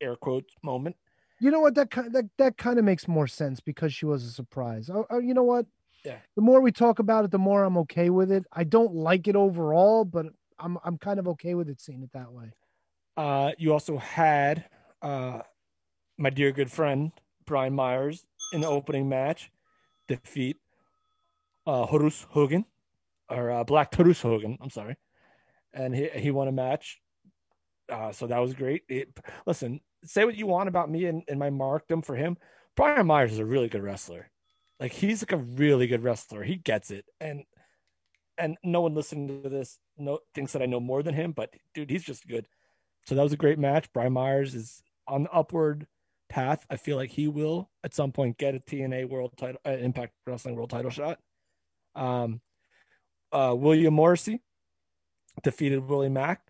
S2: air quotes moment.
S6: You know what? That kind that that kind of makes more sense because she was a surprise. Oh, oh, you know what?
S2: Yeah.
S6: The more we talk about it, the more I'm okay with it. I don't like it overall, but I'm I'm kind of okay with it seeing it that way.
S2: Uh, you also had uh, my dear good friend Brian Myers in the opening match defeat uh, Horus Hogan or uh, Black Horus Hogan. I'm sorry, and he he won a match. Uh, so that was great. It, listen, say what you want about me and, and my markdom for him. Brian Myers is a really good wrestler. Like he's like a really good wrestler. He gets it, and and no one listening to this no thinks that I know more than him. But dude, he's just good. So that was a great match. Brian Myers is on the upward path. I feel like he will at some point get a TNA World Title, uh, Impact Wrestling World Title shot. Um, uh, William Morrissey defeated Willie Mack.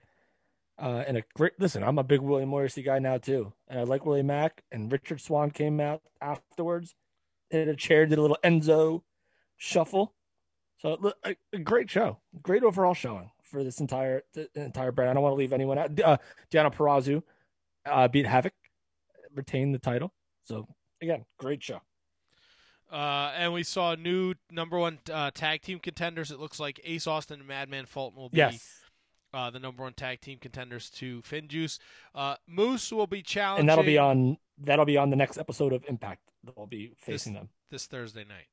S2: Uh, and a great listen. I'm a big William Morrissey guy now too, and I like Willie Mack. And Richard Swann came out afterwards, hit a chair, did a little Enzo shuffle. So a, a great show, great overall showing for this entire the entire brand. I don't want to leave anyone out. Uh, Deonna Purrazzo uh, beat Havok, retained the title. So again, great show.
S1: Uh, and we saw new number one uh, tag team contenders. It looks like Ace Austin and Madman Fulton will be
S2: Yes.
S1: Uh, the number one tag team contenders to Finjuice. Uh, Moose will be challenging.
S2: and that'll be on that'll be on the next episode of Impact. They'll be facing
S1: this,
S2: them.
S1: this Thursday night.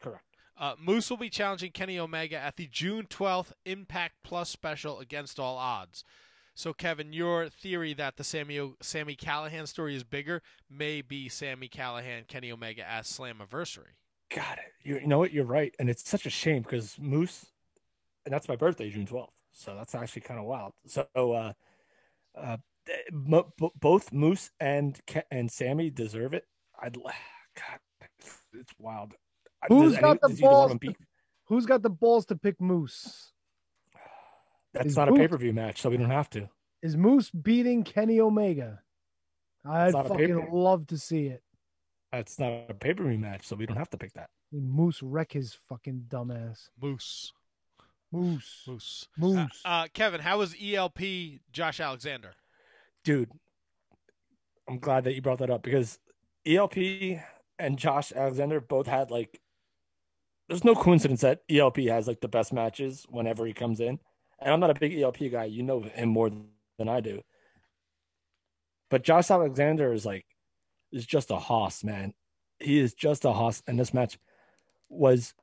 S2: Correct.
S1: Uh, Moose will be challenging Kenny Omega at the June 12th Impact Plus special against all odds. So, Kevin, your theory that the Sami, o- Sami Callihan story is bigger may be Sami Callihan, Kenny Omega as Slammiversary.
S2: Got it. You, you know what? You're right, and it's such a shame because Moose, and that's my birthday, June 12th. So that's actually kind of wild. So, uh, uh, mo- bo- both Moose and Ke- and Sami deserve it. I'd l- God, it's wild. I-
S6: Who's
S2: does any-
S6: got the
S2: does either one
S6: balls? To, who's got the balls to pick Moose?
S2: That's
S6: Is
S2: not a pay per view match, so we don't have to.
S6: Is Moose beating Kenny Omega? I'd fucking
S2: pay-per-view.
S6: love to see it.
S2: That's not a pay per view match, so we don't have to pick that.
S6: Moose wreck his fucking dumbass.
S1: Moose.
S6: Moose.
S1: Moose.
S6: Moose.
S1: Uh, uh, Kevin, how was ELP Josh Alexander?
S2: dude, I'm glad that you brought that up because ELP and Josh Alexander both had like. There's no coincidence that ELP has like the best matches whenever he comes in, and I'm not a big ELP guy. You know him more than I do, but Josh Alexander is like is just a hoss, man. He is just a hoss, and this match was.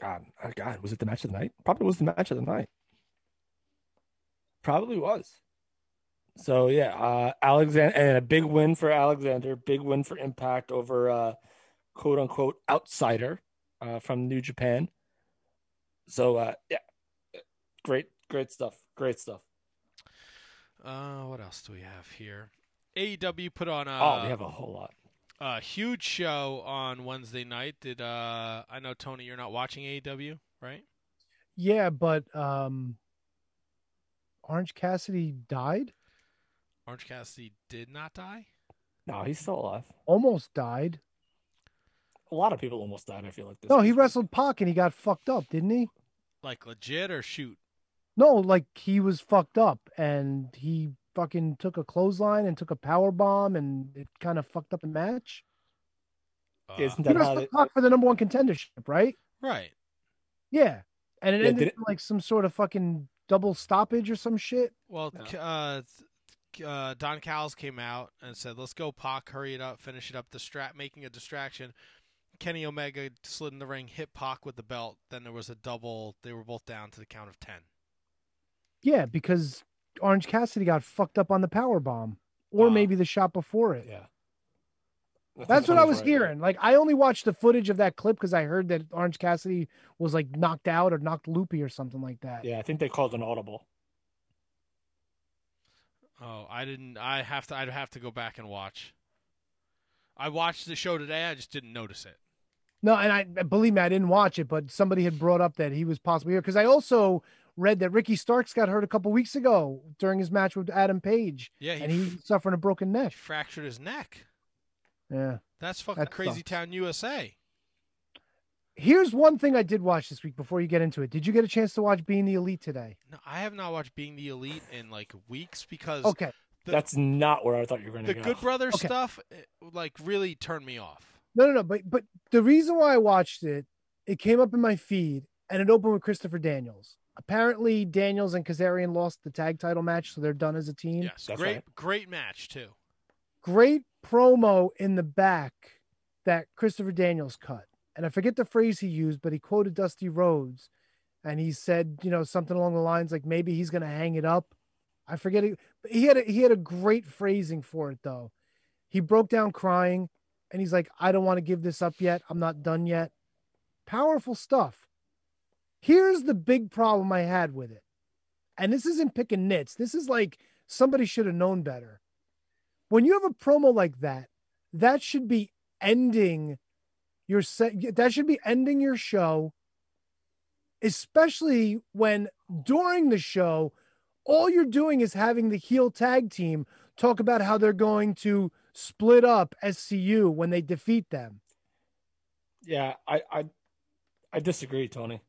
S2: God, oh God, was it the match of the night? Probably was the match of the night. Probably was. So yeah, uh, Alexander and a big win for Alexander, big win for Impact over uh, quote unquote outsider uh, from New Japan. So uh, yeah, great, great stuff, great stuff.
S1: Uh, what else do we have here? AEW put on a
S2: oh, we have a whole lot.
S1: A huge show on Wednesday night. Did uh, I know Tony? You're not watching AEW, right?
S6: Yeah, but um, Orange Cassidy died.
S1: Orange Cassidy did not die.
S2: No, he's still alive.
S6: Almost died.
S2: A lot of people almost died. I feel like this.
S6: No, he wrestled Pac and he got fucked up, didn't he?
S1: Like legit or shoot?
S6: No, like he was fucked up and he fucking took a clothesline and took a power bomb and it kind of fucked up the match.
S2: Isn't
S6: He
S2: that how
S6: wrestled
S2: they,
S6: Pac for the number one contendership, right?
S1: Right.
S6: Yeah, and it
S2: Yeah,
S6: ended
S2: it-
S6: in like some sort of fucking double stoppage or some shit.
S1: Well, K- uh, uh, Don Callis came out and said, "Let's go, Pac, hurry it up, finish it up." Distract, making a distraction. Kenny Omega slid in the ring, hit Pac with the belt. Then there was a double. They were both down to the count of ten.
S6: Yeah, because Orange Cassidy got fucked up on the power bomb, or uh, maybe the shot before it.
S2: Yeah.
S6: That's what I was hearing. Like I only watched the footage of that clip because I heard that Orange Cassidy was like knocked out or knocked loopy or something like that.
S2: Yeah, I think they called an audible.
S1: Oh, I didn't. I have to. I'd have to go back and watch. I watched the show today. I just didn't notice it.
S6: No, and I believe me, I didn't watch it, but somebody had brought up that he was possibly here because I also read that Ricky Starks got hurt a couple weeks ago during his match with Adam Page.
S1: Yeah, he
S6: and he's suffering a broken neck.
S1: Fractured his neck.
S6: Yeah,
S1: That's fucking
S6: That
S1: crazy
S6: sucks.
S1: town, USA.
S6: Here's one thing I did watch this week before you get into it. Did you get a chance to watch Being the Elite today?
S1: No, I have not watched Being the Elite in like weeks because
S6: Okay.
S1: the,
S2: That's not where I thought you were going to go. the.
S1: Good Brothers
S6: Okay.
S1: stuff eh, like really turned me off.
S6: No, no, no. But but the reason why I watched it, it came up in my feed, and it opened with Christopher Daniels. Apparently, Daniels and Kazarian lost the tag title match, so they're done as a team.
S1: Yes, great, great match too.
S6: Great promo in the back that Christopher Daniels cut, and I forget the phrase he used, but he quoted Dusty Rhodes, and he said, you know, something along the lines like maybe he's going to hang it up. I forget it. but He had a, he had a great phrasing for it though. He broke down crying, and he's like, I don't want to give this up yet. I'm not done yet. Powerful stuff. Here's the big problem I had with it. And this isn't picking nits. This is like somebody should have known better. When you have a promo like that, that should be ending your set. That should be ending your show, especially when during the show, all you're doing is having the heel tag team talk about how they're going to split up SCU when they defeat them.
S2: Yeah, I, I, I disagree, Tony.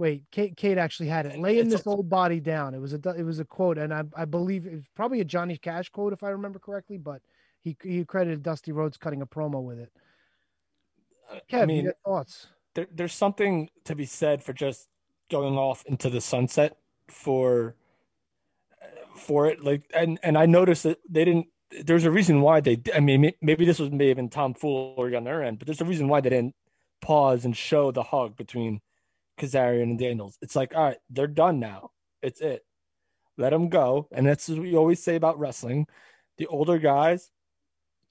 S6: Wait, Kate, Kate actually had it. Laying this old body down. It was a it was a quote, and I I believe it's probably a Johnny Cash quote if I remember correctly. But he he credited Dusty Rhodes cutting a promo with it. Kev,
S2: I mean,
S6: your thoughts?
S2: there, there's something to be said for just going off into the sunset for uh, for it like and and I noticed that they didn't there's a reason why they I mean maybe this was may have been tomfoolery on their end but there's a reason why they didn't pause and show the hug between Kazarian and Daniels. It's like all right they're done now. It's it. Let them go. And that's what we always say about wrestling. The older guys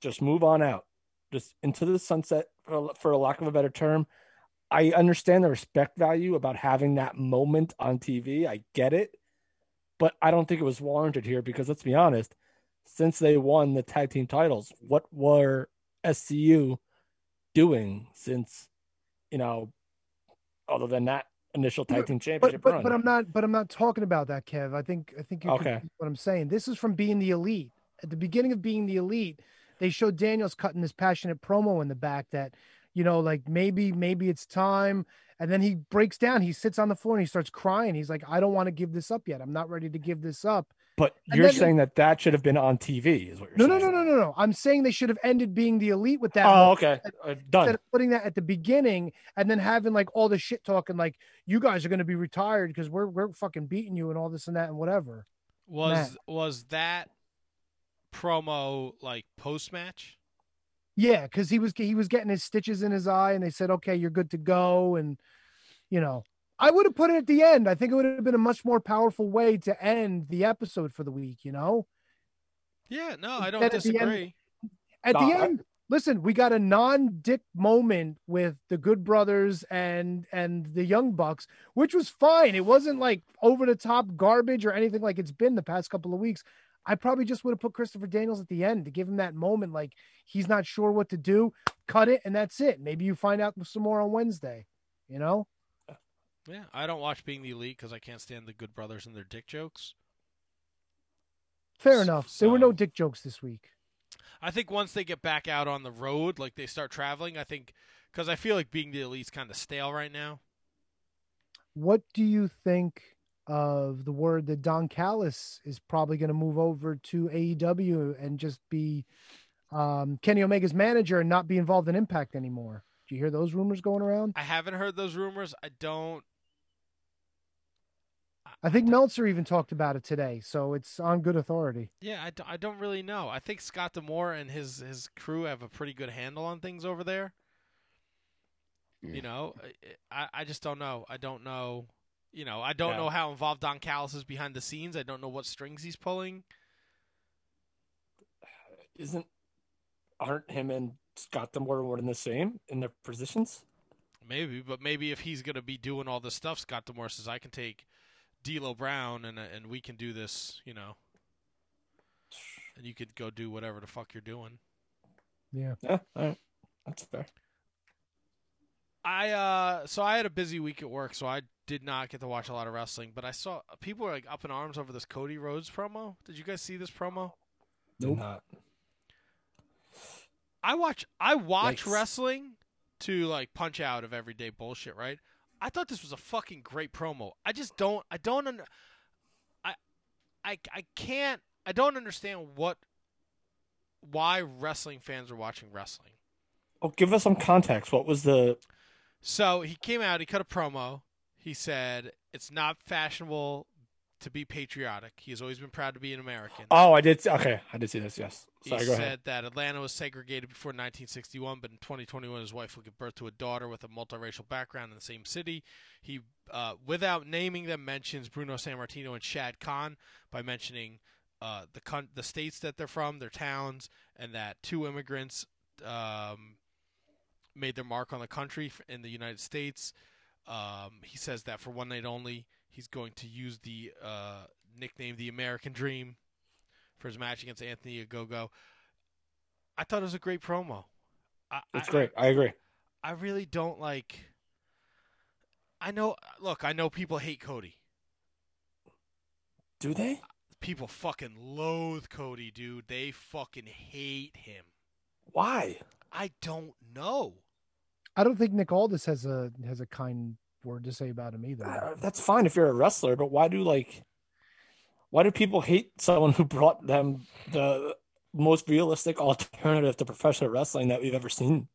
S2: just move on out. Just into the sunset for, for lack of a better term. I understand the respect value about having that moment on TV. I get it. But I don't think it was warranted here because let's be honest, since they won the tag team titles, what were SCU doing since, you know, other than that initial tag team championship
S6: But, but
S2: run?
S6: but I'm not but I'm not talking about that, Kev. I think I think you
S2: okay.
S6: what I'm saying. This is from being the elite. At the beginning of being the elite, they showed Daniels cutting this passionate promo in the back that, you know, like maybe maybe it's time. And then he breaks down. He sits on the floor and he starts crying. He's like, I don't want to give this up yet. I'm not ready to give this up.
S2: But
S6: And
S2: you're
S6: then-
S2: saying that that should have been on TV, is what
S6: No,
S2: you're
S6: no,
S2: saying?
S6: no, no, no, no. I'm saying they should have ended being the elite with that.
S2: Oh, okay.
S6: instead-
S2: Uh, done.
S6: Instead of putting that at the beginning and then having like all the shit talking, like you guys are going to be retired because we're we're fucking beating you and all this and that and whatever.
S1: Was
S6: Matt.
S1: was that promo like post match?
S6: Yeah, because he was he was getting his stitches in his eye, and they said, "Okay, you're good to go." And you know, I would have put it at the end. I think it would have been a much more powerful way to end the episode for the week. You know,
S1: Yeah, no, I don't
S6: Then at the end-
S1: disagree.
S6: at
S2: No,
S6: the
S2: I-
S6: end, listen, we got a non-dick moment with the Good Brothers and and the Young Bucks, which was fine. It wasn't like over the top garbage or anything like it's been the past couple of weeks. I probably just would have put Christopher Daniels at the end to give him that moment, like he's not sure what to do. Cut it, and that's it. Maybe you find out some more on Wednesday. You know,
S1: Yeah, I don't watch Being the Elite because I can't stand the Good Brothers and their dick jokes.
S6: fair enough. There were no dick jokes this week.
S1: I think once they get back out on the road, like they start traveling, I think because I feel like Being the Elite's kind of stale right now.
S6: What do you think of the word that Don Callis is probably going to move over to AEW and just be um, Kenny Omega's manager and not be involved in Impact anymore? Do you hear those rumors going around?
S1: I haven't heard those rumors. I don't. I-
S6: I think Meltzer even talked about it today, so it's on good authority.
S1: Yeah, I, d- I don't really know. I think Scott D'Amore and his his crew have a pretty good handle on things over there. You know, I I just don't know. I don't know. You know, I don't
S2: Yeah.
S1: know how involved Don Callis is behind the scenes. I don't know what strings he's pulling.
S2: Isn't aren't him and Scott D'Amore more than the same in their positions?
S1: Maybe, but maybe if he's gonna be doing all this stuff, Scott D'Amore says I can take D'Lo Brown and and we can do this. You know, and you could go do whatever the fuck you're doing.
S6: Yeah.
S2: Yeah, all right. That's fair.
S1: I uh so I had a busy week at work, so I did not get to watch a lot of wrestling. But I saw people were like up in arms over this Cody Rhodes promo. Did you guys see this promo?
S2: Nope. Not.
S1: I watch I watch
S2: Yikes.
S1: wrestling to like punch out of everyday bullshit, right? I thought this was a fucking great promo. I just don't I don't under, I I I can't I don't understand what why wrestling fans are watching wrestling.
S2: Oh, give us some context. What was the?
S1: So he came out, he cut a promo. He said it's not fashionable to be patriotic. He has always been proud to be an American.
S2: Oh, I did. See, okay, I did see this. Yes. Sorry,
S1: he
S2: go
S1: said
S2: ahead.
S1: that Atlanta was segregated before 1961, but in 2021, his wife will give birth to a daughter with a multiracial background in the same city. He, uh, without naming them, mentions Bruno Sammartino and Shad Khan by mentioning uh, the con- the states that they're from, their towns, and that two immigrants um, made their mark on the country in the United States. Um, he says that for one night only, he's going to use the uh, nickname "the American Dream" for his match against Anthony Ogogo. I thought it was a great promo. I,
S2: It's
S1: I-
S2: great. I agree.
S1: I really don't like. I know. Look, I know people hate Cody.
S2: Do they?
S1: People fucking loathe Cody, dude. They fucking hate him.
S2: Why?
S1: I don't know.
S6: I don't think Nick Aldis has a has a kind word to say about him either.
S2: Uh, that's fine if you're a wrestler, but why do like? Why do people hate someone who brought them the most realistic alternative to professional wrestling that we've ever seen?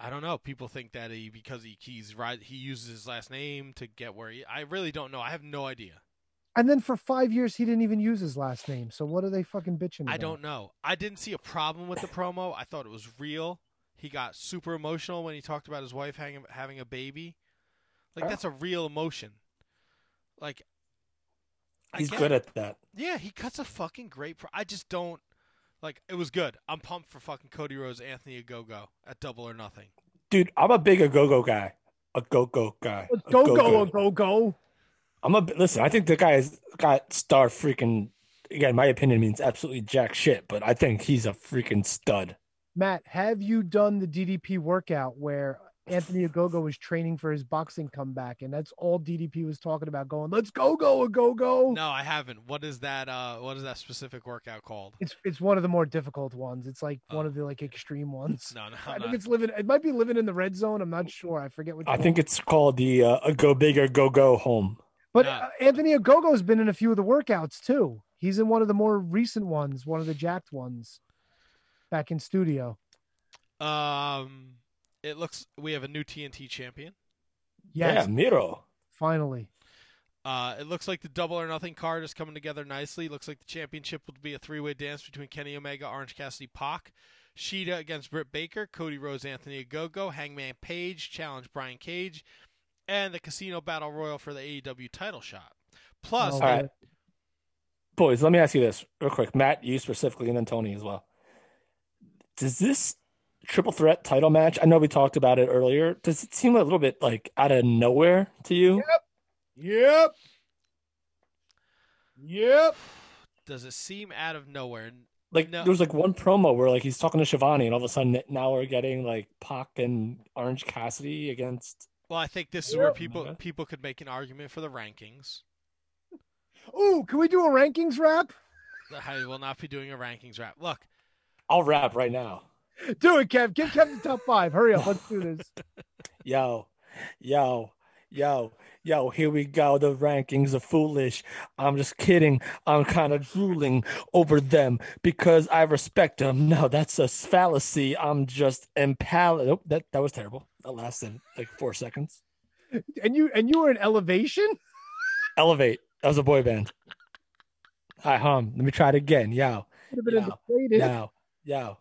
S1: I don't know. People think that he because he he's right he uses his last name to get where he. I really don't know. I have no idea.
S6: And then for five years he didn't even use his last name. So what are they fucking bitching about?
S1: I don't know. I didn't see a problem with the promo. I thought it was real. He got super emotional when he talked about his wife having having a baby. Like
S2: Yeah.
S1: that's a real emotion. Like
S2: He's good
S1: it.
S2: at that.
S1: Yeah, he cuts a fucking great. Pro- I just don't like. It was good. I'm pumped for fucking Cody Rhodes, Anthony Ogogo at Double or Nothing.
S2: Dude, I'm a big a go go guy. A go go guy. A
S6: Go go
S2: go-go.
S6: go go.
S2: I'm a listen. I think the guy's got star freaking. Again, my opinion means absolutely jack shit, but I think he's a freaking stud.
S6: Matt, have you done the DDP workout where Anthony Ogogo was training for his boxing comeback, and that's all DDP was talking about? Going, let's go go a go go.
S1: No, I haven't. What is that? Uh, what is that specific workout called?
S6: It's it's one of the more difficult ones. It's like one of the like extreme ones.
S1: No, no,
S6: I
S1: I'm
S6: think
S1: not.
S6: it's living. It might be living in the red zone. I'm not sure. I forget what.
S2: I
S6: one.
S2: think it's called the uh, a go big or go go home.
S6: But uh, Anthony Ogogo's been in a few of the workouts too. He's in one of the more recent ones, one of the jacked ones, back in studio.
S1: Um, it looks we have a new TNT champion.
S6: Yes.
S2: Yeah, Miro.
S6: Finally.
S1: Uh, it looks like the double or nothing card is coming together nicely. Looks like the championship will be a three way dance between Kenny Omega, Orange Cassidy, Pac, Shida against Britt Baker, Cody Rhodes, Anthony Ogogo, Hangman Page challenge Brian Cage, and the Casino Battle Royal for the AEW title shot. Plus,
S2: All right. Boys, let me ask you this real quick. Matt, you specifically, and then Tony as well. Does this triple threat title match, I know we talked about it earlier, does it seem a little bit like out of nowhere to you?
S6: Yep. Yep. Yep.
S1: Does it seem out of nowhere?
S2: Like
S1: No.
S2: there was like one promo where like he's talking to Shivani, and all of a sudden now we're getting like Pac and Orange Cassidy against.
S1: Well, I think this is where people people could make an argument for the rankings.
S6: Ooh, can we do a rankings wrap?
S1: I will not be doing a rankings wrap. Look,
S2: I'll wrap right now.
S6: Do it, Kev. Give Kev the top five. Hurry up. Let's do this.
S2: Yo, yo, yo, yo, here we go. The rankings are foolish. I'm just kidding. I'm kind of drooling over them because I respect them. No, that's a fallacy. I'm just impaled. Oh, that, that was terrible. That lasted like four seconds.
S6: And you and you were in elevation.
S2: Elevate. That was a boy band. Right, hum. Let me try it again. Yo,
S6: Could have been
S2: yo, yo, yo,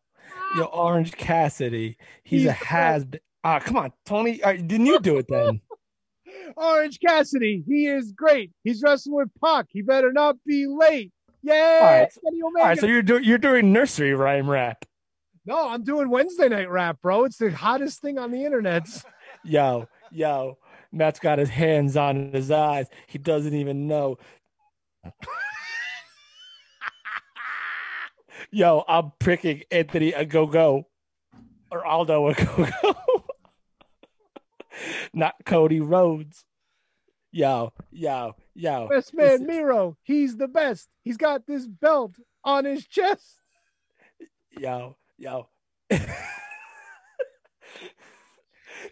S2: yo. Orange Cassidy. He's,
S6: He's
S2: a has. Ah, come on, Tony. All right, didn't you do it then?
S6: Orange Cassidy, he is great. He's wrestling with Pac. He better not be late. Yeah.
S2: All right.
S6: Omega.
S2: right, so you're doing you're doing nursery rhyme rap.
S6: no, I'm doing Wednesday night rap, bro. It's the hottest thing on the internet.
S2: Yo, yo. Matt's got his hands on his eyes. He doesn't even know. yo, I'm pricking Anthony a go go or Aldo a go go, not Cody Rhodes. Yo, yo, yo.
S6: Best man this... Miro, he's the best. He's got this belt on his chest.
S2: Yo, yo.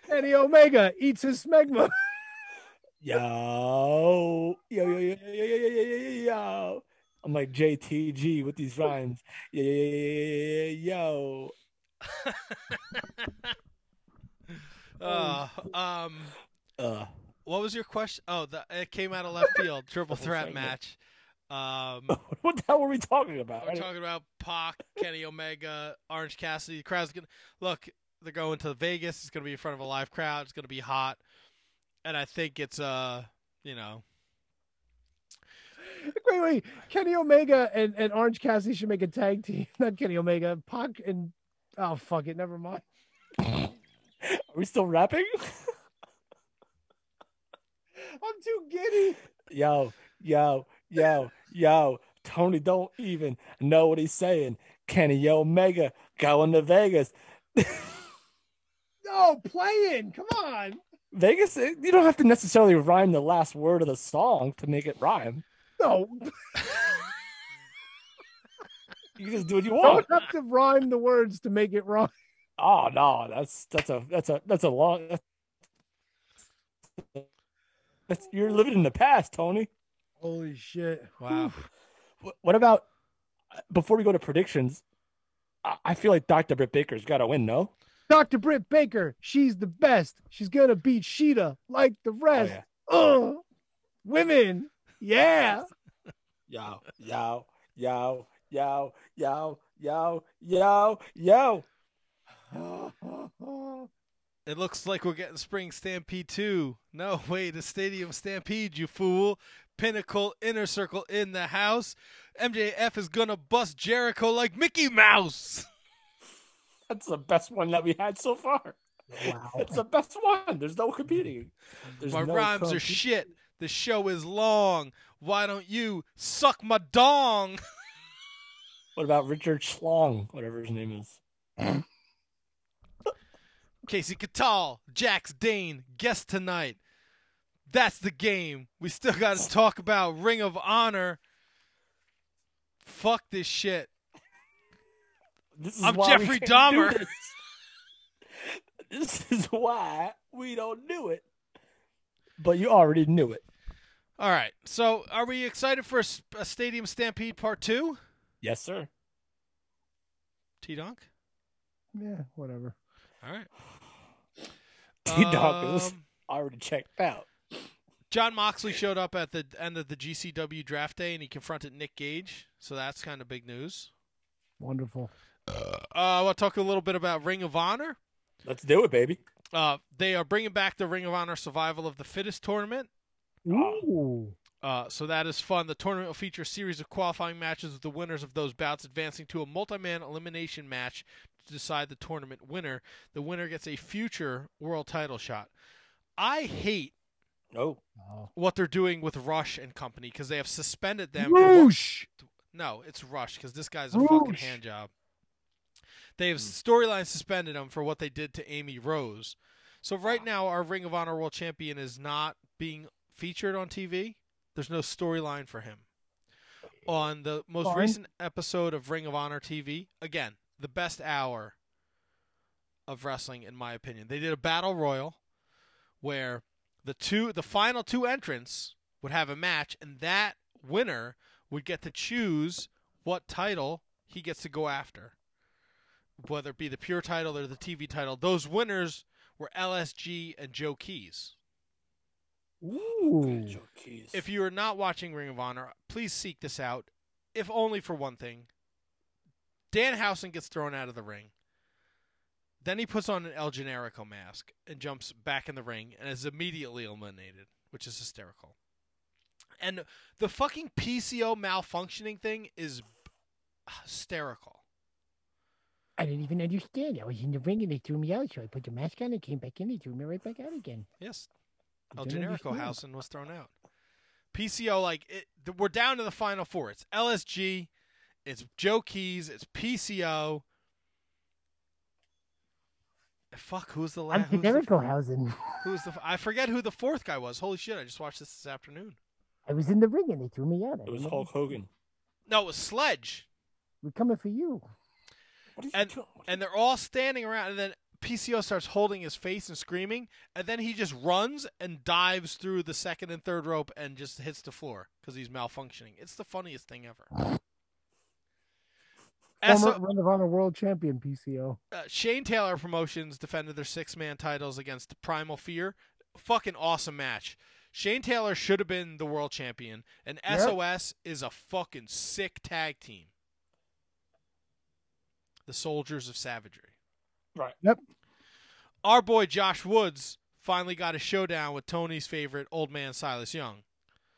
S6: Eddie Omega eats his smegma.
S2: yo, yo, yo, yo, yo, yo, yo, yo. I'm like JTG with these rhymes. Yeah, yo,
S1: Uh, um,
S2: Uh,
S1: what was your question? Oh, the, it came out of left field. Triple threat match. Um,
S2: what the hell were we talking about?
S1: we're talking about Pac, Kenny Omega, Orange Cassidy. The crowd's gonna look. They're going to Vegas. It's gonna be in front of a live crowd. It's gonna be hot, and I think it's uh, you know,
S6: wait, wait. Kenny Omega and, and Orange Cassidy should make a tag team. Not Kenny Omega. Pac and oh fuck it, never mind.
S2: Are we still rapping?
S6: I'm too giddy.
S2: yo, yo, yo, yo. Tony don't even know what he's saying. Kenny Omega going to Vegas.
S6: No, playing. Come on.
S2: Vegas, you don't have to necessarily rhyme the last word of the song to make it rhyme.
S6: No,
S2: You just do what you
S6: don't
S2: want.
S6: have to rhyme the words to make it rhyme.
S2: Oh no, that's that's a that's a that's a long. That's, you're living in the past, Tony.
S6: Holy shit!
S1: wow.
S2: What about before we go to predictions? I, I feel like Dr. Britt Baker's got to win. No.
S6: Dr. Britt Baker, she's the best. She's gonna beat Shida like the oh, rest.
S2: yeah.
S6: Ugh. Women, yeah.
S2: Yo, yo, yo, yo, yo, yo, yo, yo.
S1: It looks like we're getting Spring Stampede 2. No, wait, a Stadium Stampede, you fool. Pinnacle Inner Circle in the house. MJF is gonna bust Jericho like Mickey Mouse.
S2: That's the best one that we had so far.
S6: Wow.
S2: It's the best one. There's no competing. There's
S1: my
S2: no
S1: rhymes are shit. The show is long. Why don't you suck my dong?
S2: What about Richard Schlong, whatever his name is?
S1: Kasey Catal, Jax Dane, guest tonight. That's the game. We still got to talk about Ring of Honor. Fuck this shit.
S2: This is
S1: I'm
S2: why we
S1: Jeffrey Dahmer.
S2: This. This is why we don't do it. But you already knew it.
S1: All right. So, are we excited for a Stadium Stampede Part 2?
S2: Yes, sir.
S1: T Donk?
S6: Yeah, whatever.
S1: All right.
S2: T Dog is
S1: Um,
S2: already checked out.
S1: Jon Moxley showed up at the end of the GCW draft day and he confronted Nick Gage. So, that's kind of big news.
S6: Wonderful.
S1: Uh, I want to talk a little bit about Ring of Honor.
S2: Let's do it, baby.
S1: Uh, they are bringing back the Ring of Honor Survival of the Fittest tournament.
S6: Ooh.
S1: Uh, so that is fun. The tournament will feature a series of qualifying matches with the winners of those bouts advancing to a multi-man elimination match to decide the tournament winner. The winner gets a future world title shot. I hate
S2: Oh.
S1: what they're doing with Rush and company because they have suspended them. for what-
S6: Whoosh.
S1: no, it's Rush because this guy's a fucking hand job. They have hmm. storyline suspended him for what they did to Amy Rose. So right now, our Ring of Honor World Champion is not being featured on TV. There's no storyline for him. On the most
S6: Fine.
S1: recent episode of Ring of Honor TV, again, the best hour of wrestling, in my opinion. They did a battle royal where the two, the final two entrants would have a match, and that winner would get to choose what title he gets to go after, whether it be the pure title or the TV title. Those winners were LSG and Joe Keys.
S2: Ooh.
S1: If you are not watching Ring of Honor, please seek this out, if only for one thing. Dan Danhausen gets thrown out of the ring. Then he puts on an El Generico mask and jumps back in the ring and is immediately eliminated, which is hysterical. And the fucking PCO malfunctioning thing is hysterical.
S6: I didn't even understand. I was in the ring and they threw me out, so I put the mask on and came back in. They threw me right back out again.
S1: Yes.
S6: I
S1: El Generico
S6: understand.
S1: Hausen was thrown out. PCO, like, it, th- we're down to the final four. It's LSG, it's Joe Keys, it's PCO. Fuck, who's the
S6: I'm
S1: last? Who's the, who's the? I forget who the fourth guy was. Holy shit! I just watched this this afternoon.
S6: I was in the ring and they threw me out. I
S15: It was Hulk. Hogan.
S1: No, it was Sledge.
S6: We're coming for you.
S1: And and they're all standing around, and then PCO starts holding his face and screaming, and then he just runs and dives through the second and third rope and just hits the floor because he's malfunctioning. It's the funniest thing ever.
S6: Former Ring of Honor World Champion PCO.
S1: uh, Shane Taylor Promotions defended their six man titles against Primal Fear. Fucking awesome match. Shane Taylor should have been the world champion, and
S6: Yep.
S1: SOS is a fucking sick tag team. The Soldiers of Savagery.
S15: Right.
S6: Yep.
S1: Our boy Josh Woods finally got a showdown with Tony's favorite old man Silas Young.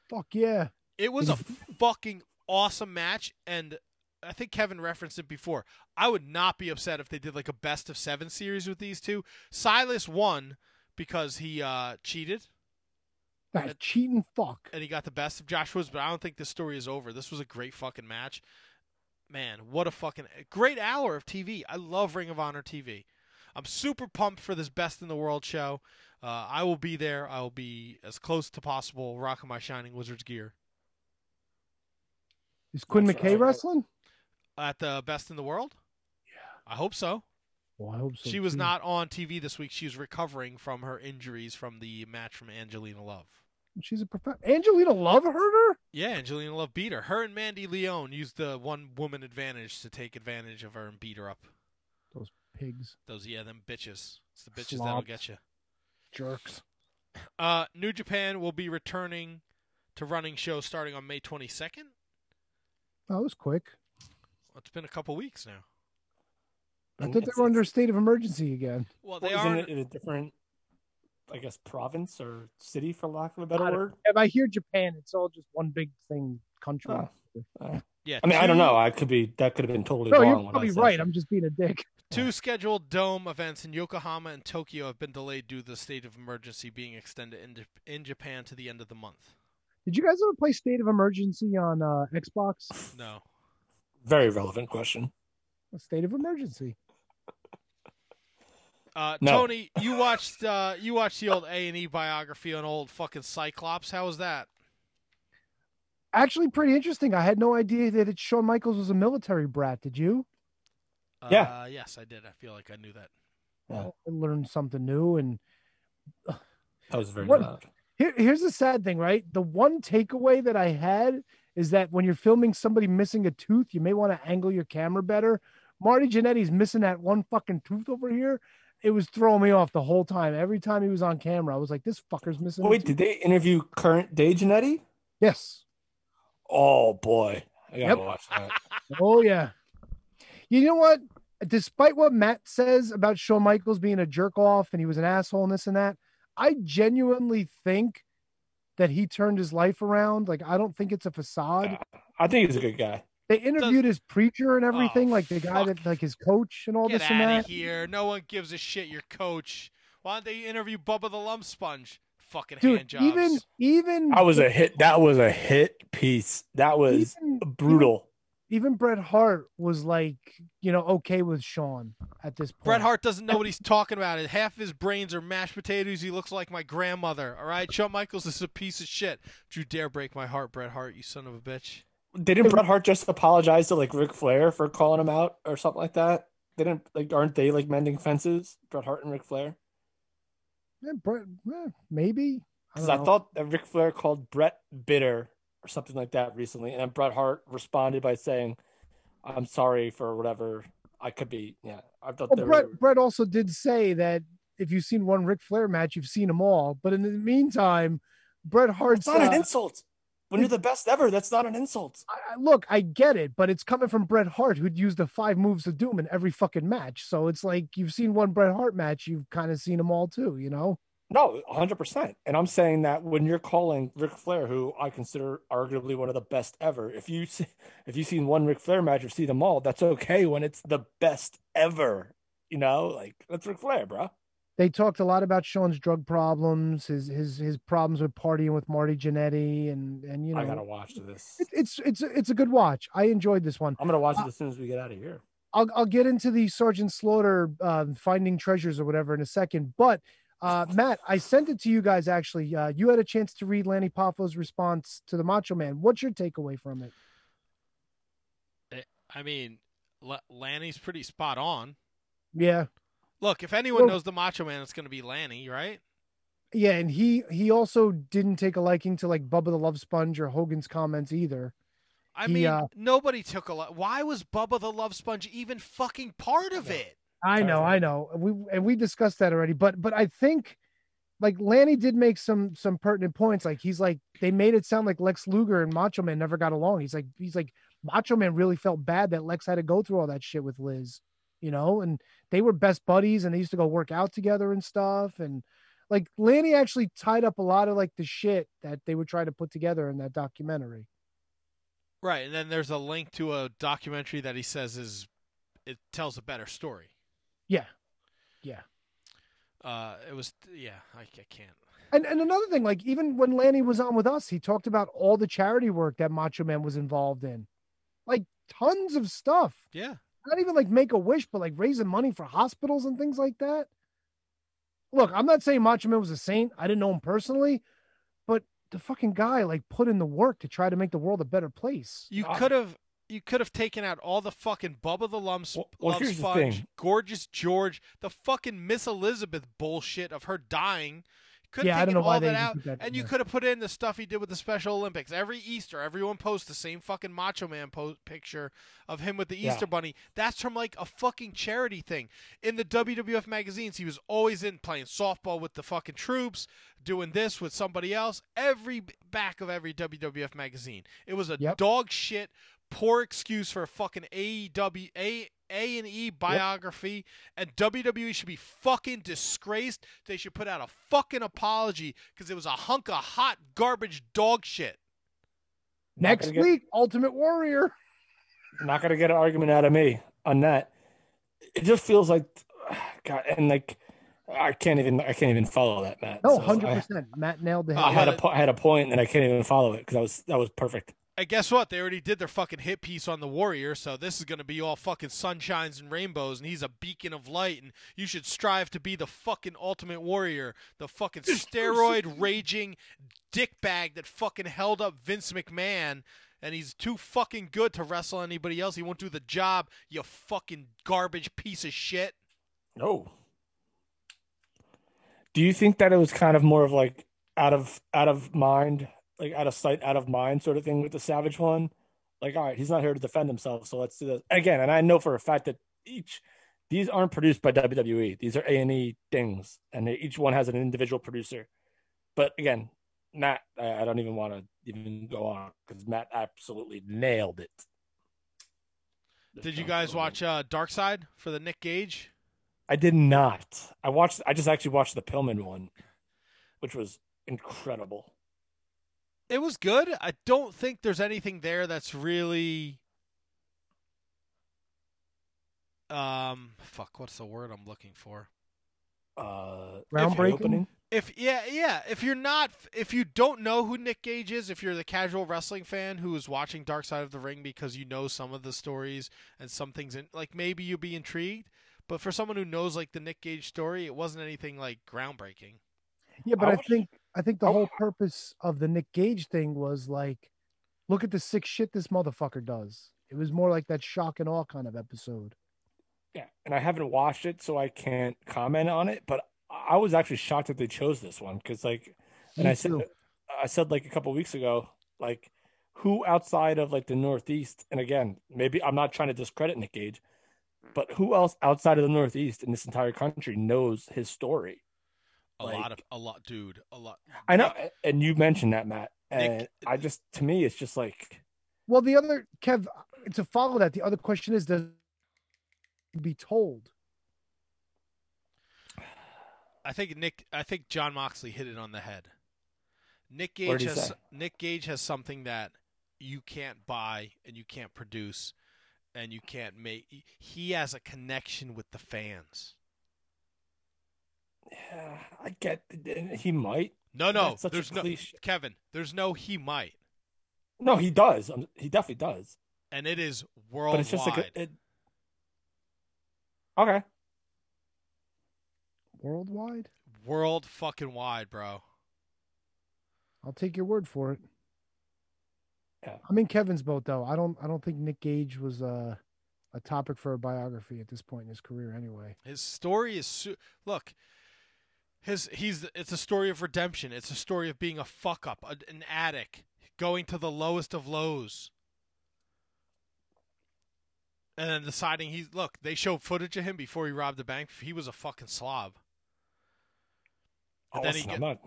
S6: Fuck yeah.
S1: It was a fucking awesome match, and I think Kevin referenced it before. I would not be upset if they did like a best of seven series with these two. Silas won because he uh, cheated
S6: That cheating fuck.
S1: and he got the best of Josh Woods, but I don't think this story is over. This was a great fucking match. Man, what a fucking great hour of TV. I love Ring of Honor TV. I'm super pumped for this Best in the World show. Uh, I will be there. I will be as close to possible rocking my Shining Wizards gear
S6: Is Quinn McKay wrestling?
S1: at the Best in the World. Yeah, I hope so.
S6: Well, I hope so.
S1: she was
S6: too.
S1: not on TV this week. She was recovering from her injuries from the match from Angelina Love.
S6: She's a prof- Angelina Love hurt her?
S1: Yeah, Angelina Love beat her. Her and Mandy Leone used the one woman advantage to take advantage of her and beat her up.
S6: Those pigs.
S1: Those yeah, them bitches. It's the bitches that'll get you.
S6: Jerks.
S1: Uh, New Japan will be returning to running shows starting on May 22nd.
S6: That was quick.
S1: It's been a couple weeks now.
S6: I thought they were under a state of emergency again.
S1: Well,
S15: What,
S1: they
S15: isn't
S1: are.
S15: it in a different, I guess, province or city, for lack of a better word?
S6: If I hear Japan, it's all just one big thing, country.
S15: Oh.
S1: Yeah,
S15: I mean, I don't know. I could be that could have been totally
S6: No,
S15: wrong.
S6: you're
S15: I
S6: probably
S15: said.
S6: right. I'm just being a dick.
S1: Two scheduled dome events in Yokohama and Tokyo have been delayed due to the state of emergency being extended in, in Japan to the end of the month.
S6: Did you guys ever play State of Emergency on uh, Xbox?
S1: No.
S15: Very relevant question.
S6: A state of emergency.
S1: Uh,
S15: No.
S1: Tony, you watched uh, you watched the old A and E biography on old fucking Cyclops. How was that?
S6: Actually, pretty interesting. I had no idea that it, Shawn Michaels was a military brat. Did you?
S15: Yeah.
S1: Uh, yes, I did. I feel like I knew that.
S15: Yeah.
S6: I learned something new. And
S15: That was very
S6: What-
S15: loud.
S6: here, here's the sad thing, right? The one takeaway that I had is that when you're filming somebody missing a tooth, you may want to angle your camera better. Marty Jannetty's missing that one fucking tooth over here. It was throwing me off the whole time. Every time he was on camera, I was like, "This fucker's missing."
S15: Wait, did they interview current day Jannetty?
S6: Yes.
S15: Oh boy, I gotta
S6: Yep.
S15: watch that.
S6: Oh yeah. You know what? Despite what Matt says about Shawn Michaels being a jerk off and he was an asshole and this and that, I genuinely think that he turned his life around. Like I don't think it's a facade.
S15: I think he's a good guy.
S6: They interviewed his preacher and everything,
S1: Oh,
S6: like the guy that like his coach and all
S1: Get
S6: this and
S1: out
S6: that.
S1: of here! No one gives a shit. Your coach. Why don't they interview Bubba the Lump Sponge? Fucking hand
S6: Dude,
S1: jobs.
S6: even even
S15: I was a hit. That was a hit piece. That was brutal.
S6: even Bret Hart was like, you know, okay with Shawn at this point.
S1: Bret Hart doesn't know what he's talking about. Half his brains are mashed potatoes. He looks like my grandmother. All right, Shawn Michaels is a piece of shit. Don't you dare break my heart, Bret Hart, you son of a bitch.
S15: Didn't Bret Hart just apologize to like Ric Flair for calling him out or something like that? They didn't like aren't they like mending fences? Bret Hart and Ric Flair?
S6: Yeah, Bret, eh, maybe. I,
S15: Because
S6: don't
S15: I, thought that Ric Flair called Bret bitter or something like that recently, and Bret Hart responded by saying, "I'm sorry for whatever I could be." Yeah, I thought
S6: Well, Bret,
S15: were.
S6: Bret also did say that if you've seen one Ric Flair match, you've seen them all. But in the meantime, Bret Hart's.
S2: It's not an
S6: uh,
S2: insult. When you're the best ever, that's not an insult.
S6: I- look, I get it, but it's coming from Bret Hart, who'd use the five moves of doom in every fucking match. So it's like you've seen one Bret Hart match, you've kind of seen them all too, you know?
S2: No, 100%. And I'm saying that when you're calling Ric Flair, who I consider arguably one of the best ever, if you see, if you've seen one Ric Flair match or see them all, that's okay when it's the best ever. You know, like that's Ric Flair, bro.
S6: They talked a lot about Shawn's drug problems, his his his problems with partying with Marty Jannetty, and and you know,
S2: I gotta watch this.
S6: it, it's it's it's a good watch. I enjoyed this one.
S2: I'm gonna watch it as soon as we get out of here.
S6: I'll I'll get into the Sergeant Slaughter uh, finding treasures or whatever in a second. But uh, Matt, I sent it to you guys actually. Uh, you had a chance to read Lanny Poffo's response to the Macho Man. What's your takeaway from it?
S1: I mean, L- Lanny's pretty spot on.
S6: Yeah,
S1: Look, if anyone
S6: Well-
S1: knows the Macho Man, it's going to be Lanny, right?
S6: yeah, and he he also didn't take a liking to like Bubba the Love Sponge or Hogan's comments either.
S1: I
S6: He,
S1: mean,
S6: uh,
S1: nobody took a lot. Why was Bubba the Love Sponge even fucking part of it?
S6: I know, I know. We and we discussed that already, but but I think like Lanny did make some some pertinent points. Like he's like they made it sound like Lex Luger and Macho Man never got along. He's like he's like Macho Man really felt bad that Lex had to go through all that shit with Liz, you know, and they were best buddies and they used to go work out together and stuff. And like Lanny actually tied up a lot of like the shit that they would try to put together in that documentary.
S1: Right, and then there's a link to a documentary that he says is it tells a better story.
S6: Yeah. Yeah.
S1: Uh, it was yeah, I, I can't.
S6: And and another thing, like even when Lanny was on with us, he talked about all the charity work that Macho Man was involved in, like tons of stuff.
S1: Yeah.
S6: Not even like Make a Wish, but like raising money for hospitals and things like that. Look, I'm not saying Macho Man was a saint. I didn't know him personally, but the fucking guy like put in the work to try to make the world a better place.
S1: You could have you could have taken out all the fucking Bubba the Lumps,
S2: well,
S1: Love
S2: here's the
S1: Sponge,
S2: thing.
S1: Gorgeous George, the fucking Miss Elizabeth bullshit of her dying. Could
S6: Yeah, I
S1: have
S6: don't know why they
S1: that out,
S6: that
S1: and you could have put in the stuff he did with the Special Olympics. Every Easter, everyone posts the same fucking Macho Man po- picture of him with the
S2: Yeah.
S1: Easter Bunny. That's from like a fucking charity thing. In the WWF magazines, he was always in playing softball with the fucking troops, doing this with somebody else. Every back of every WWF magazine, it was a dog shit, poor excuse for a fucking AEW A. A and E biography, and WWE should be fucking disgraced. They should put out a fucking apology because it was a hunk of hot garbage dog shit.
S6: Next
S2: gonna get-
S6: week, Ultimate Warrior.
S2: not gonna get an argument out of me on that. It just feels like, God, and like I can't even I can't even follow that, Matt.
S6: No, hundred
S2: I,
S6: percent. Matt nailed the
S2: I had a po- had a point and I can't even follow it because that was that was perfect.
S1: And guess what? They already did their fucking hit piece on the Warrior, so this is going to be all fucking sunshines and rainbows, and he's a beacon of light, and you should strive to be the fucking ultimate warrior, the fucking steroid raging dickbag that fucking held up Vince McMahon, and he's too fucking good to wrestle anybody else. He won't do the job, you fucking garbage piece of shit.
S2: No. Do you think that it was kind of more of like out of out of mind, like out of sight, out of mind sort of thing with the Savage one? Like, all right, he's not here to defend himself, so let's do this again. And I know for a fact that each these aren't produced by WWE; these are A and E things, and they, each one has an individual producer. But again, Matt, I, I don't even want to even go on because Matt absolutely nailed it.
S1: Did you guys watch uh, Dark Side for the Nick Gage?
S2: I did not. I watched. I just actually watched the Pillman one, which was incredible.
S1: It was good. I don't think there's anything there that's really um fuck, what's the word I'm looking for?
S2: Uh,
S6: Groundbreaking?
S1: If yeah, yeah, if you're not if you don't know who Nick Gage is, if you're the casual wrestling fan who is watching Dark Side of the Ring because you know some of the stories and some things in like maybe you'll be intrigued, but for someone who knows like the Nick Gage story, it wasn't anything like groundbreaking.
S6: Yeah, but
S2: I
S6: I, think I think the oh. whole purpose of the Nick Gage thing was like, look at the sick shit this motherfucker does. It was more like that shock and awe kind of episode.
S2: Yeah, and I haven't watched it, so I can't comment on it. But I was actually shocked that they chose this one because, like, and
S6: Me
S2: I said,
S6: too.
S2: I said like a couple weeks ago, like, who outside of like the Northeast, and again, maybe I'm not trying to discredit Nick Gage, but who else outside of the Northeast in this entire country knows his story?
S1: A
S2: Like-
S1: lot of a lot, dude. A lot.
S2: I know, and you mentioned that, Matt. And I just, to me, it's just like,
S6: Well, the other Kev, to follow that, the other question is, does be told?
S1: I think Nick. I think Jon Moxley hit it on the head. Nick Gage has
S2: say?
S1: Nick Gage has something that you can't buy and you can't produce, and you can't make. He has a connection with the fans.
S2: Yeah, I get, he might.
S1: No, no,
S2: That's such a
S1: there's no. Kevin. There's no he might,
S2: No, he does. He definitely does.
S1: and it is
S2: But
S1: worldwide.
S2: it's just like, a, it, okay.
S6: Worldwide?
S1: world fucking wide, bro.
S6: I'll take your word for it.
S2: Yeah.
S6: I'm in Kevin's boat though. I don't. I don't think Nick Gage was uh, a topic for a biography at this point in his career. Anyway.
S1: His story is su- look. His he's it's a story of redemption. It's a story of being a fuck up, a, an addict, going to the lowest of lows, and then deciding he's look. They showed footage of him before he robbed the bank. He was a fucking slob.
S2: Oh,
S1: And then he get-
S2: not,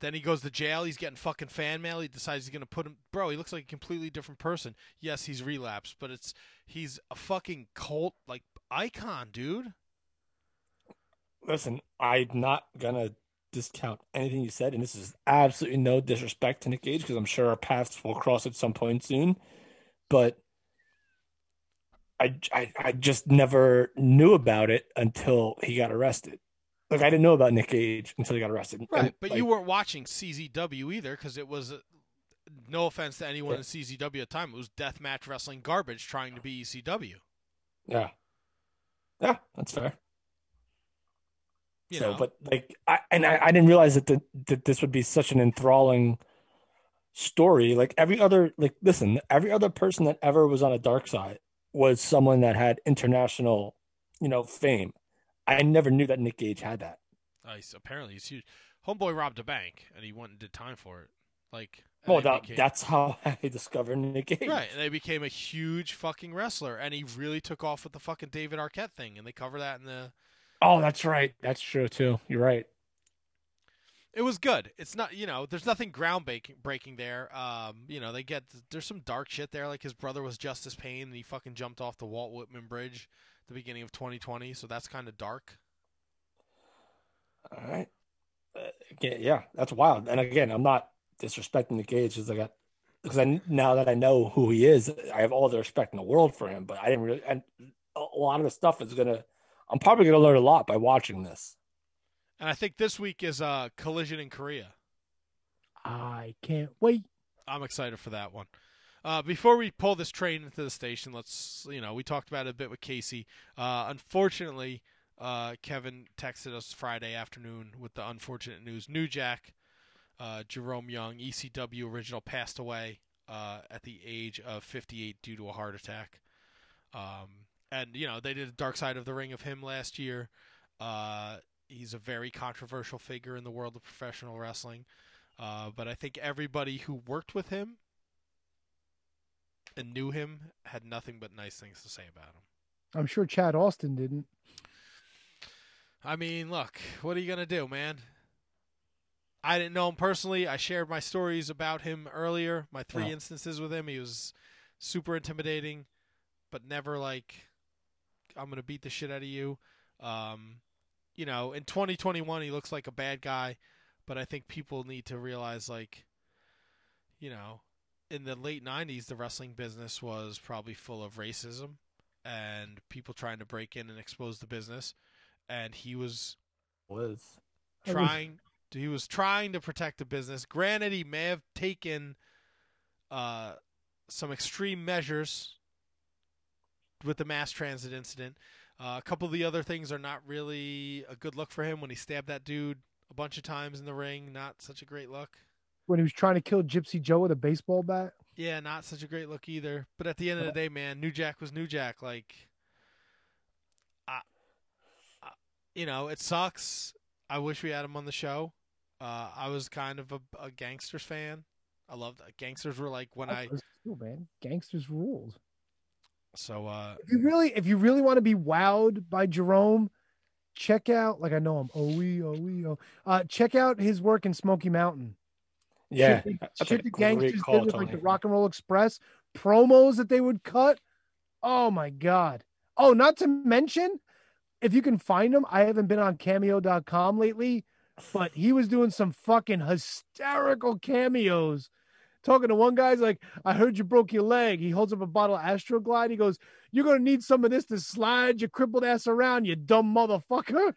S1: Then he goes to jail. He's getting fucking fan mail. He decides he's gonna put him. Bro, he looks like a completely different person. Yes, he's relapsed, but it's he's a fucking cult like icon, dude.
S2: Listen, I'm not gonna discount anything you said, and this is absolutely no disrespect to Nick Gage because I'm sure our paths will cross at some point soon. But I, I, I just never knew about it until he got arrested. Like I didn't know about Nick Gage until he got arrested.
S1: Right,
S2: And,
S1: but
S2: like,
S1: you weren't watching CZW either because it was. Uh, no offense to anyone
S2: Yeah.
S1: in CZW at the time, it was deathmatch wrestling garbage trying to be ECW.
S2: yeah, yeah, that's fair.
S1: You
S2: so,
S1: know?
S2: but like, I and I, I didn't realize that the, that this would be such an enthralling story. Like every other, like listen, every other person that ever was on a dark side was someone that had international, you know, fame. I never knew that Nick Gage had that.
S1: Nice. apparently, he's huge. Homeboy robbed a bank and he went and did time for it. Like,
S2: Well, that,
S1: became-
S2: that's how I discovered Nick Gage.
S1: Right, and they became a huge fucking wrestler, and he really took off with the fucking David Arquette thing, and they cover that in the.
S2: Oh, that's right. That's true too. You're right.
S1: It was good. It's not, you know, there's nothing groundbreaking breaking there. Um, you know, they get there's some dark shit there. Like his brother was Justice Pain, and he fucking jumped off the Walt Whitman Bridge at the beginning of 2020, so that's kind of dark.
S2: All right. Uh, again, yeah, that's wild. And again, I'm not disrespecting the Gage because I got because I now that I know who he is, I have all the respect in the world for him. But I didn't really, and a lot of the stuff is gonna. I'm probably gonna learn a lot by watching this.
S1: And I think this week is uh, Collision in Korea.
S6: I can't wait.
S1: I'm excited for that one. Uh, before we pull this train into the station, let's you know we talked about it a bit with Kasey. Uh, unfortunately, uh, Kevin texted us Friday afternoon with the unfortunate news: New Jack, uh, Jerome Young, ECW original, passed away uh, at the age of 58 due to a heart attack. Um, and you know they did a Dark Side of the Ring of him last year. Uh, he's a very controversial figure in the world of professional wrestling. Uh, but I think everybody who worked with him and knew him had nothing but nice things to say about him.
S6: I'm sure Chad Austin didn't.
S1: I mean, look, what are you gonna do, man? I didn't know him personally. I shared my stories about him earlier, my three instances with him. He was super intimidating, but never like I'm gonna beat the shit out of you. Um, you know, in 2021, he looks like a bad guy, but I think people need to realize, like, you know, in the late 90s, the wrestling business was probably full of racism and people trying to break in and expose the business, and he was
S2: Was
S1: trying he was trying to protect the business. Granted, he may have taken uh, some extreme measures with the mass transit incident. Uh, a couple of the other things are not really a good look for him when he stabbed that dude a bunch of times in the ring. Not such a great look.
S6: When he was trying to kill Gypsy Joe with a baseball bat.
S1: Yeah, not such a great look either. But at the end of the day, man, New Jack was New Jack. Like, I, I, you know, it sucks. I wish we had him on the show. Uh, I was kind of a, a Gangstas fan. I loved that. Gangstas were like when I
S6: cool, man. Gangstas rules.
S1: So uh
S6: If you really, if you really want to be wowed by Jerome, check out like I know him. Oh we oh we oh. Uh, check out his work in Smoky Mountain.
S2: Yeah,
S6: shit,
S2: that's
S6: the- shit the Gangstas
S2: call,
S6: did with like the Rock and Roll Express promos that they would cut. Oh my god. Oh, not to mention, if you can find him, I haven't been on Cameo.com lately, but he was doing some fucking hysterical cameos. Talking to one guy's like, I heard you broke your leg. He holds up a bottle of Astroglide. He goes, You're gonna need some of this to slide your crippled ass around, you dumb motherfucker.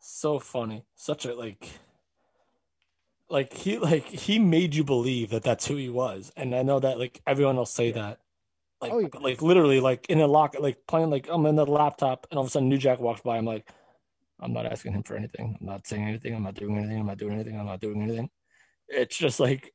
S2: so funny. Such a like like he like he made you believe that that's who he was. And i know that like everyone will say that. Like
S6: Oh, yeah.
S2: like literally like in a lock like playing like i'm in the laptop and all of a sudden new jack walks by. I'm like i'm not asking him for anything. I'm not saying anything. I'm not doing anything. I'm not doing anything. I'm not doing anything. It's just like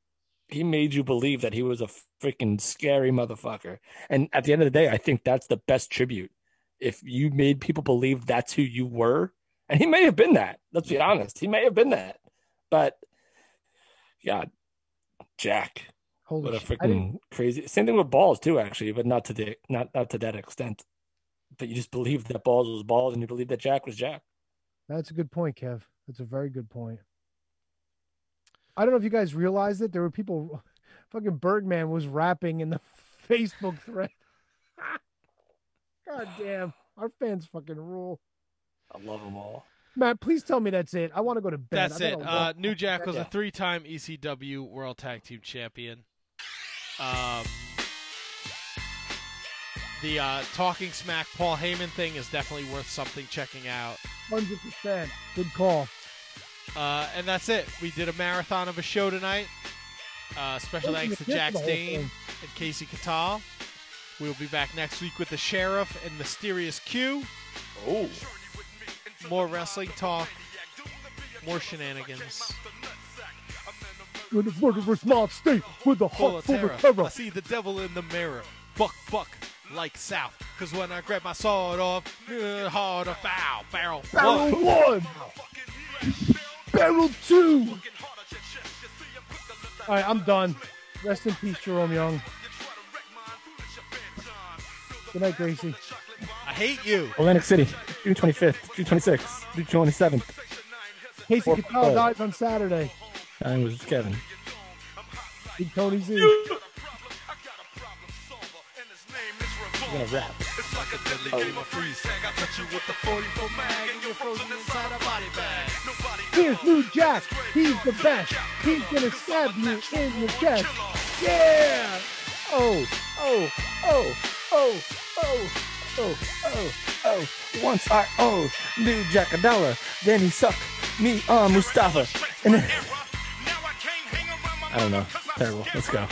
S2: he made you believe that he was a freaking scary motherfucker and at the end of the day i think that's the best tribute if you made people believe that's who you were and he may have been that. Let's be honest. He may have been that. But yeah, Jack.
S6: Holy
S2: what a
S6: shit. I didn't-
S2: freaking crazy same thing with balls too, actually, but not to the not not to that extent. But you just believed that balls was balls and you believed that Jack was Jack.
S6: That's a good point, Kev. That's a very good point. I don't know if you guys realized it. There were people, fucking Bergman was rapping in the Facebook thread. God damn. Our fans fucking rule.
S2: I love them all.
S6: Matt, please tell me that's it. I want to go to bed.
S1: That's it. Uh. New Jack was
S6: Yeah.
S1: a three-time ECW World Tag Team Champion. Um, the uh, Talking Smack Paul Heyman thing is definitely worth something checking out.
S6: 100%. Good call.
S1: Uh, and that's it. We did a marathon of a show tonight. Uh, special
S6: Thank
S1: thanks to
S6: for
S1: Jack
S6: the whole
S1: Stain and Kasey Catal. We will be back next week with the Sheriff and Mysterious Q.
S2: Oh.
S1: More wrestling talk. More shenanigans.
S6: With the murderous mob state, with the heart
S1: of
S6: full
S1: terror.
S6: of terror.
S1: I see the devil in the mirror. Buck, buck, like south. Cause when I grab my sword off, uh, hard or foul. Barrel,
S6: Barrel
S1: one.
S6: one. Barrel two. All right, I'm done. Rest in peace, Jerome Young. Good night, Gracie.
S1: I hate you.
S2: Atlantic City, June 25th, June 26th, June 27th.
S6: Kasey
S2: Four-
S6: Catal
S2: oh.
S6: dies on Saturday.
S2: I was Kevin.
S6: Big Tony Z.
S2: We're gonna rap. Oh.
S6: Here's New Jack. He's the best. He's gonna stab you in the chest. Yeah.
S2: Oh, oh, oh, oh, oh, oh, oh, oh. Once I owed New Jack a dollar, then he sucked me on Mustafa. And then... I don't know. Terrible. Let's go.